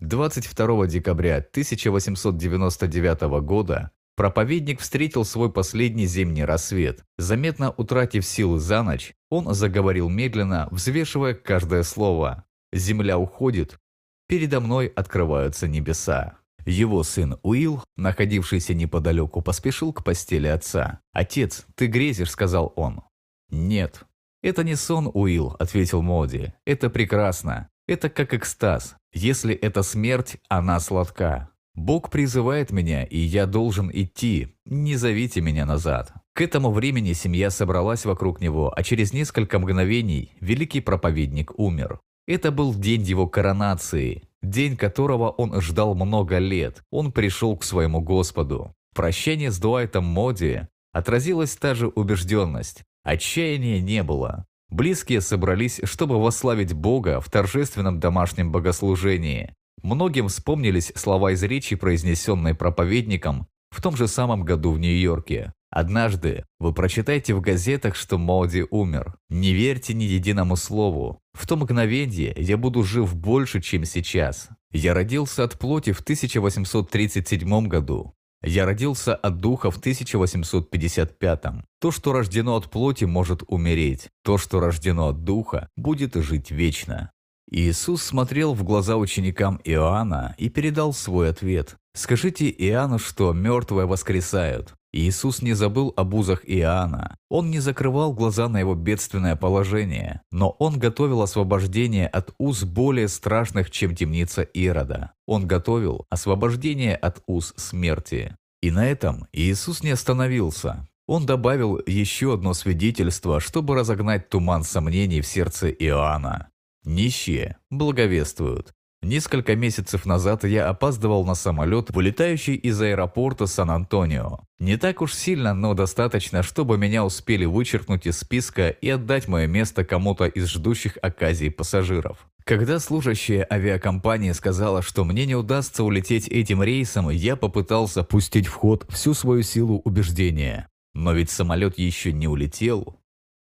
22 декабря 1899 года проповедник встретил свой последний зимний рассвет. Заметно утратив силы за ночь, он заговорил медленно, взвешивая каждое слово. «Земля уходит, передо мной открываются небеса». Его сын Уилл, находившийся неподалеку, поспешил к постели отца. «Отец, ты грезишь», — сказал он. «Нет». «Это не сон, Уилл», — ответил Моди. «Это прекрасно. Это как экстаз. Если это смерть, она сладка. Бог призывает меня, и я должен идти. Не зовите меня назад». К этому времени семья собралась вокруг него, а через несколько мгновений великий проповедник умер. Это был день его коронации, день которого он ждал много лет. Он пришел к своему Господу. Прощение с Дуайтом Моди отразилась та же убежденность. Отчаяния не было. Близкие собрались, чтобы восславить Бога в торжественном домашнем богослужении. Многим вспомнились слова из речи, произнесенной проповедником в том же самом году в Нью-Йорке. Однажды вы прочитаете в газетах, что Моди умер. Не верьте ни единому слову. В то мгновение я буду жив больше, чем сейчас. Я родился от плоти в 1837 году. Я родился от духа в 1855. То, что рождено от плоти, может умереть. То, что рождено от духа, будет жить вечно. Иисус смотрел в глаза ученикам Иоанна и передал свой ответ. «Скажите Иоанну, что мертвые воскресают». Иисус не забыл об узах Иоанна. Он не закрывал глаза на его бедственное положение, но он готовил освобождение от уз более страшных, чем темница Ирода. Он готовил освобождение от уз смерти. И на этом Иисус не остановился. Он добавил еще одно свидетельство, чтобы разогнать туман сомнений в сердце Иоанна. Нищие благовествуют. Несколько месяцев назад я опаздывал на самолет, вылетающий из аэропорта Сан-Антонио. Не так уж сильно, но достаточно, чтобы меня успели вычеркнуть из списка и отдать мое место кому-то из ждущих оказий пассажиров. Когда служащая авиакомпании сказала, что мне не удастся улететь этим рейсом, я попытался пустить в ход всю свою силу убеждения. Но ведь самолет еще не улетел.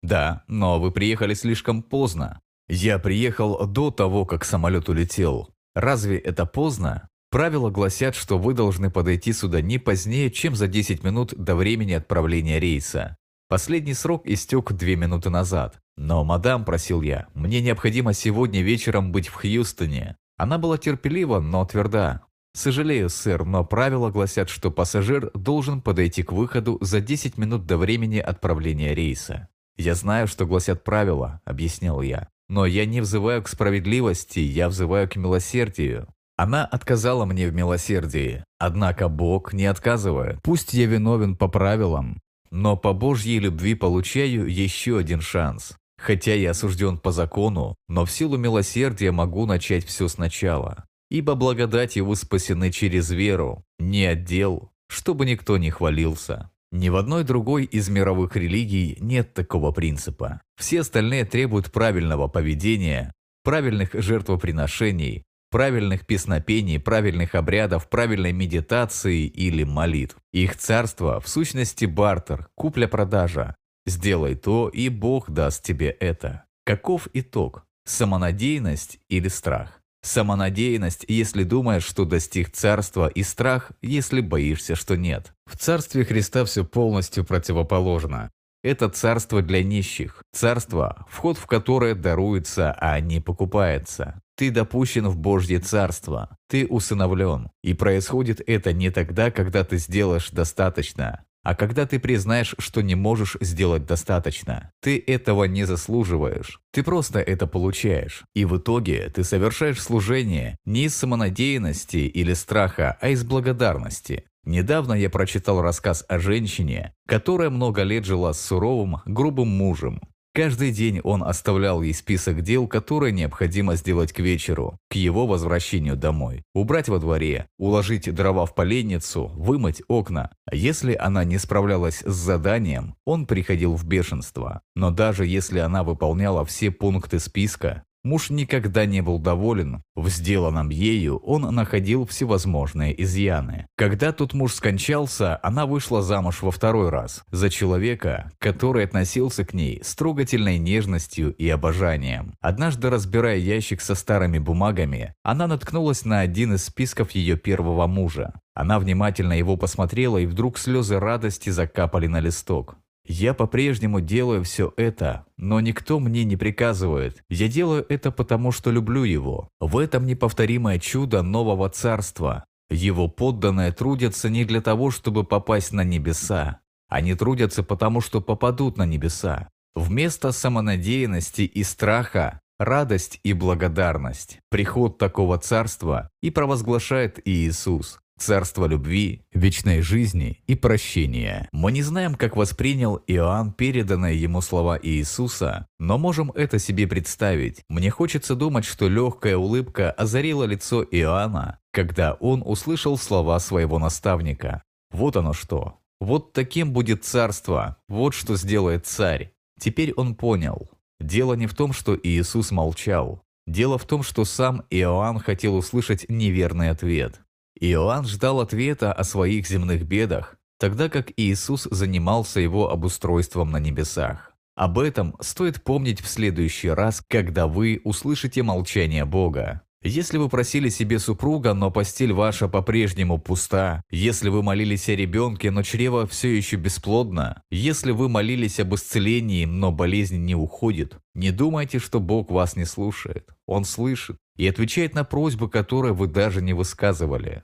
Да, но вы приехали слишком поздно. Я приехал до того, как самолет улетел. Разве это поздно? Правила гласят, что вы должны подойти сюда не позднее, чем за 10 минут до времени отправления рейса. Последний срок истек две минуты назад. Но, мадам, просил я, мне необходимо сегодня вечером быть в Хьюстоне. Она была терпелива, но тверда. Сожалею, сэр, но правила гласят, что пассажир должен подойти к выходу за 10 минут до времени отправления рейса. Я знаю, что гласят правила, объяснил я. Но я не взываю к справедливости, я взываю к милосердию. Она отказала мне в милосердии. Однако Бог не отказывает. Пусть я виновен по правилам, но по Божьей любви получаю еще один шанс. Хотя я осужден по закону, но в силу милосердия могу начать все сначала. Ибо благодатью вы спасены через веру, не отдел, чтобы никто не хвалился. Ни в одной другой из мировых религий нет такого принципа. Все остальные требуют правильного поведения, правильных жертвоприношений, правильных песнопений, правильных обрядов, правильной медитации или молитв. Их царство в сущности бартер, купля-продажа. Сделай то, и Бог даст тебе это. Каков итог? Самонадеянность или страх? Самонадеянность, если думаешь, что достиг царства, и страх, если боишься, что нет. В царстве Христа все полностью противоположно. Это царство для нищих, царство, вход в которое даруется, а не покупается. Ты допущен в Божье Царство, ты усыновлен. И происходит это не тогда, когда ты сделаешь достаточно, а когда ты признаешь, что не можешь сделать достаточно. Ты этого не заслуживаешь. Ты просто это получаешь. И в итоге ты совершаешь служение не из самонадеянности или страха, а из благодарности. Недавно я прочитал рассказ о женщине, которая много лет жила с суровым, грубым мужем. Каждый день он оставлял ей список дел, которые необходимо сделать к вечеру, к его возвращению домой. Убрать во дворе, уложить дрова в поленницу, вымыть окна. Если она не справлялась с заданием, он приходил в бешенство. Но даже если она выполняла все пункты списка, Муж никогда не был доволен. В сделанном ею он находил всевозможные изъяны. Когда тот муж скончался, она вышла замуж во второй раз за человека, который относился к ней с трогательной нежностью и обожанием. Однажды, разбирая ящик со старыми бумагами, она наткнулась на один из списков ее первого мужа. Она внимательно его посмотрела, и вдруг слезы радости закапали на листок. Я по-прежнему делаю все это, но никто мне не приказывает. Я делаю это потому, что люблю его. В этом неповторимое чудо нового царства. Его подданные трудятся не для того, чтобы попасть на небеса. Они трудятся потому, что попадут на небеса. Вместо самонадеянности и страха – радость и благодарность. Приход такого царства и провозглашает Иисус царство любви, вечной жизни и прощения. Мы не знаем, как воспринял Иоанн переданные ему слова Иисуса, но можем это себе представить. Мне хочется думать, что легкая улыбка озарила лицо Иоанна, когда он услышал слова своего наставника. Вот оно что. Вот таким будет царство, вот что сделает царь. Теперь он понял. Дело не в том, что Иисус молчал. Дело в том, что сам Иоанн хотел услышать неверный ответ. Иоанн ждал ответа о своих земных бедах, тогда как Иисус занимался его обустройством на небесах. Об этом стоит помнить в следующий раз, когда вы услышите молчание Бога. Если вы просили себе супруга, но постель ваша по-прежнему пуста, если вы молились о ребенке, но чрево все еще бесплодно, если вы молились об исцелении, но болезнь не уходит, не думайте, что Бог вас не слушает. Он слышит и отвечает на просьбы, которые вы даже не высказывали.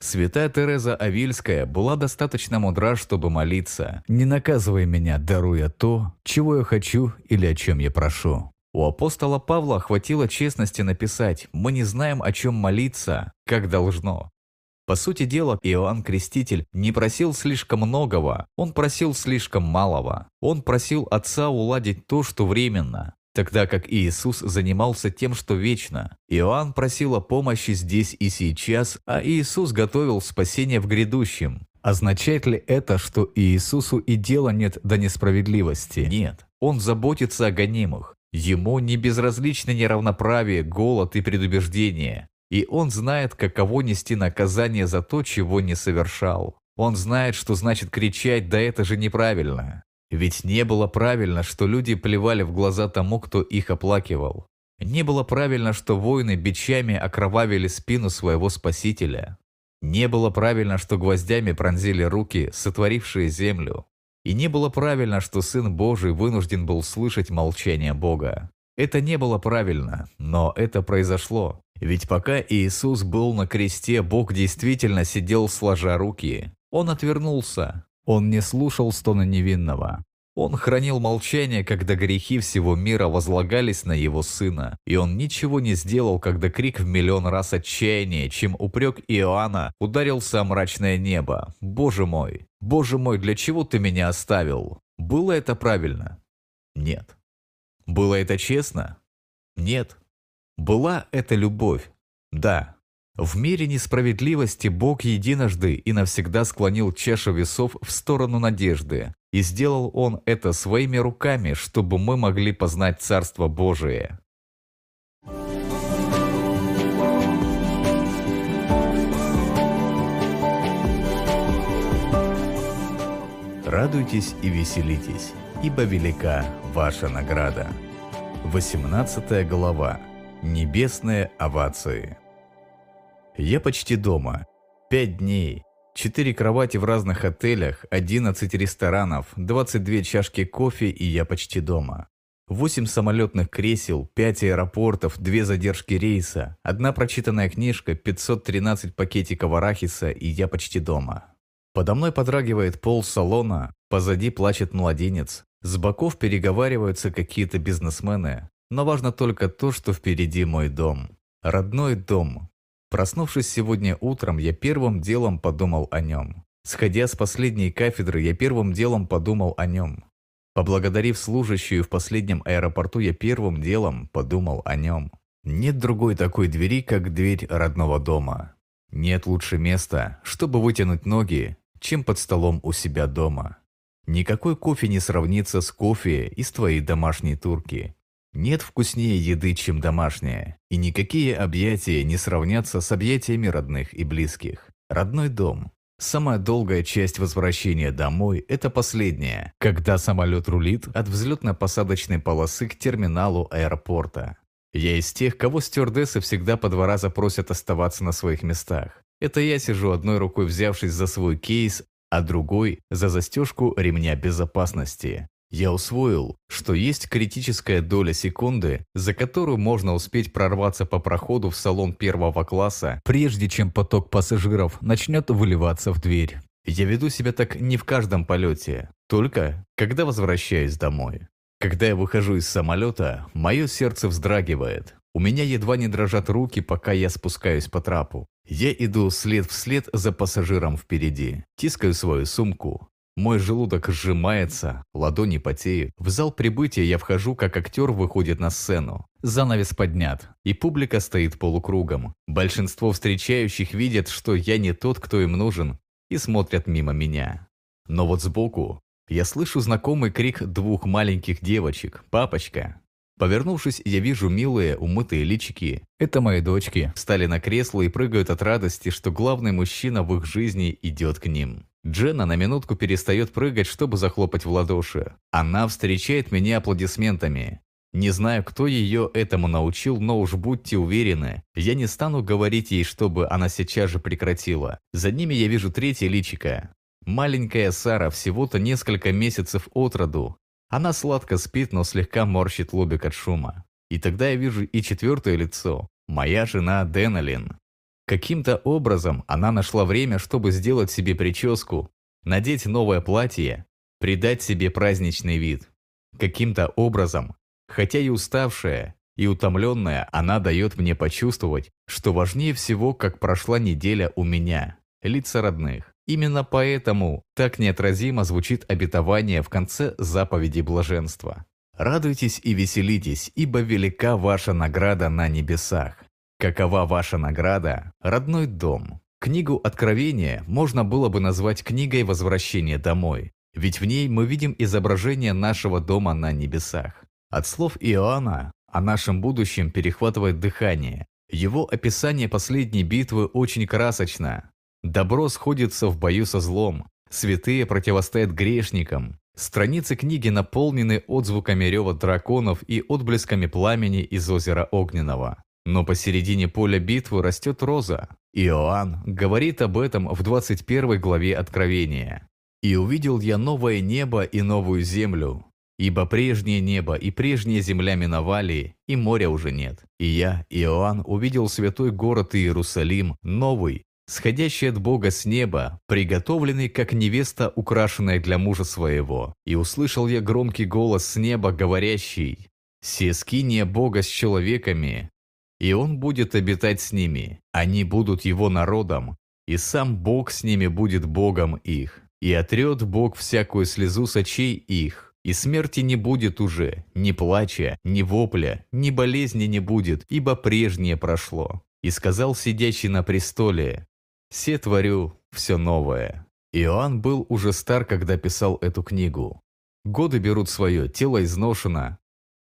Святая Тереза Авильская была достаточно мудра, чтобы молиться. «Не наказывай меня, даруя то, чего я хочу или о чем я прошу». У апостола Павла хватило честности написать «Мы не знаем, о чем молиться, как должно». По сути дела, Иоанн Креститель не просил слишком многого, он просил слишком малого. Он просил Отца уладить то, что временно, Тогда как Иисус занимался тем, что вечно. Иоанн просил о помощи здесь и сейчас, а Иисус готовил спасение в грядущем. Означает ли это, что Иисусу и дела нет до несправедливости? Нет. Он заботится о гонимых. Ему не безразличны неравноправие, голод и предубеждение. И он знает, каково нести наказание за то, чего не совершал. Он знает, что значит кричать «да это же неправильно». Ведь не было правильно, что люди плевали в глаза тому, кто их оплакивал. Не было правильно, что воины бичами окровавили спину своего спасителя. Не было правильно, что гвоздями пронзили руки, сотворившие землю. И не было правильно, что Сын Божий вынужден был слышать молчание Бога. Это не было правильно, но это произошло. Ведь пока Иисус был на кресте, Бог действительно сидел сложа руки. Он отвернулся. Он не слушал стона невинного. Он хранил молчание, когда грехи всего мира возлагались на его сына, и он ничего не сделал, когда крик в миллион раз отчаяния, чем упрек Иоанна ударился о мрачное небо. «Боже мой! Боже мой, для чего ты меня оставил?» Было это правильно? Нет. Было это честно? Нет. Была это любовь? Да. В мире несправедливости Бог единожды и навсегда склонил чашу весов в сторону надежды, и сделал Он это своими руками, чтобы мы могли познать Царство Божие. Радуйтесь и веселитесь, ибо велика ваша награда. 18 глава. Небесные овации. Я почти дома. Пять дней. Четыре кровати в разных отелях, 11 ресторанов, 22 чашки кофе и я почти дома. Восемь самолетных кресел, пять аэропортов, две задержки рейса, одна прочитанная книжка, 513 пакетиков арахиса и я почти дома. Подо мной подрагивает пол салона, позади плачет младенец, с боков переговариваются какие-то бизнесмены, но важно только то, что впереди мой дом. Родной дом. Проснувшись сегодня утром, я первым делом подумал о нем. Сходя с последней кафедры, я первым делом подумал о нем. Поблагодарив служащую в последнем аэропорту, я первым делом подумал о нем. Нет другой такой двери, как дверь родного дома. Нет лучше места, чтобы вытянуть ноги, чем под столом у себя дома. Никакой кофе не сравнится с кофе из твоей домашней турки. Нет вкуснее еды, чем домашняя, и никакие объятия не сравнятся с объятиями родных и близких. Родной дом. Самая долгая часть возвращения домой – это последняя, когда самолет рулит от взлетно-посадочной полосы к терминалу аэропорта. Я из тех, кого стюардессы всегда по два раза просят оставаться на своих местах. Это я сижу одной рукой взявшись за свой кейс, а другой – за застежку ремня безопасности. Я усвоил, что есть критическая доля секунды, за которую можно успеть прорваться по проходу в салон первого класса, прежде чем поток пассажиров начнет выливаться в дверь. Я веду себя так не в каждом полете, только когда возвращаюсь домой. Когда я выхожу из самолета, мое сердце вздрагивает. У меня едва не дрожат руки, пока я спускаюсь по трапу. Я иду след в след за пассажиром впереди, тискаю свою сумку. Мой желудок сжимается, ладони потеют. В зал прибытия я вхожу, как актер выходит на сцену. Занавес поднят, и публика стоит полукругом. Большинство встречающих видят, что я не тот, кто им нужен, и смотрят мимо меня. Но вот сбоку я слышу знакомый крик двух маленьких девочек «Папочка!». Повернувшись, я вижу милые, умытые личики. Это мои дочки. Встали на кресло и прыгают от радости, что главный мужчина в их жизни идет к ним. Дженна на минутку перестает прыгать, чтобы захлопать в ладоши. Она встречает меня аплодисментами. Не знаю, кто ее этому научил, но уж будьте уверены, я не стану говорить ей, чтобы она сейчас же прекратила. За ними я вижу третье личико. Маленькая Сара, всего-то несколько месяцев от роду, она сладко спит, но слегка морщит лобик от шума. И тогда я вижу и четвертое лицо. Моя жена Денолин. Каким-то образом она нашла время, чтобы сделать себе прическу, надеть новое платье, придать себе праздничный вид. Каким-то образом, хотя и уставшая, и утомленная, она дает мне почувствовать, что важнее всего, как прошла неделя у меня, лица родных. Именно поэтому так неотразимо звучит обетование в конце заповеди блаженства. «Радуйтесь и веселитесь, ибо велика ваша награда на небесах». Какова ваша награда? Родной дом. Книгу Откровения можно было бы назвать книгой возвращения домой, ведь в ней мы видим изображение нашего дома на небесах. От слов Иоанна о нашем будущем перехватывает дыхание. Его описание последней битвы очень красочно. Добро сходится в бою со злом, святые противостоят грешникам, Страницы книги наполнены отзвуками рева драконов и отблесками пламени из озера Огненного. Но посередине поля битвы растет роза. Иоанн говорит об этом в 21 главе Откровения. «И увидел я новое небо и новую землю, ибо прежнее небо и прежняя земля миновали, и моря уже нет. И я, Иоанн, увидел святой город Иерусалим, новый, сходящий от Бога с неба, приготовленный, как невеста, украшенная для мужа своего. И услышал я громкий голос с неба, говорящий, «Се скиния Бога с человеками, и Он будет обитать с ними, они будут Его народом, и сам Бог с ними будет Богом их, и отрет Бог всякую слезу с очей их, и смерти не будет уже, ни плача, ни вопля, ни болезни не будет, ибо прежнее прошло. И сказал сидящий на престоле, «Се творю все новое». Иоанн был уже стар, когда писал эту книгу. Годы берут свое, тело изношено.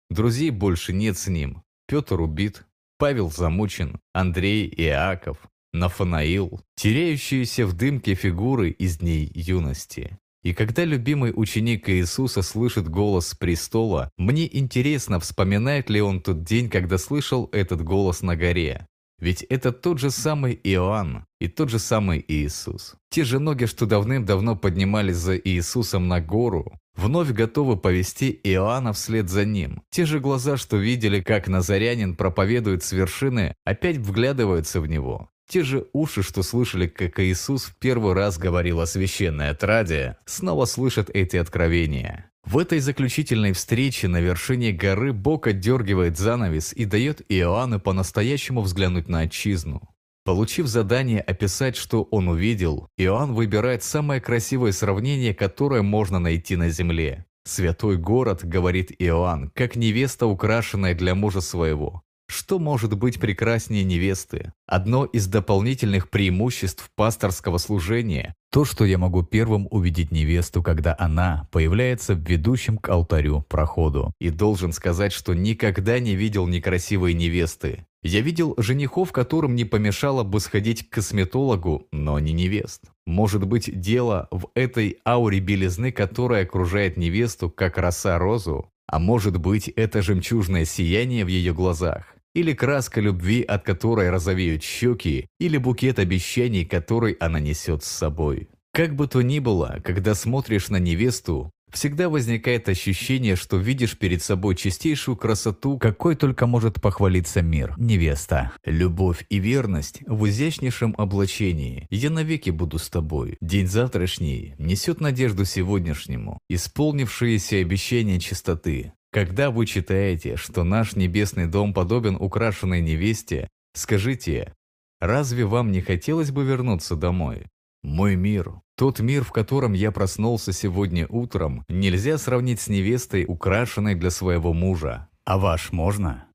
Друзей больше нет с ним. Петр убит, Павел замучен, Андрей, Иаков, Нафанаил, теряющиеся в дымке фигуры из дней юности. И когда любимый ученик Иисуса слышит голос с престола, мне интересно, вспоминает ли он тот день, когда слышал этот голос на горе. Ведь это тот же самый Иоанн и тот же самый Иисус. Те же ноги, что давным-давно поднимались за Иисусом на гору, вновь готовы повести Иоанна вслед за ним. Те же глаза, что видели, как Назарянин проповедует с вершины, опять вглядываются в него. Те же уши, что слышали, как Иисус в первый раз говорил о священной отраде, снова слышат эти откровения. В этой заключительной встрече на вершине горы Бог отдергивает занавес и дает Иоанну по-настоящему взглянуть на отчизну. Получив задание описать, что он увидел, Иоанн выбирает самое красивое сравнение, которое можно найти на земле. «Святой город», — говорит Иоанн, — «как невеста, украшенная для мужа своего». Что может быть прекраснее невесты? Одно из дополнительных преимуществ пасторского служения – то, что я могу первым увидеть невесту, когда она появляется в ведущем к алтарю проходу. И должен сказать, что никогда не видел некрасивой невесты. Я видел женихов, которым не помешало бы сходить к косметологу, но не невест. Может быть, дело в этой ауре белизны, которая окружает невесту, как роса розу? А может быть, это жемчужное сияние в ее глазах? Или краска любви, от которой розовеют щеки, или букет обещаний, который она несет с собой. Как бы то ни было, когда смотришь на невесту, всегда возникает ощущение, что видишь перед собой чистейшую красоту, какой только может похвалиться мир. Невеста. Любовь и верность в изящнейшем облачении. Я навеки буду с тобой. День завтрашний несет надежду сегодняшнему. Исполнившиеся обещания чистоты. Когда вы читаете, что наш небесный дом подобен украшенной невесте, скажите, разве вам не хотелось бы вернуться домой? Мой мир, тот мир, в котором я проснулся сегодня утром, нельзя сравнить с невестой, украшенной для своего мужа. А ваш можно?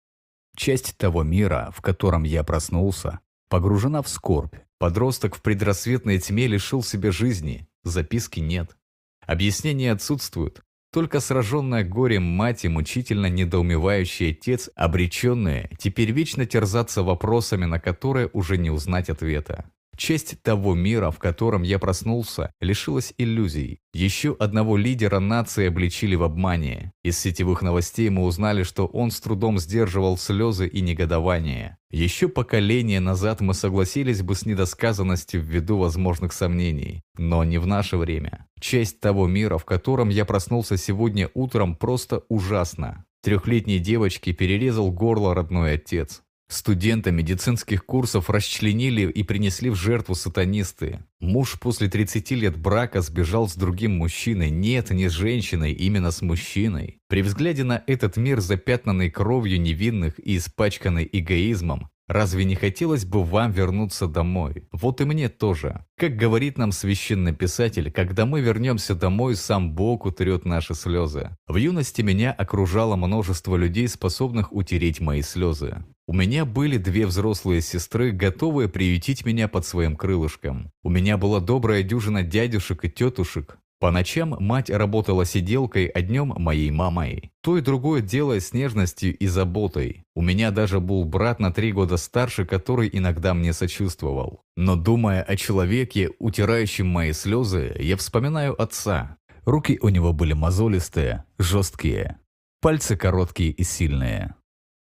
Часть того мира, в котором я проснулся, погружена в скорбь. Подросток в предрассветной тьме лишил себя жизни, записки нет. Объяснения отсутствуют, только сраженная горем мать и мучительно недоумевающий отец, обреченные, теперь вечно терзаться вопросами, на которые уже не узнать ответа. Часть того мира, в котором я проснулся, лишилась иллюзий. Еще одного лидера нации обличили в обмане. Из сетевых новостей мы узнали, что он с трудом сдерживал слезы и негодование. Еще поколение назад мы согласились бы с недосказанностью ввиду возможных сомнений. Но не в наше время. Часть того мира, в котором я проснулся сегодня утром, просто ужасна. Трехлетней девочке перерезал горло родной отец. Студента медицинских курсов расчленили и принесли в жертву сатанисты. Муж после 30 лет брака сбежал с другим мужчиной. Нет, не с женщиной, именно с мужчиной. При взгляде на этот мир, запятнанный кровью невинных и испачканный эгоизмом, Разве не хотелось бы вам вернуться домой? Вот и мне тоже. Как говорит нам священный писатель, когда мы вернемся домой, сам Бог утрет наши слезы. В юности меня окружало множество людей, способных утереть мои слезы. У меня были две взрослые сестры, готовые приютить меня под своим крылышком. У меня была добрая дюжина дядюшек и тетушек, по ночам мать работала сиделкой, а днем моей мамой. То и другое делая с нежностью и заботой. У меня даже был брат на три года старше, который иногда мне сочувствовал. Но думая о человеке, утирающем мои слезы, я вспоминаю отца. Руки у него были мозолистые, жесткие, пальцы короткие и сильные.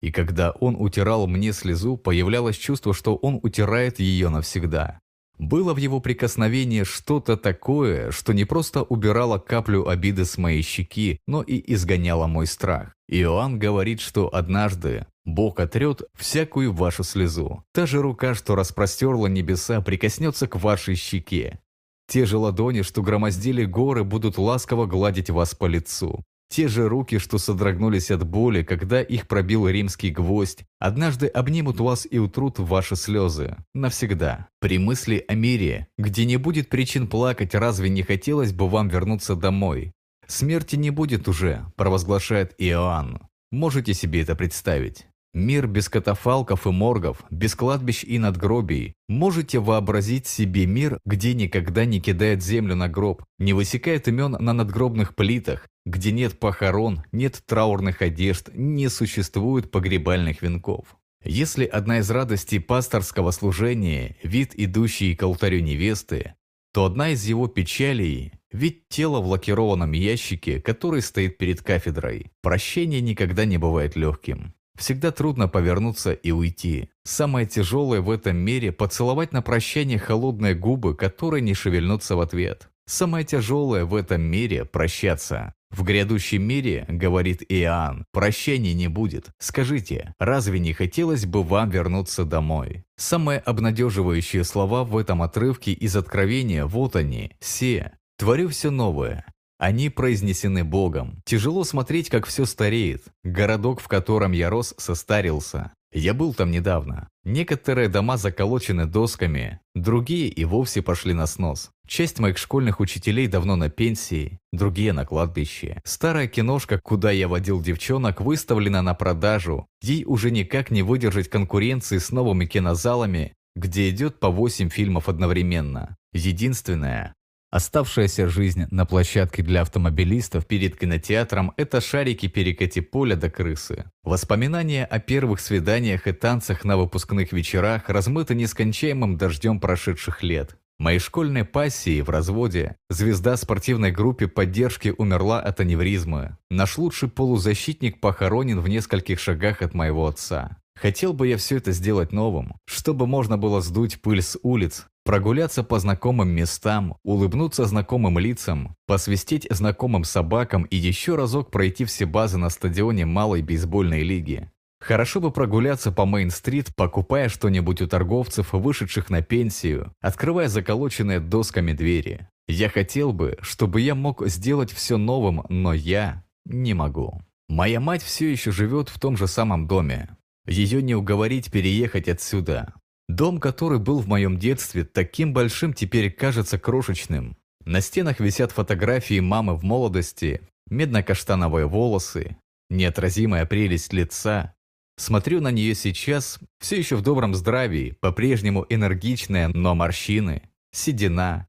И когда он утирал мне слезу, появлялось чувство, что он утирает ее навсегда. Было в его прикосновении что-то такое, что не просто убирало каплю обиды с моей щеки, но и изгоняло мой страх. Иоанн говорит, что однажды Бог отрет всякую вашу слезу. Та же рука, что распростерла небеса, прикоснется к вашей щеке. Те же ладони, что громоздили горы, будут ласково гладить вас по лицу. Те же руки, что содрогнулись от боли, когда их пробил римский гвоздь, однажды обнимут вас и утрут ваши слезы. Навсегда. При мысли о мире, где не будет причин плакать, разве не хотелось бы вам вернуться домой? Смерти не будет уже, провозглашает Иоанн. Можете себе это представить? Мир без катафалков и моргов, без кладбищ и надгробий. Можете вообразить себе мир, где никогда не кидает землю на гроб, не высекает имен на надгробных плитах, где нет похорон, нет траурных одежд, не существует погребальных венков. Если одна из радостей пасторского служения – вид, идущий к алтарю невесты, то одна из его печалей – вид тела в лакированном ящике, который стоит перед кафедрой. Прощение никогда не бывает легким. Всегда трудно повернуться и уйти. Самое тяжелое в этом мире – поцеловать на прощание холодные губы, которые не шевельнутся в ответ. Самое тяжелое в этом мире – прощаться. В грядущем мире, говорит Иоанн, прощения не будет. Скажите, разве не хотелось бы вам вернуться домой? Самые обнадеживающие слова в этом отрывке из Откровения вот они, все. Творю все новое. Они произнесены Богом. Тяжело смотреть, как все стареет. Городок, в котором я рос, состарился. Я был там недавно. Некоторые дома заколочены досками, другие и вовсе пошли на снос. Часть моих школьных учителей давно на пенсии, другие на кладбище. Старая киношка, куда я водил девчонок, выставлена на продажу. Ей уже никак не выдержать конкуренции с новыми кинозалами, где идет по 8 фильмов одновременно. Единственное, Оставшаяся жизнь на площадке для автомобилистов перед кинотеатром – это шарики перекати поля до крысы. Воспоминания о первых свиданиях и танцах на выпускных вечерах размыты нескончаемым дождем прошедших лет. Моей школьной пассии в разводе звезда спортивной группе поддержки умерла от аневризмы. Наш лучший полузащитник похоронен в нескольких шагах от моего отца. Хотел бы я все это сделать новым, чтобы можно было сдуть пыль с улиц, Прогуляться по знакомым местам, улыбнуться знакомым лицам, посвистеть знакомым собакам и еще разок пройти все базы на стадионе малой бейсбольной лиги. Хорошо бы прогуляться по Мейн-стрит, покупая что-нибудь у торговцев, вышедших на пенсию, открывая заколоченные досками двери. Я хотел бы, чтобы я мог сделать все новым, но я не могу. Моя мать все еще живет в том же самом доме. Ее не уговорить переехать отсюда. Дом, который был в моем детстве таким большим, теперь кажется крошечным. На стенах висят фотографии мамы в молодости, медно-каштановые волосы, неотразимая прелесть лица. Смотрю на нее сейчас, все еще в добром здравии, по-прежнему энергичная, но морщины, седина,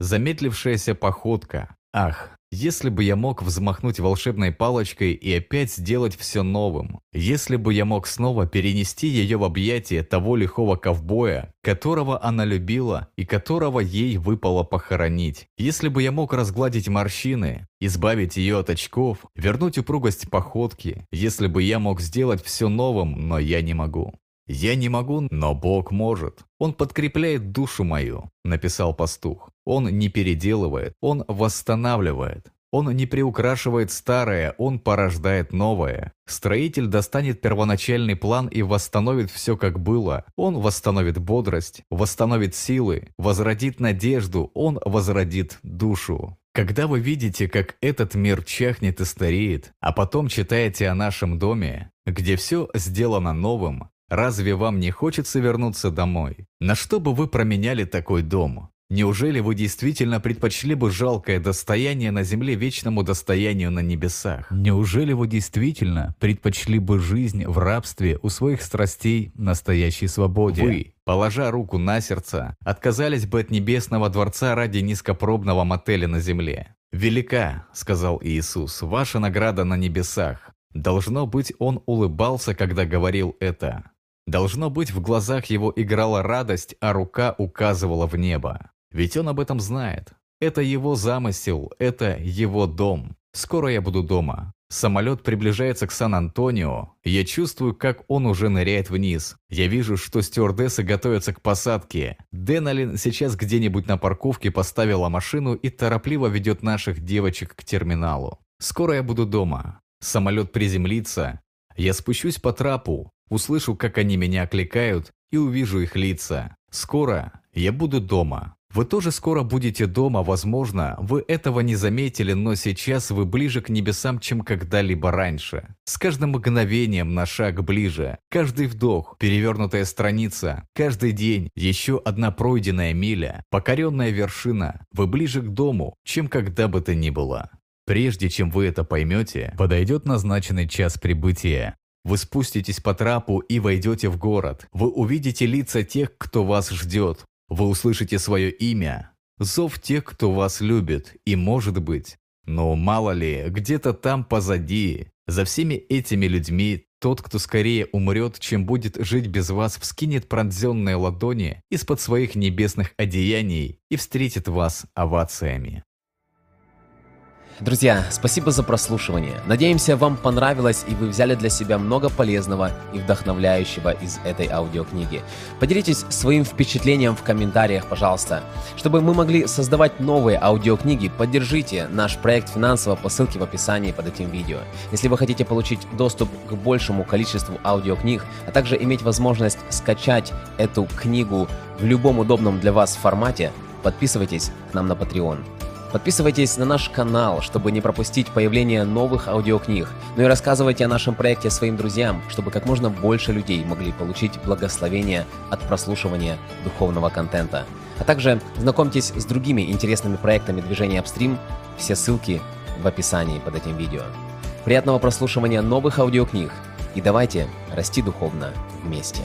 замедлившаяся походка. Ах, если бы я мог взмахнуть волшебной палочкой и опять сделать все новым. Если бы я мог снова перенести ее в объятия того лихого ковбоя, которого она любила и которого ей выпало похоронить. Если бы я мог разгладить морщины, избавить ее от очков, вернуть упругость походки. Если бы я мог сделать все новым, но я не могу. «Я не могу, но Бог может. Он подкрепляет душу мою», – написал пастух. «Он не переделывает, он восстанавливает. Он не приукрашивает старое, он порождает новое. Строитель достанет первоначальный план и восстановит все как было. Он восстановит бодрость, восстановит силы, возродит надежду, он возродит душу. Когда вы видите, как этот мир чахнет и стареет, а потом читаете о нашем доме, где все сделано новым, Разве вам не хочется вернуться домой? На что бы вы променяли такой дом? Неужели вы действительно предпочли бы жалкое достояние на земле вечному достоянию на небесах? Неужели вы действительно предпочли бы жизнь в рабстве у своих страстей настоящей свободе? Вы, положа руку на сердце, отказались бы от небесного дворца ради низкопробного мотеля на земле. «Велика», — сказал Иисус, — «ваша награда на небесах». Должно быть, он улыбался, когда говорил это. Должно быть, в глазах его играла радость, а рука указывала в небо. Ведь он об этом знает. Это его замысел, это его дом. Скоро я буду дома. Самолет приближается к Сан-Антонио. Я чувствую, как он уже ныряет вниз. Я вижу, что стюардессы готовятся к посадке. Деналин сейчас где-нибудь на парковке поставила машину и торопливо ведет наших девочек к терминалу. Скоро я буду дома. Самолет приземлится. Я спущусь по трапу, услышу, как они меня окликают и увижу их лица. Скоро я буду дома. Вы тоже скоро будете дома, возможно, вы этого не заметили, но сейчас вы ближе к небесам, чем когда-либо раньше. С каждым мгновением на шаг ближе, каждый вдох, перевернутая страница, каждый день еще одна пройденная миля, покоренная вершина, вы ближе к дому, чем когда бы то ни было. Прежде чем вы это поймете, подойдет назначенный час прибытия. Вы спуститесь по трапу и войдете в город. Вы увидите лица тех, кто вас ждет. Вы услышите свое имя, зов тех, кто вас любит, и может быть, но мало ли, где-то там позади, за всеми этими людьми, тот, кто скорее умрет, чем будет жить без вас, вскинет пронзенные ладони из-под своих небесных одеяний и встретит вас овациями. Друзья, спасибо за прослушивание. Надеемся, вам понравилось и вы взяли для себя много полезного и вдохновляющего из этой аудиокниги. Поделитесь своим впечатлением в комментариях, пожалуйста. Чтобы мы могли создавать новые аудиокниги, поддержите наш проект финансово по ссылке в описании под этим видео. Если вы хотите получить доступ к большему количеству аудиокниг, а также иметь возможность скачать эту книгу в любом удобном для вас формате, подписывайтесь к нам на Patreon. Подписывайтесь на наш канал, чтобы не пропустить появление новых аудиокниг, ну и рассказывайте о нашем проекте своим друзьям, чтобы как можно больше людей могли получить благословение от прослушивания духовного контента. А также знакомьтесь с другими интересными проектами движения Upstream, все ссылки в описании под этим видео. Приятного прослушивания новых аудиокниг и давайте расти духовно вместе.